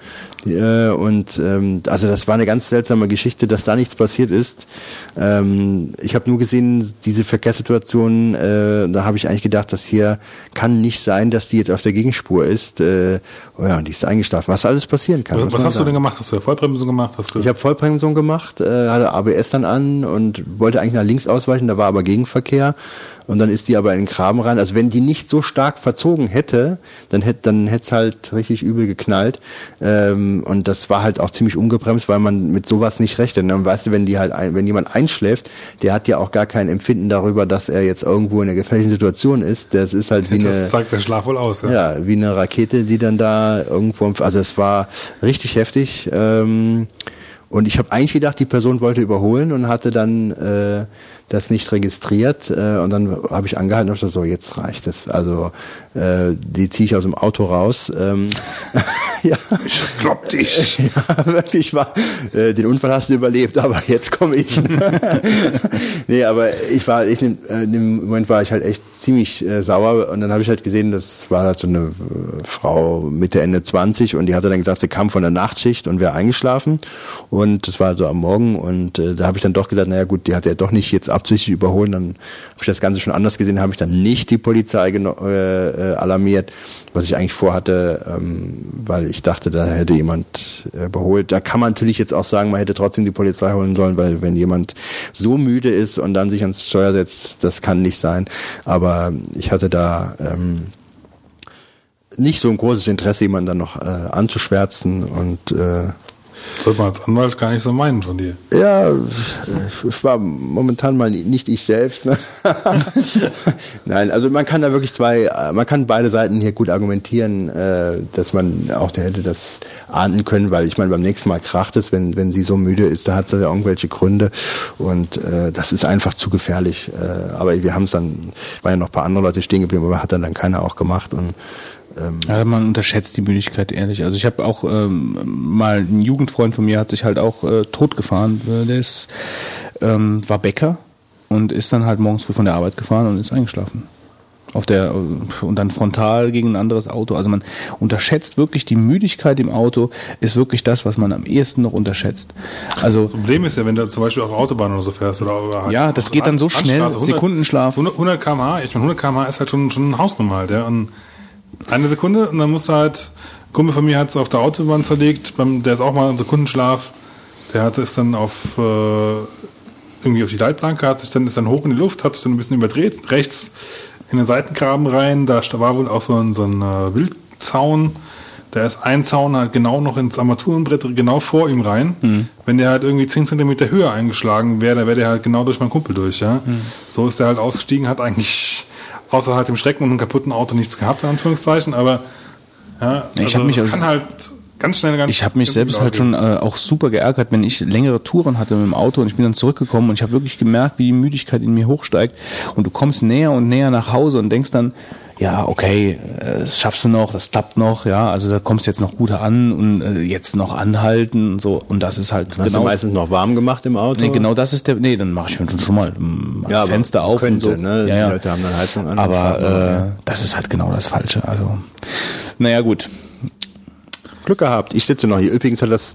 Äh, und ähm, also das war eine ganz seltsame Geschichte, dass da nichts passiert ist. Ähm, ich habe nur gesehen, diese Verkehrssituation, äh, da habe ich eigentlich gedacht, das hier kann nicht sein, dass die jetzt auf der Gegenspur ist. Äh, oh ja, und die ist eingeschlafen. Was alles passieren kann. Was, was hast du denn gemacht? Hast du Vollbremsung gemacht? Hast du Ich habe Vollbremsung gemacht, äh, hatte ABS dann an und wollte eigentlich nach links ausweichen, da war aber Gegenverkehr und dann ist die aber in den Graben rein. Also wenn die nicht so stark verzogen hätte, dann hätte dann hätte es halt richtig übel geknallt ähm, und das war halt auch ziemlich ungebremst, weil man mit sowas nicht rechnet. Und dann weißt du, wenn die halt ein, wenn jemand einschläft, der hat ja auch gar kein Empfinden darüber, dass er jetzt irgendwo in einer gefährlichen Situation ist. Das ist halt wie eine das zeigt der Schlaf wohl aus. Ja. ja, wie eine Rakete, die dann da irgendwo, also es war richtig heftig. Ähm, und ich habe eigentlich gedacht, die Person wollte überholen und hatte dann äh, das nicht registriert. Äh, und dann habe ich angehalten und dachte so, jetzt reicht es. Also äh, die ziehe ich aus dem Auto raus. Ähm, [laughs] ja. Ich klopp dich. [laughs] Ja, wirklich war. Äh, den Unfall hast du überlebt, aber jetzt komme ich. [laughs] nee, aber ich war, ich, in äh, in dem Moment war ich halt echt ziemlich äh, sauer und dann habe ich halt gesehen, das war halt so eine äh, Frau Mitte, Ende 20 und die hatte dann gesagt, sie kam von der Nachtschicht und wäre eingeschlafen und das war so am Morgen und äh, da habe ich dann doch gesagt, naja gut, die hat ja doch nicht jetzt absichtlich überholen, dann habe ich das Ganze schon anders gesehen, habe ich dann nicht die Polizei äh, äh, alarmiert, was ich eigentlich vorhatte, ähm, weil ich dachte, da hätte jemand äh, überholt. Da kann man natürlich jetzt auch sagen, man hätte trotzdem die Polizei holen sollen, weil wenn jemand so müde ist und dann sich ans Steuer setzt, das kann nicht sein. Aber ich hatte da ähm, nicht so ein großes Interesse, jemanden dann noch äh, anzuschwärzen und äh, Sollte man als Anwalt gar nicht so meinen von dir. Ja, es war momentan mal nicht ich selbst. Ne? [laughs] Nein, also man kann da wirklich zwei, man kann beide Seiten hier gut argumentieren, äh, dass man auch der hätte das ahnden können, weil ich meine, beim nächsten Mal kracht es, wenn, wenn sie so müde ist, da hat sie ja irgendwelche Gründe und äh, das ist einfach zu gefährlich. Äh, aber wir haben es dann, waren ja noch ein paar andere Leute stehen geblieben, aber hat dann, dann keiner auch gemacht und ähm ja, man unterschätzt die Müdigkeit ehrlich. Also ich habe auch ähm, mal ein Jugendfreund von mir hat sich halt auch äh, totgefahren. Äh, der ist ähm, war Bäcker und ist dann halt morgens früh von der Arbeit gefahren und ist eingeschlafen. Auf der und dann frontal gegen ein anderes Auto. Also man unterschätzt wirklich die Müdigkeit im Auto ist wirklich das, was man am ehesten noch unterschätzt. Also das Problem ist ja, wenn du zum Beispiel auf Autobahn oder so fährst oder, ja, das geht dann so schnell, 100, Sekundenschlaf. 100, 100 km/h, ich meine 100 km/h ist halt schon schon eine Hausnummer halt, ja. Und eine Sekunde und dann musst du halt, ein Kumpel von mir hat es auf der Autobahn zerlegt, beim, der ist auch mal in Sekundenschlaf, der hatte es dann auf äh, irgendwie auf die Leitplanke, hat sich dann ist dann hoch in die Luft, hat sich dann ein bisschen überdreht, rechts in den Seitengraben rein, da war wohl auch so ein, so ein äh, Wildzaun, da ist ein Zaun halt genau noch ins Armaturenbrett genau vor ihm rein. Mhm. Wenn der halt irgendwie 10 cm höher eingeschlagen wäre, dann wäre der halt genau durch meinen Kumpel durch, ja. Mhm. So ist der halt ausgestiegen, hat eigentlich außer halt dem Schrecken und einem kaputten Auto nichts gehabt, in Anführungszeichen, aber ja, also ich habe mich das kann halt ganz schnell ganz Ich habe mich selbst halt schon äh, auch super geärgert, wenn ich längere Touren hatte mit dem Auto und ich bin dann zurückgekommen und ich habe wirklich gemerkt, wie die Müdigkeit in mir hochsteigt und du kommst näher und näher nach Hause und denkst dann, ja, okay, äh, das schaffst du noch, das klappt noch, ja, also da kommst du jetzt noch gut an und äh, jetzt noch anhalten und so und das ist halt Hast genau. du meistens noch warm gemacht im Auto? Nee, genau das ist der, nee, dann mache ich schon, schon mal ja, Fenster auf könnte, und so. ne? Ja, ja. Die Leute haben dann Heizung an. Aber äh, das ist halt genau das Falsche, also naja, gut. Glück gehabt. Ich sitze noch hier. Übrigens hat das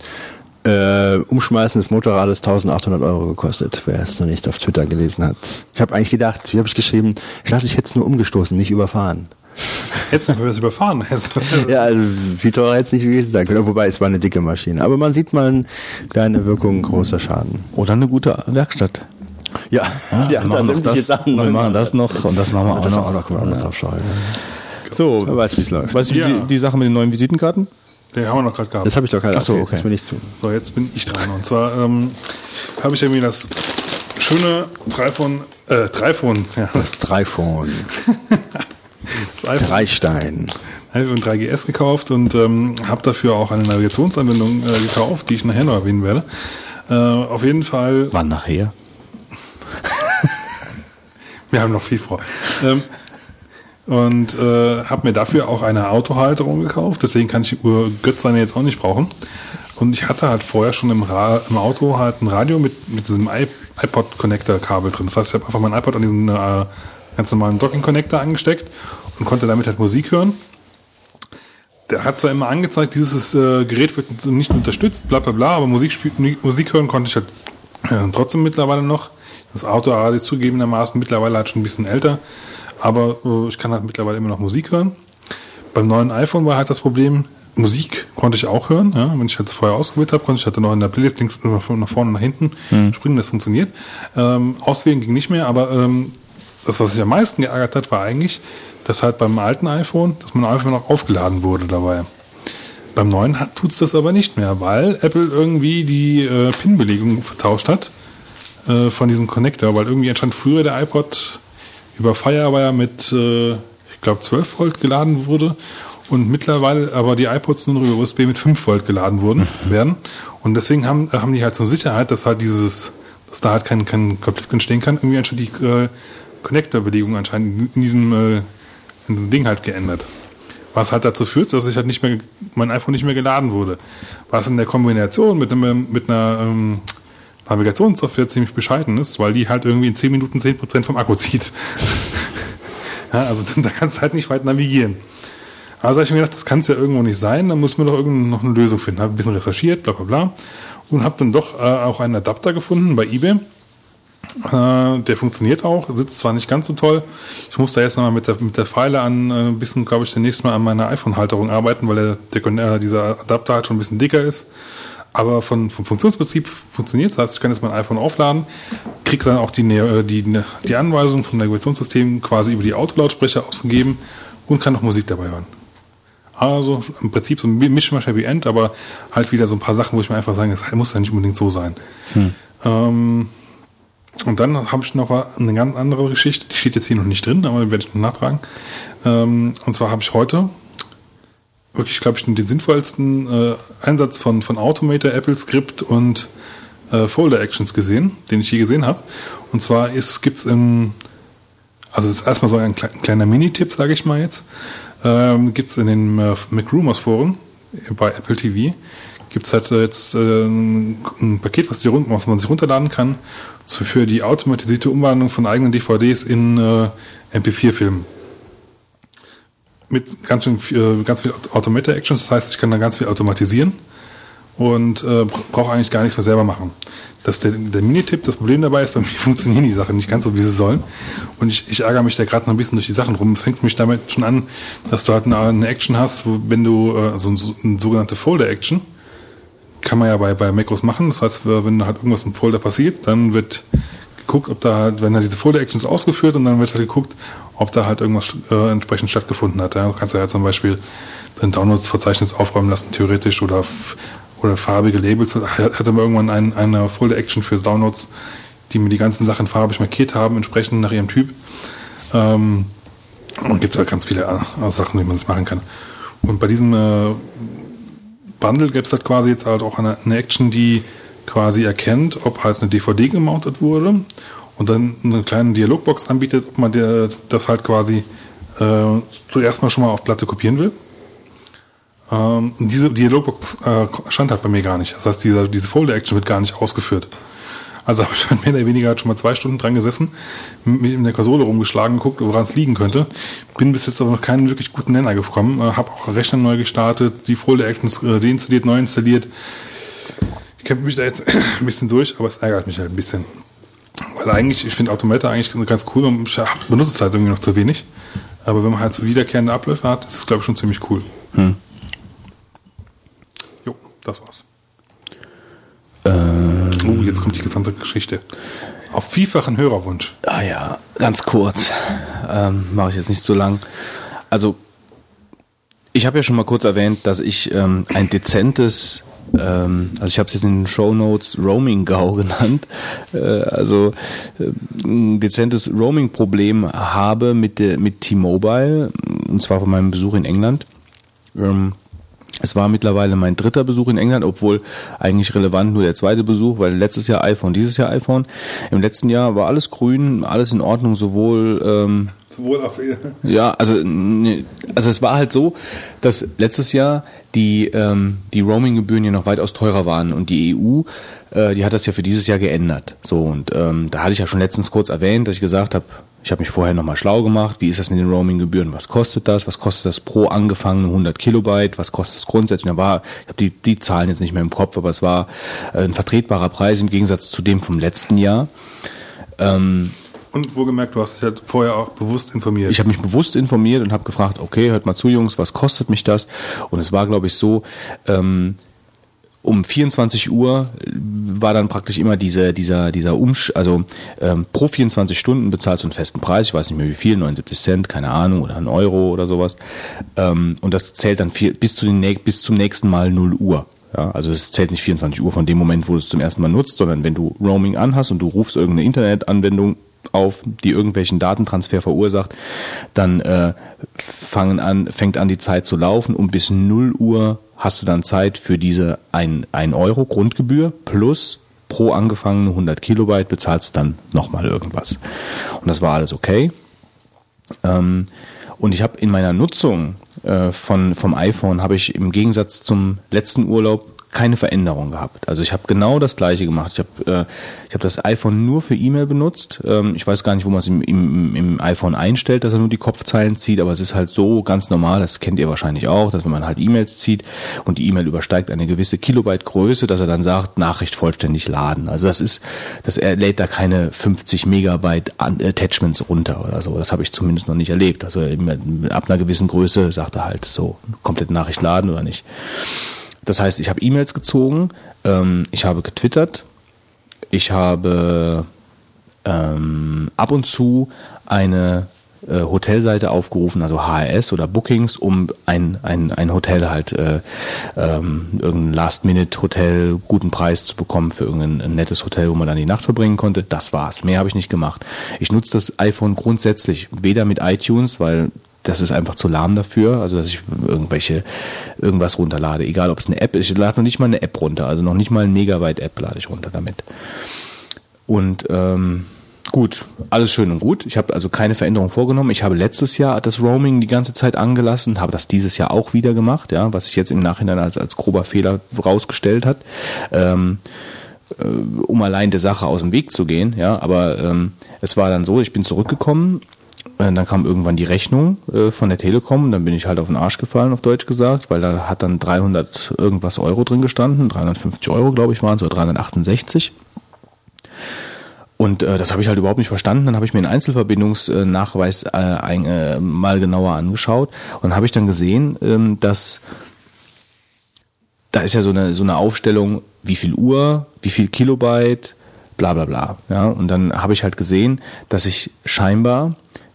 äh, Umschmeißen des Motorrades 1800 Euro gekostet, wer es noch nicht auf Twitter gelesen hat. Ich habe eigentlich gedacht, wie habe ich geschrieben, ich dachte, ich hätte es nur umgestoßen, nicht überfahren. Hättest du es überfahren? [laughs] ja, also viel teurer hätte es nicht gewesen sein können, wobei es war eine dicke Maschine. Aber man sieht mal eine kleine Wirkung, großer Schaden. Oder eine gute Werkstatt. Ja, ja, [laughs] ja wir machen, noch das, Sachen wir machen das noch und das machen wir auch das noch. Auch noch, können wir auch noch drauf schauen. So, Wer weiß, wie es läuft. weißt du, Ja. die, die Sache mit den neuen Visitenkarten? Den haben wir noch gerade gehabt. Das habe ich doch gerade Ach so, erzählt, okay. das bin ich zu. So, jetzt bin ich dran. Und zwar ähm, habe ich irgendwie das schöne Dreiphone, äh, Dreiphone, ja, Das Dreiphone, [laughs] das iPhone, Dreistein. iPhone 3GS gekauft und ähm, habe dafür auch eine Navigationsanwendung äh, gekauft, die ich nachher noch erwähnen werde. Äh, auf jeden Fall, Wann nachher? wir haben noch viel vor. Ähm, und äh, habe mir dafür auch eine Autohalterung gekauft, deswegen kann ich die Uhr Götzlein jetzt auch nicht brauchen. Und ich hatte halt vorher schon im, Ra im Auto halt ein Radio mit, mit diesem iPod-Connector-Kabel drin. Das heißt, ich habe einfach mein iPod an diesen äh, ganz normalen Docking-Connector angesteckt und konnte damit halt Musik hören. Der hat zwar immer angezeigt, dieses äh, Gerät wird nicht unterstützt, bla bla bla, aber Musik, Musik hören konnte ich halt äh, trotzdem mittlerweile noch. Das Autoradio ist zugegebenermaßen mittlerweile halt schon ein bisschen älter, aber äh, ich kann halt mittlerweile immer noch Musik hören. Beim neuen iPhone war halt das Problem, Musik konnte ich auch hören. Ja? Wenn ich halt vorher ausgewählt habe, konnte ich halt dann noch in der Playlist links, von nach vorne nach hinten springen, das funktioniert. Ähm, auswählen ging nicht mehr, aber ähm, das, was sich am meisten geärgert hat, war eigentlich, dass halt beim alten iPhone, dass mein iPhone auch aufgeladen wurde dabei. Beim neuen tut es das aber nicht mehr, weil Apple irgendwie die äh, PIN-Belegung vertauscht hat äh, von diesem Connector, weil irgendwie anscheinend früher der iPod über Firewire mit, äh, ich glaube, 12 Volt geladen wurde und mittlerweile aber die iPods nur noch über USB mit 5 Volt geladen wurden, werden. Und deswegen haben, äh, haben die halt zur Sicherheit, dass halt dieses, dass da halt kein, kein Konflikt entstehen kann, irgendwie anscheinend die äh, Connector-Belegung anscheinend in diesem äh, Ding halt geändert. Was halt dazu führt, dass ich halt nicht mehr, mein iPhone nicht mehr geladen wurde. Was in der Kombination mit, einem, mit einer ähm, Navigationssoftware ziemlich bescheiden ist, weil die halt irgendwie in 10 Minuten 10% vom Akku zieht. [laughs] ja, also [laughs] da kannst du halt nicht weit navigieren. Also habe ich mir gedacht, das kann es ja irgendwo nicht sein, da muss man doch irgendwo noch eine Lösung finden. Habe ein bisschen recherchiert, bla bla bla. Und habe dann doch äh, auch einen Adapter gefunden bei eBay. Äh, der funktioniert auch, sitzt zwar nicht ganz so toll. Ich muss da jetzt nochmal mit der, mit der Pfeile an äh, ein bisschen, glaube ich, demnächst mal an meiner iPhone-Halterung arbeiten, weil der, der, äh, dieser Adapter halt schon ein bisschen dicker ist. Aber von, vom Funktionsprinzip funktioniert es. Das heißt, ich kann jetzt mein iPhone aufladen, kriege dann auch die, äh, die, die Anweisung vom Navigationssystem quasi über die Autolautsprecher ausgegeben und kann noch Musik dabei hören. Also im Prinzip so ein Mischmasch Happy End, aber halt wieder so ein paar Sachen, wo ich mir einfach sage, das muss ja nicht unbedingt so sein. Hm. Ähm, und dann habe ich noch eine ganz andere Geschichte, die steht jetzt hier noch nicht drin, aber werde ich noch nachtragen. Ähm, und zwar habe ich heute wirklich, glaube ich, den sinnvollsten äh, Einsatz von, von Automator, Apple Script und äh, Folder Actions gesehen, den ich je gesehen habe. Und zwar gibt es im, also das ist erstmal so ein kleiner Mini-Tipp, sage ich mal jetzt, ähm, gibt es in den äh, McRumors Foren bei Apple TV, gibt es halt jetzt äh, ein Paket, was, die, was, man sich runterladen kann, für die automatisierte Umwandlung von eigenen DVDs in äh, MP4-Filmen mit ganz, schön viel, ganz viel Automated Actions. Das heißt, ich kann da ganz viel automatisieren und äh, brauche eigentlich gar nichts mehr selber machen. Das ist der, der Minitipp. Das Problem dabei ist, bei mir [laughs] funktionieren die Sachen nicht ganz so, wie sie sollen. Und ich, ich ärgere mich da gerade noch ein bisschen durch die Sachen rum. Fängt mich damit schon an, dass du halt eine, eine Action hast, wo, wenn du äh, so, so eine sogenannte Folder-Action, kann man ja bei, bei Macros machen. Das heißt, wenn halt irgendwas im Folder passiert, dann wird geguckt, ob da wenn da diese Folder-Actions ausgeführt und dann wird halt geguckt, ob da halt irgendwas äh, entsprechend stattgefunden hat. Ja? Du kannst ja halt zum Beispiel dein Downloads-Verzeichnis aufräumen lassen, theoretisch, oder, oder farbige Labels. Ich hatte mal irgendwann ein, eine Folder-Action für Downloads, die mir die ganzen Sachen farbig markiert haben, entsprechend nach ihrem Typ. Ähm, und gibt es halt ganz viele äh, Sachen, wie man das machen kann. Und bei diesem äh, Bundle gibt es halt quasi jetzt halt auch eine, eine Action, die quasi erkennt, ob halt eine DVD gemountet wurde und dann eine kleine Dialogbox anbietet, ob man der, das halt quasi äh, zuerst mal schon mal auf Platte kopieren will. Ähm, diese Dialogbox äh, stand halt bei mir gar nicht. Das heißt, diese, diese Folder-Action wird gar nicht ausgeführt. Also [laughs] habe ich halt mehr oder weniger halt schon mal zwei Stunden dran gesessen, mich in der Konsole rumgeschlagen, geguckt, woran es liegen könnte. Bin bis jetzt aber noch keinen wirklich guten Nenner gekommen. Äh, habe auch Rechner neu gestartet, die Folder-Actions äh, deinstalliert, neu installiert. Ich kämpfe mich da jetzt [coughs] ein bisschen durch, aber es ärgert mich halt ein bisschen. Weil eigentlich, ich finde Automata eigentlich ganz cool und ich benutze es halt irgendwie noch zu wenig. Aber wenn man halt so wiederkehrende Abläufe hat, ist es, glaube ich, schon ziemlich cool. Hm. Jo, das war's. Ähm, oh, jetzt kommt die gesamte Geschichte. Auf vielfachen Hörerwunsch. Ah ja, ganz kurz. Ähm, Mache ich jetzt nicht so lang. Also, ich habe ja schon mal kurz erwähnt, dass ich ähm, ein dezentes ähm, also ich habe es jetzt in den Show Notes Roaming GAU [laughs] genannt, äh, also äh, ein dezentes Roaming-Problem habe mit, mit T-Mobile, und zwar von meinem Besuch in England. Ähm, es war mittlerweile mein dritter Besuch in England, obwohl eigentlich relevant nur der zweite Besuch, weil letztes Jahr iPhone, dieses Jahr iPhone. Im letzten Jahr war alles grün, alles in Ordnung, sowohl ähm, sowohl auf ja, also also es war halt so, dass letztes Jahr die ähm, die Roaming-Gebühren ja noch weitaus teurer waren und die EU äh, die hat das ja für dieses Jahr geändert. So und ähm, da hatte ich ja schon letztens kurz erwähnt, dass ich gesagt habe, ich habe mich vorher nochmal schlau gemacht. Wie ist das mit den Roaming-Gebühren? Was kostet das? Was kostet das pro angefangene 100 Kilobyte? Was kostet das grundsätzlich? Da war, ich habe die, die Zahlen jetzt nicht mehr im Kopf, aber es war äh, ein vertretbarer Preis im Gegensatz zu dem vom letzten Jahr. Ähm, und wohlgemerkt, du hast dich halt vorher auch bewusst informiert. Ich habe mich bewusst informiert und habe gefragt, okay, hört mal zu, Jungs, was kostet mich das? Und es war, glaube ich, so, ähm, um 24 Uhr war dann praktisch immer diese, dieser, dieser Umsch, also ähm, pro 24 Stunden bezahlst du einen festen Preis, ich weiß nicht mehr wie viel, 79 Cent, keine Ahnung, oder ein Euro oder sowas. Ähm, und das zählt dann viel, bis, zu den, bis zum nächsten Mal 0 Uhr. Ja, also es zählt nicht 24 Uhr von dem Moment, wo du es zum ersten Mal nutzt, sondern wenn du Roaming anhast und du rufst irgendeine Internetanwendung auf, die irgendwelchen Datentransfer verursacht, dann äh, fangen an, fängt an die Zeit zu laufen und bis 0 Uhr hast du dann Zeit für diese 1 Euro Grundgebühr plus pro angefangene 100 Kilobyte bezahlst du dann nochmal irgendwas. Und das war alles okay. Ähm, und ich habe in meiner Nutzung äh, von, vom iPhone habe ich im Gegensatz zum letzten Urlaub keine Veränderung gehabt. Also ich habe genau das gleiche gemacht. Ich habe äh, ich hab das iPhone nur für E-Mail benutzt. Ähm, ich weiß gar nicht, wo man es im, im, im iPhone einstellt, dass er nur die Kopfzeilen zieht, aber es ist halt so ganz normal, das kennt ihr wahrscheinlich auch, dass wenn man halt E-Mails zieht und die E-Mail übersteigt eine gewisse Kilobyte Größe, dass er dann sagt, Nachricht vollständig laden. Also das ist, dass er lädt da keine 50 Megabyte Attachments runter oder so. Das habe ich zumindest noch nicht erlebt. Also ab einer gewissen Größe sagt er halt so, komplett Nachricht laden oder nicht. Das heißt, ich habe E-Mails gezogen, ähm, ich habe getwittert, ich habe ähm, ab und zu eine äh, Hotelseite aufgerufen, also HRS oder Bookings, um ein, ein, ein Hotel halt, äh, ähm, irgendein Last-Minute-Hotel, guten Preis zu bekommen für irgendein nettes Hotel, wo man dann die Nacht verbringen konnte. Das war's. Mehr habe ich nicht gemacht. Ich nutze das iPhone grundsätzlich weder mit iTunes, weil das ist einfach zu lahm dafür, also dass ich irgendwelche irgendwas runterlade, egal ob es eine App ist. Ich lade noch nicht mal eine App runter, also noch nicht mal ein Megabyte-App lade ich runter damit. Und ähm, gut, alles schön und gut. Ich habe also keine Veränderung vorgenommen. Ich habe letztes Jahr das Roaming die ganze Zeit angelassen, habe das dieses Jahr auch wieder gemacht, ja, was sich jetzt im Nachhinein als, als grober Fehler rausgestellt hat. Ähm, äh, um allein der Sache aus dem Weg zu gehen, ja, aber ähm, es war dann so, ich bin zurückgekommen dann kam irgendwann die Rechnung äh, von der Telekom, dann bin ich halt auf den Arsch gefallen, auf Deutsch gesagt, weil da hat dann 300 irgendwas Euro drin gestanden, 350 Euro glaube ich waren es, oder 368. Und äh, das habe ich halt überhaupt nicht verstanden. Dann habe ich mir einen Einzelverbindungsnachweis äh, ein, äh, mal genauer angeschaut und habe ich dann gesehen, ähm, dass da ist ja so eine, so eine Aufstellung, wie viel Uhr, wie viel Kilobyte, bla bla bla. Ja? Und dann habe ich halt gesehen, dass ich scheinbar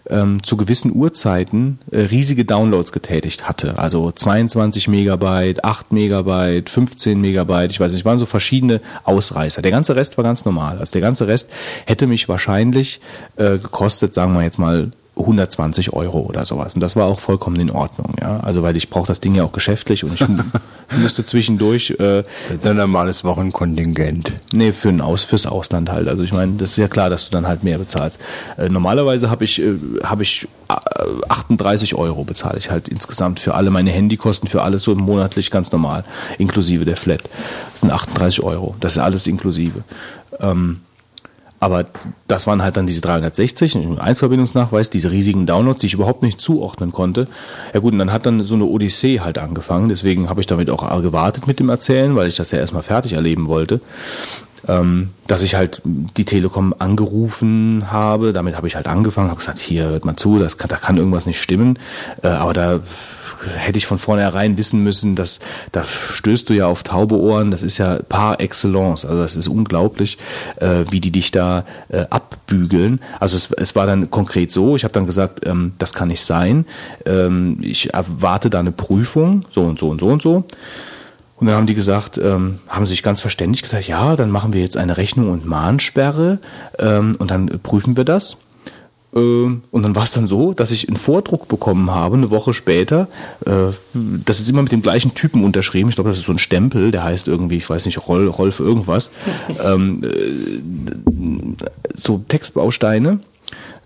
ähm, zu gewissen Uhrzeiten äh, riesige Downloads getätigt hatte. Also 22 Megabyte, 8 Megabyte, 15 Megabyte, ich weiß nicht, waren so verschiedene Ausreißer. Der ganze Rest war ganz normal. Also der ganze Rest hätte mich wahrscheinlich äh, gekostet, sagen wir jetzt mal 120 Euro oder sowas. Und das war auch vollkommen in Ordnung, ja. Also weil ich brauche das Ding ja auch geschäftlich und ich [laughs] müsste zwischendurch. Äh, das ist ein normales Wochenkontingent. Nee, für ein Aus, fürs Ausland halt. Also ich meine, das ist ja klar, dass du dann halt mehr bezahlst. Äh, normalerweise habe ich, äh, habe ich äh, 38 Euro bezahle ich halt insgesamt für alle meine Handykosten, für alles so monatlich ganz normal, inklusive der Flat. Das sind 38 Euro. Das ist alles inklusive. Ähm, aber das waren halt dann diese 360, ein Einzelverbindungsnachweis, diese riesigen Downloads, die ich überhaupt nicht zuordnen konnte. Ja gut, und dann hat dann so eine Odyssee halt angefangen. Deswegen habe ich damit auch gewartet mit dem Erzählen, weil ich das ja erstmal fertig erleben wollte. Ähm, dass ich halt die Telekom angerufen habe, damit habe ich halt angefangen, habe gesagt, hier hört mal zu, das kann, da kann irgendwas nicht stimmen. Äh, aber da hätte ich von vornherein wissen müssen, dass da stößt du ja auf taube Ohren. Das ist ja par excellence. Also das ist unglaublich, äh, wie die dich da äh, abbügeln. Also es, es war dann konkret so. Ich habe dann gesagt, ähm, das kann nicht sein. Ähm, ich erwarte da eine Prüfung, so und so und so und so. Und dann haben die gesagt, ähm, haben sich ganz verständlich gesagt, ja, dann machen wir jetzt eine Rechnung und Mahnsperre ähm, und dann prüfen wir das. Ähm, und dann war es dann so, dass ich einen Vordruck bekommen habe, eine Woche später. Äh, das ist immer mit dem gleichen Typen unterschrieben. Ich glaube, das ist so ein Stempel, der heißt irgendwie, ich weiß nicht, Rolf, Rolf irgendwas. [laughs] Ähm, äh, so Textbausteine.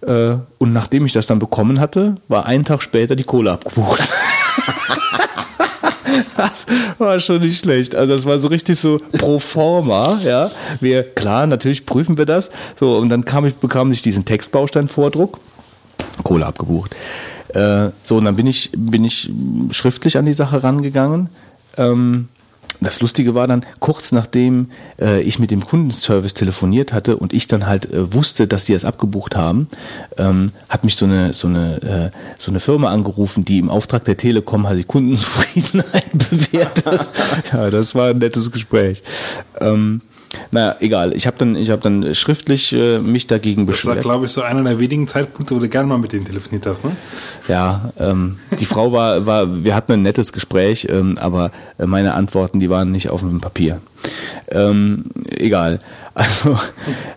Äh, und nachdem ich das dann bekommen hatte, war einen Tag später die Kohle abgebucht. [laughs] das war schon nicht schlecht. Also das war so richtig so pro forma, ja. Wir, klar, natürlich prüfen wir das. So, und dann kam ich, bekam ich diesen Textbaustein-Vordruck. Kohle abgebucht. Äh, so, und dann bin ich, bin ich schriftlich an die Sache rangegangen. Ähm, das Lustige war dann, kurz nachdem äh, ich mit dem Kundenservice telefoniert hatte und ich dann halt äh, wusste, dass sie es abgebucht haben, ähm, hat mich so eine, so, eine, äh, so eine Firma angerufen, die im Auftrag der Telekom halt die Kundenzufriedenheit [laughs] bewertet. ja, das war ein nettes Gespräch. Ähm, naja, egal. Ich habe dann, ich hab dann schriftlich äh, mich dagegen beschwert. Das war, glaube ich, so einer der wenigen Zeitpunkte, wo du gerne mal mit denen telefoniert hast, ne? Ja, ähm, die Frau war, war, wir hatten ein nettes Gespräch, ähm, aber meine Antworten, die waren nicht auf dem Papier. Ähm, egal. [laughs] Also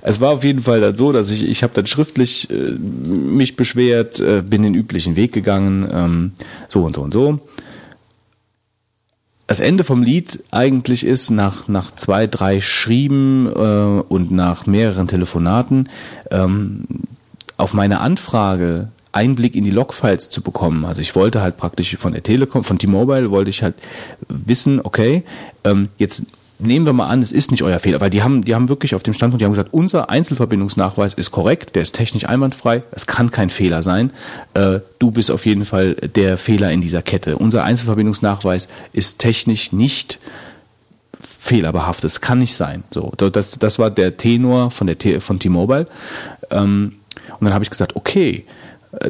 es war auf jeden Fall dann so, dass ich, ich habe dann schriftlich äh, mich beschwert, äh, bin den üblichen Weg gegangen, ähm, so und so und so das Ende vom Lied eigentlich ist, nach, nach zwei, drei Schrieben äh, und nach mehreren Telefonaten, ähm, auf meine Anfrage Einblick in die Logfiles zu bekommen. Also ich wollte halt praktisch von der Telekom, von T-Mobile wollte ich halt wissen, okay, ähm, jetzt nehmen wir mal an, es ist nicht euer Fehler, weil die haben, die haben wirklich auf dem Standpunkt, die haben gesagt, unser Einzelverbindungsnachweis ist korrekt, der ist technisch einwandfrei, es kann kein Fehler sein. Äh, du bist auf jeden Fall der Fehler in dieser Kette. Unser Einzelverbindungsnachweis ist technisch nicht fehlerbehaftet, es kann nicht sein. So, das, das war der Tenor von der von T-Mobile. Ähm, und dann habe ich gesagt, okay,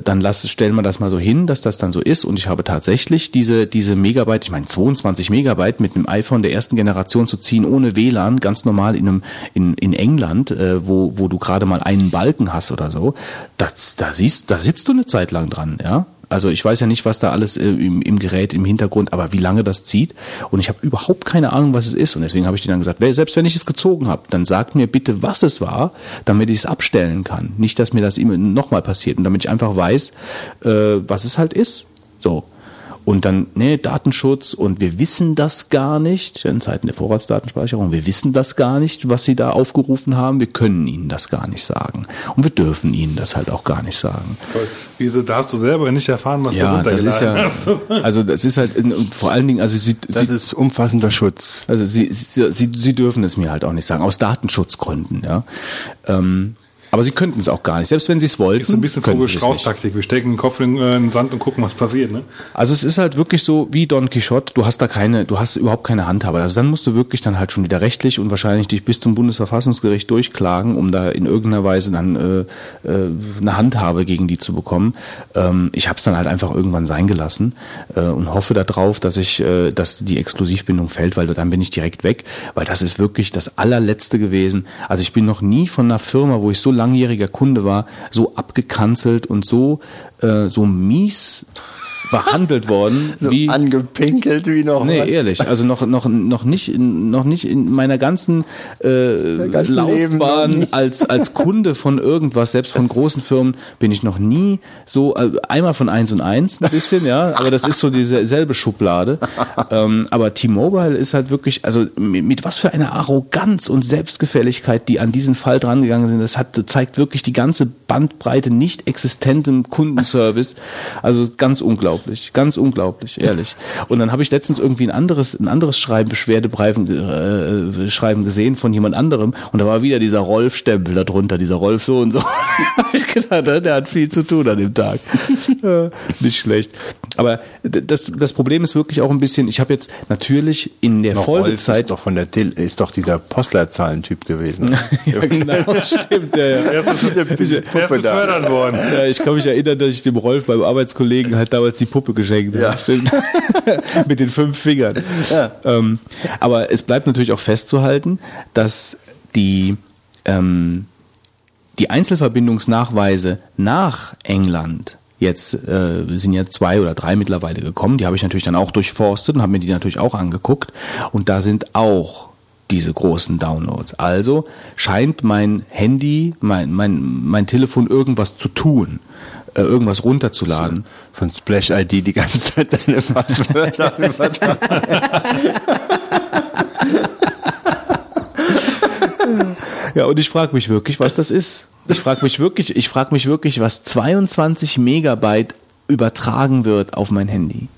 Dann lass, stellen wir das mal so hin, dass das dann so ist. Und ich habe tatsächlich diese, diese Megabyte, ich meine 22 Megabyte mit einem iPhone der ersten Generation zu ziehen, ohne WLAN, ganz normal in, einem, in, in England, äh, wo, wo du gerade mal einen Balken hast oder so. Das, da, siehst, da sitzt du eine Zeit lang dran, ja. Also ich weiß ja nicht, was da alles äh, im, im Gerät im Hintergrund, aber wie lange das zieht. Und ich habe überhaupt keine Ahnung, was es ist. Und deswegen habe ich dir dann gesagt, selbst wenn ich es gezogen habe, dann sagt mir bitte, was es war, damit ich es abstellen kann. Nicht, dass mir das nochmal passiert. Und damit ich einfach weiß, äh, was es halt ist. So. Und dann, nee, Datenschutz und wir wissen das gar nicht, in Zeiten der Vorratsdatenspeicherung, wir wissen das gar nicht, was sie da aufgerufen haben, wir können ihnen das gar nicht sagen. Und wir dürfen ihnen das halt auch gar nicht sagen. Wieso, da hast du selber nicht erfahren, was du Ja, das ist ja, hast. [laughs] also das ist halt, vor allen Dingen, also sie, Das sie, ist umfassender Schutz. also sie, sie, sie, sie dürfen es mir halt auch nicht sagen, aus Datenschutzgründen, ja. Ähm, aber sie könnten es auch gar nicht, selbst wenn sie es wollten. ist ein bisschen. Vogel-Strauß-Taktik. Wir stecken den Kopf in, äh, in den Sand und gucken, was passiert. Ne? Also es ist halt wirklich so wie Don Quixote, du hast da keine, du hast überhaupt keine Handhabe. Also dann musst du wirklich dann halt schon wieder rechtlich und wahrscheinlich dich bis zum Bundesverfassungsgericht durchklagen, um da in irgendeiner Weise dann äh, äh, eine Handhabe gegen die zu bekommen. Ähm, ich habe es dann halt einfach irgendwann sein gelassen äh, und hoffe darauf, dass ich, äh, dass die Exklusivbindung fällt, weil dann bin ich direkt weg, weil das ist wirklich das allerletzte gewesen. Also ich bin noch nie von einer Firma, wo ich so langjähriger Kunde war, so abgekanzelt und so äh, so mies behandelt worden, [laughs] So wie angepinkelt wie noch Nee, was. ehrlich, also noch noch noch nicht in, noch nicht in meiner ganzen, äh, ganzen Laufbahn [laughs] als als Kunde von irgendwas, selbst von großen Firmen, bin ich noch nie so äh, einmal von eins und eins ein bisschen, ja, aber das ist so dieselbe Schublade. ähm, aber T-Mobile ist halt wirklich, also mit, mit was für einer Arroganz und Selbstgefälligkeit, die an diesen Fall drangegangen sind, das hat zeigt wirklich die ganze Bandbreite nicht existentem Kundenservice. Also ganz unglaublich, ganz unglaublich, ehrlich. Und dann habe ich letztens irgendwie ein anderes, ein anderes Schreiben, Beschwerdebreifen, äh, Schreiben gesehen von jemand anderem und da war wieder dieser Rolf-Stempel da drunter, dieser Rolf so und so. Habe ich gedacht, der hat viel zu tun an dem Tag. [laughs] Äh, Nicht schlecht. Aber das, das Problem ist wirklich auch ein bisschen, ich habe jetzt natürlich in der Noch Folgezeit. ist doch von der Till, ist doch dieser Postleitzahlentyp gewesen. [laughs] ja, genau, [laughs] stimmt. Ja, ja. Er ist, Der bisschen Puppe da. worden. Ja, ich kann mich erinnern, dass ich dem Rolf beim Arbeitskollegen halt damals die Puppe geschenkt habe. Ja. Stimmt. Mit den fünf Fingern. Ja. Ähm, aber es bleibt natürlich auch festzuhalten, dass die, ähm, die Einzelverbindungsnachweise nach England Jetzt äh, sind ja zwei oder drei mittlerweile gekommen. Die habe ich natürlich dann auch durchforstet und habe mir die natürlich auch angeguckt. Und da sind auch diese großen Downloads. Also scheint mein Handy, mein, mein, mein Telefon irgendwas zu tun, äh, irgendwas runterzuladen. Von Splash ID die ganze Zeit deine Passwörter [laughs] übertragen. Ja, und ich frage mich wirklich, was das ist. Ich frage mich wirklich, ich frage mich wirklich, was 22 Megabyte übertragen wird auf mein Handy.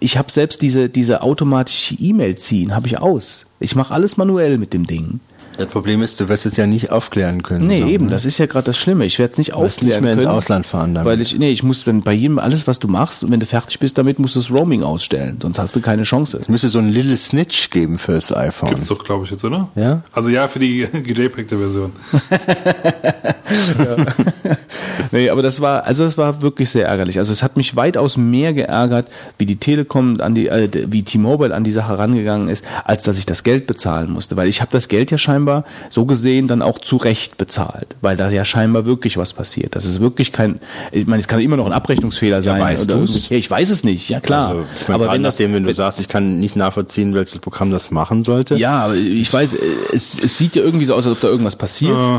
Ich habe selbst diese, diese automatische E-Mail ziehen, habe ich aus. Ich mache alles manuell mit dem Ding. Das Problem ist, du wirst es ja nicht aufklären können. Nee, so, eben, ne? das ist ja gerade das Schlimme. Ich werde es nicht nicht aufklären mehr ins können. Ausland fahren damit. Weil ich, nee, ich muss dann bei jedem, alles was du machst, und wenn du fertig bist damit, musst du das Roaming ausstellen. Sonst hast du keine Chance. Es müsste so ein Little Snitch geben fürs iPhone. Gibt's doch, glaube ich, jetzt, oder? Ja? Also ja, für die [laughs] gejpegte Version. [laughs] nee, aber das war, also das war wirklich sehr ärgerlich. Also es hat mich weitaus mehr geärgert, wie die Telekom an die, äh, wie T-Mobile an die Sache rangegangen ist, als dass ich das Geld bezahlen musste. Weil ich habe das Geld ja scheinbar so gesehen dann auch zu Recht bezahlt, weil da ja scheinbar wirklich was passiert. Das ist wirklich kein, ich meine, es kann immer noch ein Abrechnungsfehler sein. weißt oder Ja, ich weiß es nicht, ja klar. Also, ich meine, aber wenn das, nachdem, wenn du sagst, ich kann nicht nachvollziehen, welches Programm das machen sollte. ja, aber ich weiß, äh, es, es sieht ja irgendwie so aus, als ob da irgendwas passiert. Äh,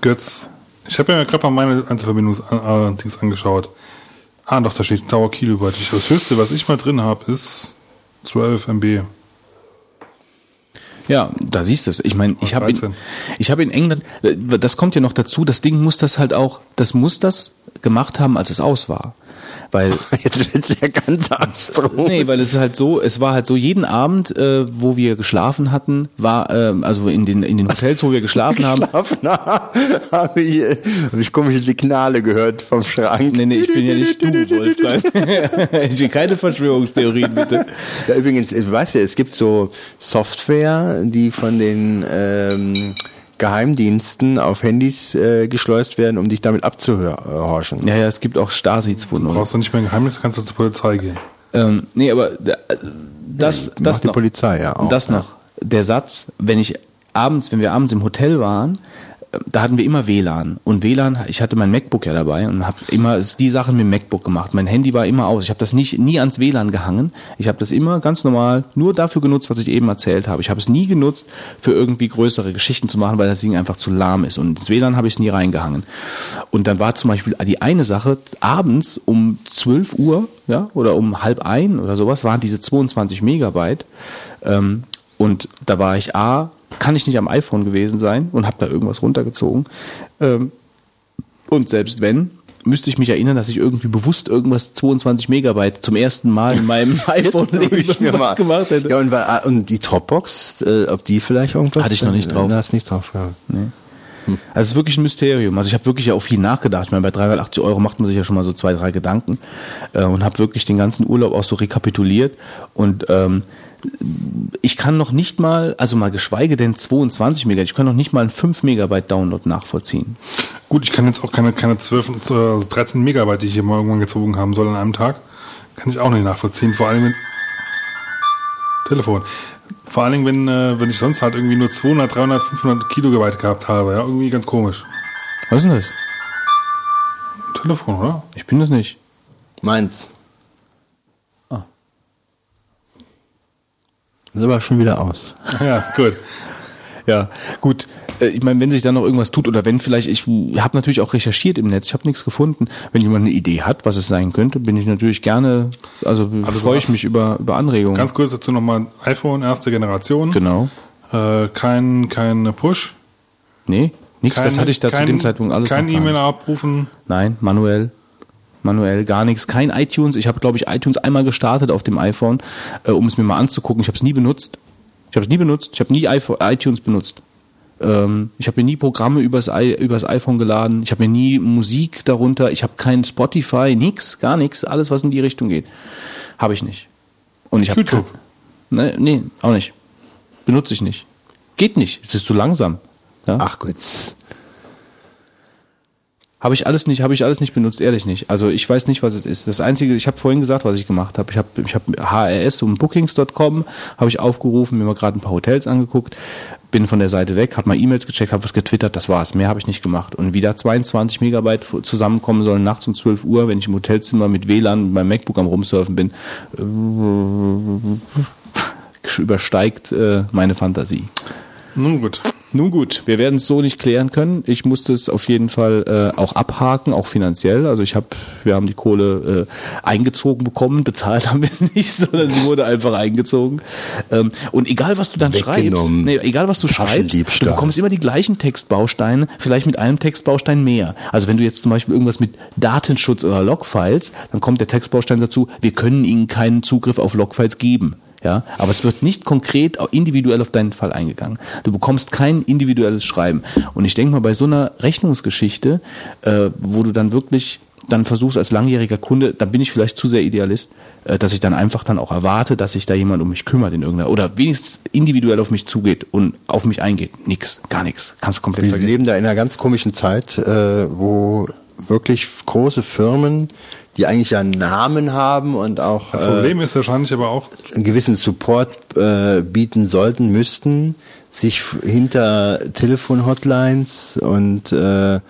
Götz, ich habe ja gerade mal meine Einzelverbindungs-Dings angeschaut. Ah, doch, da steht Dauer Kilobyte. Ich- Das höchste, was ich mal drin habe, ist 12 MB. Ja, da siehst du es. Ich meine, ich habe in, 13. ich habe in England, äh, das kommt ja noch dazu, das Ding muss das halt auch, das muss das gemacht haben, als es aus war. Weil [laughs] Jetzt wird's ja ganz abstrus. Nee, weil es ist halt so, es war halt so, jeden Abend, äh, wo wir geschlafen hatten, war, ähm, also in den, in den Hotels, wo wir geschlafen haben, Schlafnah habe ich, hab ich komische Signale gehört vom Schrank. Nee, nee, ich bin ja nicht du, Wolfgang. [laughs] ich keine Verschwörungstheorien, bitte. Ja, übrigens, ich weiß ja, es gibt so Software, die von den ähm, Geheimdiensten auf Handys äh, geschleust werden, um dich damit abzuhorchen. Ja, ja, es gibt auch Stasis Du brauchst du nicht mehr ein Geheimnis, kannst du zur Polizei gehen. Ähm, nee, aber äh, das, das Macht die noch. Polizei ja auch. das noch. Der Satz, wenn ich abends, wenn wir abends im Hotel waren, äh, da hatten wir immer WLAN. Und WLAN, ich hatte mein MacBook ja dabei und habe immer die Sachen mit dem MacBook gemacht. Mein Handy war immer aus. Ich habe das nicht nie ans WLAN gehangen. Ich habe das immer ganz normal nur dafür genutzt, was ich eben erzählt habe. Ich habe es nie genutzt, für irgendwie größere Geschichten zu machen, weil das Ding einfach zu lahm ist. Und ins WLAN habe ich es nie reingehangen. Und dann war zum Beispiel die eine Sache, abends um 12 Uhr ja, oder um halb ein oder sowas waren diese 22 Megabyte. Ähm, und da war ich A, kann ich nicht am iPhone gewesen sein und habe da irgendwas runtergezogen. Ähm, und selbst wenn, müsste ich mich erinnern, dass ich irgendwie bewusst irgendwas 22 Megabyte zum ersten Mal in meinem [laughs] iPhone mal- gemacht hätte. Ja, und, wa- und die Dropbox, äh, ob die vielleicht irgendwas. Hatte ich noch nicht drauf. Da hast nicht drauf, ja. Also es ist wirklich ein Mysterium. Also ich habe wirklich auch viel nachgedacht. Ich meine, bei 380 Euro macht man sich ja schon mal so zwei, drei Gedanken äh, und habe wirklich den ganzen Urlaub auch so rekapituliert. Und ähm, ich kann noch nicht mal, also mal geschweige denn 22 Megabyte, ich kann noch nicht mal einen 5 Megabyte Download nachvollziehen. Gut, ich kann jetzt auch keine, keine 12, und, äh, 13 Megabyte, die ich hier mal irgendwann gezogen haben soll an einem Tag, kann ich auch nicht nachvollziehen. Vor allem, wenn, Telefon. Vor allen Dingen, wenn, äh, wenn ich sonst halt irgendwie nur 200, 300, 500 Kilobyte gehabt habe. Ja, irgendwie ganz komisch. Was ist denn das? Telefon, oder? Ich bin das nicht. Meins. Ist aber schon wieder aus. [laughs] Ja, gut. Ja, gut. Äh, Ich meine, wenn sich da noch irgendwas tut oder wenn vielleicht, ich habe natürlich auch recherchiert im Netz, ich habe nichts gefunden. Wenn jemand eine Idee hat, was es sein könnte, bin ich natürlich gerne, also, Also freue ich mich über, über Anregungen. Ganz kurz dazu nochmal iPhone, erste Generation. genau. Äh, kein, kein Push. Nee, nichts, das hatte ich da zu kein- dem Zeitpunkt alles Kein E-Mail abrufen. Nein, manuell. Manuell gar nichts. Kein iTunes. Ich habe, glaube ich, iTunes einmal gestartet auf dem iPhone, äh, um es mir mal anzugucken. Ich habe es nie benutzt. Ich habe es nie benutzt. Ich habe nie iPhone, iTunes benutzt. Ähm, ich habe mir nie Programme übers, I, übers iPhone geladen. Ich habe mir nie Musik darunter. Ich habe kein Spotify, nix, gar nichts. Alles, was in die Richtung geht, habe ich nicht. Und ich habe YouTube. Ne, nee, auch nicht. Benutze ich nicht. Geht nicht. Es ist zu langsam. Ja? Ach gut. Habe ich alles nicht, habe ich alles nicht benutzt, ehrlich nicht. Also ich weiß nicht, was es ist. Das einzige, ich habe vorhin gesagt, was ich gemacht habe. Ich habe ich habe HRS und Bookings.com habe ich aufgerufen, mir mal gerade ein paar Hotels angeguckt, bin von der Seite weg, habe mal E-Mails gecheckt, habe was getwittert, das war's. Mehr habe ich nicht gemacht. Und wieder 22 Megabyte zusammenkommen sollen nachts um 12 Uhr, wenn ich im Hotelzimmer mit WLAN mit meinem MacBook am rumsurfen bin, äh, übersteigt äh, meine Fantasie. Nun gut. Nun gut, wir werden es so nicht klären können. Ich musste es auf jeden Fall äh, auch abhaken, auch finanziell. Also ich habe, wir haben die Kohle äh, eingezogen bekommen, bezahlt [laughs] haben wir es nicht, sondern sie wurde einfach eingezogen. Ähm, und egal was du dann schreibst, nee, egal was du schreibst, du bekommst immer die gleichen Textbausteine, vielleicht mit einem Textbaustein mehr. Also wenn du jetzt zum Beispiel irgendwas mit Datenschutz oder Logfiles, dann kommt der Textbaustein dazu, wir können ihnen keinen Zugriff auf Logfiles geben. Ja, aber es wird nicht konkret auch individuell auf deinen Fall eingegangen. Du bekommst kein individuelles Schreiben. Und ich denke mal, bei so einer Rechnungsgeschichte, äh, wo du dann wirklich dann versuchst als langjähriger Kunde, da bin ich vielleicht zu sehr Idealist, äh, dass ich dann einfach dann auch erwarte, dass sich da jemand um mich kümmert in irgendeiner oder wenigstens individuell auf mich zugeht und auf mich eingeht. Nix, gar nichts. Kannst du komplett Wir vergessen. leben da in einer ganz komischen Zeit, äh, wo wirklich große Firmen, die eigentlich ja einen Namen haben und auch Das äh, Problem ist wahrscheinlich aber auch, einen gewissen Support äh, bieten sollten, müssten, sich hinter Telefonhotlines und äh,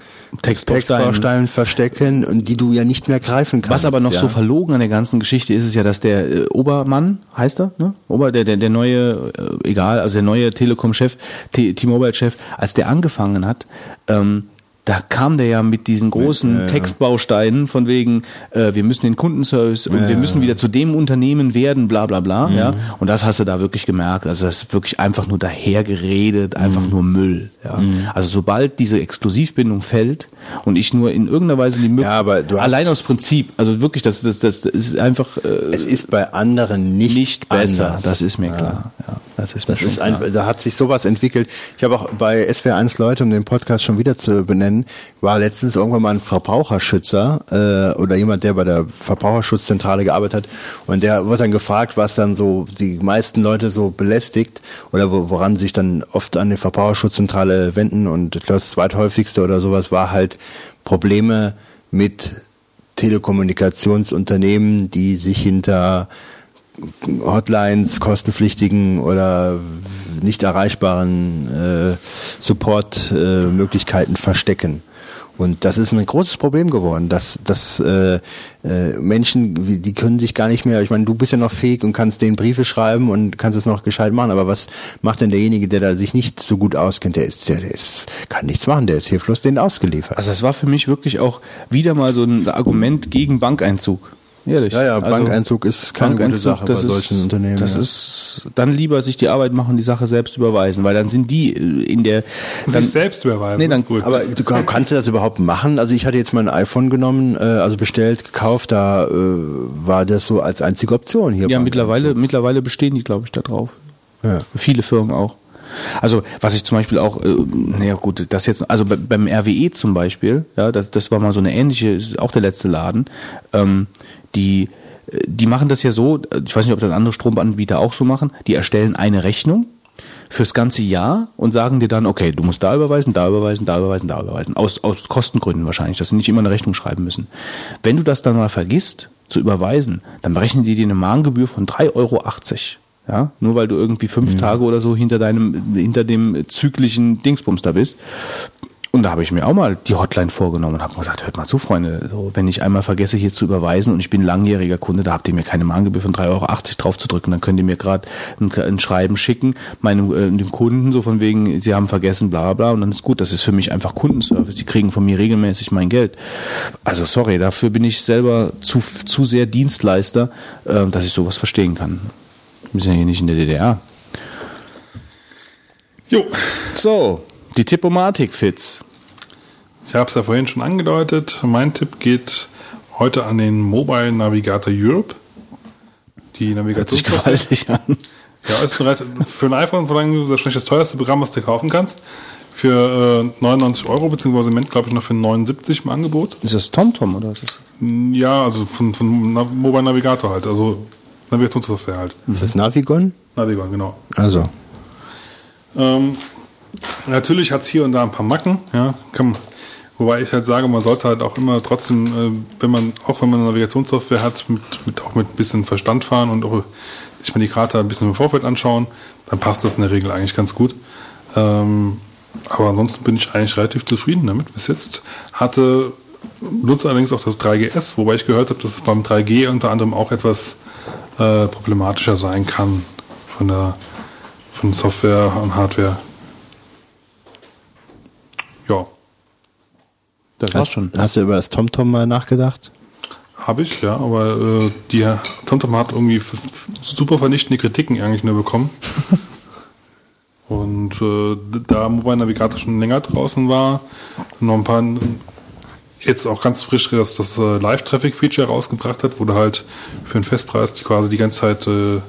Textbausteinen. Textbausteinen verstecken und die du ja nicht mehr greifen kannst. Was aber noch ja. so verlogen an der ganzen Geschichte ist, ist ja, dass der äh, Obermann, heißt er, ne? Ober, der, der, der neue, äh, egal, also der neue Telekom-Chef, T- T-Mobile-Chef, als der angefangen hat, ähm, da kam der ja mit diesen großen Mit, äh, Textbausteinen von wegen, äh, wir müssen den Kundenservice und wir müssen wieder zu dem Unternehmen werden, bla bla bla. Mhm. Ja? Und das hast du da wirklich gemerkt. Also das ist wirklich einfach nur dahergeredet, einfach Mhm. nur Müll. Ja? Also sobald diese Exklusivbindung fällt und ich nur in irgendeiner Weise die Möglichkeit, Ja, allein aus Prinzip, also wirklich, das, das, das, das ist einfach äh, Es ist bei anderen nicht, nicht besser, anders. das ist mir klar. Ja. Das ist, mir Das ist klar. ein, da hat sich sowas entwickelt. Ich habe auch bei SWR1 Leute, um den Podcast schon wieder zu benennen, war letztens irgendwann mal ein Verbraucherschützer äh, oder jemand, der bei der Verbraucherschutzzentrale gearbeitet hat. Und der wird dann gefragt, was dann so die meisten Leute so belästigt oder wo, woran sich dann oft an die Verbraucherschutzzentrale wenden. Und das zweithäufigste oder sowas war halt Probleme mit Telekommunikationsunternehmen, die sich hinter Hotlines, kostenpflichtigen oder nicht erreichbaren äh, Support-Möglichkeiten verstecken. Und das ist ein großes Problem geworden, dass, dass äh, äh, Menschen, die können sich gar nicht mehr, ich meine, du bist ja noch fähig und kannst denen Briefe schreiben und kannst es noch gescheit machen, aber was macht denn derjenige, der da sich nicht so gut auskennt, der ist, der, der ist, kann nichts machen, der ist hilflos denen ausgeliefert. Also das war für mich wirklich auch wieder mal so ein Argument gegen Bankeinzug. Ehrlich. ja, ja, Also, Bankeinzug ist keine gute Bankeinzug, Sache bei das solchen ist, Unternehmen. Das ja. ist dann lieber sich die Arbeit machen und die Sache selbst überweisen, weil dann sind die äh, in der dann, Sich selbst überweisen, Nee, dann- ist gut. Aber du kann- kannst du das überhaupt machen? Also ich hatte jetzt mein iPhone genommen, äh, also bestellt, gekauft, da äh, war das so als einzige Option hier. ja mittlerweile mittlerweile bestehen die glaube ich da drauf. Ja. Viele Firmen auch. Also was ich zum Beispiel auch, äh, naja gut, das jetzt, also bei, beim RWE zum Beispiel, ja, das, das war mal so eine ähnliche, ist auch der letzte Laden, ähm, die, äh, die machen das ja so, ich weiß nicht, ob das andere Stromanbieter auch so machen, die erstellen eine Rechnung fürs ganze Jahr und sagen dir dann, okay, du musst da überweisen, da überweisen, da überweisen, da überweisen. Aus, aus Kostengründen wahrscheinlich, dass sie nicht immer eine Rechnung schreiben müssen. Wenn du das dann mal vergisst zu überweisen, dann berechnen die dir eine Mahngebühr von 3,80 Euro. Ja, nur weil du irgendwie fünf Tage oder so hinter deinem, hinter dem zyklischen Dingsbums da bist. Und da habe ich mir auch mal die Hotline vorgenommen und habe gesagt, hört mal zu, Freunde, so, wenn ich einmal vergesse, hier zu überweisen und ich bin langjähriger Kunde, da habt ihr mir keine Mahngebühr von 3,80 Euro drauf zu drücken, dann könnt ihr mir gerade ein, ein Schreiben schicken, meinem äh, dem Kunden, so von wegen, sie haben vergessen, bla bla bla, und dann ist gut, das ist für mich einfach Kundenservice, die kriegen von mir regelmäßig mein Geld. Also sorry, dafür bin ich selber zu, zu sehr Dienstleister, äh, dass ich sowas verstehen kann. Wir sind ja hier nicht in der DDR. Jo, So, die Tippomatik, Fitz. ich habe es ja vorhin schon angedeutet. Mein Tipp geht heute an den Mobile Navigator Europe. Die Hört sich Navigation. gewaltig an. Ja, ist für ein iPhone wahrscheinlich wahrscheinlich das teuerste Programm, was du kaufen kannst. Für äh, 99 Euro, beziehungsweise im Moment glaube ich noch für 79 im Angebot. Ist das TomTom oder was ist das? Ja, also von, von Na Mobile Navigator halt, also Navigationssoftware halt. Ist das Navigon? Navigon, genau. Also. Ähm, natürlich hat es hier und da ein paar Macken, ja, kann, wobei ich halt sage, man sollte halt auch immer trotzdem, äh, wenn man, auch wenn man eine Navigationssoftware hat, mit, mit, auch mit ein bisschen Verstand fahren und auch sich mal die Karte ein bisschen im Vorfeld anschauen, dann passt das in der Regel eigentlich ganz gut. Ähm, aber ansonsten bin ich eigentlich relativ zufrieden damit bis jetzt. Hatte, nutze allerdings auch das 3GS, wobei ich gehört habe, dass es beim 3G unter anderem auch etwas äh, problematischer sein kann von der von Software und Hardware. Ja, Das war's Hast, schon. hast du über das TomTom mal nachgedacht? habe ich, ja, aber äh, die TomTom hat irgendwie super vernichtende Kritiken eigentlich nur bekommen. [laughs] Und äh, da Mobile Navigator schon länger draußen war, noch ein paar jetzt auch ganz frisch das, das äh, Live-Traffic-Feature rausgebracht hat, wo du halt für einen Festpreis die quasi die ganze Zeit äh,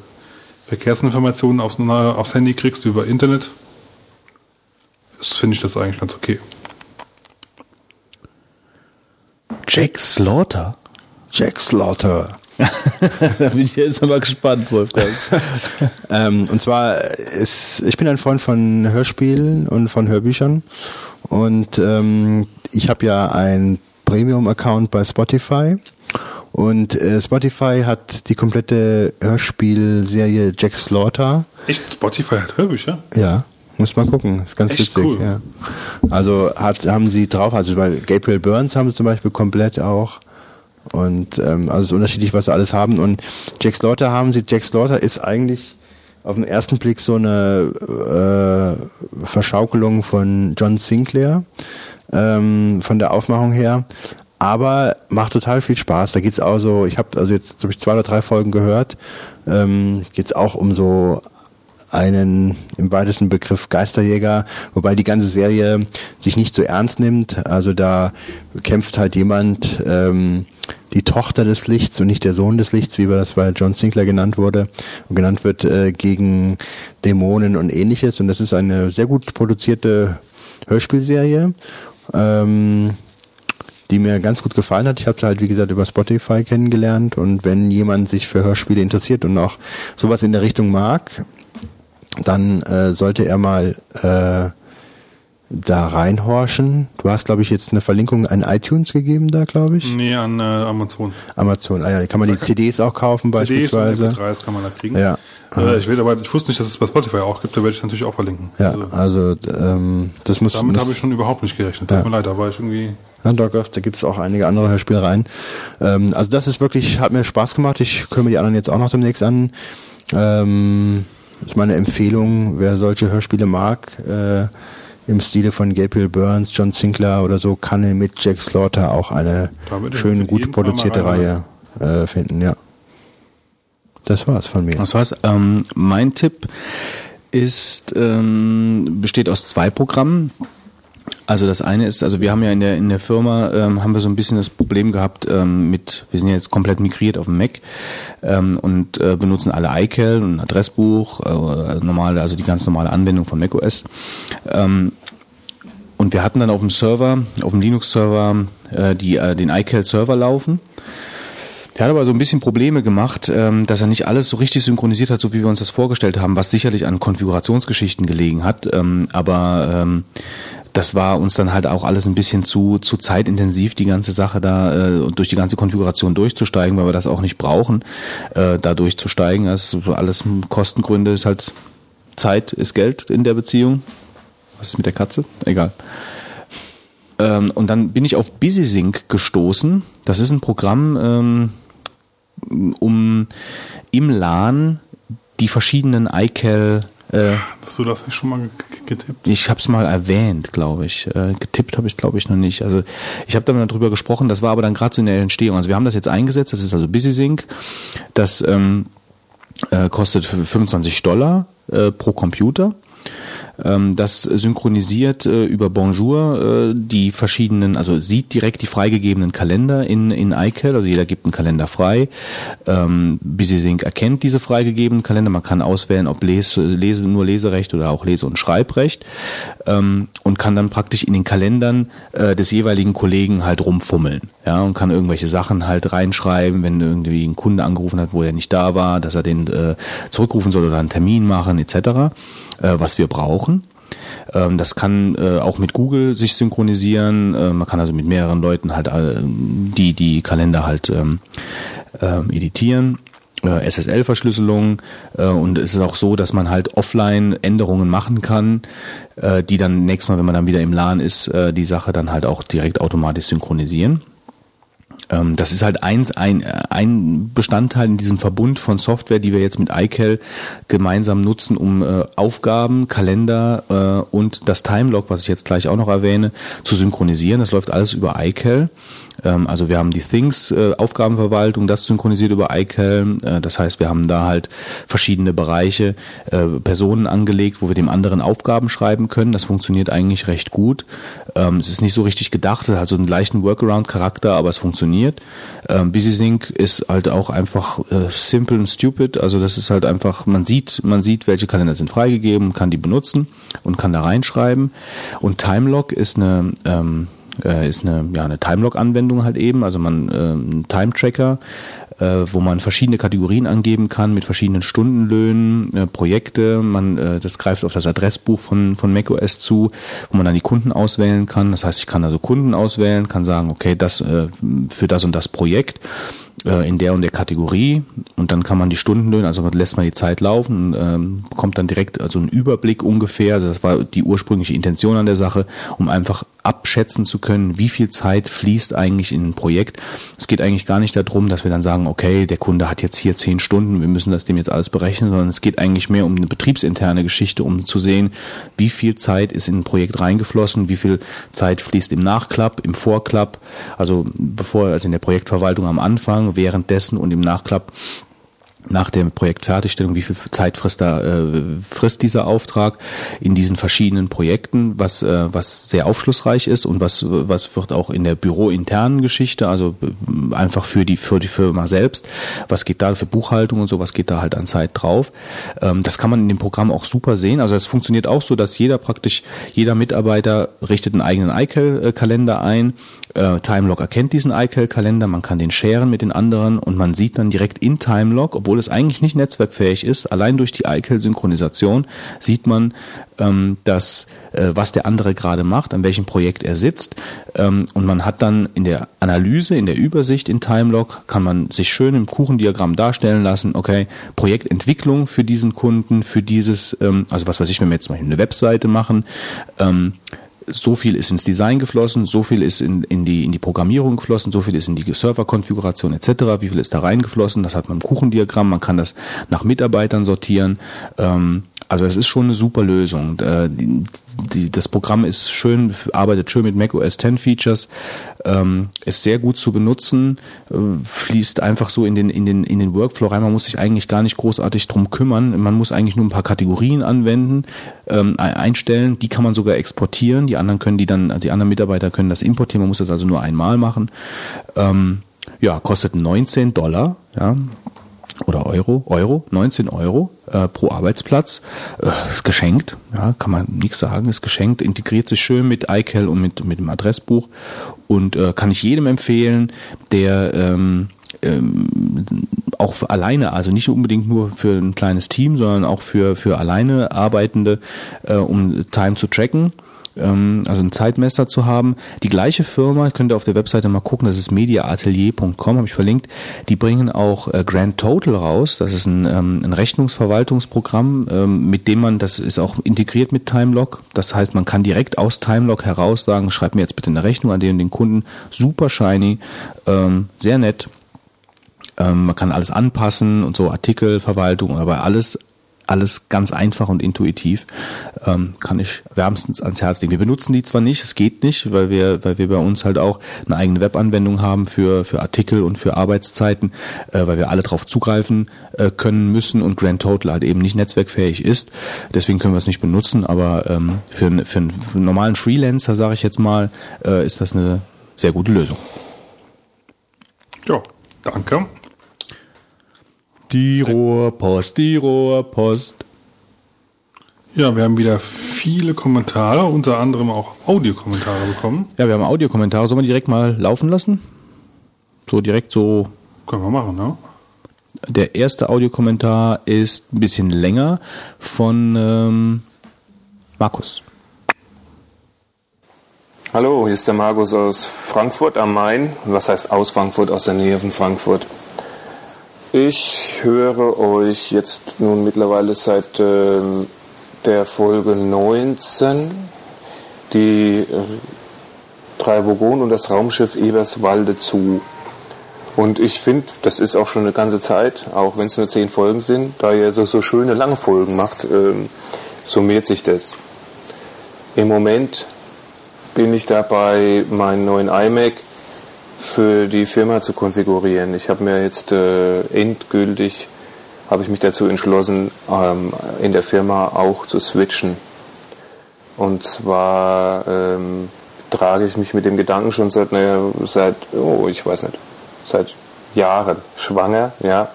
Verkehrsinformationen aufs, aufs Handy kriegst über Internet. Das finde ich das eigentlich ganz okay. Jack Slaughter? Jack Slaughter. [laughs] da bin ich jetzt aber gespannt, Wolfgang. [laughs] Ähm, und zwar ist, ich bin ein Freund von Hörspielen und von Hörbüchern und ähm, ich habe ja ein Premium-Account bei Spotify und äh, Spotify hat die komplette Hörspielserie Jack Slaughter. Echt? Spotify hat Hörbücher? Ja, muss mal gucken, ist ganz Echt witzig. cool. Ja. Also hat, haben sie drauf, also weil Gabriel Burns haben sie zum Beispiel komplett auch. Und ähm, also es ist unterschiedlich, was sie alles haben. Und Jack Slaughter haben sie. Jack Slaughter ist eigentlich auf den ersten Blick so eine äh, Verschaukelung von John Sinclair ähm, von der Aufmachung her. Aber macht total viel Spaß. Da geht's auch so, ich habe also jetzt hab ich zwei oder drei Folgen gehört, ähm, geht's auch um so einen im weitesten Begriff Geisterjäger, wobei die ganze Serie sich nicht so ernst nimmt. Also da kämpft halt jemand, ähm, die Tochter des Lichts und nicht der Sohn des Lichts, wie das bei John Sinclair genannt wurde und genannt wird, äh, gegen Dämonen und ähnliches. Und das ist eine sehr gut produzierte Hörspielserie. Ähm, die mir ganz gut gefallen hat. Ich habe sie halt, wie gesagt, über Spotify kennengelernt und wenn jemand sich für Hörspiele interessiert und auch sowas in der Richtung mag, dann äh, sollte er mal äh, da reinhorchen. Du hast, glaube ich, jetzt eine Verlinkung an iTunes gegeben da, glaube ich. Nee, an äh, Amazon. Amazon, ah ja, kann man die CDs auch kaufen CDs beispielsweise. Und MP3s kann man da kriegen. Ja. Äh, ich, will, aber, ich wusste nicht, dass es bei Spotify auch gibt, da werde ich natürlich auch verlinken. Ja, also, also ähm, das muss... Damit habe ich schon überhaupt nicht gerechnet. Tut ja. mir leid, da war ich irgendwie... Ja, da, da gibt es auch einige andere Hörspielereien. Ähm, also das ist wirklich, hat mir Spaß gemacht. Ich höre mir die anderen jetzt auch noch demnächst an. Ähm, ist meine Empfehlung, wer solche Hörspiele mag, äh, im Stile von Gabriel Burns, John Sinclair oder so, kann mit Jack Slaughter auch eine schöne, gut produzierte Reihe äh, finden, ja. Das war's von mir. Das war's. Ähm, mein Tipp ist, ähm, besteht aus zwei Programmen. Also das eine ist, also wir haben ja in der in der Firma ähm, haben wir so ein bisschen das Problem gehabt ähm, mit, wir sind ja jetzt komplett migriert auf den Mac ähm, und äh, benutzen alle iCal und Adressbuch, äh, normale, also die ganz normale Anwendung von macOS. Ähm, und wir hatten dann auf dem Server, auf dem Linux-Server, äh, die äh, den iCal-Server laufen. Der hat aber so ein bisschen Probleme gemacht, ähm, dass er nicht alles so richtig synchronisiert hat, so wie wir uns das vorgestellt haben, was sicherlich an Konfigurationsgeschichten gelegen hat. Ähm, aber ähm, das war uns dann halt auch alles ein bisschen zu, zu zeitintensiv, die ganze Sache da äh, durch die ganze Konfiguration durchzusteigen, weil wir das auch nicht brauchen, äh, da durchzusteigen. Ist alles Kostengründe, ist halt Zeit ist Geld in der Beziehung. Was ist mit der Katze? Egal. Ähm, und dann bin ich auf BusySync gestoßen. Das ist ein Programm, ähm, um im LAN die verschiedenen iCal äh, Hast du das nicht schon mal getippt? Ich habe es mal erwähnt, glaube ich. Äh, getippt habe ich, glaube ich, noch nicht. Also ich habe dann darüber gesprochen, das war aber dann gerade so in der Entstehung. Also wir haben das jetzt eingesetzt, das ist also BusySync. Das ähm, äh, kostet 25 Dollar äh, pro Computer. Ähm, das synchronisiert äh, über Bonjour äh, die verschiedenen, also sieht direkt die freigegebenen Kalender in, in iCal, also jeder gibt einen Kalender frei. Ähm, BusySync erkennt diese freigegebenen Kalender, man kann auswählen, ob Lese, Lese, nur Leserecht oder auch Lese- und Schreibrecht ähm, und kann dann praktisch in den Kalendern äh, des jeweiligen Kollegen halt rumfummeln. Ja, und kann irgendwelche Sachen halt reinschreiben, wenn irgendwie ein Kunde angerufen hat, wo er nicht da war, dass er den äh, zurückrufen soll oder einen Termin machen, etc., was wir brauchen. Ähm, das kann äh, auch mit Google sich synchronisieren. Äh, man kann also mit mehreren Leuten halt äh, die, die Kalender halt ähm, ähm, editieren. SSL-Verschlüsselung und es ist auch so, dass man halt offline Änderungen machen kann, die dann nächstes Mal, wenn man dann wieder im LAN ist, die Sache dann halt auch direkt automatisch synchronisieren. Ähm, das ist halt ein, ein, ein Bestandteil in diesem Verbund von Software, die wir jetzt mit iCal gemeinsam nutzen, um äh, Aufgaben, Kalender äh, und das Timelog, was ich jetzt gleich auch noch erwähne, zu synchronisieren. Das läuft alles über iCal. Ähm, also wir haben die Things äh, Aufgabenverwaltung, das synchronisiert über iCal. Äh, das heißt, wir haben da halt verschiedene Bereiche, äh, Personen angelegt, wo wir dem anderen Aufgaben schreiben können. Das funktioniert eigentlich recht gut. Ähm, es ist nicht so richtig gedacht, es hat so einen leichten Workaround-Charakter, aber es funktioniert. Ähm, BusySync ist halt auch einfach äh, simple und stupid. Also das ist halt einfach, man sieht, man sieht, welche Kalender sind freigegeben, kann die benutzen und kann da reinschreiben. Und Timelog ist eine ähm, äh, ist eine, ja, eine Timelog-Anwendung halt eben, also man äh, ein Time-Tracker, äh, wo man verschiedene Kategorien angeben kann mit verschiedenen Stundenlöhnen, äh, Projekte. Man, äh, das greift auf das Adressbuch von, von macOS zu, wo man dann die Kunden auswählen kann. Das heißt, ich kann also Kunden auswählen, kann sagen, okay, das äh, für das und das Projekt äh, in der und der Kategorie. Und dann kann man die Stundenlöhne, also lässt man die Zeit laufen ähm, bekommt dann direkt also einen Überblick ungefähr, also das war die ursprüngliche Intention an der Sache, um einfach abschätzen zu können, wie viel Zeit fließt eigentlich in ein Projekt. Es geht eigentlich gar nicht darum, dass wir dann sagen, okay, der Kunde hat jetzt hier zehn Stunden, wir müssen das dem jetzt alles berechnen, sondern es geht eigentlich mehr um eine betriebsinterne Geschichte, um zu sehen, wie viel Zeit ist in ein Projekt reingeflossen, wie viel Zeit fließt im Nachklapp, im Vorklapp, also bevor, also in der Projektverwaltung am Anfang, währenddessen und im Nachklapp nach der Projektfertigstellung, wie viel Zeit frisst da äh, frisst dieser Auftrag in diesen verschiedenen Projekten, was äh, was sehr aufschlussreich ist und was was wird auch in der bürointernen Geschichte, also äh, einfach für die für die Firma selbst, was geht da für Buchhaltung und so, was geht da halt an Zeit drauf. Ähm, das kann man in dem Programm auch super sehen. Also es funktioniert auch so, dass jeder praktisch jeder Mitarbeiter richtet einen eigenen iCal-Kalender ein äh, Timelog erkennt diesen iCal-Kalender, man kann den sharen mit den anderen und man sieht dann direkt in Timelog, obwohl es eigentlich nicht netzwerkfähig ist, allein durch die iCal-Synchronisation sieht man, ähm, dass, äh, was der andere gerade macht, an welchem Projekt er sitzt. Ähm, und man hat dann in der Analyse, in der Übersicht in Timelog, kann man sich schön im Kuchendiagramm darstellen lassen, okay, Projektentwicklung für diesen Kunden, für dieses, ähm, also was weiß ich, wenn wir jetzt mal eine Webseite machen, ähm, so viel ist ins Design geflossen, so viel ist in, in, die, in die Programmierung geflossen, so viel ist in die Serverkonfiguration etc., wie viel ist da reingeflossen, das hat man im Kuchendiagramm, man kann das nach Mitarbeitern sortieren. Ähm, also es ist schon eine super Lösung. Äh, die, die, das Programm ist schön, arbeitet schön mit Mac OS X Features, ähm, ist sehr gut zu benutzen, äh, fließt einfach so in den, in, den, in den Workflow rein. Man muss sich eigentlich gar nicht großartig drum kümmern. Man muss eigentlich nur ein paar Kategorien anwenden, ähm, einstellen. Die kann man sogar exportieren. Die anderen können die dann, die anderen Mitarbeiter können das importieren. Man muss das also nur einmal machen. Ähm, ja, kostet 19 Dollar. Ja, oder Euro, Euro, 19 Euro äh, pro Arbeitsplatz, äh, geschenkt, ja, kann man nichts sagen, ist geschenkt, integriert sich schön mit iCal und mit, mit dem Adressbuch und äh, kann ich jedem empfehlen, der ähm, ähm, auch alleine, also nicht unbedingt nur für ein kleines Team, sondern auch für, für alleine Arbeitende, äh, um Time zu tracken ähm, also ein Zeitmesser zu haben. Die gleiche Firma, könnt ihr auf der Webseite mal gucken, das ist mediaatelier.com, habe ich verlinkt, die bringen auch äh, Grand Total raus, das ist ein, ähm, ein Rechnungsverwaltungsprogramm, ähm, mit dem man, das ist auch integriert mit Timelog, das heißt, man kann direkt aus Timelog heraus sagen, schreib mir jetzt bitte eine Rechnung an den, den Kunden, super shiny, sehr nett, man kann alles anpassen und so Artikelverwaltung, aber alles alles ganz einfach und intuitiv. Ähm, kann ich wärmstens ans Herz legen. Wir benutzen die zwar nicht, es geht nicht, weil wir, weil wir bei uns halt auch eine eigene Webanwendung haben für, für Artikel und für Arbeitszeiten, äh, weil wir alle darauf zugreifen äh, können müssen und Grand Total halt eben nicht netzwerkfähig ist. Deswegen können wir es nicht benutzen, aber ähm, für, für einen normalen Freelancer, sage ich jetzt mal, äh, ist das eine sehr gute Lösung. Ja, danke. Die Rohrpost, die Rohrpost. Ja, wir haben wieder viele Kommentare, unter anderem auch Audiokommentare bekommen. Ja, wir haben Audiokommentare. Sollen wir direkt mal laufen lassen? So direkt so. Können wir machen, ne? Der erste Audiokommentar ist ein bisschen länger von ähm, Markus. Hallo, hier ist der Markus aus Frankfurt am Main. Was heißt aus Frankfurt? Aus der Nähe von Frankfurt. Ich höre euch jetzt nun mittlerweile seit äh, der Folge 19, die äh, drei Bogon und das Raumschiff Eberswalde zu. Und ich finde, das ist auch schon eine ganze Zeit, auch wenn es nur zehn Folgen sind, da ihr so, so schöne lange Folgen macht, äh, summiert sich das. Im Moment bin ich dabei, meinen neuen iMac für die Firma zu konfigurieren. Ich habe mir jetzt äh, endgültig habe ich mich dazu entschlossen, ähm, in der Firma auch zu switchen. Und zwar ähm, trage ich mich mit dem Gedanken schon seit, naja, seit, oh, ich weiß nicht, seit Jahren schwanger, ja.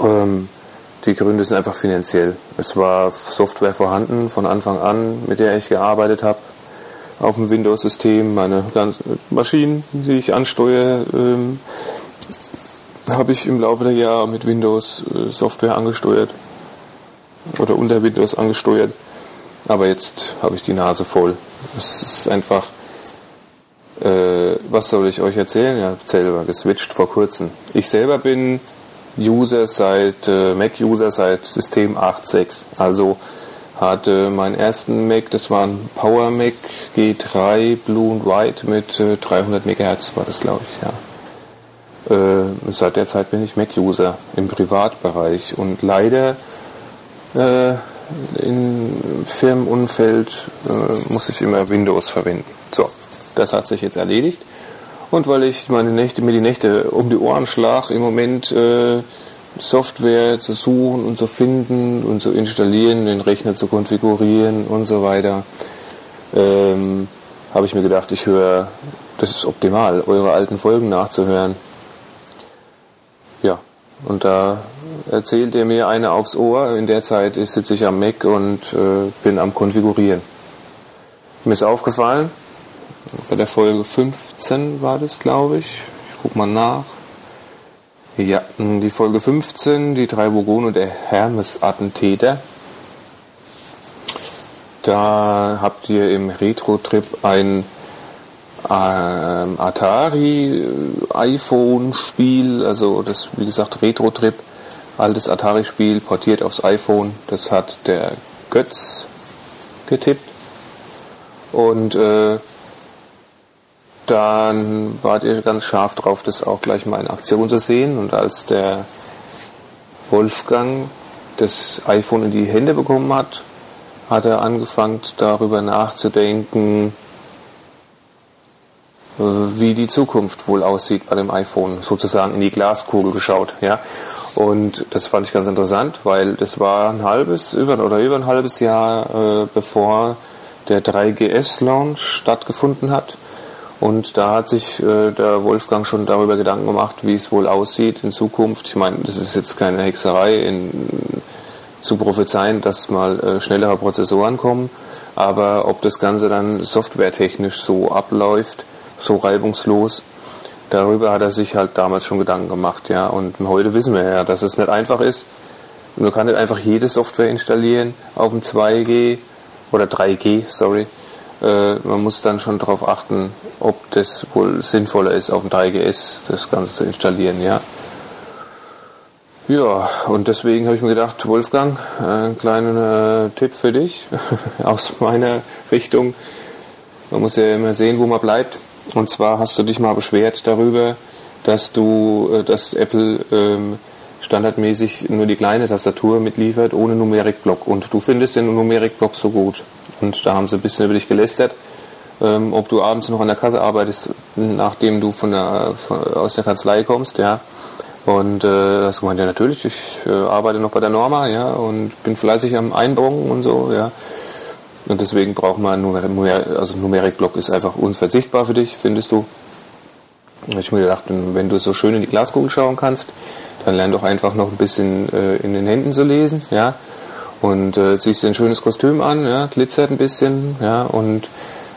Ähm, die Gründe sind einfach finanziell. Es war Software vorhanden von Anfang an, mit der ich gearbeitet habe auf dem Windows-System. Meine ganzen Maschinen, die ich ansteuere, ähm, habe ich im Laufe der Jahre mit Windows-Software äh, angesteuert oder unter Windows angesteuert. Aber jetzt habe ich die Nase voll. Es ist einfach, äh, was soll ich euch erzählen? Ich habe selber geswitcht vor kurzem. Ich selber bin User seit, äh, Mac-User seit System 8.6. Also hatte meinen ersten Mac, das war ein Power Mac G3 Blue and White mit äh, 300 MHz war das glaube ich, ja. Äh, seit der Zeit bin ich Mac-User im Privatbereich und leider äh, im Firmenumfeld äh, muss ich immer Windows verwenden. So, das hat sich jetzt erledigt Und weil ich meine Nächte, mir die Nächte um die Ohren schlag, im Moment äh, Software zu suchen und zu finden und zu installieren, den Rechner zu konfigurieren und so weiter, ähm, habe ich mir gedacht, ich höre, das ist optimal, eure alten Folgen nachzuhören. Ja, und da erzählt er mir eine aufs Ohr. In der Zeit sitze ich am Mac und äh, bin am Konfigurieren. Mir ist aufgefallen, bei der Folge 15 war das, glaube ich. Ich guck mal nach. Ja, die Folge 15, die drei und der Hermes-Attentäter. Da habt ihr im Retro-Trip ein ähm, Atari äh, iPhone-Spiel, also das, wie gesagt, Retro-Trip, altes Atari-Spiel, portiert aufs iPhone. Das hat der Götz getippt. Und äh, dann wart ihr ganz scharf drauf, das auch gleich mal in Aktion zu sehen. Und als der Wolfgang das iPhone in die Hände bekommen hat, hat er angefangen darüber nachzudenken, äh, wie die Zukunft wohl aussieht bei dem iPhone, sozusagen in die Glaskugel geschaut. Ja? Und das fand ich ganz interessant, weil das war ein halbes über oder über ein halbes Jahr äh, bevor der 3GS-Launch stattgefunden hat. Und da hat sich äh, der Wolfgang schon darüber Gedanken gemacht, wie es wohl aussieht in Zukunft. Ich meine, das ist jetzt keine Hexerei in, zu prophezeien, dass mal äh, schnellere Prozessoren kommen. Aber ob das Ganze dann softwaretechnisch so abläuft, so reibungslos, darüber hat er sich halt damals schon Gedanken gemacht. Ja. Und heute wissen wir ja, dass es nicht einfach ist. Man kann nicht einfach jede Software installieren auf dem 2G oder 3G, sorry man muss dann schon darauf achten, ob das wohl sinnvoller ist, auf dem 3GS das Ganze zu installieren, ja. Ja, und deswegen habe ich mir gedacht, Wolfgang, ein kleiner äh, Tipp für dich [laughs] aus meiner Richtung. Man muss ja immer sehen, wo man bleibt. Und zwar hast du dich mal beschwert darüber, dass du, äh, dass Apple ähm, standardmäßig nur die kleine Tastatur mitliefert, ohne Numerikblock. Und du findest den Numerikblock so gut. Und da haben sie ein bisschen über dich gelästert, ähm, ob du abends noch an der Kasse arbeitest, nachdem du von der, von, aus der Kanzlei kommst, ja. Und äh, hast gemeint, ja natürlich, ich äh, arbeite noch bei der Norma, ja, und bin fleißig am Einbrocken und so, ja. Und deswegen braucht man Numer also Numerikblock ist einfach unverzichtbar für dich, findest du. Und ich mir gedacht, wenn du so schön in die Glaskugel schauen kannst, dann lern doch einfach noch ein bisschen äh, in den Händen zu lesen, ja und äh, ziehst dir ein schönes Kostüm an, ja, glitzert ein bisschen, ja, und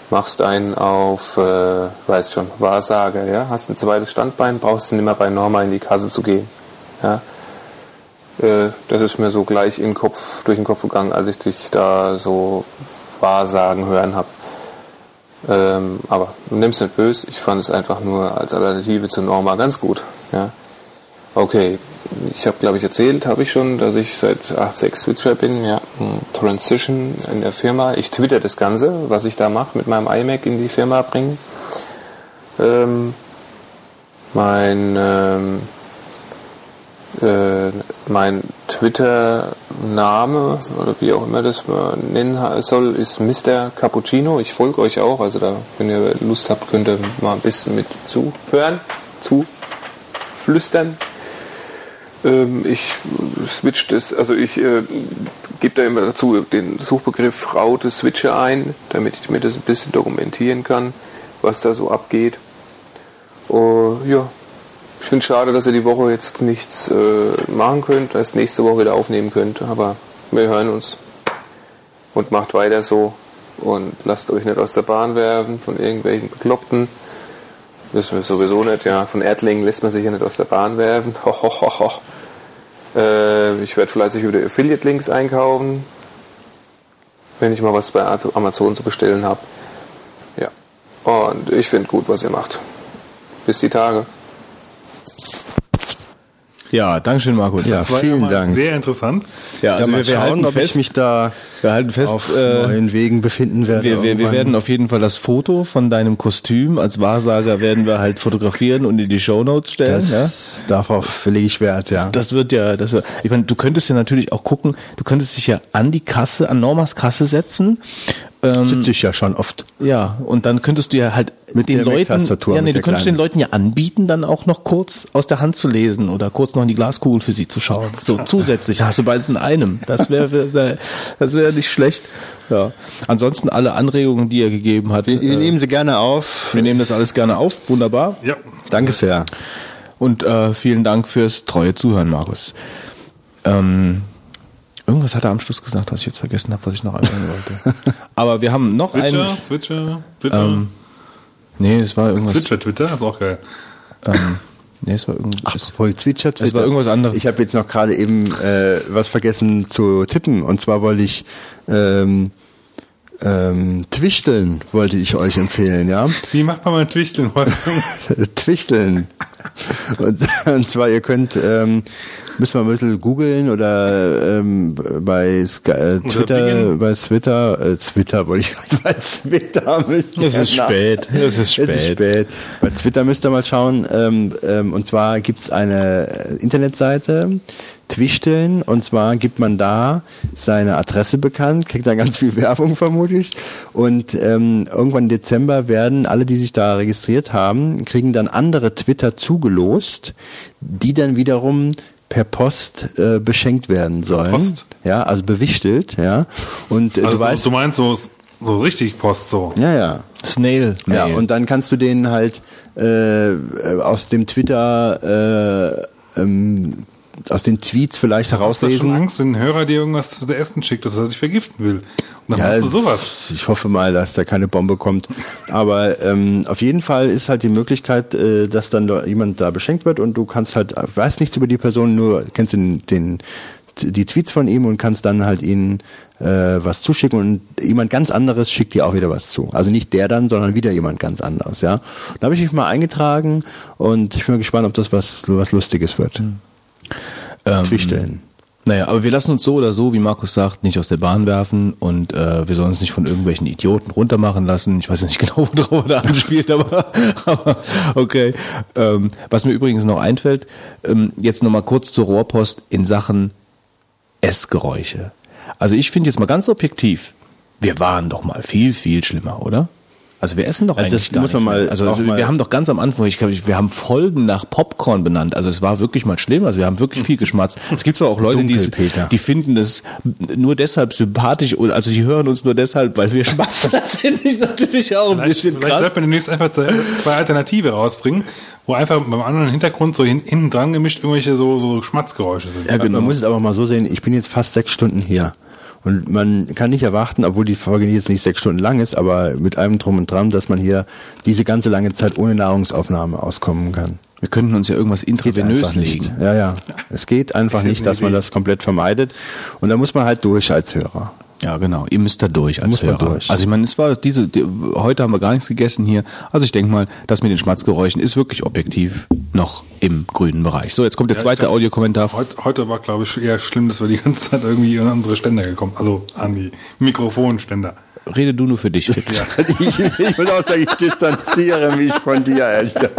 machst einen auf, äh, weiß schon, Wahrsager, ja, hast ein zweites Standbein, brauchst du nicht mehr bei Norma in die Kasse zu gehen, ja. Äh, das ist mir so gleich in Kopf, durch den Kopf gegangen, als ich dich da so Wahrsagen hören habe. Ähm, aber es nicht böse, ich fand es einfach nur als Alternative zu Norma ganz gut, ja. Okay, ich habe, glaube ich, erzählt, habe ich schon, dass ich seit 8.6 Switcher bin, ja, Transition in der Firma. Ich twitter das Ganze, was ich da mache, mit meinem iMac in die Firma bringen. Ähm, mein ähm, äh, mein Twitter-Name oder wie auch immer das man nennen soll, ist Mr. Cappuccino. Ich folge euch auch, also da, wenn ihr Lust habt, könnt ihr mal ein bisschen mit zuhören, zuflüstern. Ähm, ich switch das, also ich äh, gebe da immer dazu den Suchbegriff Raute Switcher ein, damit ich mir das ein bisschen dokumentieren kann, was da so abgeht. Uh, ja, ich finde es schade, dass ihr die Woche jetzt nichts äh, machen könnt, erst nächste Woche wieder aufnehmen könnt, aber wir hören uns und macht weiter so und lasst euch nicht aus der Bahn werfen von irgendwelchen Bekloppten. Wissen wir sowieso nicht, ja. Von Erdlingen lässt man sich ja nicht aus der Bahn werfen. Ho, ho, ho, ho. Äh, ich werde fleißig wieder Affiliate-Links einkaufen, wenn ich mal was bei Amazon zu bestellen habe. Ja. Und ich finde gut, was ihr macht. Bis die Tage. Ja, Dankeschön, Markus. Ja, vielen Dank. Sehr interessant. Ja, also ja, wir, wir schauen, ob fest, ich mich da wir halten fest, auf äh, neuen Wegen befinden werde. wir, wir, wir werden auf jeden Fall das Foto von deinem Kostüm als Wahrsager werden wir halt fotografieren und in die Shownotes stellen. ja? das, Darauf lege ich Wert, ja. Das wird ja, das wird, ich meine, du könntest ja natürlich auch gucken, du könntest dich ja an die Kasse, an Normas Kasse setzen Ähm, Sitze ich ja schon oft. Ja, und dann könntest du ja halt Mit den der Leuten, ja, nee, du könntest den kleinen. Leuten ja anbieten, dann auch noch kurz aus der Hand zu lesen oder kurz noch in die Glaskugel für sie zu schauen. So [laughs] zusätzlich hast du beides in einem. Das wäre das wäre nicht schlecht. Ja. Ansonsten alle Anregungen, die er gegeben hat. Wir, wir äh, nehmen sie gerne auf. wir nehmen das alles gerne auf. Wunderbar. Ja. Danke sehr. Und äh, vielen Dank fürs treue Zuhören, Markus. Ähm, irgendwas hat er am Schluss gesagt, was ich jetzt vergessen habe, was ich noch einbringen wollte. [laughs] Aber wir haben noch Switcher, einen. Switcher, Twitter. Ähm, nee, es war irgendwas. Switcher, Twitter, ist auch geil. Ähm, nee, es war irgendwas. Ach, voll Twitcher, Twitter. war irgendwas anderes. Ich habe jetzt noch gerade eben äh, was vergessen zu tippen. Und zwar wollte ich ähm, ähm, Twichteln wollte ich euch empfehlen, ja. Wie macht man mal Twichteln? [laughs] [laughs] Twichteln. Und, und zwar, ihr könnt, ähm, müssen wir ein bisschen googeln oder ähm, bei Sky, äh, Twitter, bei Twitter, äh, Twitter wollte ich bei Twitter müsst ihr Es ist nach- spät. Es ist Es ist spät. spät. Bei Twitter müsst ihr mal schauen. Ähm, ähm, und zwar gibt's eine äh, Internetseite, Twichteln. Und zwar gibt man da seine Adresse bekannt, kriegt dann ganz viel [laughs] Werbung vermutlich. Und ähm, irgendwann im Dezember werden alle, die sich da registriert haben, kriegen dann andere Twitter zugelost, die dann wiederum per Post äh, beschenkt werden sollen. Post? Ja, also bewichtelt, ja. Und äh, Also du weißt. du meinst so, so richtig Post so. ja, ja. Snail. Ja, Mail. und dann kannst du den halt äh, aus dem Twitter, äh, ähm, aus den Tweets vielleicht Hast du schon herauslesen. Angst, wenn ein Hörer dir irgendwas zu essen schickt, dass er sich vergiften will? Und dann Ja, machst du sowas. Ich hoffe mal, dass da keine Bombe kommt. Aber ähm, auf jeden Fall ist halt die Möglichkeit, äh, dass dann da jemand da beschenkt wird und du kannst halt, weißt nichts über die Person, nur kennst den, den die Tweets von ihm und kannst dann halt ihnen äh, was zuschicken und jemand ganz anderes schickt dir auch wieder was zu. Also nicht der dann, sondern wieder jemand ganz anderes, ja. Da habe ich mich mal eingetragen und ich bin mal gespannt, ob das was, was Lustiges wird. Ähm, Twichteln. Naja, aber wir lassen uns so oder so, wie Markus sagt, nicht aus der Bahn werfen und äh, wir sollen uns nicht von irgendwelchen Idioten runtermachen lassen. Ich weiß nicht [laughs] genau, worauf er da anspielt, aber, [laughs] aber okay. Ähm, was mir übrigens noch einfällt, ähm, jetzt nochmal kurz zur Rohrpost in Sachen Essgeräusche. Also ich finde jetzt mal ganz objektiv, wir waren doch mal viel, viel schlimmer, oder? Also wir essen doch Also eigentlich das gar muss man nicht mehr. mal Also, also mal- wir haben doch ganz am Anfang, ich glaube, wir haben Folgen nach Popcorn benannt. Also es war wirklich mal schlimm. Also wir haben wirklich viel geschmatzt. Es gibt zwar auch Leute, die, Dunkelpeter. die finden das nur deshalb sympathisch, also die hören uns nur deshalb, weil wir schmatzen. [laughs] Das finde ich natürlich auch ein Vielleicht, bisschen vielleicht krass. sollte man demnächst einfach zwei zwei Alternative rausbringen, wo einfach beim anderen Hintergrund so hin, hinten dran gemischt irgendwelche so, so Schmatzgeräusche sind. Ja, genau. Man muss es aber mal so sehen, ich bin jetzt fast sechs Stunden hier. Und man kann nicht erwarten, obwohl die Folge jetzt nicht sechs Stunden lang ist, aber mit allem drum und dran, dass man hier diese ganze lange Zeit ohne Nahrungsaufnahme auskommen kann. Wir könnten uns ja irgendwas intravenös legen. Ja, ja. Es geht einfach nicht, dass man das komplett vermeidet. Und da muss man halt durch als Hörer. Ja, genau. Ihr müsst da durch als Muss man Hörer. durch. Also ich meine, es war diese, die, heute haben wir gar nichts gegessen hier. Also ich denke mal, das mit den Schmatzgeräuschen ist wirklich objektiv noch im grünen Bereich. So, jetzt kommt der Ja, zweite Audiokommentar. Heute, heute war, glaube ich, eher schlimm, dass wir die ganze Zeit irgendwie an unsere Ständer gekommen Also an die Mikrofonständer. Rede du nur für dich, Fitz. [laughs] Ich, ich muss auch sagen, ich distanziere mich von dir, Alter.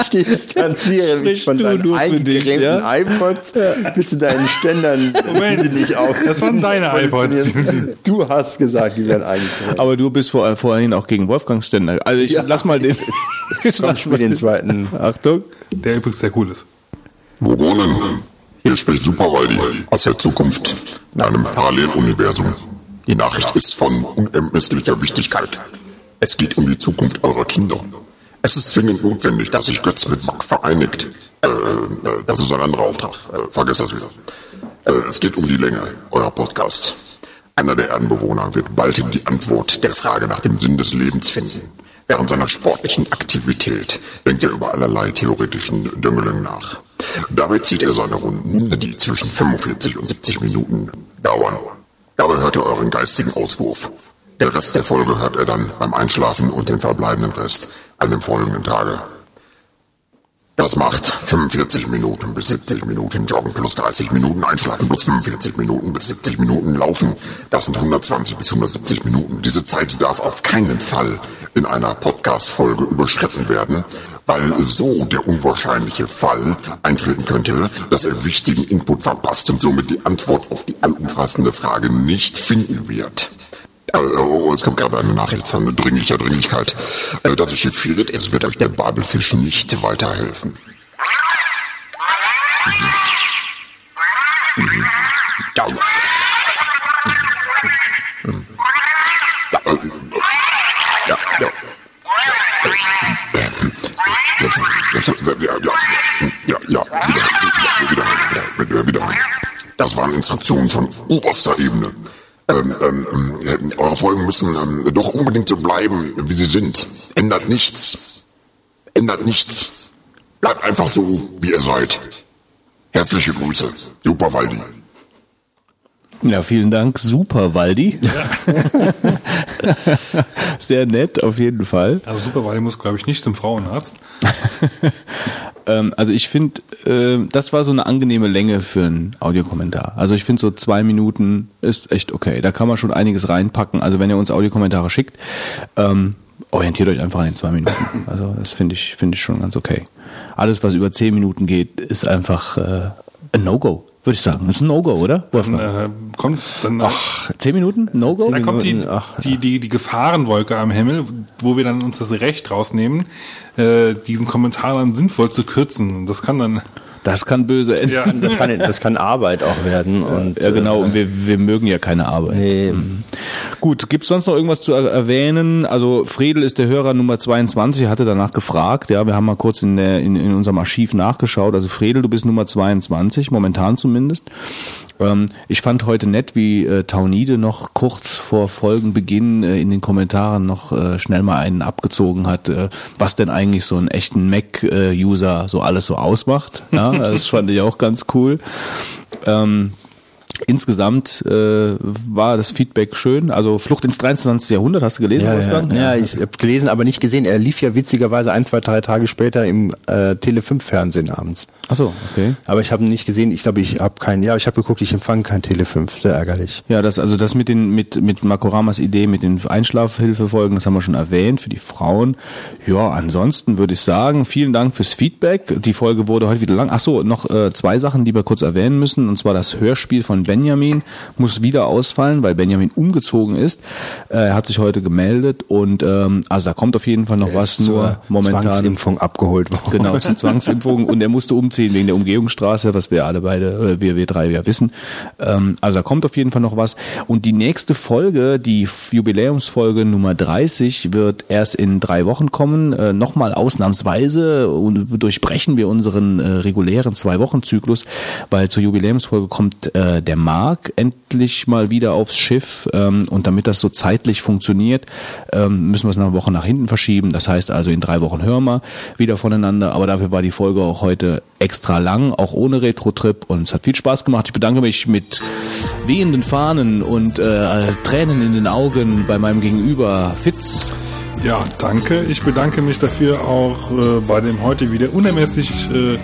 Ich distanziere mich Sprich von du deinen nur für dich, eingekrempten ja? iPods bis zu deinen Ständern, Moment, die nicht auf. das waren deine iPods. Du hast gesagt, die werden eingekrempelt. Aber du bist vor, vorhin auch gegen Wolfgang Ständer. Also ich Ja. lass mal den. [laughs] ich Komm, lass spiel mal den zweiten. Achtung. Der übrigens sehr cool ist. Vogonen. Hier spricht Superwaldi aus der Zukunft in einem Paralleluniversum. Die Nachricht ist von unermesslicher Wichtigkeit. Es geht um die Zukunft eurer Kinder. Es ist zwingend notwendig, dass sich Götz mit Mack vereinigt. Äh, äh, das ist ein anderer Auftrag. Äh, vergesst das wieder. Äh, es geht um die Länge eurer Podcasts. Einer der Erdenbewohner wird bald die Antwort der Frage nach dem Sinn des Lebens finden. Während seiner sportlichen Aktivität denkt er über allerlei theoretischen Düngelungen nach. Dabei zieht er seine Runden, die zwischen 45 und 70 Minuten dauern. Dabei hört er euren geistigen Auswurf. Den Rest der Folge hört er dann beim Einschlafen und den verbleibenden Rest an dem folgenden Tage. Das macht 45 Minuten bis 70 Minuten Joggen plus 30 Minuten Einschlafen plus 45 Minuten bis 70 Minuten Laufen. Das sind 120 bis 170 Minuten. Diese Zeit darf auf keinen Fall in einer Podcast-Folge überschritten werden, weil so der unwahrscheinliche Fall eintreten könnte, dass er wichtigen Input verpasst und somit die Antwort auf die allumfassende Frage nicht finden wird. Äh, oh, es kommt gerade eine Nachricht von dringlicher Dringlichkeit. Das ist schieffiert, es wird euch der Babelfisch nicht weiterhelfen. Mhm. Mhm. Ja. Ja, ja, wieder, wieder, wieder. Das waren Instruktionen von oberster Ebene. Ähm, ähm, äh, eure Folgen müssen ähm, doch unbedingt so bleiben, wie sie sind. Ändert nichts. Ändert nichts. Bleibt einfach so, wie ihr seid. Herzliche Grüße, Super Waldi. Ja, vielen Dank. Super, Waldi. Ja. [laughs] Sehr nett, auf jeden Fall. Also Super Waldi muss, glaube ich, nicht zum Frauenarzt. [laughs] ähm, also ich finde, äh, das war so eine angenehme Länge für einen Audiokommentar. Also ich finde so zwei Minuten ist echt okay. Da kann man schon einiges reinpacken. Also wenn ihr uns Audiokommentare schickt, ähm, orientiert euch einfach an den zwei Minuten. Also das finde ich, finde ich schon ganz okay. Alles, was über zehn Minuten geht, ist einfach äh, ein No-Go würde ich sagen. Das ist ein No-Go, oder? Dann, äh, kommt dann Ach, zehn Minuten? No-Go? Dann kommt die, die, die, die Gefahrenwolke am Himmel, wo wir dann uns das Recht rausnehmen, äh, diesen Kommentar dann sinnvoll zu kürzen. Das kann dann das kann böse enden. Ja. Das, kann, das kann Arbeit auch werden. Und, ja, genau. Und wir, wir mögen ja keine Arbeit. Nee. Mhm. Gut, gibt's sonst noch irgendwas zu erwähnen? Also Fredel ist der Hörer Nummer 22, hatte danach gefragt. Ja, wir haben mal kurz in, der, in, in unserem Archiv nachgeschaut. Also Fredel, du bist Nummer 22, momentan zumindest. Ähm, ich fand heute nett, wie äh, Taunide noch kurz vor Folgenbeginn äh, in den Kommentaren noch äh, schnell mal einen abgezogen hat, äh, was denn eigentlich so einen echten Mac-User so alles so ausmacht. Ja, das fand ich auch ganz cool. Ähm, Insgesamt äh, war das Feedback schön. Also Flucht ins 23. Jahrhundert, hast du gelesen, ja, Wolfgang? Ja, ja ich habe gelesen, aber nicht gesehen. Er lief ja witzigerweise ein, zwei, drei Tage später im äh, Tele 5 Fernsehen abends. Ach so, okay. Aber ich habe ihn nicht gesehen. Ich glaube, ich habe keinen. Ja, ich habe geguckt, ich empfange kein Tele 5. Sehr ärgerlich. Ja, das also das mit den mit mit Makoramas Idee mit den Einschlafhilfefolgen, das haben wir schon erwähnt für die Frauen. Ja, ansonsten würde ich sagen, vielen Dank fürs Feedback. Die Folge wurde heute wieder lang. Ach so, noch äh, zwei Sachen, die wir kurz erwähnen müssen, und zwar das Hörspiel von Benjamin muss wieder ausfallen, weil Benjamin umgezogen ist. Äh, er hat sich heute gemeldet und ähm, also da kommt auf jeden Fall noch er was. Nur momentan Zwangsimpfung abgeholt worden. Genau zur Zwangsimpfung und er musste umziehen wegen der Umgehungsstraße, was wir alle beide, äh, wir wir drei ja wissen. Ähm, also da kommt auf jeden Fall noch was. Und die nächste Folge, die Jubiläumsfolge Nummer 30, wird erst in drei Wochen kommen. Äh, Nochmal ausnahmsweise und durchbrechen wir unseren äh, regulären zwei Wochen Zyklus, weil zur Jubiläumsfolge kommt äh, der Markt Mark endlich mal wieder aufs Schiff. Ähm, und damit das so zeitlich funktioniert, ähm, müssen wir es eine Woche nach hinten verschieben. Das heißt also, in drei Wochen hören wir wieder voneinander. Aber dafür war die Folge auch heute extra lang, auch ohne Retro-Trip. Und es hat viel Spaß gemacht. Ich bedanke mich mit wehenden Fahnen und äh, Tränen in den Augen bei meinem Gegenüber, Fitz. Ja, danke. Ich bedanke mich dafür auch äh, bei dem heute wieder unermesslich äh,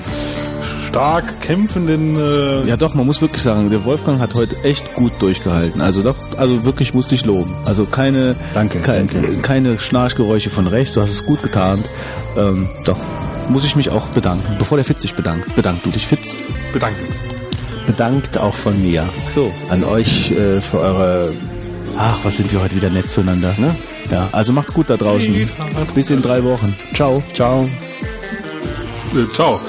stark kämpfenden. Äh ja, doch, man muss wirklich sagen, der Wolfgang hat heute echt gut durchgehalten. Also doch, also wirklich musste ich loben. Also keine, danke, kein, danke. keine Schnarchgeräusche von rechts. Du hast es gut getan. Ähm, doch, muss ich mich auch bedanken. Bevor der Fitz sich bedankt, bedank du dich, Fitz. Bedanken. Bedankt auch von mir. So. An euch äh, für eure. Ach, was sind wir heute wieder nett zueinander, ne? Ja, also macht's gut da draußen. Bis in drei Wochen. Ciao. Ciao. Äh, ciao.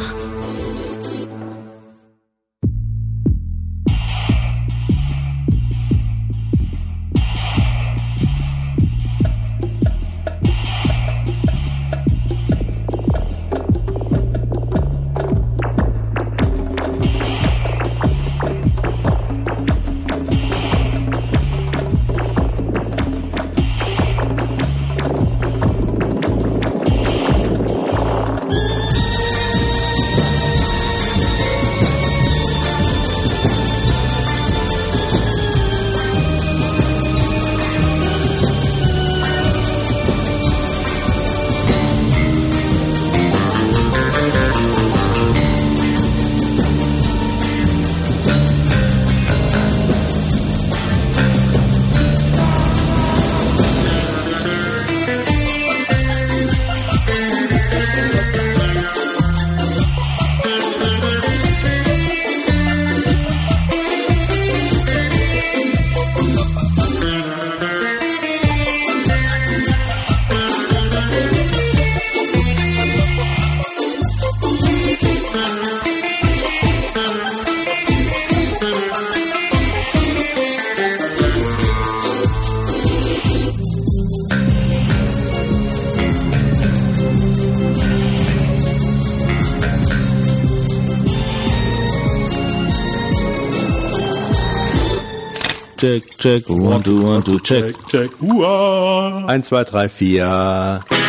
Check, check. One, two, one, two, check. Check, check. Uah. 1, 2, 3, 4.